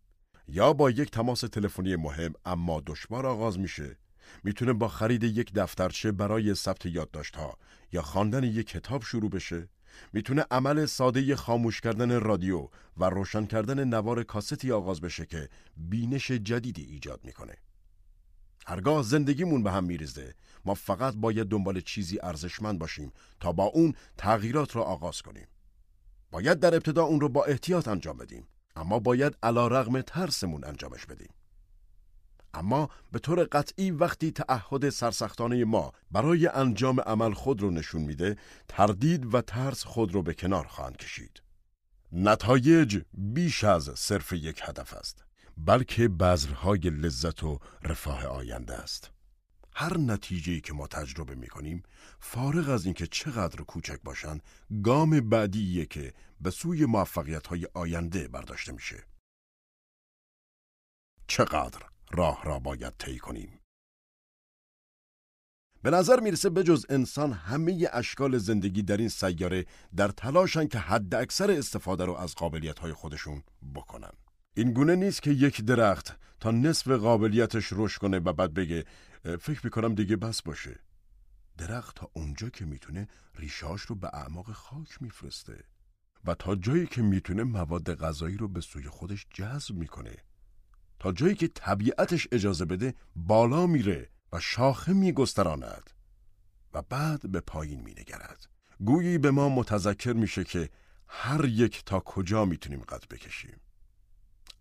[SPEAKER 1] یا با یک تماس تلفنی مهم اما دشوار آغاز میشه. می‌تونه با خرید یک دفترچه برای ثبت یادداشت‌ها یا خواندن یک کتاب شروع بشه. می‌تونه عمل ساده خاموش کردن رادیو و روشن کردن نوار کاستی آغاز بشه که بینش جدیدی ایجاد می‌کنه. هرگاه زندگیمون به هم میریزه ما فقط باید دنبال چیزی ارزشمند باشیم تا با اون تغییرات را آغاز کنیم. باید در ابتدا اون رو با احتیاط انجام بدیم اما باید علا رغم ترسمون انجامش بدیم. اما به طور قطعی وقتی تعهد سرسختانه ما برای انجام عمل خود رو نشون میده تردید و ترس خود رو به کنار خواهند کشید. نتایج بیش از صرف یک هدف است بلکه بذرهای لذت و رفاه آینده است. هر نتیجه که ما تجربه می کنیم فارغ از اینکه چقدر کوچک باشند گام بعدیه که به سوی موفقیت های آینده برداشته میشه. چقدر راه را باید طی کنیم؟ به نظر می‌رسه بجز انسان همه اشکال زندگی در این سیاره در تلاشن که حد اکثر استفاده رو از قابلیت های خودشون بکنن. این گونه نیست که یک درخت تا نصف قابلیتش رشد کنه و بعد بگه فکر می‌کنم دیگه بس باشه. درخت تا اونجا که می‌تونه ریشاش رو به اعماق خاک میفرسته و تا جایی که می‌تونه مواد غذایی رو به سوی خودش جذب می‌کنه. تا جایی که طبیعتش اجازه بده بالا میره و شاخه میگستراند و بعد به پایین مینگرد. گویی به ما متذکر میشه که هر یک تا کجا می‌تونیم قد بکشیم.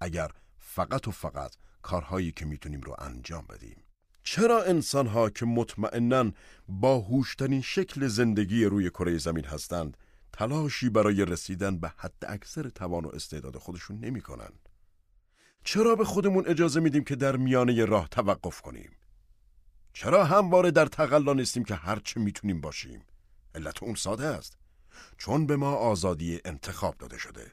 [SPEAKER 1] اگر فقط و فقط کارهایی که می‌تونیم رو انجام بدیم. چرا انسان ها که مطمئنا با هوشترین شکل زندگی روی کره زمین هستند تلاشی برای رسیدن به حد اکثر توان و استعداد خودشون نمی کنند؟ چرا به خودمون اجازه میدیم که در میانه راه توقف کنیم؟ چرا همواره در تقلا نیستیم که هرچه می‌تونیم باشیم؟ علت اون ساده است. چون به ما آزادی انتخاب داده شده.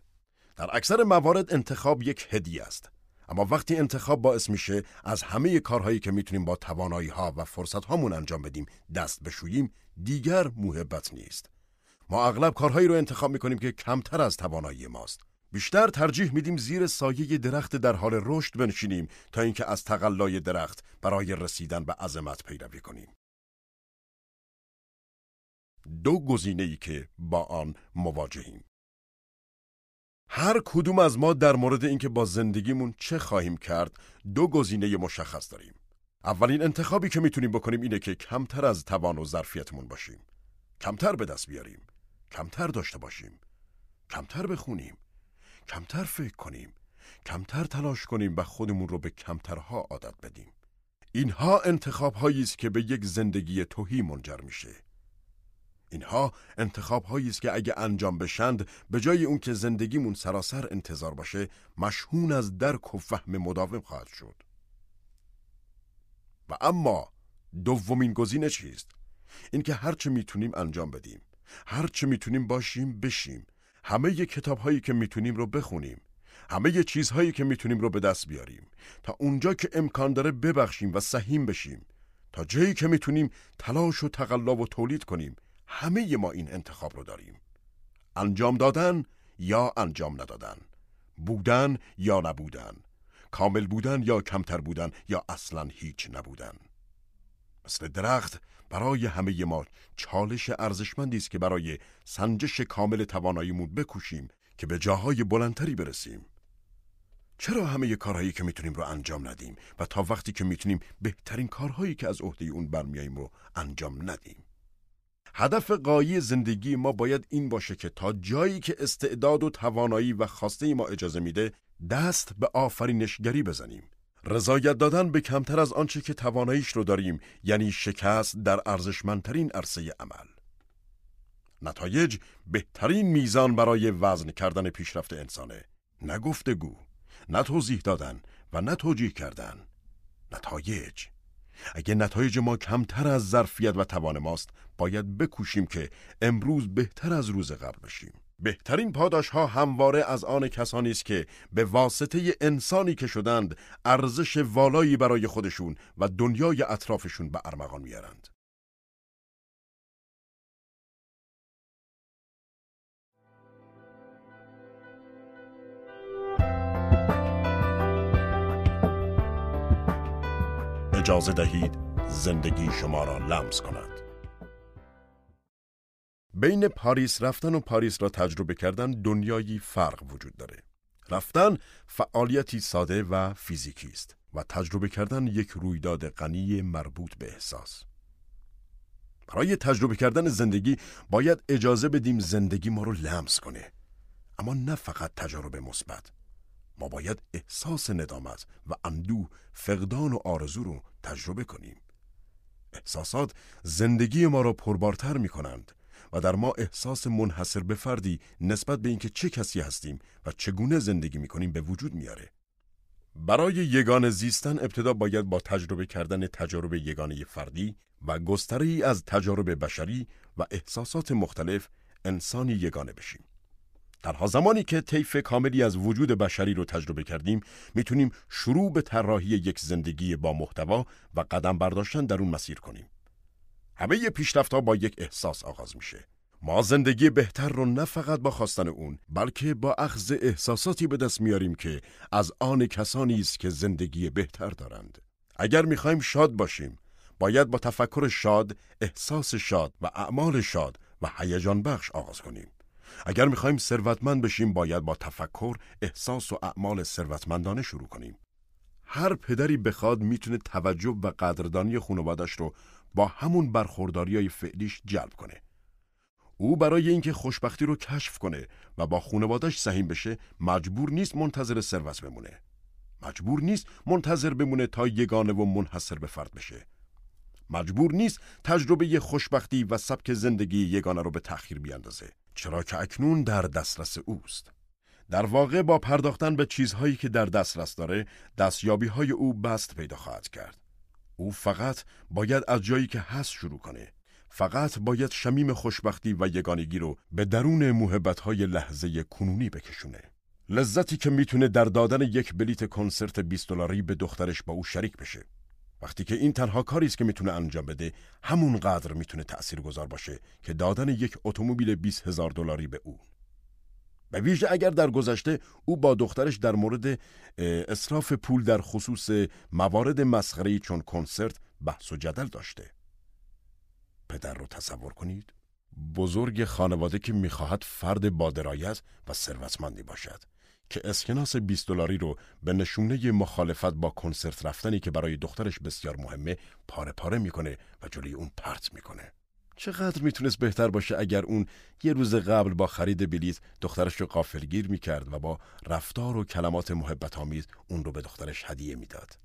[SPEAKER 1] در اکثر موارد انتخاب یک هدیه است. اما وقتی انتخاب باعث میشه از همه کارهایی که می‌تونیم با توانایی ها و فرصت هامون انجام بدیم دست بشوییم دیگر محبت نیست. ما اغلب کارهایی رو انتخاب می‌کنیم که کمتر از توانایی ماست. بیشتر ترجیح میدیم زیر سایه درخت در حال رشد بنشینیم تا اینکه از تقلای درخت برای رسیدن به عظمت پیروی کنیم. دو گزینه ای که با آن مواجهیم. هر کدوم از ما در مورد اینکه با زندگیمون چه خواهیم کرد دو گزینه مشخص داریم. اولین انتخابی که می‌تونیم بکنیم اینه که کمتر از توان و ظرفیتمون باشیم. کمتر به دست بیاریم. کمتر داشته باشیم. کمتر بخونیم. کمتر فکر کنیم کمتر تلاش کنیم و خودمون رو به کمترها عادت بدیم اینها انتخاب است که به یک زندگی توهی منجر میشه اینها انتخاب هایی است که اگه انجام بشند به جای اون که زندگیمون سراسر انتظار باشه مشهون از درک و فهم مداوم خواهد شد. و اما دومین گزینه چیست؟ اینکه هرچه می‌تونیم انجام بدیم هرچه می‌تونیم باشیم بشیم. همه ی کتاب هایی که می‌تونیم رو بخونیم. همه ی چیزهایی که می‌تونیم رو به دست بیاریم. تا اونجا که امکان داره ببخشیم و سهیم بشیم. تا جایی که می‌تونیم تلاش و تقلا و تولید کنیم. همه ما این انتخاب رو داریم. انجام دادن یا انجام ندادن. بودن یا نبودن. کامل بودن یا کمتر بودن یا اصلا هیچ نبودن. مثل درخت برای همه ما چالش ارزشمندی است که برای سنجش کامل تواناییمون بکوشیم که به جاهای بلندتری برسیم. چرا همه کارهایی که می‌تونیم رو انجام ندیم و تا وقتی که می‌تونیم بهترین کارهایی که از عهده اون برمیاییم رو انجام ندیم؟ هدف قایی زندگی ما باید این باشه که تا جایی که استعداد و توانایی و خواسته ما اجازه میده دست به آفرینشگری بزنیم. رضایت دادن به کمتر از آنچه که تواناییش رو داریم یعنی شکست در ارزشمندترین عرصه عمل. نتایج بهترین میزان برای وزن کردن پیشرفت انسانه. نه گفتگو نه توضیح دادن و نه توجیه کردن. نتایج اگه نتایج ما کمتر از ظرفیت و توان ماست باید بکوشیم که امروز بهتر از روز قبل بشیم بهترین پاداش ها همواره از آن کسانی است که به واسطه انسانی که شدند ارزش والایی برای خودشون و دنیای اطرافشون به ارمغان میارند. اجازه دهید زندگی شما را لمس کند. بین پاریس رفتن و پاریس را تجربه کردن دنیایی فرق وجود داره. رفتن فعالیتی ساده و فیزیکی است و تجربه کردن یک رویداد غنی مربوط به احساس. برای تجربه کردن زندگی باید اجازه بدیم زندگی ما رو لمس کنه. اما نه فقط تجربه مثبت ما باید احساس ندامت و اندوه فقدان و آرزو رو تجربه کنیم احساسات زندگی ما را پربارتر می کنند و در ما احساس منحصر به فردی نسبت به اینکه چه کسی هستیم و چگونه زندگی می کنیم به وجود میاره. برای یگان زیستن ابتدا باید با تجربه کردن تجربه یگانه فردی و گستره ای از تجارب بشری و احساسات مختلف انسانی یگانه بشیم. تنها زمانی که طیف کاملی از وجود بشری رو تجربه کردیم می‌تونیم شروع به طراحی یک زندگی با محتوا و قدم برداشتن در اون مسیر کنیم. همه پیشرفتها با یک احساس آغاز میشه. ما زندگی بهتر رو نه فقط با خواستن اون بلکه با اخذ احساساتی به دست میاریم که از آن کسانی است که زندگی بهتر دارند. اگر می‌خوایم شاد باشیم باید با تفکر شاد، احساس شاد و اعمال شاد و هیجان بخش آغاز کنیم. اگر می‌خوایم ثروتمند بشیم باید با تفکر، احساس و اعمال ثروتمندانه شروع کنیم. هر پدری بخواد می‌تونه توجه و قدردانی خانوادش رو با همون برخورداری های فعلیش جلب کنه. او برای اینکه خوشبختی رو کشف کنه و با خانوادش سهیم بشه مجبور نیست منتظر ثروت بمونه. مجبور نیست منتظر بمونه تا یگانه و منحصر به فرد بشه. مجبور نیست تجربه خوشبختی و سبک زندگی یگانه رو به تأخیر بیاندازه. چرا که اکنون در دسترس اوست. در واقع با پرداختن به چیزهایی که در دسترس داره دستیابی های او بست پیدا خواهد کرد. او فقط باید از جایی که هست شروع کنه. فقط باید شمیم خوشبختی و یگانگی رو به درون محبت های لحظه کنونی بکشونه. لذتی که می‌تونه در دادن یک بلیت کنسرت 20 دلاری به دخترش با او شریک بشه. وقتی که این تنها کاری است که می‌تونه انجام بده همون قدر می‌تونه گذار باشه که دادن یک اتومبیل 20 هزار دلاری به او. به ویژه اگر در گذشته او با دخترش در مورد اصراف پول در خصوص موارد مسخره‌ای چون کنسرت بحث و جدل داشته. پدر رو تصور کنید بزرگ خانواده که می‌خواهد فرد با درایت و ثروتمندی باشد. که اسکناس 20 دلاری رو به نشونه مخالفت با کنسرت رفتنی که برای دخترش بسیار مهمه پاره پاره می‌کنه و جلوی اون پرت می‌کنه چقدر می‌تونست بهتر باشه اگر اون یه روز قبل با خرید بلیت دخترش رو قافلگیر می‌کرد و با رفتار و کلمات محبت آمیز اون رو به دخترش هدیه می‌داد.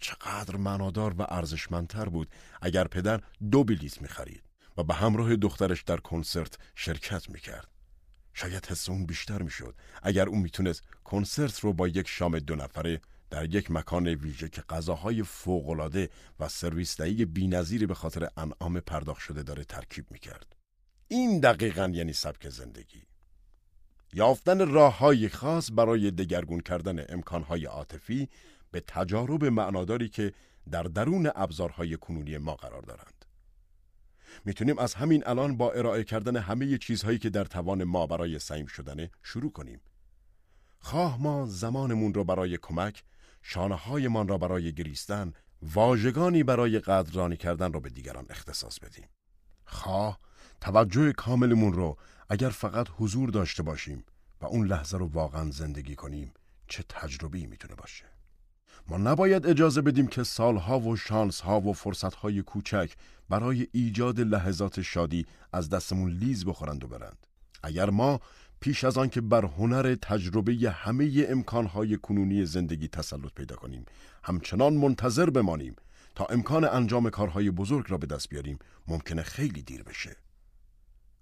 [SPEAKER 1] چقدر معنادار و ارزشمندتر بود اگر پدر دو بلیت می‌خرید و به همراه دخترش در کنسرت شرکت می‌کرد. شاید حس اون بیشتر می‌شد اگر اون می‌تونست کنسرت رو با یک شام دو نفره در یک مکان ویژه که غذاهای فوقالعاده و سرویس دهی بی‌نظیری به خاطر انعام پرداخت شده داره ترکیب می‌کرد. این دقیقا یعنی سبک زندگی. یافتن راه های خاص برای دگرگون کردن امکانهای عاطفی به تجارب معناداری که در درون ابزارهای کنونی ما قرار دارند. می‌تونیم از همین الان با ارائه کردن همه چیزهایی که در توان ما برای سعیم شدنه شروع کنیم. خواه ما زمانمون رو برای کمک شانه من را برای گریستن واژگانی برای قدردانی کردن را به دیگران اختصاص بدیم خواه توجه کاملمون رو اگر فقط حضور داشته باشیم و اون لحظه رو واقعا زندگی کنیم چه تجربی می‌تونه باشه ما نباید اجازه بدیم که سالها و شانسها و فرصتهای کوچک برای ایجاد لحظات شادی از دستمون لیز بخورند و برند. اگر ما پیش از آن که بر هنر تجربه همه امکانهای کنونی زندگی تسلط پیدا کنیم همچنان منتظر بمانیم تا امکان انجام کارهای بزرگ را به دست بیاریم ممکنه خیلی دیر بشه.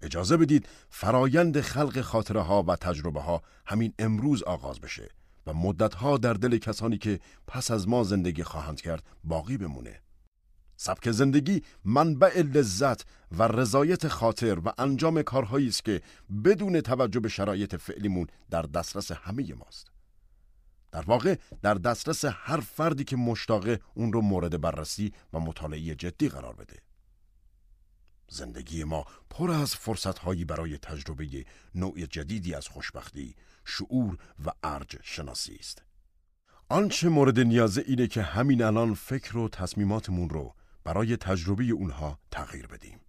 [SPEAKER 1] اجازه بدید فرایند خلق خاطره ها و تجربه ها همین امروز آغاز بشه. و مدت ها در دل کسانی که پس از ما زندگی خواهند کرد باقی بمونه سبک زندگی منبع لذت و رضایت خاطر و انجام کارهایی است که بدون توجه به شرایط فعلیمون در دسترس همه ماست. در واقع در دسترس هر فردی که مشتاقه اون رو مورد بررسی و مطالعه جدی قرار بده. زندگی ما پر از فرصتهایی برای تجربه نوع جدیدی از خوشبختی، شعور و ارج شناسی است. آنچه مورد نیازه اینه که همین الان فکر و تصمیماتمون رو برای تجربه اونها تغییر بدیم.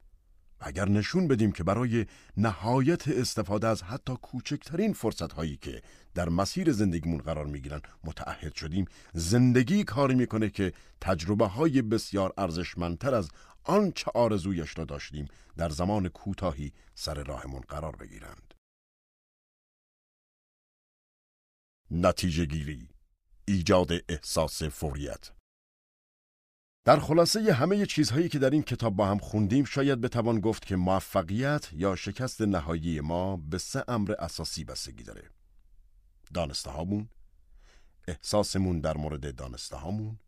[SPEAKER 1] و اگر نشون بدیم که برای نهایت استفاده از حتی کوچکترین فرصت هایی که در مسیر زندگیمون قرار می‌گیرن متعهد شدیم زندگی کاری می‌کنه که تجربه های بسیار ارزشمندتر از آنچه آرزویش را داشتیم در زمان کوتاهی سر راهمون قرار بگیرند نتیجه گیری ایجاد احساس فوریت در خلاصه همه چیزهایی که در این کتاب با هم خوندیم شاید بتوان گفت که موفقیت یا شکست نهایی ما به سه امر اساسی بستگی داره. دانسته هامون، احساسمون در مورد دانسته هامون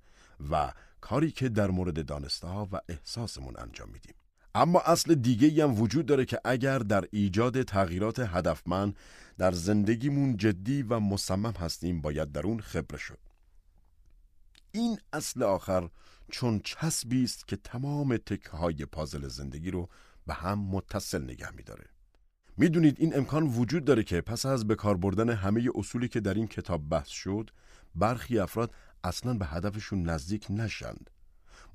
[SPEAKER 1] و کاری که در مورد دانسته ها و احساسمون انجام میدیم. اما اصل دیگه هم وجود داره که اگر در ایجاد تغییرات هدفمند در زندگیمون جدی و مصمم هستیم باید در اون خبره شد. این اصل آخر چون چسبی است که تمام تکه های پازل زندگی رو به هم متصل نگه میداره. می‌دونید این امکان وجود داره که پس از به کار بردن همه اصولی که در این کتاب بحث شد برخی افراد اصلا به هدفشون نزدیک نشند.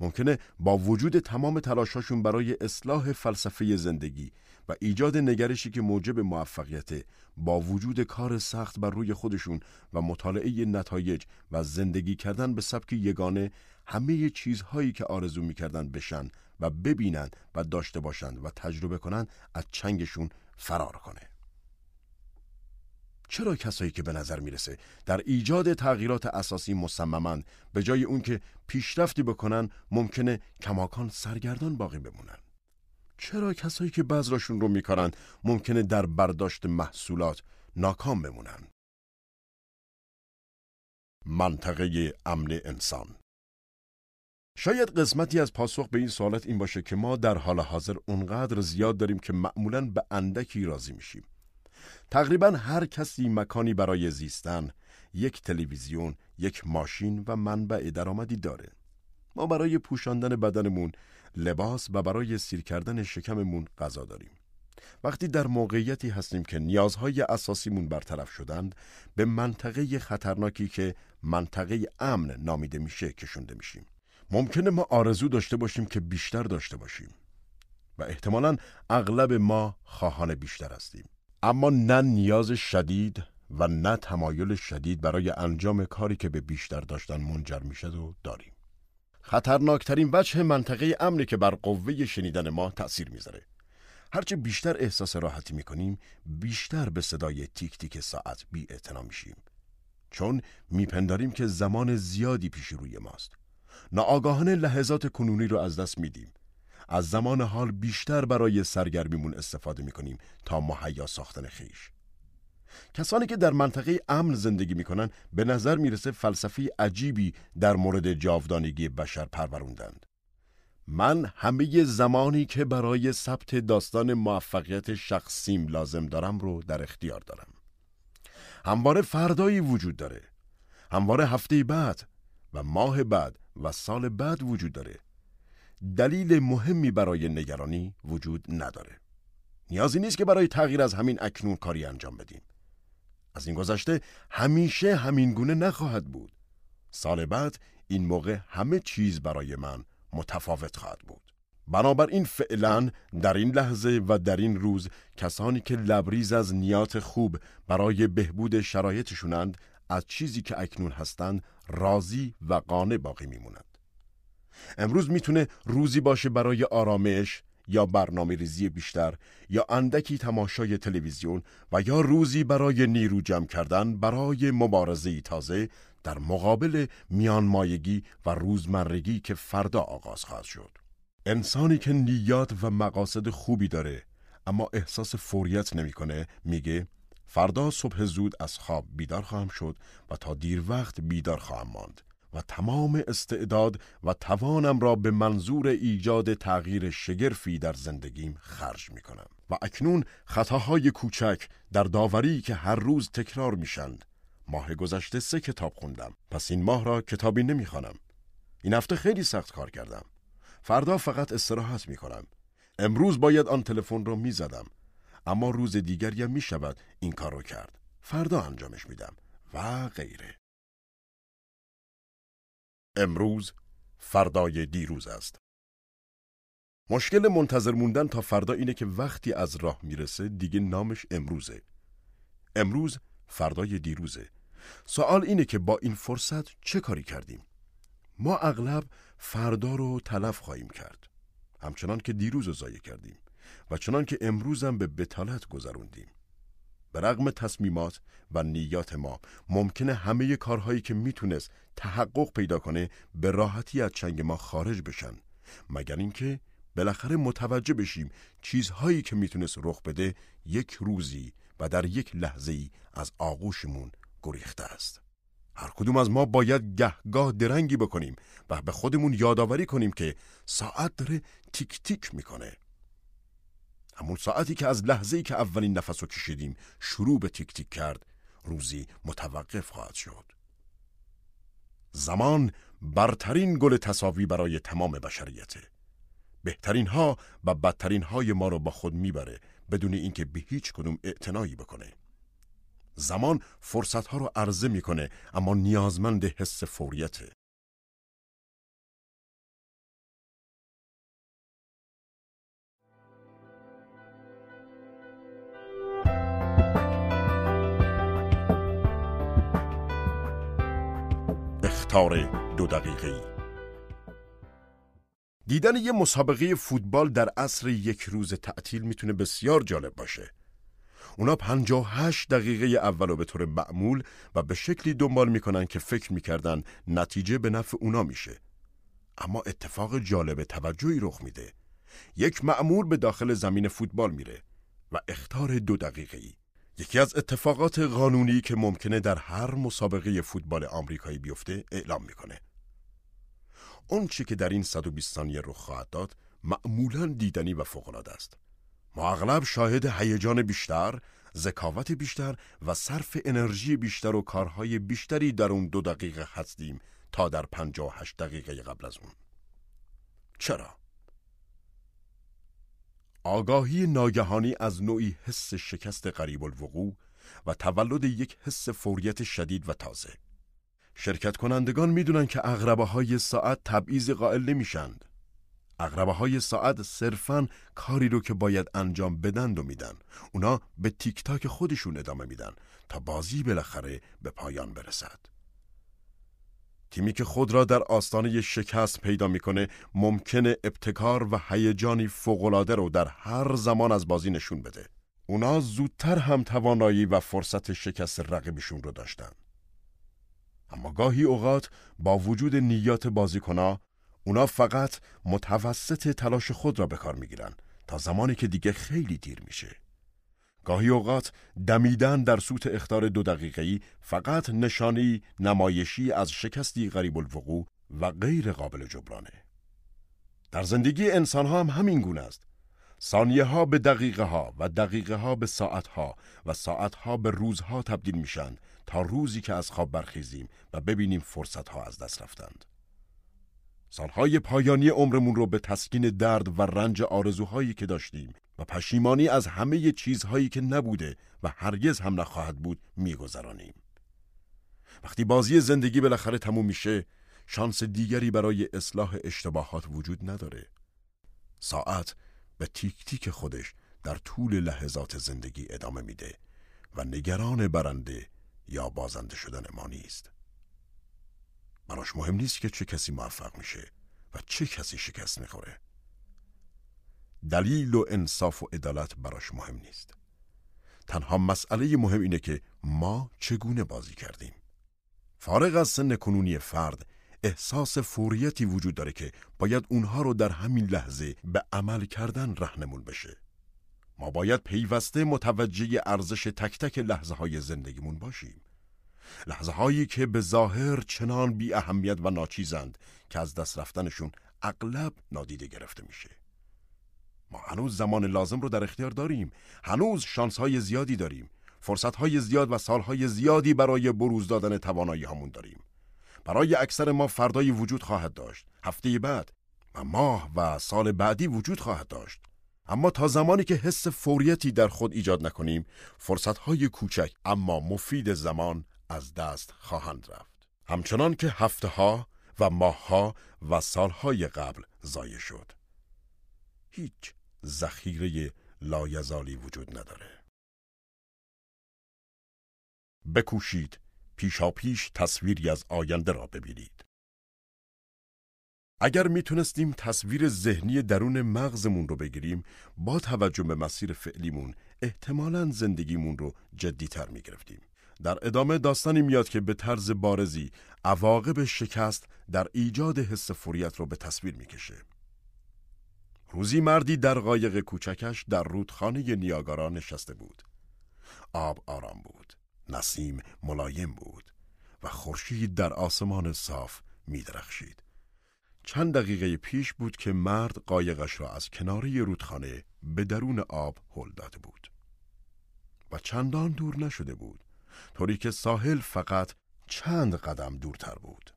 [SPEAKER 1] ممکنه با وجود تمام تلاشاشون برای اصلاح فلسفه زندگی و ایجاد نگرشی که موجب موفقیت با وجود کار سخت بر روی خودشون و مطالعه نتایج و زندگی کردن به سبک یگانه همه چیزهایی که آرزو می‌کردن بشن و ببینن و داشته باشند و تجربه کنن از چنگشون فرار کنه. چرا کسایی که به نظر می‌رسه در ایجاد تغییرات اساسی مصممند به جای اون که پیشرفتی بکنن ممکنه کماکان سرگردان باقی بمونن؟ چرا کسایی که بذراشون رو میکارن ممکنه در برداشت محصولات ناکام بمونن منطقه امن انسان شاید قسمتی از پاسخ به این سوالات این باشه که ما در حال حاضر اونقدر زیاد داریم که معمولا به اندکی راضی میشیم. تقریبا هر کسی مکانی برای زیستن، یک تلویزیون، یک ماشین و منبع درآمدی داره. ما برای پوشاندن بدنمون لباس و برای سیر کردن شکممون غذا داریم. وقتی در موقعیتی هستیم که نیازهای اساسیمون برطرف شدند به منطقه خطرناکی که منطقه امن نامیده میشه کشونده میشیم. ممکنه ما آرزو داشته باشیم که بیشتر داشته باشیم و احتمالا اغلب ما خواهان بیشتر هستیم اما نه نیاز شدید و نه تمایل شدید برای انجام کاری که به بیشتر داشتن منجر میشه و داریم خطرناکترین وجه منطقه امنی که بر قوه شنیدن ما تأثیر می‌ذاره. هرچه بیشتر احساس راحتی می‌کنیم بیشتر به صدای تیک تیک ساعت بی میشیم. چون میپنداریم که زمان زیادی پیش روی ماست. ناآگاهانه لحظات کنونی رو از دست میدیم. از زمان حال بیشتر برای سرگرمیمون استفاده می‌کنیم تا مهیا ساختن خیش. کسانی که در منطقه امن زندگی می‌کنن به نظر می‌رسه فلسفی عجیبی در مورد جاودانگی بشر پروروندند. من همه زمانی که برای ثبت داستان موفقیت شخصیم لازم دارم رو در اختیار دارم. همواره فردایی وجود داره. همواره هفته بعد و ماه بعد و سال بعد وجود داره. دلیل مهمی برای نگرانی وجود نداره. نیازی نیست که برای تغییر از همین اکنون کاری انجام بدیم. از این گذشته همیشه همین گونه نخواهد بود سال بعد این موقع همه چیز برای من متفاوت خواهد بود بنابراین فعلا در این لحظه و در این روز کسانی که لبریز از نیات خوب برای بهبود شرایطشونند از چیزی که اکنون هستند راضی و قانع باقی میمونند. امروز می‌تونه روزی باشه برای آرامش یا برنامه ریزی بیشتر یا اندکی تماشای تلویزیون و یا روزی برای نیرو جمع کردن برای مبارزه تازه در مقابل میانمایگی و روزمرگی که فردا آغاز خواهد شد. انسانی که نیات و مقاصد خوبی داره اما احساس فوریت نمی‌کنه میگه فردا صبح زود از خواب بیدار خواهم شد و تا دیر وقت بیدار خواهم ماند و تمام استعداد و توانم را به منظور ایجاد تغییر شگرفی در زندگیم خرج می کنم. و اکنون خطاهای کوچک در داوری که هر روز تکرار میشند. ماه گذشته سه کتاب خوندم پس این ماه را کتابی نمی‌خوانم. این هفته خیلی سخت کار کردم. فردا فقط استراحت می کنم. امروز باید آن تلفن را می زدم. اما روز دیگری می شود این کار رو کرد. فردا انجامش میدم و غیره. امروز فردای دیروز است. مشکل منتظر موندن تا فردا اینه که وقتی از راه می‌رسه دیگه نامش امروزه. امروز فردای دیروزه. سوال اینه که با این فرصت چه کاری کردیم؟ ما اغلب فردا رو تلف خواهیم کرد. همچنان که دیروز رو کردیم و چنان که امروزم به بتالت گذروندیم. به رغم تصمیمات و نیات ما ممکنه همه کارهایی که می‌تونست تحقق پیدا کنه به راحتی از چنگ ما خارج بشن. مگر اینکه بالاخره متوجه بشیم چیزهایی که می‌تونست رخ بده یک روزی و در یک لحظه ای از آغوشمون گریخته است. هر کدوم از ما باید گهگاه درنگی بکنیم و به خودمون یادآوری کنیم که ساعت داره تیک تیک می‌کنه. همون ساعتی که از لحظه ای که اولین نفس رو کشیدیم شروع به تیک تیک کرد روزی متوقف خواهد شد. زمان برترین گل تصاوی برای تمام بشریته. بهترین ها و بدترین های ما رو با خود می‌بره بدون اینکه به هیچ کدوم اعتنایی بکنه. زمان فرصت ها رو عرضه می‌کنه اما نیازمند حس فوریته. اختار دو دقیقه دیدن یه مسابقه فوتبال در عصر یک روز تعطیل می‌تونه بسیار جالب باشه. اونا 58 دقیقه اول رو به طور معمول و به شکلی دنبال می‌کنن که فکر می‌کردن نتیجه به نفع اونا میشه. اما اتفاق جالب توجهی رخ میده. یک معمول به داخل زمین فوتبال میره و اختار دو دقیقه ای. یکی از اتفاقات قانونی که ممکنه در هر مسابقه فوتبال آمریکایی بیفته اعلام می‌کنه. اون چی که در این 120 ثانیه رخ خواهد داد معمولا دیدنی و فوق‌العاده است. ما اغلب شاهد هیجان بیشتر، ذکاوت بیشتر و صرف انرژی بیشتر و کارهای بیشتری در اون دو دقیقه هستیم تا در 58 دقیقه قبل از اون. چرا؟ آگاهی ناگهانی از نوعی حس شکست قریب الوقوع و تولد یک حس فوریت شدید و تازه. شرکت کنندگان می‌دونن که اغربه های ساعت تبعیض قائل نمیشند. اغربه های ساعت صرفا کاری رو که باید انجام بدن و میدن. اونا به تیک تاک خودشون ادامه میدن تا بازی بالاخره به پایان برسد. تیمی که خود را در آستانه شکست پیدا می‌کنه ممکنه ابتکار و هیجانی فوقالعاده رو در هر زمان از بازی نشون بده. اونا زودتر هم توانایی و فرصت شکست رقیبشون رو داشتن. اما گاهی اوقات با وجود نیات بازیکنا اونا فقط متوسط تلاش خود را به کار می‌گیرن تا زمانی که دیگه خیلی دیر میشه. گاهی اوقات دمیدن در سوت اختار دو دقیقه‌ای فقط نشانی نمایشی از شکستی غریب الوقوع و غیر قابل جبرانه. در زندگی انسان ها هم همین گونه است. ثانیه ها به دقیقه ها و دقیقه ها به ساعت ها و ساعت ها به روزها تبدیل میشن تا روزی که از خواب برخیزیم و ببینیم فرصت ها از دست رفتند. سالهای پایانی عمرمون رو به تسکین درد و رنج آرزوهایی که داشتیم و پشیمانی از همه چیزهایی که نبوده و هرگز هم نخواهد بود میگذرانیم. وقتی بازی زندگی بالاخره تموم میشه، شانس دیگری برای اصلاح اشتباهات وجود نداره. ساعت به تیک تیک خودش در طول لحظات زندگی ادامه میده و نگران برنده یا بازنده شدن ما نیست. براش مهم نیست که چه کسی موفق میشه و چه کسی شکست می‌خوره. دلیل و انصاف و عدالت براش مهم نیست. تنها مسئله مهم اینه که ما چگونه بازی کردیم. فارغ از سن کنونی فرد احساس فوریتی وجود داره که باید اونها رو در همین لحظه به عمل کردن رهنمون بشه. ما باید پیوسته متوجه ارزش تک تک لحظه های زندگیمون باشیم. لحظه هایی که به ظاهر چنان بی اهمیت و ناچیزند که از دست رفتنشون اغلب نادیده گرفته میشه. ما هنوز زمان لازم رو در اختیار داریم. هنوز شانس های زیادی داریم. فرصت های زیاد و سال های زیادی برای بروز دادن توانایی همون داریم. برای اکثر ما فردایی وجود خواهد داشت. هفته بعد و ماه و سال بعدی وجود خواهد داشت. اما تا زمانی که حس فوریتی در خود ایجاد نکنیم فرصتهای کوچک اما مفید زمان از دست خواهند رفت همچنان که هفته ها و ماه ها و سالهای قبل ضایع شد هیچ ذخیره لایزالی وجود نداره. بکوشید پیشا پیش تصویری از آینده را ببینید. اگر می‌تونستیم تصویر ذهنی درون مغزمون رو بگیریم با توجه به مسیر فعلیمون احتمالا زندگیمون رو جدیتر می‌گرفتیم. در ادامه داستانی میاد که به طرز بارزی عواقب شکست در ایجاد حس فوریت رو به تصویر می‌کشه. روزی مردی در قایق کوچکش در رودخانه نیاگارا نشسته بود. آب آرام بود نسیم ملایم بود و خورشید در آسمان صاف میدرخشید. چند دقیقه پیش بود که مرد قایقش را از کناری رودخانه به درون آب هل داده بود. و چندان دور نشده بود طوری که ساحل فقط چند قدم دورتر بود.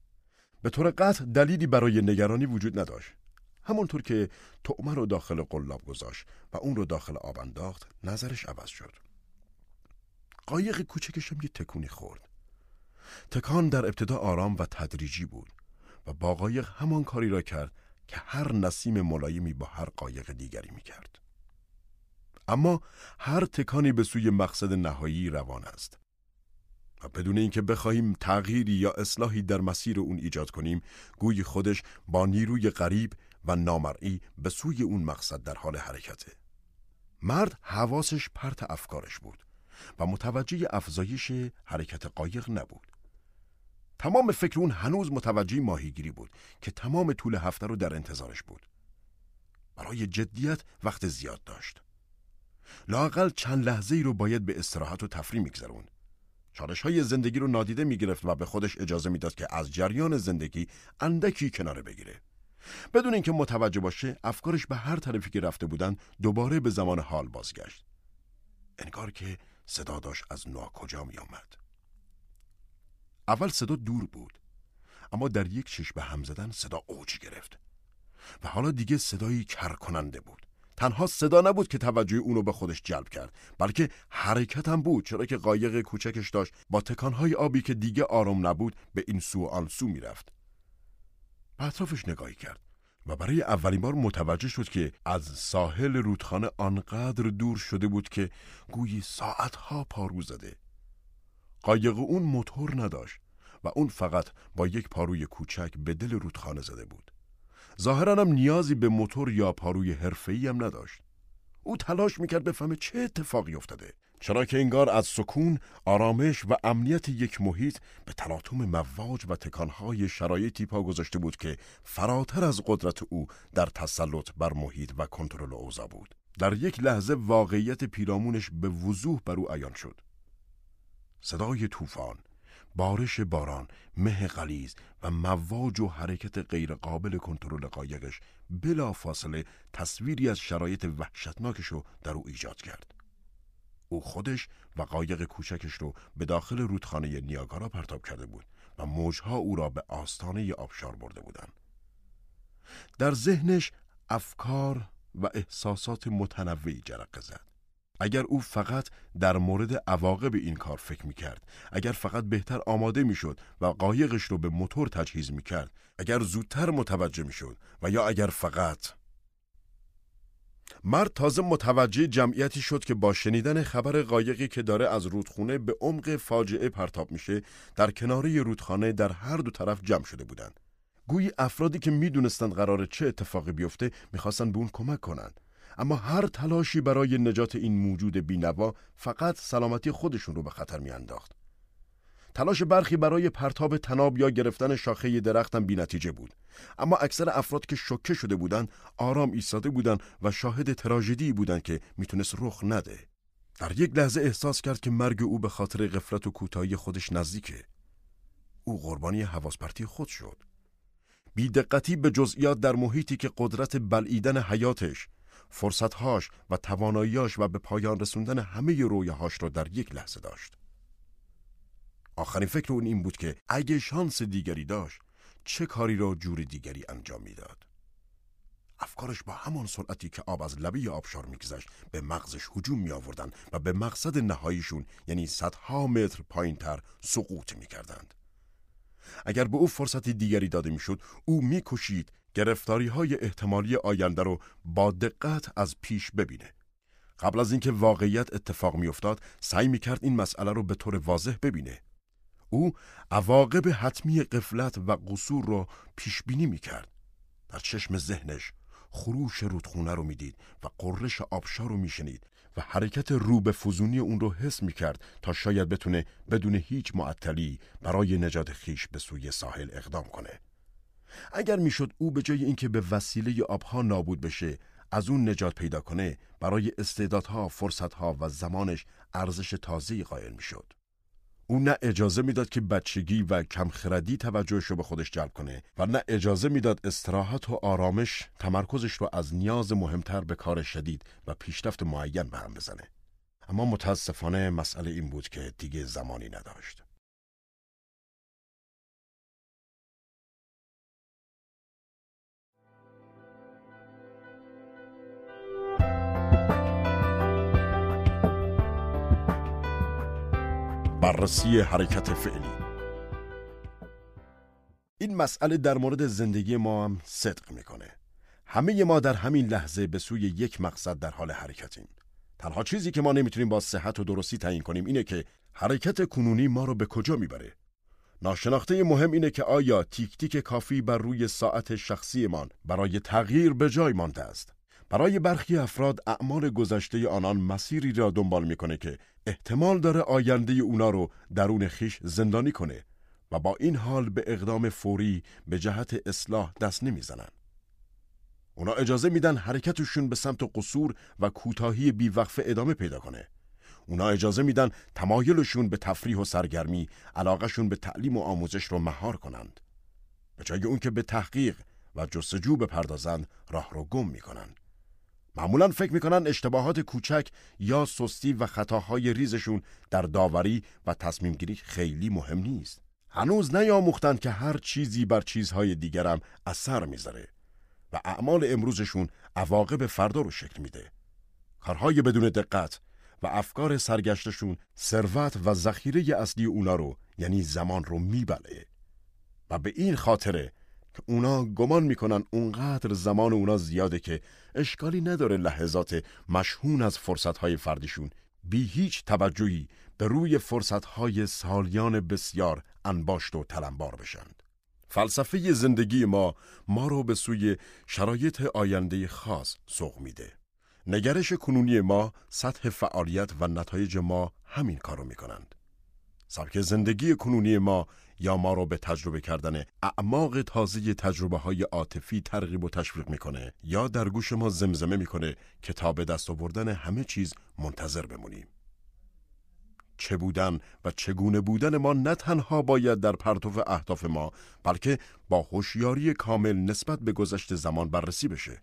[SPEAKER 1] به طور قطع دلیلی برای نگرانی وجود نداشت. همونطور که تعمه رو داخل قلاب گذاشت و اون رو داخل آب انداخت نظرش عوض شد قایق کوچکشم یه تکونی خورد تکان در ابتدا آرام و تدریجی بود و با قایق همان کاری را کرد که هر نسیم ملایمی با هر قایق دیگری می کرد. اما هر تکانی به سوی مقصد نهایی روان است. و بدون اینکه بخواهیم تغییری یا اصلاحی در مسیر اون ایجاد کنیم گوی خودش با نیروی غریب و نامرئی به سوی اون مقصد در حال حرکته. مرد حواسش پرت افکارش بود و متوجه افزایش حرکت قایق نبود. تمام فکر اون هنوز متوجه ماهیگیری بود که تمام طول هفته رو در انتظارش بود. برای جدیت وقت زیاد داشت. لاقل چند لحظه ای رو باید به استراحت و تفریح میگذرون. چالش های زندگی رو نادیده می‌گرفت و به خودش اجازه می‌داد که از جریان زندگی اندکی کناره بگیره. بدون اینکه متوجه باشه افکارش به هر طرفی که رفته بودن دوباره به زمان حال بازگشت. انگار که صدا داشت از کجا می آمد. اول صدا دور بود اما در یک چشم هم زدن صدا اوج گرفت و حالا دیگه صدایی کر کننده بود. تنها صدا نبود که توجه اونو به خودش جلب کرد بلکه حرکت هم بود چرا که قایق کوچکش داشت با تکانهای آبی که دیگه آرام نبود به این سو آن سو می‌رفت. به اطرافش نگاهی کرد و برای اولین بار متوجه شد که از ساحل رودخانه آنقدر دور شده بود که گویی ساعتها پارو زده. قایق اون موتور نداشت و اون فقط با یک پاروی کوچک به دل رودخانه زده بود. ظاهرا هم نیازی به موتور یا پاروی حرفه‌ای هم نداشت. او تلاش می‌کرد بفهمه چه اتفاقی افتاده. چرا که انگار از سکون، آرامش و امنیت یک محیط به تلاطم مواج و تکانهای شرایطی پا گذاشته بود که فراتر از قدرت او در تسلط بر محیط و کنترل اوضاع بود. در یک لحظه واقعیت پیرامونش به وضوح بر او عیان شد. صدای طوفان، بارش باران، مه غلیز و مواج و حرکت غیرقابل کنترل قایقش بلا فاصله تصویری از شرایط وحشتناکش رو در او ایجاد کرد. او خودش و قایق کوچکش رو به داخل رودخانه نیاگارا پرتاب کرده بود و موجها او را به آستانه آبشار برده بودند. در ذهنش افکار و احساسات متنوعی جرقه زد. اگر او فقط در مورد عواقب این کار فکر می کرد، اگر فقط بهتر آماده می شد و قایقش رو به موتور تجهیز می کرد، اگر زودتر متوجه می شد و یا اگر فقط مرد تازه متوجه جمعیتی شد که با شنیدن خبر قایقی که داره از رودخونه به عمق فاجعه پرتاب میشه در کناری رودخانه در هر دو طرف جمع شده بودند. گویی افرادی که می‌دونستند قرار چه اتفاقی بیفته می‌خواستن به اون کمک کنند. اما هر تلاشی برای نجات این موجود بینوا فقط سلامتی خودشون رو به خطر میانداخت. تلاش برخی برای پرتاب تناب یا گرفتن شاخه درختم بینتیجه بود. اما اکثر افراد که شوکه شده بودند آرام ایستاده بودند و شاهد تراژدی بودند که می‌تونست رخ نده. در یک لحظه احساس کرد که مرگ او به خاطر غفلت و کوتاهی خودش نزدیکه او قربانی حواس خود شد. بیدقتی به جزئیات در محیطی که قدرت بلعیدن حیاتش فرصتهاش و تواناییاش و به پایان رسوندن همه رویاهاش را در یک لحظه داشت. آخرین فکر اون این بود که اگه شانس دیگری داشت چه کاری را جور دیگری انجام می‌داد. افکارش با همان سرعتی که آب از لبه آبشار میگذشت به مغزش هجوم می آوردن و به مقصد نهاییشون یعنی صدها متر پایین تر سقوط می کردند. اگر به او فرصتی دیگری داده می‌شد او می‌کشید گرفتاری های احتمالی آینده رو با دقت از پیش ببینه. قبل از اینکه واقعیت اتفاق میافتاد سعی می‌کرد این مسئله رو به طور واضح ببینه. او عواقب حتمی قفلت و قصور رو پیش بینی می‌کرد. در چشم ذهنش خروش رودخونه رو می‌دید و قررش آبشار رو میشنید و حرکت رو به فزونی اون رو حس می‌کرد تا شاید بتونه بدون هیچ معطلی برای نجات خیش به سوی ساحل اقدام کنه. اگر می‌شد او به جای اینکه به وسیله آبها نابود بشه از اون نجات پیدا کنه برای استعدادها، فرصتها و زمانش ارزش تازه‌ای قائل می‌شد. او نه اجازه می‌داد که بچگی و کمخردی توجهش رو به خودش جلب کنه و نه اجازه می‌داد استراحت و آرامش تمرکزش رو از نیاز مهمتر به کار شدید و پیشرفت معین به هم بزنه. اما متاسفانه مسئله این بود که دیگه زمانی نداشت. بررسی حرکت فعلی. این مسئله در مورد زندگی ما هم صدق می‌کنه. همه ما در همین لحظه به سوی یک مقصد در حال حرکتیم. تنها چیزی که ما نمی‌تونیم با صحت و درستی تعیین کنیم اینه که حرکت کنونی ما رو به کجا می‌بره؟ ناشناخته مهم اینه که آیا تیک تیک کافی بر روی ساعت شخصیمان برای تغییر به جای مانده است؟ برای برخی افراد اعمال گذشته آنان مسیری را دنبال می‌کنه که احتمال داره آینده اونا رو درون خیش زندانی کنه و با این حال به اقدام فوری به جهت اصلاح دست نمی‌زنن. اونا اجازه میدن حرکتشون به سمت قصور و کوتاهی بیوقفه ادامه پیدا کنه. اونا اجازه میدن تمایلشون به تفریح و سرگرمی علاقهشون به تعلیم و آموزش رو مهار کنند. به جای اون که به تحقیق و جستجو بپردازند راه رو گم می‌کنن. معمولا فکر می‌کنن اشتباهات کوچک یا سستی و خطاهای ریزشون در داوری و تصمیم گیری خیلی مهم نیست. هنوز نیاموختند که هر چیزی بر چیزهای دیگرم اثر می‌ذاره و اعمال امروزشون عواقب فردا رو شکل میده. کارهای بدون دقت و افکار سرگشتشون ثروت و ذخیره اصلی اونا رو یعنی زمان رو میبله و به این خاطره اونا گمان می‌کنن اونقدر زمان اونا زیاده که اشکالی نداره لحظات مشهون از فرصتهای فردیشون بی هیچ توجهی به روی فرصتهای سالیان بسیار انباشت و تلمبار بشند. فلسفه زندگی ما ما رو به سوی شرایط آینده خاص سوق میده. نگرش کنونی ما سطح فعالیت و نتایج ما همین کارو می‌کنند. سبک زندگی کنونی ما یا ما رو به تجربه کردن اعماق تازه تجربه های عاطفی ترغیب و تشویق می‌کنه یا در گوش ما زمزمه می‌کنه که تا به دست آوردن همه چیز منتظر بمونیم. چه بودن و چگونه بودن ما نه تنها باید در پرتو اهداف ما بلکه با هوشیاری کامل نسبت به گذشته زمان بررسی بشه.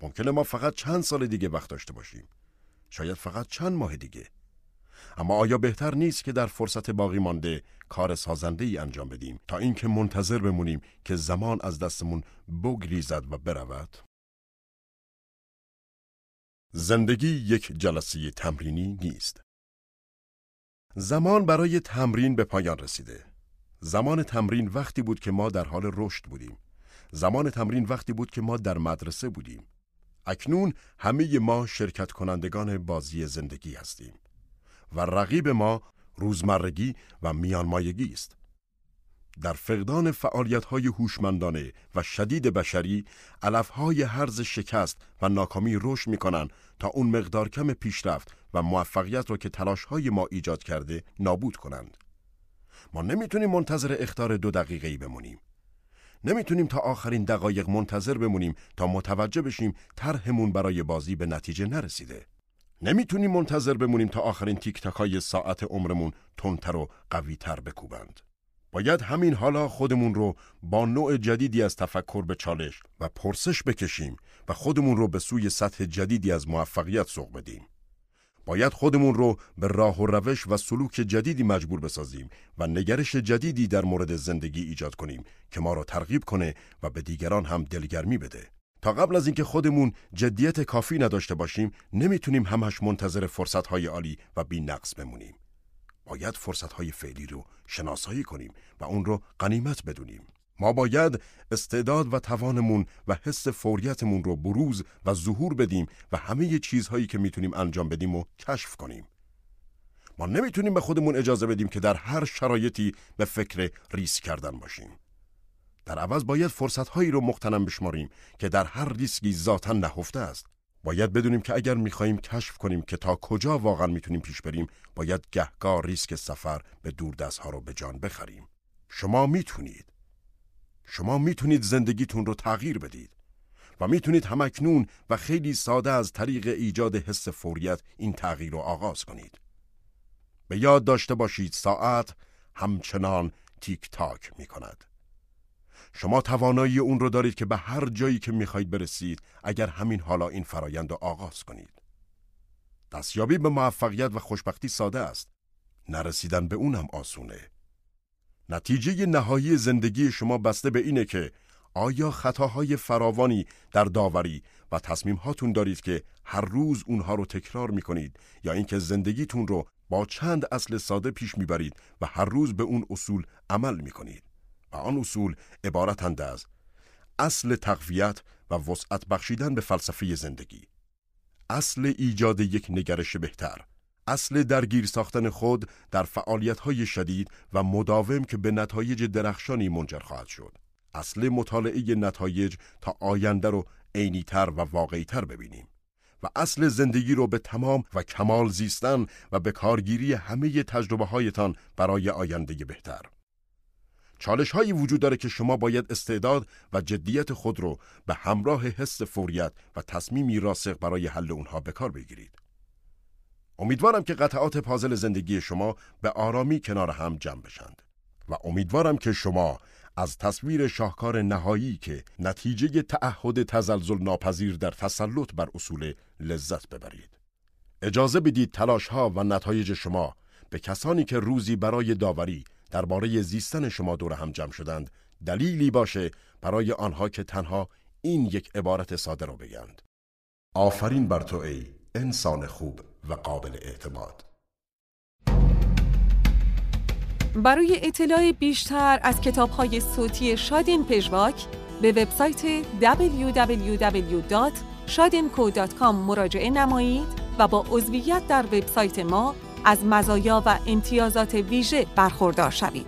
[SPEAKER 1] ممکنه ما فقط چند سال دیگه وقت داشته باشیم. شاید فقط چند ماه دیگه. اما آیا بهتر نیست که در فرصت باقی مانده کار سازنده ای انجام بدیم تا اینکه منتظر بمونیم که زمان از دستمون بگریزد و برود؟ زندگی یک جلسه تمرینی نیست. زمان برای تمرین به پایان رسیده. زمان تمرین وقتی بود که ما در حال رشد بودیم. زمان تمرین وقتی بود که ما در مدرسه بودیم. اکنون همه ما شرکت کنندگان بازی زندگی هستیم. و رقیب ما روزمرگی و میانمایگی است. در فقدان های هوشمندانه و شدید بشری های هرز شکست و ناکامی رشد می‌کنن تا اون مقدار کم پیشرفت و موفقیت را که های ما ایجاد کرده نابود کنند. ما نمی‌تونیم منتظر اختار دو دقیقه‌ای بمونیم. نمی‌تونیم تا آخرین دقایق منتظر بمونیم تا متوجه بشیم طرحمون برای بازی به نتیجه نرسیده. نمی‌تونیم منتظر بمونیم تا آخرین تیک تاکای ساعت عمرمون تندتر و قویتر بکوبند. باید همین حالا خودمون رو با نوع جدیدی از تفکر به چالش و پرسش بکشیم و خودمون رو به سوی سطح جدیدی از موفقیت سوق بدیم. باید خودمون رو به راه و روش و سلوک جدیدی مجبور بسازیم و نگرش جدیدی در مورد زندگی ایجاد کنیم که ما را ترغیب کنه و به دیگران هم دلگرمی بده. تا قبل از اینکه خودمون جدیت کافی نداشته باشیم نمی‌تونیم همش منتظر فرصتهای عالی و بی نقص بمونیم. باید فرصتهای فعلی رو شناسایی کنیم و اون رو قنیمت بدونیم. ما باید استعداد و توانمون و حس فوریتمون رو بروز و ظهور بدیم و همه چیزهایی که می‌تونیم انجام بدیم و کشف کنیم. ما نمی‌تونیم به خودمون اجازه بدیم که در هر شرایطی به فکر ریسک کردن باشیم. در عوض باید فرصتهایی رو مغتنم بشماریم که در هر ریسکی ذاتا نهفته است. باید بدونیم که اگر می‌خواهیم کشف کنیم که تا کجا واقعا می‌تونیم پیش بریم باید گهگاه ریسک سفر به دوردست ها رو به جان بخریم شما می‌تونید شما می‌تونید زندگیتون رو تغییر بدید و می‌تونید همکنون و خیلی ساده از طریق ایجاد حس فوریت این تغییر رو آغاز کنید به یاد داشته باشید ساعت همچنان تیک تاک می کند. شما توانایی اون رو دارید که به هر جایی که می‌خواهید برسید اگر همین حالا این فرایند رو آغاز کنید. دستیابی به موفقیت و خوشبختی ساده است. نرسیدن به اونم آسونه. نتیجه نهایی زندگی شما بسته به اینه که آیا خطاهای فراوانی در داوری و تصمیم هاتون دارید که هر روز اونها رو تکرار می کنید یا اینکه زندگیتون رو با چند اصل ساده پیش می‌برید و هر روز به اون اصول عمل می کنید و آن اصول عبارتند از اصل تقویت و وسعت بخشیدن به فلسفه زندگی اصل ایجاد یک نگرش بهتر اصل درگیر ساختن خود در فعالیت شدید و مداوم که به نتایج درخشانی منجر خواهد شد. اصل مطالعه نتایج تا آینده رو عینیتر و واقعیتر ببینیم و اصل زندگی رو به تمام و کمال زیستن و به کارگیری همه تجربه هایتان برای آینده بهتر. چالش هایی وجود داره که شما باید استعداد و جدیت خود رو به همراه حس فوریت و تصمیمی راسخ برای حل اونها به کار بگیرید. امیدوارم که قطعات پازل زندگی شما به آرامی کنار هم جمع بشند و امیدوارم که شما از تصویر شاهکار نهایی که نتیجه تعهد تزلزل ناپذیر در تسلط بر اصول لذت ببرید. اجازه بدید تلاش ها و نتایج شما به کسانی که روزی برای داوری درباره زیستن شما دور هم جمع شدند. دلیلی باشه برای آنها که تنها این یک عبارت ساده را بگند آفرین بر تو ای انسان خوب و قابل اعتماد.
[SPEAKER 2] برای اطلاع بیشتر از کتاب‌های صوتی شادین پژواک به وبسایت www.shadinco.com مراجعه نمایید و با عضویت در وبسایت ما از مزایا و امتیازات ویژه برخوردار شوید.